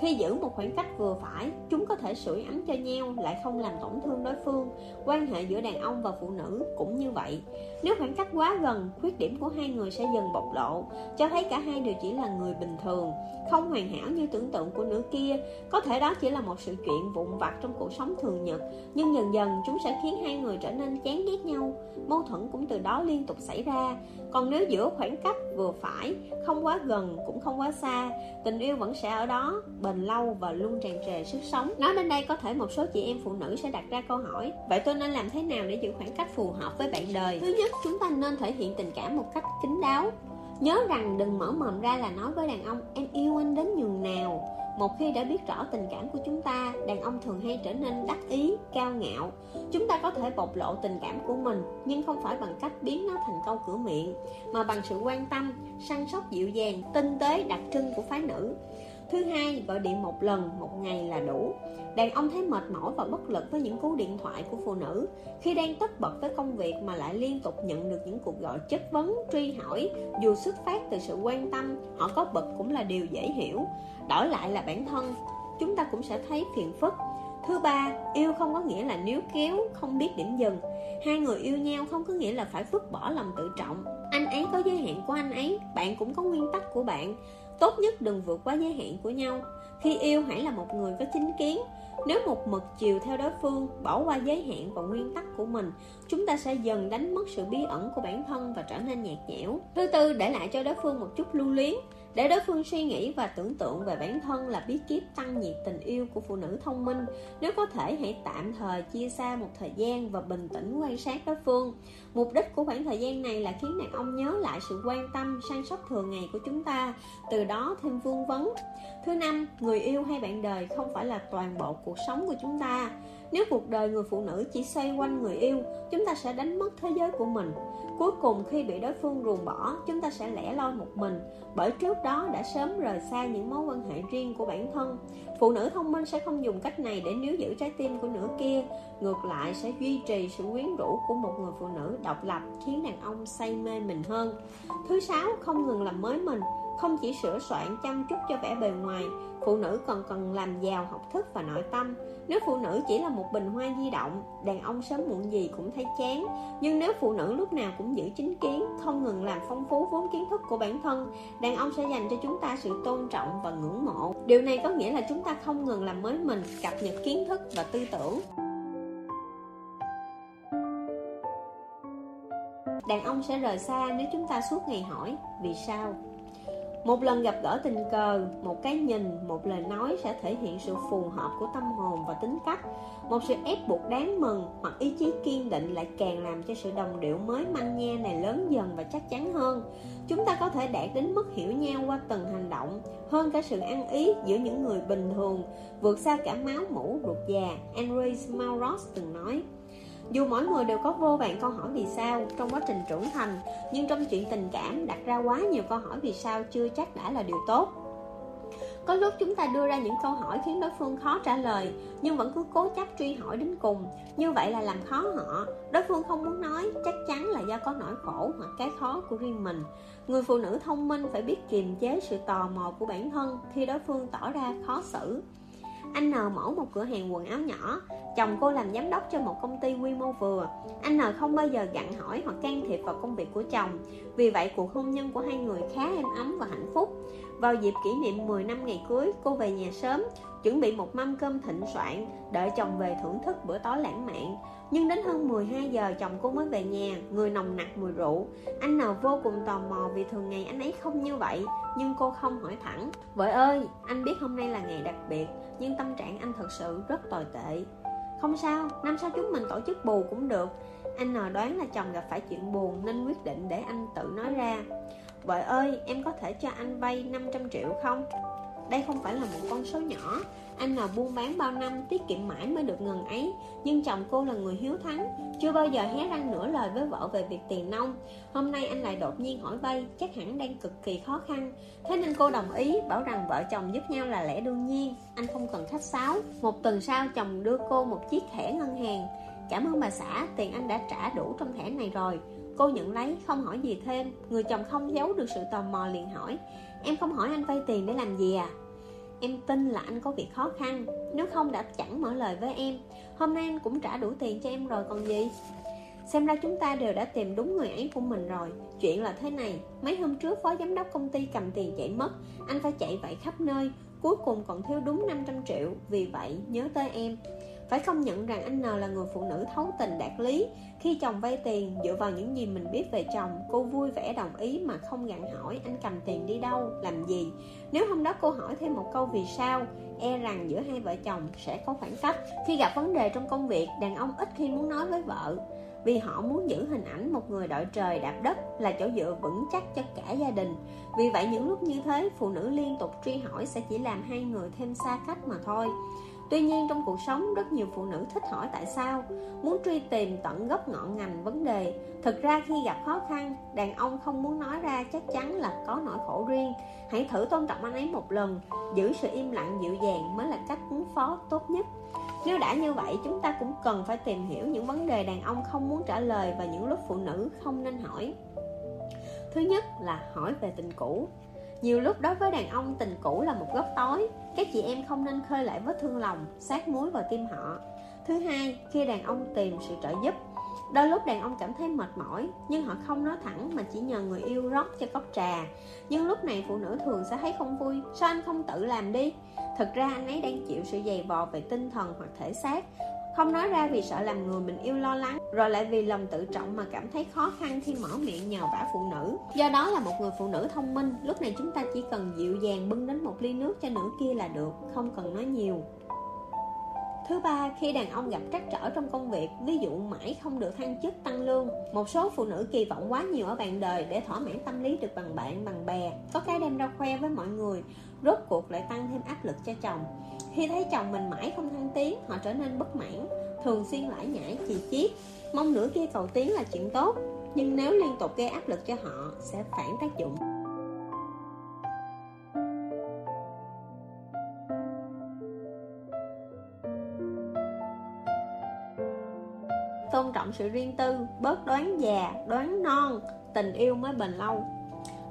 khi giữ một khoảng cách vừa phải, chúng có thể sưởi ấm cho nhau lại không làm tổn thương đối phương. Quan hệ giữa đàn ông và phụ nữ cũng như vậy. Nếu khoảng cách quá gần, khuyết điểm của hai người sẽ dần bộc lộ, cho thấy cả hai đều chỉ là người bình thường, không hoàn hảo như tưởng tượng của nửa kia. Có thể đó chỉ là một sự chuyện vụn vặt trong cuộc sống thường nhật, nhưng dần dần chúng sẽ khiến hai người trở nên chán ghét nhau. Mâu thuẫn cũng từ đó liên tục xảy ra. Còn nếu giữa khoảng cách vừa phải, không quá gần cũng không quá xa, tình yêu vẫn sẽ ở đó, bền lâu và luôn tràn trề sức sống. Nói đến đây có thể một số chị em phụ nữ sẽ đặt ra câu hỏi, vậy tôi nên làm thế nào để giữ khoảng cách phù hợp với bạn đời? Thứ nhất, chúng ta nên thể hiện tình cảm một cách kín đáo. Nhớ rằng đừng mở mồm ra là nói với đàn ông, em yêu anh đến nhường nào. Một khi đã biết rõ tình cảm của chúng ta, đàn ông thường hay trở nên đắc ý, cao ngạo. Chúng ta có thể bộc lộ tình cảm của mình, nhưng không phải bằng cách biến nó thành câu cửa miệng, mà bằng sự quan tâm, săn sóc dịu dàng, tinh tế đặc trưng của phái nữ. Thứ hai, gọi điện một lần, một ngày là đủ. Đàn ông thấy mệt mỏi và bất lực với những cú điện thoại của phụ nữ. Khi đang tất bật với công việc mà lại liên tục nhận được những cuộc gọi chất vấn, truy hỏi, dù xuất phát từ sự quan tâm, họ có bực cũng là điều dễ hiểu. Đổi lại là bản thân, chúng ta cũng sẽ thấy phiền phức. Thứ ba, yêu không có nghĩa là níu kéo, không biết điểm dừng. Hai người yêu nhau không có nghĩa là phải vứt bỏ lòng tự trọng. Anh ấy có giới hạn của anh ấy, bạn cũng có nguyên tắc của bạn. Tốt nhất đừng vượt quá giới hạn của nhau. Khi yêu hãy là một người có chính kiến. Nếu một mực chiều theo đối phương Bỏ qua giới hạn và nguyên tắc của mình Chúng ta sẽ dần đánh mất sự bí ẩn của bản thân Và trở nên nhạt nhẽo. Thứ tư, để lại cho đối phương một chút lưu luyến để đối phương suy nghĩ và tưởng tượng về bản thân là bí kíp tăng nhiệt tình yêu của phụ nữ thông minh Nếu có thể hãy tạm thời chia xa một thời gian và bình tĩnh quan sát đối phương. Mục đích của khoảng thời gian này là khiến đàn ông nhớ lại sự quan tâm, săn sóc thường ngày của chúng ta Từ đó thêm vương vấn. Thứ năm, người yêu hay bạn đời không phải là toàn bộ cuộc sống của chúng ta. Nếu cuộc đời người phụ nữ chỉ xoay quanh người yêu, chúng ta sẽ đánh mất thế giới của mình. Cuối cùng khi bị đối phương ruồng bỏ, chúng ta sẽ lẻ loi một mình, bởi trước đó đã sớm rời xa những mối quan hệ riêng của bản thân. Phụ nữ thông minh sẽ không dùng cách này để níu giữ trái tim của nửa kia, ngược lại sẽ duy trì sự quyến rũ của một người phụ nữ độc lập khiến đàn ông say mê mình hơn. Thứ sáu, không ngừng làm mới mình, không chỉ sửa soạn chăm chút cho vẻ bề ngoài phụ nữ còn cần làm giàu học thức và nội tâm nếu phụ nữ chỉ là một bình hoa di động, đàn ông sớm muộn gì cũng thấy chán. Nhưng nếu phụ nữ lúc nào cũng giữ chính kiến, không ngừng làm phong phú vốn kiến thức của bản thân, đàn ông sẽ dành cho chúng ta sự tôn trọng và ngưỡng mộ. Điều này có nghĩa là chúng ta không ngừng làm mới mình, cập nhật kiến thức và tư tưởng. Đàn ông sẽ rời xa nếu chúng ta suốt ngày hỏi, vì sao? Một lần gặp gỡ tình cờ, một cái nhìn, một lời nói sẽ thể hiện sự phù hợp của tâm hồn và tính cách. Một sự ép buộc đáng mừng hoặc ý chí kiên định lại càng làm cho sự đồng điệu mới manh nha này lớn dần và chắc chắn hơn. Chúng ta có thể đạt đến mức hiểu nhau qua từng hành động, hơn cả sự ăn ý giữa những người bình thường, vượt xa cả máu mủ ruột già andrew Mauros từng nói dù mỗi người đều có vô vàn câu hỏi vì sao trong quá trình trưởng thành, nhưng trong chuyện tình cảm đặt ra quá nhiều câu hỏi vì sao chưa chắc đã là điều tốt. Có lúc chúng ta đưa ra những câu hỏi khiến đối phương khó trả lời, nhưng vẫn cứ cố chấp truy hỏi đến cùng. Như vậy là làm khó họ. Đối phương không muốn nói, chắc chắn là do có nỗi khổ hoặc cái khó của riêng mình. Người phụ nữ thông minh phải biết kiềm chế sự tò mò của bản thân khi đối phương tỏ ra khó xử anh N mở một cửa hàng quần áo nhỏ. Chồng cô làm giám đốc cho một công ty quy mô vừa. Anh N không bao giờ gặn hỏi hoặc can thiệp vào công việc của chồng. Vì vậy, cuộc hôn nhân của hai người khá êm ấm và hạnh phúc. Vào dịp kỷ niệm 10 năm ngày cưới, Cô về nhà sớm, Chuẩn bị một mâm cơm thịnh soạn, Đợi chồng về thưởng thức bữa tối lãng mạn nhưng đến hơn 12 giờ chồng cô mới về nhà. Người nồng nặc mùi rượu. Anh N vô cùng tò mò vì thường ngày anh ấy không như vậy. Nhưng cô không hỏi thẳng. Vợ ơi, anh biết hôm nay là ngày đặc biệt Nhưng tâm trạng anh thật sự rất tồi tệ. Không sao, năm sau chúng mình tổ chức bù cũng được. Anh N đoán là chồng gặp phải chuyện buồn Nên quyết định để anh tự nói ra. Vợ ơi, em có thể cho anh vay 500 triệu không? Đây không phải là một con số nhỏ anh nào buôn bán bao năm, tiết kiệm mãi mới được ngần ấy. Nhưng chồng cô là người hiếu thắng, Chưa bao giờ hé răng nửa lời với vợ về việc tiền nông Hôm nay anh lại đột nhiên hỏi vay, Chắc hẳn đang cực kỳ khó khăn. Thế nên cô đồng ý, bảo rằng vợ chồng giúp nhau là lẽ đương nhiên. Anh không cần khách sáo. Một tuần sau, chồng đưa cô một chiếc thẻ ngân hàng. Cảm ơn bà xã, Tiền anh đã trả đủ trong thẻ này rồi. Cô nhận lấy, không hỏi gì thêm. Người chồng không giấu được sự tò mò liền hỏi, Em không hỏi anh vay tiền để làm gì à? Em tin là anh có việc khó khăn. Nếu không đã chẳng mở lời với em. Hôm nay anh cũng trả đủ tiền cho em rồi, còn gì? Xem ra chúng ta đều đã tìm đúng người ấy của mình rồi. Chuyện là thế này, Mấy hôm trước phó giám đốc công ty cầm tiền chạy mất, Anh phải chạy vậy khắp nơi, Cuối cùng còn thiếu đúng 500 triệu. Vì vậy, nhớ tới em phải không nhận rằng anh N là người phụ nữ thấu tình đạt lý. Khi chồng vay tiền dựa vào những gì mình biết về chồng Cô vui vẻ đồng ý mà không gặn hỏi anh cầm tiền đi đâu, làm gì. Nếu hôm đó cô hỏi thêm một câu vì sao E rằng giữa hai vợ chồng sẽ có khoảng cách. Khi gặp vấn đề trong công việc Đàn ông ít khi muốn nói với vợ. Vì họ muốn giữ hình ảnh một người đội trời đạp đất là chỗ dựa vững chắc cho cả gia đình. Vì vậy những lúc như thế phụ nữ liên tục truy hỏi sẽ chỉ làm hai người thêm xa cách mà thôi. Tuy nhiên trong cuộc sống rất nhiều phụ nữ thích hỏi tại sao Muốn truy tìm tận gốc ngọn ngành vấn đề Thực ra khi gặp khó khăn Đàn ông không muốn nói ra chắc chắn là có nỗi khổ riêng Hãy thử tôn trọng anh ấy một lần Giữ sự im lặng dịu dàng mới là cách ứng phó tốt nhất nếu đã như vậy, chúng ta cũng cần phải tìm hiểu những vấn đề đàn ông không muốn trả lời và những lúc phụ nữ không nên hỏi. Thứ nhất là hỏi về tình cũ. Nhiều lúc đối với đàn ông tình cũ là một góc tối các chị em không nên khơi lại vết thương lòng Sát muối vào tim họ. Thứ hai, khi đàn ông tìm sự trợ giúp Đôi lúc đàn ông cảm thấy mệt mỏi Nhưng họ không nói thẳng mà chỉ nhờ người yêu rót cho cốc trà. Nhưng lúc này phụ nữ thường sẽ thấy không vui Sao anh không tự làm đi? Thực ra anh ấy đang chịu sự dày vò về tinh thần hoặc thể xác không nói ra vì sợ làm người mình yêu lo lắng Rồi lại vì lòng tự trọng mà cảm thấy khó khăn khi mở miệng nhờ vả phụ nữ. Do đó là một người phụ nữ thông minh Lúc này chúng ta chỉ cần dịu dàng bưng đến một ly nước cho nữ kia là được Không cần nói nhiều. Thứ ba, khi đàn ông gặp trắc trở trong công việc, ví dụ mãi không được thăng chức tăng lương, một số phụ nữ kỳ vọng quá nhiều ở bạn đời để thỏa mãn tâm lý được bằng bạn, bằng bè, có cái đem ra khoe với mọi người, rốt cuộc lại tăng thêm áp lực cho chồng. Khi thấy chồng mình mãi không thăng tiến, họ trở nên bất mãn, thường xuyên lải nhải chì chiết, mong nửa kia cầu tiến là chuyện tốt, nhưng nếu liên tục gây áp lực cho họ sẽ phản tác dụng. tôn trọng sự riêng tư bớt đoán già đoán non tình yêu mới bền lâu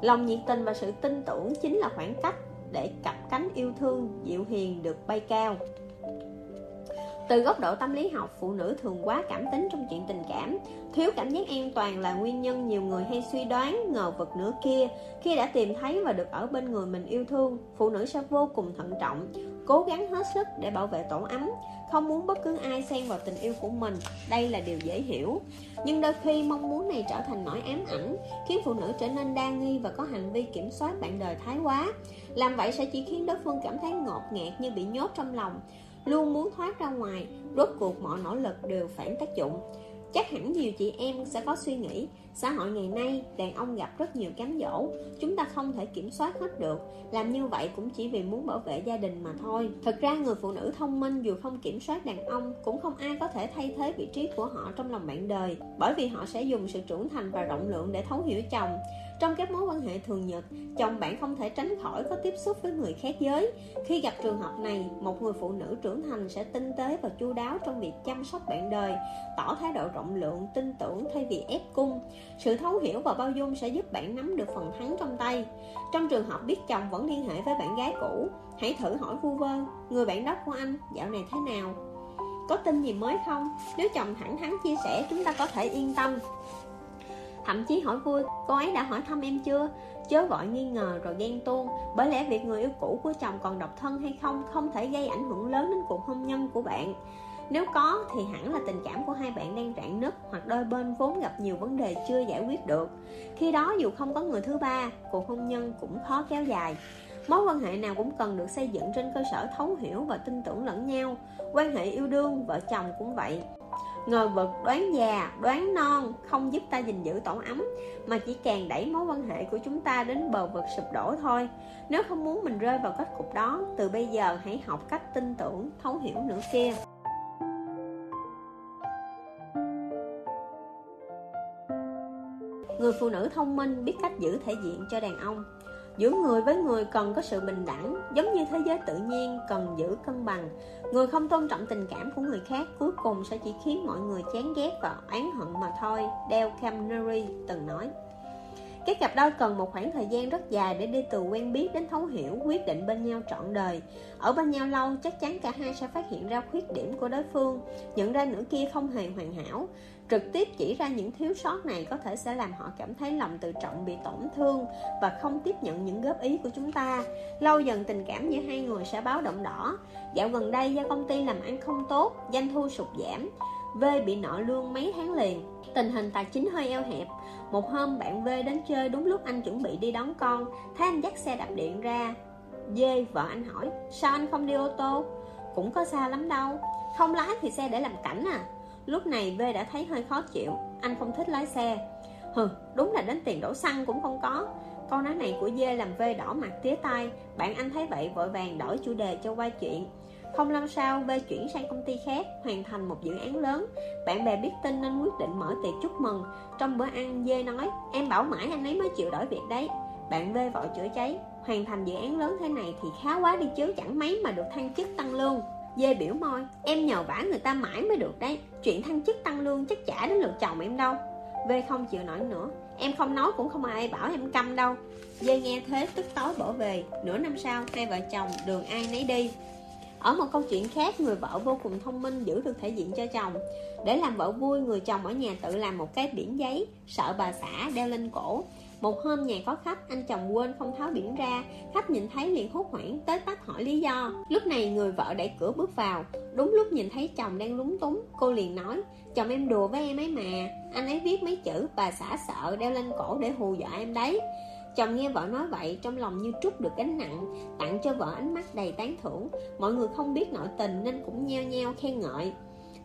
lòng nhiệt tình và sự tin tưởng chính là khoảng cách để cặp cánh yêu thương dịu hiền được bay cao. Từ góc độ tâm lý học, phụ nữ thường quá cảm tính trong chuyện tình cảm. Thiếu cảm giác an toàn là nguyên nhân nhiều người hay suy đoán ngờ vực nửa kia. Khi đã tìm thấy và được ở bên người mình yêu thương, phụ nữ sẽ vô cùng thận trọng, cố gắng hết sức để bảo vệ tổ ấm, không muốn bất cứ ai xen vào tình yêu của mình. Đây là điều dễ hiểu. Nhưng đôi khi mong muốn này trở thành nỗi ám ảnh, khiến phụ nữ trở nên đa nghi và có hành vi kiểm soát bạn đời thái quá làm vậy sẽ chỉ khiến đối phương cảm thấy ngột ngạt như bị nhốt trong lòng. Luôn muốn thoát ra ngoài, rốt cuộc mọi nỗ lực đều phản tác dụng. Chắc hẳn nhiều chị em sẽ có suy nghĩ, xã hội ngày nay, đàn ông gặp rất nhiều cám dỗ. Chúng ta không thể kiểm soát hết được. Làm như vậy cũng chỉ vì muốn bảo vệ gia đình mà thôi. Thực ra người phụ nữ thông minh dù không kiểm soát đàn ông cũng không ai có thể thay thế vị trí của họ trong lòng bạn đời, bởi vì họ sẽ dùng sự trưởng thành và rộng lượng để thấu hiểu chồng trong các mối quan hệ thường nhật, chồng bạn không thể tránh khỏi có tiếp xúc với người khác giới. Khi gặp trường hợp này, một người phụ nữ trưởng thành sẽ tinh tế và chu đáo trong việc chăm sóc bạn đời, tỏ thái độ rộng lượng, tin tưởng thay vì ép cung. Sự thấu hiểu và bao dung sẽ giúp bạn nắm được phần thắng trong tay. Trong trường hợp biết chồng vẫn liên hệ với bạn gái cũ, hãy thử hỏi vu vơ, người bạn đó của anh dạo này thế nào? Có tin gì mới không? Nếu chồng thẳng thắn chia sẻ, chúng ta có thể yên tâm thậm chí hỏi vui, cô ấy đã hỏi thăm em chưa? Chớ gọi nghi ngờ rồi ghen tuông. Bởi lẽ việc người yêu cũ của chồng còn độc thân hay không không thể gây ảnh hưởng lớn đến cuộc hôn nhân của bạn. Nếu có thì hẳn là tình cảm của hai bạn đang rạn nứt hoặc đôi bên vốn gặp nhiều vấn đề chưa giải quyết được. Khi đó dù không có người thứ ba, cuộc hôn nhân cũng khó kéo dài. Mối quan hệ nào cũng cần được xây dựng trên cơ sở thấu hiểu và tin tưởng lẫn nhau. Quan hệ yêu đương, vợ chồng cũng vậy ngờ vực đoán già, đoán non, không giúp ta gìn giữ tổ ấm, mà chỉ càng đẩy mối quan hệ của chúng ta đến bờ vực sụp đổ thôi. Nếu không muốn mình rơi vào kết cục đó, từ bây giờ hãy học cách tin tưởng, thấu hiểu nửa kia. Người phụ nữ thông minh biết cách giữ thể diện cho đàn ông giữa người với người cần có sự bình đẳng giống như thế giới tự nhiên cần giữ cân bằng người không tôn trọng tình cảm của người khác cuối cùng sẽ chỉ khiến mọi người chán ghét và oán hận mà thôi Dale Carnegie từng nói các cặp đôi cần một khoảng thời gian rất dài để đi từ quen biết đến thấu hiểu, quyết định bên nhau trọn đời. Ở bên nhau lâu, chắc chắn cả hai sẽ phát hiện ra khuyết điểm của đối phương, nhận ra nửa kia không hề hoàn hảo. Trực tiếp chỉ ra những thiếu sót này có thể sẽ làm họ cảm thấy lòng tự trọng bị tổn thương và không tiếp nhận những góp ý của chúng ta. Lâu dần tình cảm giữa hai người sẽ báo động đỏ. Dạo gần đây do công ty làm ăn không tốt, doanh thu sụt giảm, V bị nợ lương mấy tháng liền. Tình hình tài chính hơi eo hẹp. Một hôm bạn V đến chơi đúng lúc anh chuẩn bị đi đón con Thấy anh dắt xe đạp điện ra. Dê vợ anh hỏi Sao anh không đi ô tô? Cũng có xa lắm đâu. Không lái thì xe để làm cảnh à. Lúc này V đã thấy hơi khó chịu Anh không thích lái xe Hừ đúng là đến tiền đổ xăng cũng không có Câu nói này của Dê làm V đỏ mặt tía tay Bạn anh thấy vậy vội vàng đổi chủ đề cho qua chuyện không lâu sau, V chuyển sang công ty khác, hoàn thành một dự án lớn. Bạn bè biết tin nên quyết định mở tiệc chúc mừng. Trong bữa ăn, Dê nói, em bảo mãi anh ấy mới chịu đổi việc đấy. Bạn V vội chữa cháy, hoàn thành dự án lớn thế này thì khá quá đi chứ chẳng mấy mà được thăng chức tăng lương. Dê biểu môi, em nhờ vả người ta mãi mới được đấy. Chuyện thăng chức tăng lương chắc chả đến lượt chồng em đâu. V không chịu nổi nữa Em không nói cũng không ai bảo em câm đâu Dê nghe thế tức tối bỏ về Nửa năm sau hai vợ chồng đường ai nấy đi ở một câu chuyện khác, người vợ vô cùng thông minh giữ được thể diện cho chồng. Để làm vợ vui, người chồng ở nhà tự làm một cái biển giấy, sợ bà xã đeo lên cổ. Một hôm nhà có khách, anh chồng quên không tháo biển ra, khách nhìn thấy liền hốt hoảng tới tách hỏi lý do. Lúc này người vợ đẩy cửa bước vào, đúng lúc nhìn thấy chồng đang lúng túng, cô liền nói, chồng em đùa với em ấy mà, anh ấy viết mấy chữ bà xã sợ đeo lên cổ để hù dọa em đấy. Chồng nghe vợ nói vậy trong lòng như trút được gánh nặng Tặng cho vợ ánh mắt đầy tán thưởng. Mọi người không biết nội tình nên cũng nheo nheo khen ngợi.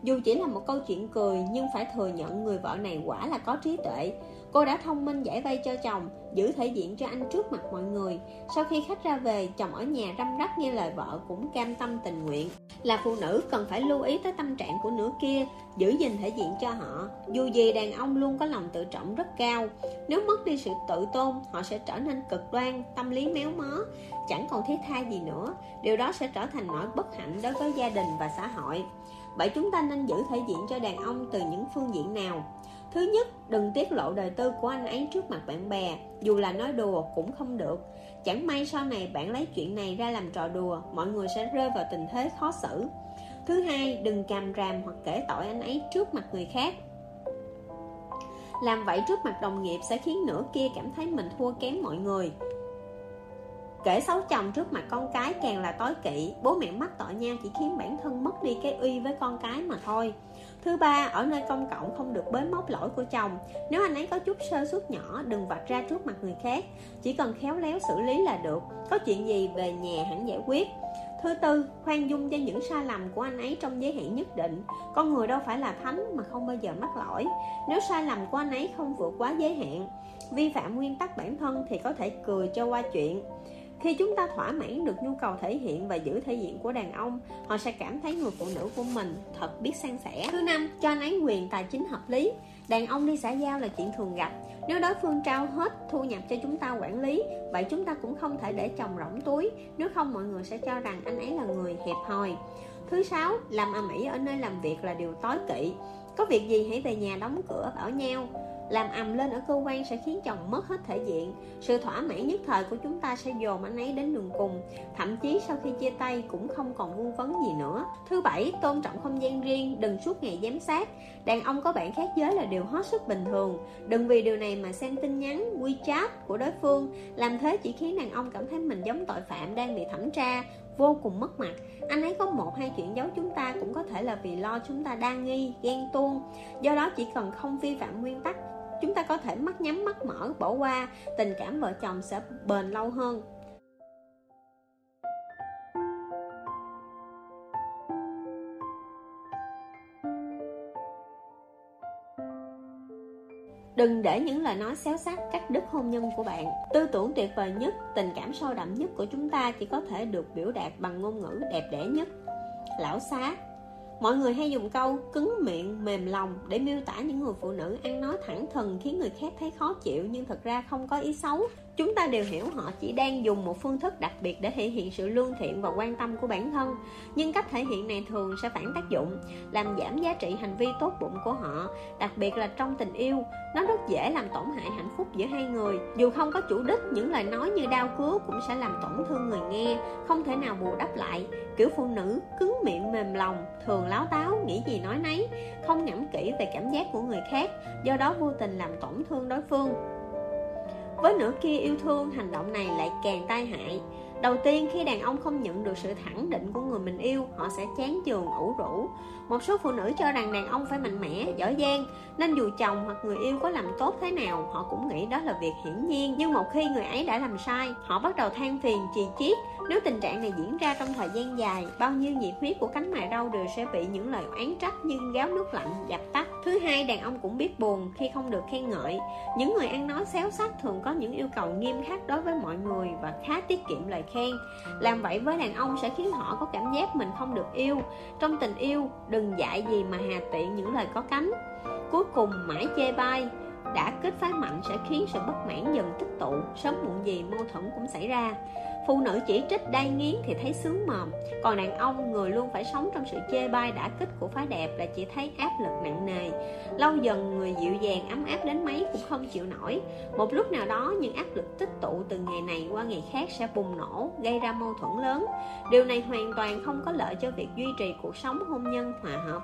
Dù chỉ là một câu chuyện cười Nhưng phải thừa nhận người vợ này quả là có trí tuệ. Cô đã thông minh giải vay cho chồng, Giữ thể diện cho anh trước mặt mọi người. Sau khi khách ra về, Chồng ở nhà răm rắp nghe lời vợ Cũng cam tâm tình nguyện. Là phụ nữ cần phải lưu ý tới tâm trạng của nửa kia, Giữ gìn thể diện cho họ. Dù gì đàn ông luôn có lòng tự trọng rất cao. Nếu mất đi sự tự tôn, Họ sẽ trở nên cực đoan, Tâm lý méo mó. Chẳng còn thiết tha gì nữa. Điều đó sẽ trở thành nỗi bất hạnh đối với gia đình và xã hội. Vậy chúng ta nên giữ thể diện cho đàn ông từ những phương diện nào? Thứ nhất, đừng tiết lộ đời tư của anh ấy trước mặt bạn bè, dù là nói đùa cũng không được. Chẳng may sau này bạn lấy chuyện này ra làm trò đùa, mọi người sẽ rơi vào tình thế khó xử. Thứ hai, đừng càm ràm hoặc kể tội anh ấy trước mặt người khác. Làm vậy trước mặt đồng nghiệp sẽ khiến nửa kia cảm thấy mình thua kém mọi người. Kể xấu chồng trước mặt con cái càng là tối kỵ, Bố mẹ mắc tội nhau chỉ khiến bản thân mất đi cái uy với con cái mà thôi. Thứ ba, ở nơi công cộng không được bới móc lỗi của chồng. Nếu anh ấy có chút sơ suất nhỏ, đừng vạch ra trước mặt người khác. Chỉ cần khéo léo xử lý là được. Có chuyện gì về nhà hẳn giải quyết. Thứ tư, khoan dung cho những sai lầm của anh ấy trong giới hạn nhất định. Con người đâu phải là thánh mà không bao giờ mắc lỗi. Nếu sai lầm của anh ấy không vượt quá giới hạn Vi phạm nguyên tắc bản thân thì có thể cười cho qua chuyện khi chúng ta thỏa mãn được nhu cầu thể hiện và giữ thể diện của đàn ông, họ sẽ cảm thấy người phụ nữ của mình thật biết san sẻ. Thứ năm, cho anh ấy quyền tài chính hợp lý. Đàn ông đi xã giao là chuyện thường gặp. Nếu đối phương trao hết thu nhập cho chúng ta quản lý, vậy chúng ta cũng không thể để chồng rỗng túi, nếu không mọi người sẽ cho rằng anh ấy là người hẹp hòi. Thứ sáu, làm ầm ĩ ở nơi làm việc là điều tối kỵ. Có việc gì hãy về nhà đóng cửa, bảo nhau làm ầm lên ở cơ quan sẽ khiến chồng mất hết thể diện. Sự thỏa mãn nhất thời của chúng ta sẽ dồn anh ấy đến đường cùng. Thậm chí sau khi chia tay cũng không còn vương vấn gì nữa. Thứ bảy, tôn trọng không gian riêng, đừng suốt ngày giám sát. Đàn ông có bạn khác giới là điều hết sức bình thường. Đừng vì điều này mà xem tin nhắn wechat của đối phương. Làm thế chỉ khiến đàn ông cảm thấy mình giống tội phạm đang bị thẩm tra, vô cùng mất mặt. Anh ấy có một, hai chuyện giấu chúng ta cũng có thể là vì lo chúng ta đa nghi, ghen tuông. Do đó chỉ cần không vi phạm nguyên tắc chúng ta có thể mắt nhắm mắt mở bỏ qua. Tình cảm vợ chồng sẽ bền lâu hơn. Đừng để những lời nói xéo sắc cắt đứt hôn nhân của bạn. Tư tưởng tuyệt vời nhất, tình cảm sâu đậm nhất của chúng ta chỉ có thể được biểu đạt bằng ngôn ngữ đẹp đẽ nhất. Lão xá Mọi người hay dùng câu cứng miệng, mềm lòng để miêu tả những người phụ nữ ăn nói thẳng thừng khiến người khác thấy khó chịu nhưng thật ra không có ý xấu. Chúng ta đều hiểu họ chỉ đang dùng một phương thức đặc biệt để thể hiện sự lương thiện và quan tâm của bản thân. Nhưng cách thể hiện này thường sẽ phản tác dụng, làm giảm giá trị hành vi tốt bụng của họ, đặc biệt là trong tình yêu. Nó rất dễ làm tổn hại hạnh phúc giữa hai người. Dù không có chủ đích, những lời nói như đau cứa cũng sẽ làm tổn thương người nghe, không thể nào bù đắp lại. Kiểu phụ nữ cứng miệng mềm lòng, thường láo táo, nghĩ gì nói nấy, không ngẫm kỹ về cảm giác của người khác, do đó vô tình làm tổn thương đối phương với nửa kia yêu thương, hành động này lại càng tai hại. Đầu tiên, khi đàn ông không nhận được sự thẳng định của người mình yêu, Họ sẽ chán chường, ủ rũ. Một số phụ nữ cho rằng đàn ông phải mạnh mẽ, giỏi giang Nên dù chồng hoặc người yêu có làm tốt thế nào Họ cũng nghĩ đó là việc hiển nhiên. Nhưng một khi người ấy đã làm sai Họ bắt đầu than phiền, trì chiết. Nếu tình trạng này diễn ra trong thời gian dài Bao nhiêu nhiệt huyết của cánh mài râu đều sẽ bị những lời oán trách như gáo nước lạnh dập tắt. Thứ hai, đàn ông cũng biết buồn khi không được khen ngợi. Những người ăn nói xéo sắc thường có những yêu cầu nghiêm khắc đối với mọi người Và khá tiết kiệm lời khen. Làm vậy với đàn ông sẽ khiến họ có cảm giác mình không được yêu. Trong tình yêu đừng dạy gì mà hà tiện những lời có cánh. Cuối cùng mãi chê bai, đã kích phái mạnh sẽ khiến sự bất mãn dần tích tụ, sớm muộn gì mâu thuẫn cũng xảy ra phụ nữ chỉ trích đai nghiến thì thấy sướng mồm. Còn đàn ông, người luôn phải sống trong sự chê bai đã kích của phái đẹp là chỉ thấy áp lực nặng nề. Lâu dần, người dịu dàng, ấm áp đến mấy cũng không chịu nổi. Một lúc nào đó, những áp lực tích tụ từ ngày này qua ngày khác sẽ bùng nổ, gây ra mâu thuẫn lớn. Điều này hoàn toàn không có lợi cho việc duy trì cuộc sống hôn nhân hòa hợp.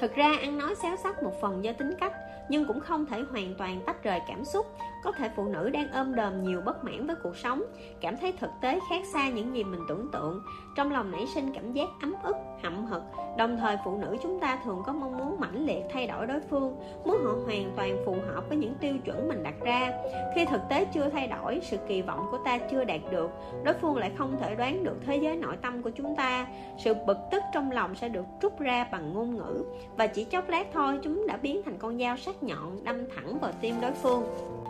Thực ra, ăn nói xéo sắc một phần do tính cách, nhưng cũng không thể hoàn toàn tách rời cảm xúc có thể phụ nữ đang ôm đờm nhiều bất mãn với cuộc sống, cảm thấy thực tế khác xa những gì mình tưởng tượng. Trong lòng nảy sinh cảm giác ấm ức, hậm hực, đồng thời phụ nữ chúng ta thường có mong muốn mãnh liệt thay đổi đối phương, muốn họ hoàn toàn phù hợp với những tiêu chuẩn mình đặt ra. Khi thực tế chưa thay đổi, sự kỳ vọng của ta chưa đạt được, đối phương lại không thể đoán được thế giới nội tâm của chúng ta. Sự bực tức trong lòng sẽ được trút ra bằng ngôn ngữ và chỉ chốc lát thôi chúng đã biến thành con dao sắc nhọn đâm thẳng vào tim đối phương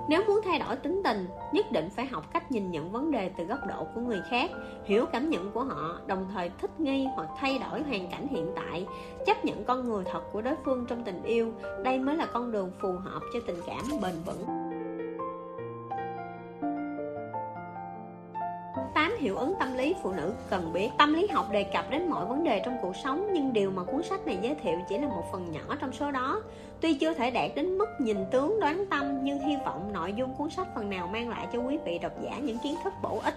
nếu muốn thay đổi tính tình, nhất định phải học cách nhìn nhận vấn đề từ góc độ của người khác, hiểu cảm nhận của họ, đồng thời thích nghi hoặc thay đổi hoàn cảnh hiện tại, chấp nhận con người thật của đối phương trong tình yêu. Đây mới là con đường phù hợp cho tình cảm bền vững. Hiệu ứng tâm lý phụ nữ cần biết tâm lý học đề cập đến mọi vấn đề trong cuộc sống nhưng điều mà cuốn sách này giới thiệu chỉ là một phần nhỏ trong số đó tuy chưa thể đạt đến mức nhìn tướng đoán tâm nhưng hy vọng nội dung cuốn sách phần nào mang lại cho quý vị độc giả những kiến thức bổ ích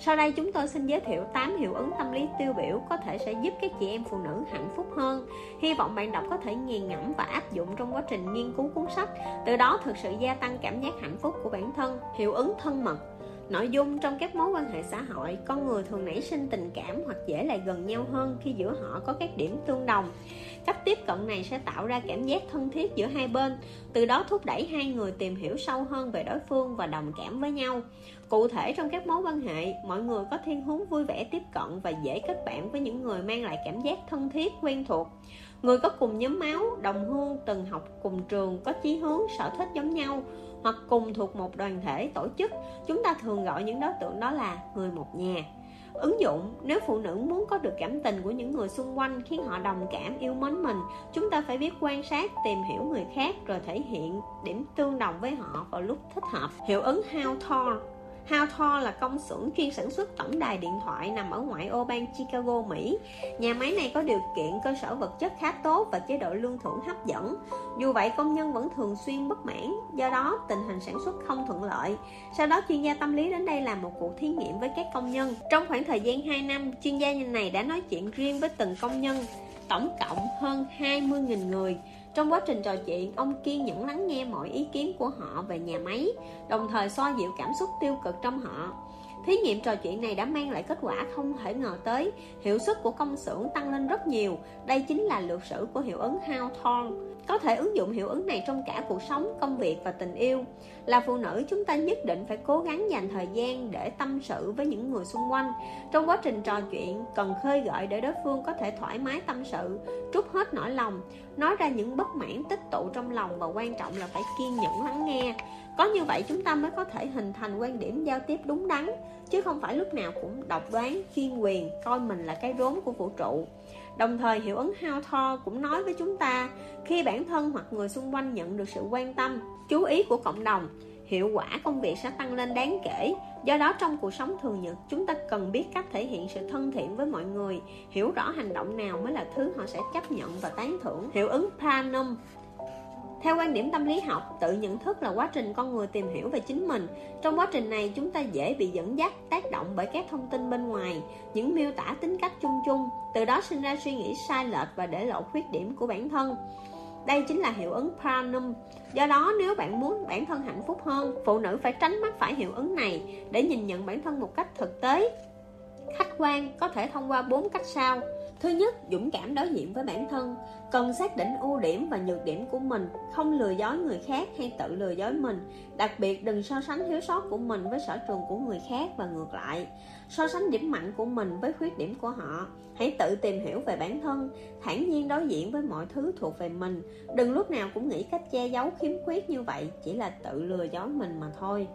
sau đây chúng tôi xin giới thiệu 8 hiệu ứng tâm lý tiêu biểu có thể sẽ giúp các chị em phụ nữ hạnh phúc hơn. Hy vọng bạn đọc có thể nghiền ngẫm và áp dụng trong quá trình nghiên cứu cuốn sách, từ đó thực sự gia tăng cảm giác hạnh phúc của bản thân. Hiệu ứng thân mật Nội dung trong các mối quan hệ xã hội, con người thường nảy sinh tình cảm hoặc dễ lại gần nhau hơn khi giữa họ có các điểm tương đồng. Cách tiếp cận này sẽ tạo ra cảm giác thân thiết giữa hai bên, từ đó thúc đẩy hai người tìm hiểu sâu hơn về đối phương và đồng cảm với nhau. Cụ thể trong các mối quan hệ, mọi người có thiên hướng vui vẻ tiếp cận và dễ kết bạn với những người mang lại cảm giác thân thiết, quen thuộc. Người có cùng nhóm máu, đồng hương, từng học cùng trường, có chí hướng, sở thích giống nhau hoặc cùng thuộc một đoàn thể, tổ chức, chúng ta thường gọi những đối tượng đó là người một nhà. Ứng dụng, nếu phụ nữ muốn có được cảm tình của những người xung quanh khiến họ đồng cảm, yêu mến mình, chúng ta phải biết quan sát, tìm hiểu người khác rồi thể hiện điểm tương đồng với họ vào lúc thích hợp. Hiệu ứng Hawthorne Hawthorne là công xưởng chuyên sản xuất tổng đài điện thoại nằm ở ngoại ô bang Chicago, Mỹ. Nhà máy này có điều kiện cơ sở vật chất khá tốt và chế độ lương thưởng hấp dẫn. Dù vậy, công nhân vẫn thường xuyên bất mãn, do đó tình hình sản xuất không thuận lợi. Sau đó, chuyên gia tâm lý đến đây làm một cuộc thí nghiệm với các công nhân. Trong khoảng thời gian 2 năm, chuyên gia này đã nói chuyện riêng với từng công nhân, tổng cộng hơn 20.000 người trong quá trình trò chuyện, ông kiên nhẫn lắng nghe mọi ý kiến của họ về nhà máy, đồng thời xoa dịu cảm xúc tiêu cực trong họ. Thí nghiệm trò chuyện này đã mang lại kết quả không thể ngờ tới, hiệu suất của công xưởng tăng lên rất nhiều. Đây chính là lược sử của hiệu ứng Hawthorne. Có thể ứng dụng hiệu ứng này trong cả cuộc sống, công việc và tình yêu. Là phụ nữ, chúng ta nhất định phải cố gắng dành thời gian để tâm sự với những người xung quanh. Trong quá trình trò chuyện, cần khơi gợi để đối phương có thể thoải mái tâm sự, trút hết nỗi lòng, nói ra những bất mãn tích tụ trong lòng và quan trọng là phải kiên nhẫn lắng nghe. Có như vậy chúng ta mới có thể hình thành quan điểm giao tiếp đúng đắn, chứ không phải lúc nào cũng độc đoán, chuyên quyền, coi mình là cái rốn của vũ trụ. Đồng thời hiệu ứng hao tho cũng nói với chúng ta khi bản thân hoặc người xung quanh nhận được sự quan tâm, chú ý của cộng đồng, hiệu quả công việc sẽ tăng lên đáng kể. Do đó trong cuộc sống thường nhật, chúng ta cần biết cách thể hiện sự thân thiện với mọi người, hiểu rõ hành động nào mới là thứ họ sẽ chấp nhận và tán thưởng. Hiệu ứng Pranum theo quan điểm tâm lý học, tự nhận thức là quá trình con người tìm hiểu về chính mình. Trong quá trình này, chúng ta dễ bị dẫn dắt, tác động bởi các thông tin bên ngoài, những miêu tả tính cách chung chung, từ đó sinh ra suy nghĩ sai lệch và để lộ khuyết điểm của bản thân. Đây chính là hiệu ứng Pranum. Do đó, nếu bạn muốn bản thân hạnh phúc hơn, phụ nữ phải tránh mắc phải hiệu ứng này để nhìn nhận bản thân một cách thực tế. Khách quan có thể thông qua bốn cách sau. Thứ nhất, dũng cảm đối diện với bản thân Cần xác định ưu điểm và nhược điểm của mình Không lừa dối người khác hay tự lừa dối mình Đặc biệt đừng so sánh thiếu sót của mình với sở trường của người khác và ngược lại So sánh điểm mạnh của mình với khuyết điểm của họ Hãy tự tìm hiểu về bản thân thản nhiên đối diện với mọi thứ thuộc về mình Đừng lúc nào cũng nghĩ cách che giấu khiếm khuyết như vậy Chỉ là tự lừa dối mình mà thôi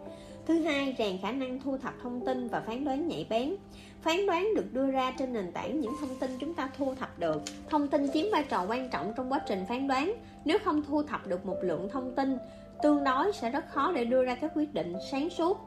Thứ hai, rèn khả năng thu thập thông tin và phán đoán nhạy bén. Phán đoán được đưa ra trên nền tảng những thông tin chúng ta thu thập được. Thông tin chiếm vai trò quan trọng trong quá trình phán đoán. Nếu không thu thập được một lượng thông tin tương đối sẽ rất khó để đưa ra các quyết định sáng suốt.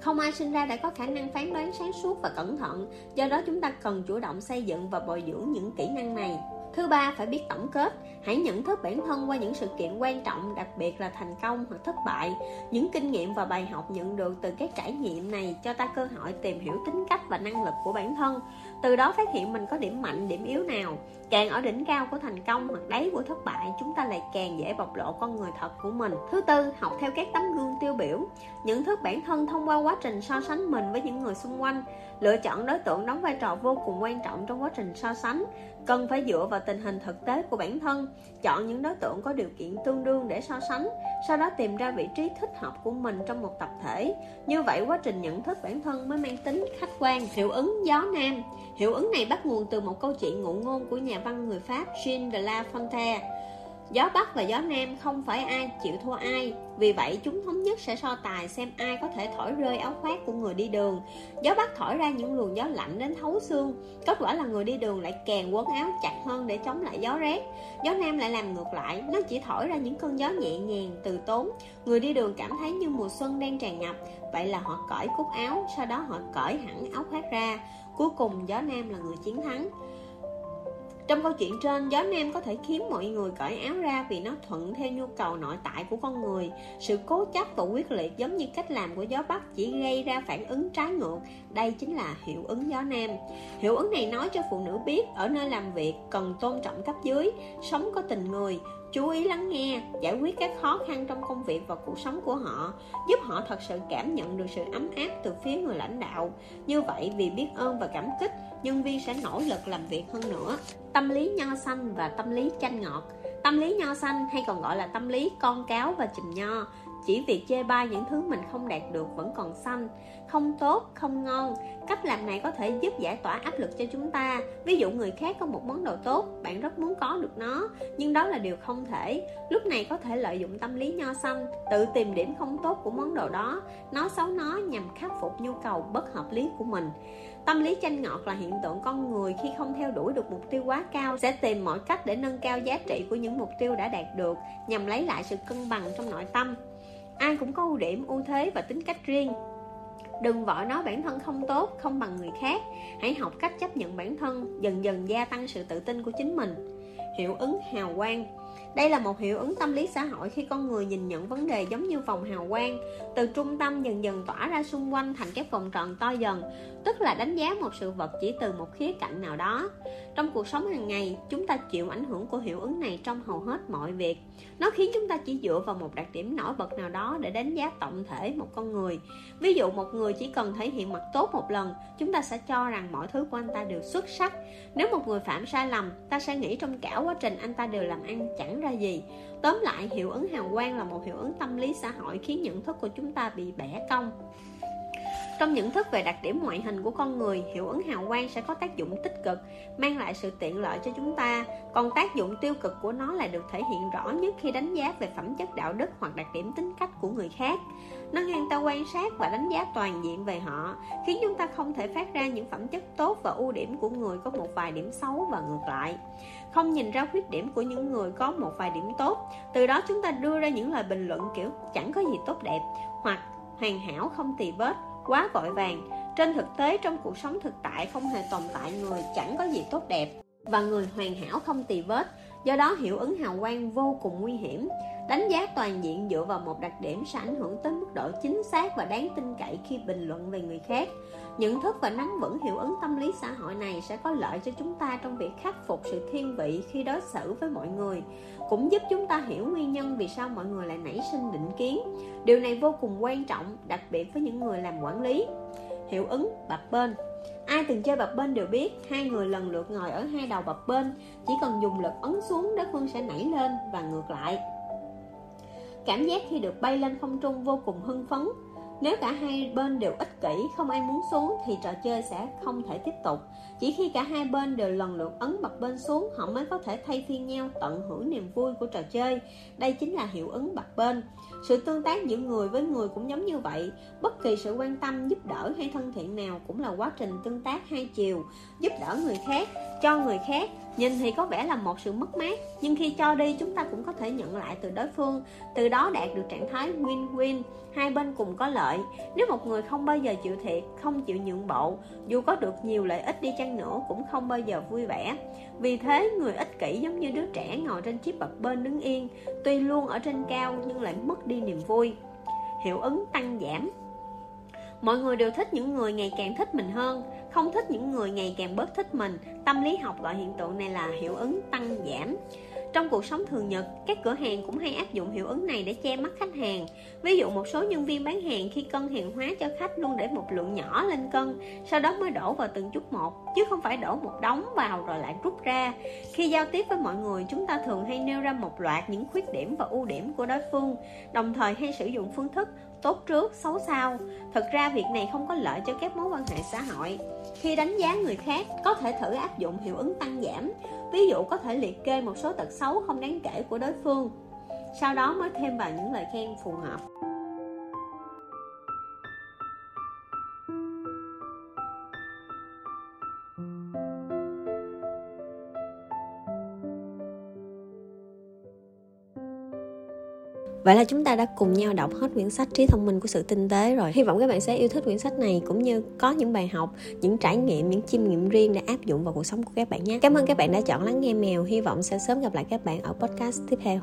Không ai sinh ra đã có khả năng phán đoán sáng suốt và cẩn thận, do đó chúng ta cần chủ động xây dựng và bồi dưỡng những kỹ năng này. Thứ ba, phải biết tổng kết. Hãy nhận thức bản thân qua những sự kiện quan trọng, đặc biệt là thành công hoặc thất bại. Những kinh nghiệm và bài học nhận được từ các trải nghiệm này cho ta cơ hội tìm hiểu tính cách và năng lực của bản thân. Từ đó phát hiện mình có điểm mạnh, điểm yếu nào. Càng ở đỉnh cao của thành công hoặc đáy của thất bại, chúng ta lại càng dễ bộc lộ con người thật của mình. Thứ tư, học theo các tấm gương tiêu biểu. Nhận thức bản thân thông qua quá trình so sánh mình với những người xung quanh. Lựa chọn đối tượng đóng vai trò vô cùng quan trọng trong quá trình so sánh cần phải dựa vào tình hình thực tế của bản thân chọn những đối tượng có điều kiện tương đương để so sánh sau đó tìm ra vị trí thích hợp của mình trong một tập thể như vậy quá trình nhận thức bản thân mới mang tính khách quan hiệu ứng gió nam hiệu ứng này bắt nguồn từ một câu chuyện ngụ ngôn của nhà văn người pháp Jean de la Fontaine. Gió Bắc và gió Nam không phải ai chịu thua ai. Vì vậy chúng thống nhất sẽ so tài xem ai có thể thổi rơi áo khoác của người đi đường. Gió Bắc thổi ra những luồng gió lạnh đến thấu xương. Kết quả là người đi đường lại kèn quấn áo chặt hơn để chống lại gió rét. Gió Nam lại làm ngược lại. Nó chỉ thổi ra những cơn gió nhẹ nhàng, từ tốn. Người đi đường cảm thấy như mùa xuân đang tràn ngập. Vậy là họ cởi cúc áo Sau đó họ cởi hẳn áo khoác ra. Cuối cùng gió Nam là người chiến thắng trong câu chuyện trên, gió nam có thể khiến mọi người cởi áo ra vì nó thuận theo nhu cầu nội tại của con người. Sự cố chấp và quyết liệt giống như cách làm của gió bắc chỉ gây ra phản ứng trái ngược. Đây chính là hiệu ứng gió nam. Hiệu ứng này nói cho phụ nữ biết ở nơi làm việc cần tôn trọng cấp dưới, sống có tình người, chú ý lắng nghe, giải quyết các khó khăn trong công việc và cuộc sống của họ, giúp họ thật sự cảm nhận được sự ấm áp từ phía người lãnh đạo. Như vậy, vì biết ơn và cảm kích, nhân viên sẽ nỗ lực làm việc hơn nữa. Tâm lý nho xanh và tâm lý chanh ngọt. Tâm lý nho xanh hay còn gọi là tâm lý con cáo và chùm nho. Chỉ việc chê bai những thứ mình không đạt được vẫn còn xanh không tốt không ngon. Cách làm này có thể giúp giải tỏa áp lực cho chúng ta. Ví dụ người khác có một món đồ tốt bạn rất muốn có được nó. Nhưng đó là điều không thể. Lúc này có thể lợi dụng tâm lý nho xanh tự tìm điểm không tốt của món đồ đó. Nói xấu nó nhằm khắc phục nhu cầu bất hợp lý của mình. Tâm lý chanh ngọt là hiện tượng con người khi không theo đuổi được mục tiêu quá cao sẽ tìm mọi cách để nâng cao giá trị của những mục tiêu đã đạt được nhằm lấy lại sự cân bằng trong nội tâm. Ai cũng có ưu điểm, ưu thế và tính cách riêng. Đừng vội nói bản thân không tốt, không bằng người khác. Hãy học cách chấp nhận bản thân, dần dần gia tăng sự tự tin của chính mình. Hiệu ứng hào quang đây là một hiệu ứng tâm lý xã hội khi con người nhìn nhận vấn đề giống như vòng hào quang, từ trung tâm dần dần tỏa ra xung quanh thành các vòng tròn to dần, tức là đánh giá một sự vật chỉ từ một khía cạnh nào đó. Trong cuộc sống hàng ngày, chúng ta chịu ảnh hưởng của hiệu ứng này trong hầu hết mọi việc. Nó khiến chúng ta chỉ dựa vào một đặc điểm nổi bật nào đó để đánh giá tổng thể một con người. Ví dụ một người chỉ cần thể hiện mặt tốt một lần, chúng ta sẽ cho rằng mọi thứ của anh ta đều xuất sắc. Nếu một người phạm sai lầm, ta sẽ nghĩ trong cả quá trình anh ta đều làm ăn chẳng ra gì. Tóm lại, hiệu ứng hào quang là một hiệu ứng tâm lý xã hội khiến nhận thức của chúng ta bị bẻ cong. Trong nhận thức về đặc điểm ngoại hình của con người, hiệu ứng hào quang sẽ có tác dụng tích cực, mang lại sự tiện lợi cho chúng ta. Còn tác dụng tiêu cực của nó là được thể hiện rõ nhất khi đánh giá về phẩm chất đạo đức hoặc đặc điểm tính cách của người khác. Nó ngăn ta quan sát và đánh giá toàn diện về họ, khiến chúng ta không thể phát ra những phẩm chất tốt và ưu điểm của người có một vài điểm xấu và ngược lại. Không nhìn ra khuyết điểm của những người có một vài điểm tốt, từ đó chúng ta đưa ra những lời bình luận kiểu chẳng có gì tốt đẹp hoặc hoàn hảo không tì vết quá vội vàng. Trên thực tế, trong cuộc sống thực tại không hề tồn tại người chẳng có gì tốt đẹp và người hoàn hảo không tì vết, do đó hiệu ứng hào quang vô cùng nguy hiểm. Đánh giá toàn diện dựa vào một đặc điểm sẽ ảnh hưởng tới mức độ chính xác và đáng tin cậy khi bình luận về người khác. Nhận thức và nắm vững hiệu ứng tâm lý xã hội này sẽ có lợi cho chúng ta trong việc khắc phục sự thiên vị khi đối xử với mọi người cũng giúp chúng ta hiểu nguyên nhân vì sao mọi người lại nảy sinh định kiến. Điều này vô cùng quan trọng đặc biệt với những người làm quản lý. Hiệu ứng bập bên. Ai từng chơi bập bên đều biết hai người lần lượt ngồi ở hai đầu bập bên. Chỉ cần dùng lực ấn xuống đối phương sẽ nảy lên và ngược lại. Cảm giác khi được bay lên không trung vô cùng hưng phấn. Nếu cả hai bên đều ích kỷ, không ai muốn xuống thì trò chơi sẽ không thể tiếp tục. Chỉ khi cả hai bên đều lần lượt ấn bật bên xuống, họ mới có thể thay phiên nhau tận hưởng niềm vui của trò chơi. Đây chính là hiệu ứng bật bên. Sự tương tác giữa người với người cũng giống như vậy. Bất kỳ sự quan tâm, giúp đỡ hay thân thiện nào cũng là quá trình tương tác hai chiều. Giúp đỡ người khác, cho người khác Nhìn thì có vẻ là một sự mất mát Nhưng khi cho đi chúng ta cũng có thể nhận lại từ đối phương Từ đó đạt được trạng thái win-win Hai bên cùng có lợi Nếu một người không bao giờ chịu thiệt Không chịu nhượng bộ Dù có được nhiều lợi ích đi chăng nữa Cũng không bao giờ vui vẻ vì thế, người ích kỷ giống như đứa trẻ Ngồi trên chiếc bập bên đứng yên, Tuy luôn ở trên cao nhưng lại mất đi niềm vui. Hiệu ứng tăng giảm. Mọi người đều thích những người ngày càng thích mình hơn, không thích những người ngày càng bớt thích mình. Tâm lý học gọi hiện tượng này là hiệu ứng tăng giảm trong cuộc sống thường nhật, các cửa hàng cũng hay áp dụng hiệu ứng này để che mắt khách hàng. Ví dụ một số nhân viên bán hàng khi cân hàng hóa cho khách luôn để một lượng nhỏ lên cân, sau đó mới đổ vào từng chút một, chứ không phải đổ một đống vào rồi lại rút ra. Khi giao tiếp với mọi người, chúng ta thường hay nêu ra một loạt những khuyết điểm và ưu điểm của đối phương, đồng thời hay sử dụng phương thức tốt trước xấu sau thực ra việc này không có lợi cho các mối quan hệ xã hội khi đánh giá người khác, có thể thử áp dụng hiệu ứng tăng giảm. Ví dụ có thể liệt kê một số tật xấu không đáng kể của đối phương. Sau đó mới thêm vào những lời khen phù hợp. Vậy là chúng ta đã cùng nhau đọc hết quyển sách Trí thông minh của sự tinh tế rồi. Hy vọng các bạn sẽ yêu thích quyển sách này cũng như có những bài học, những trải nghiệm, những chiêm nghiệm riêng để áp dụng vào cuộc sống của các bạn nhé. Cảm ơn các bạn đã chọn lắng nghe mèo. Hy vọng sẽ sớm gặp lại các bạn ở podcast tiếp theo.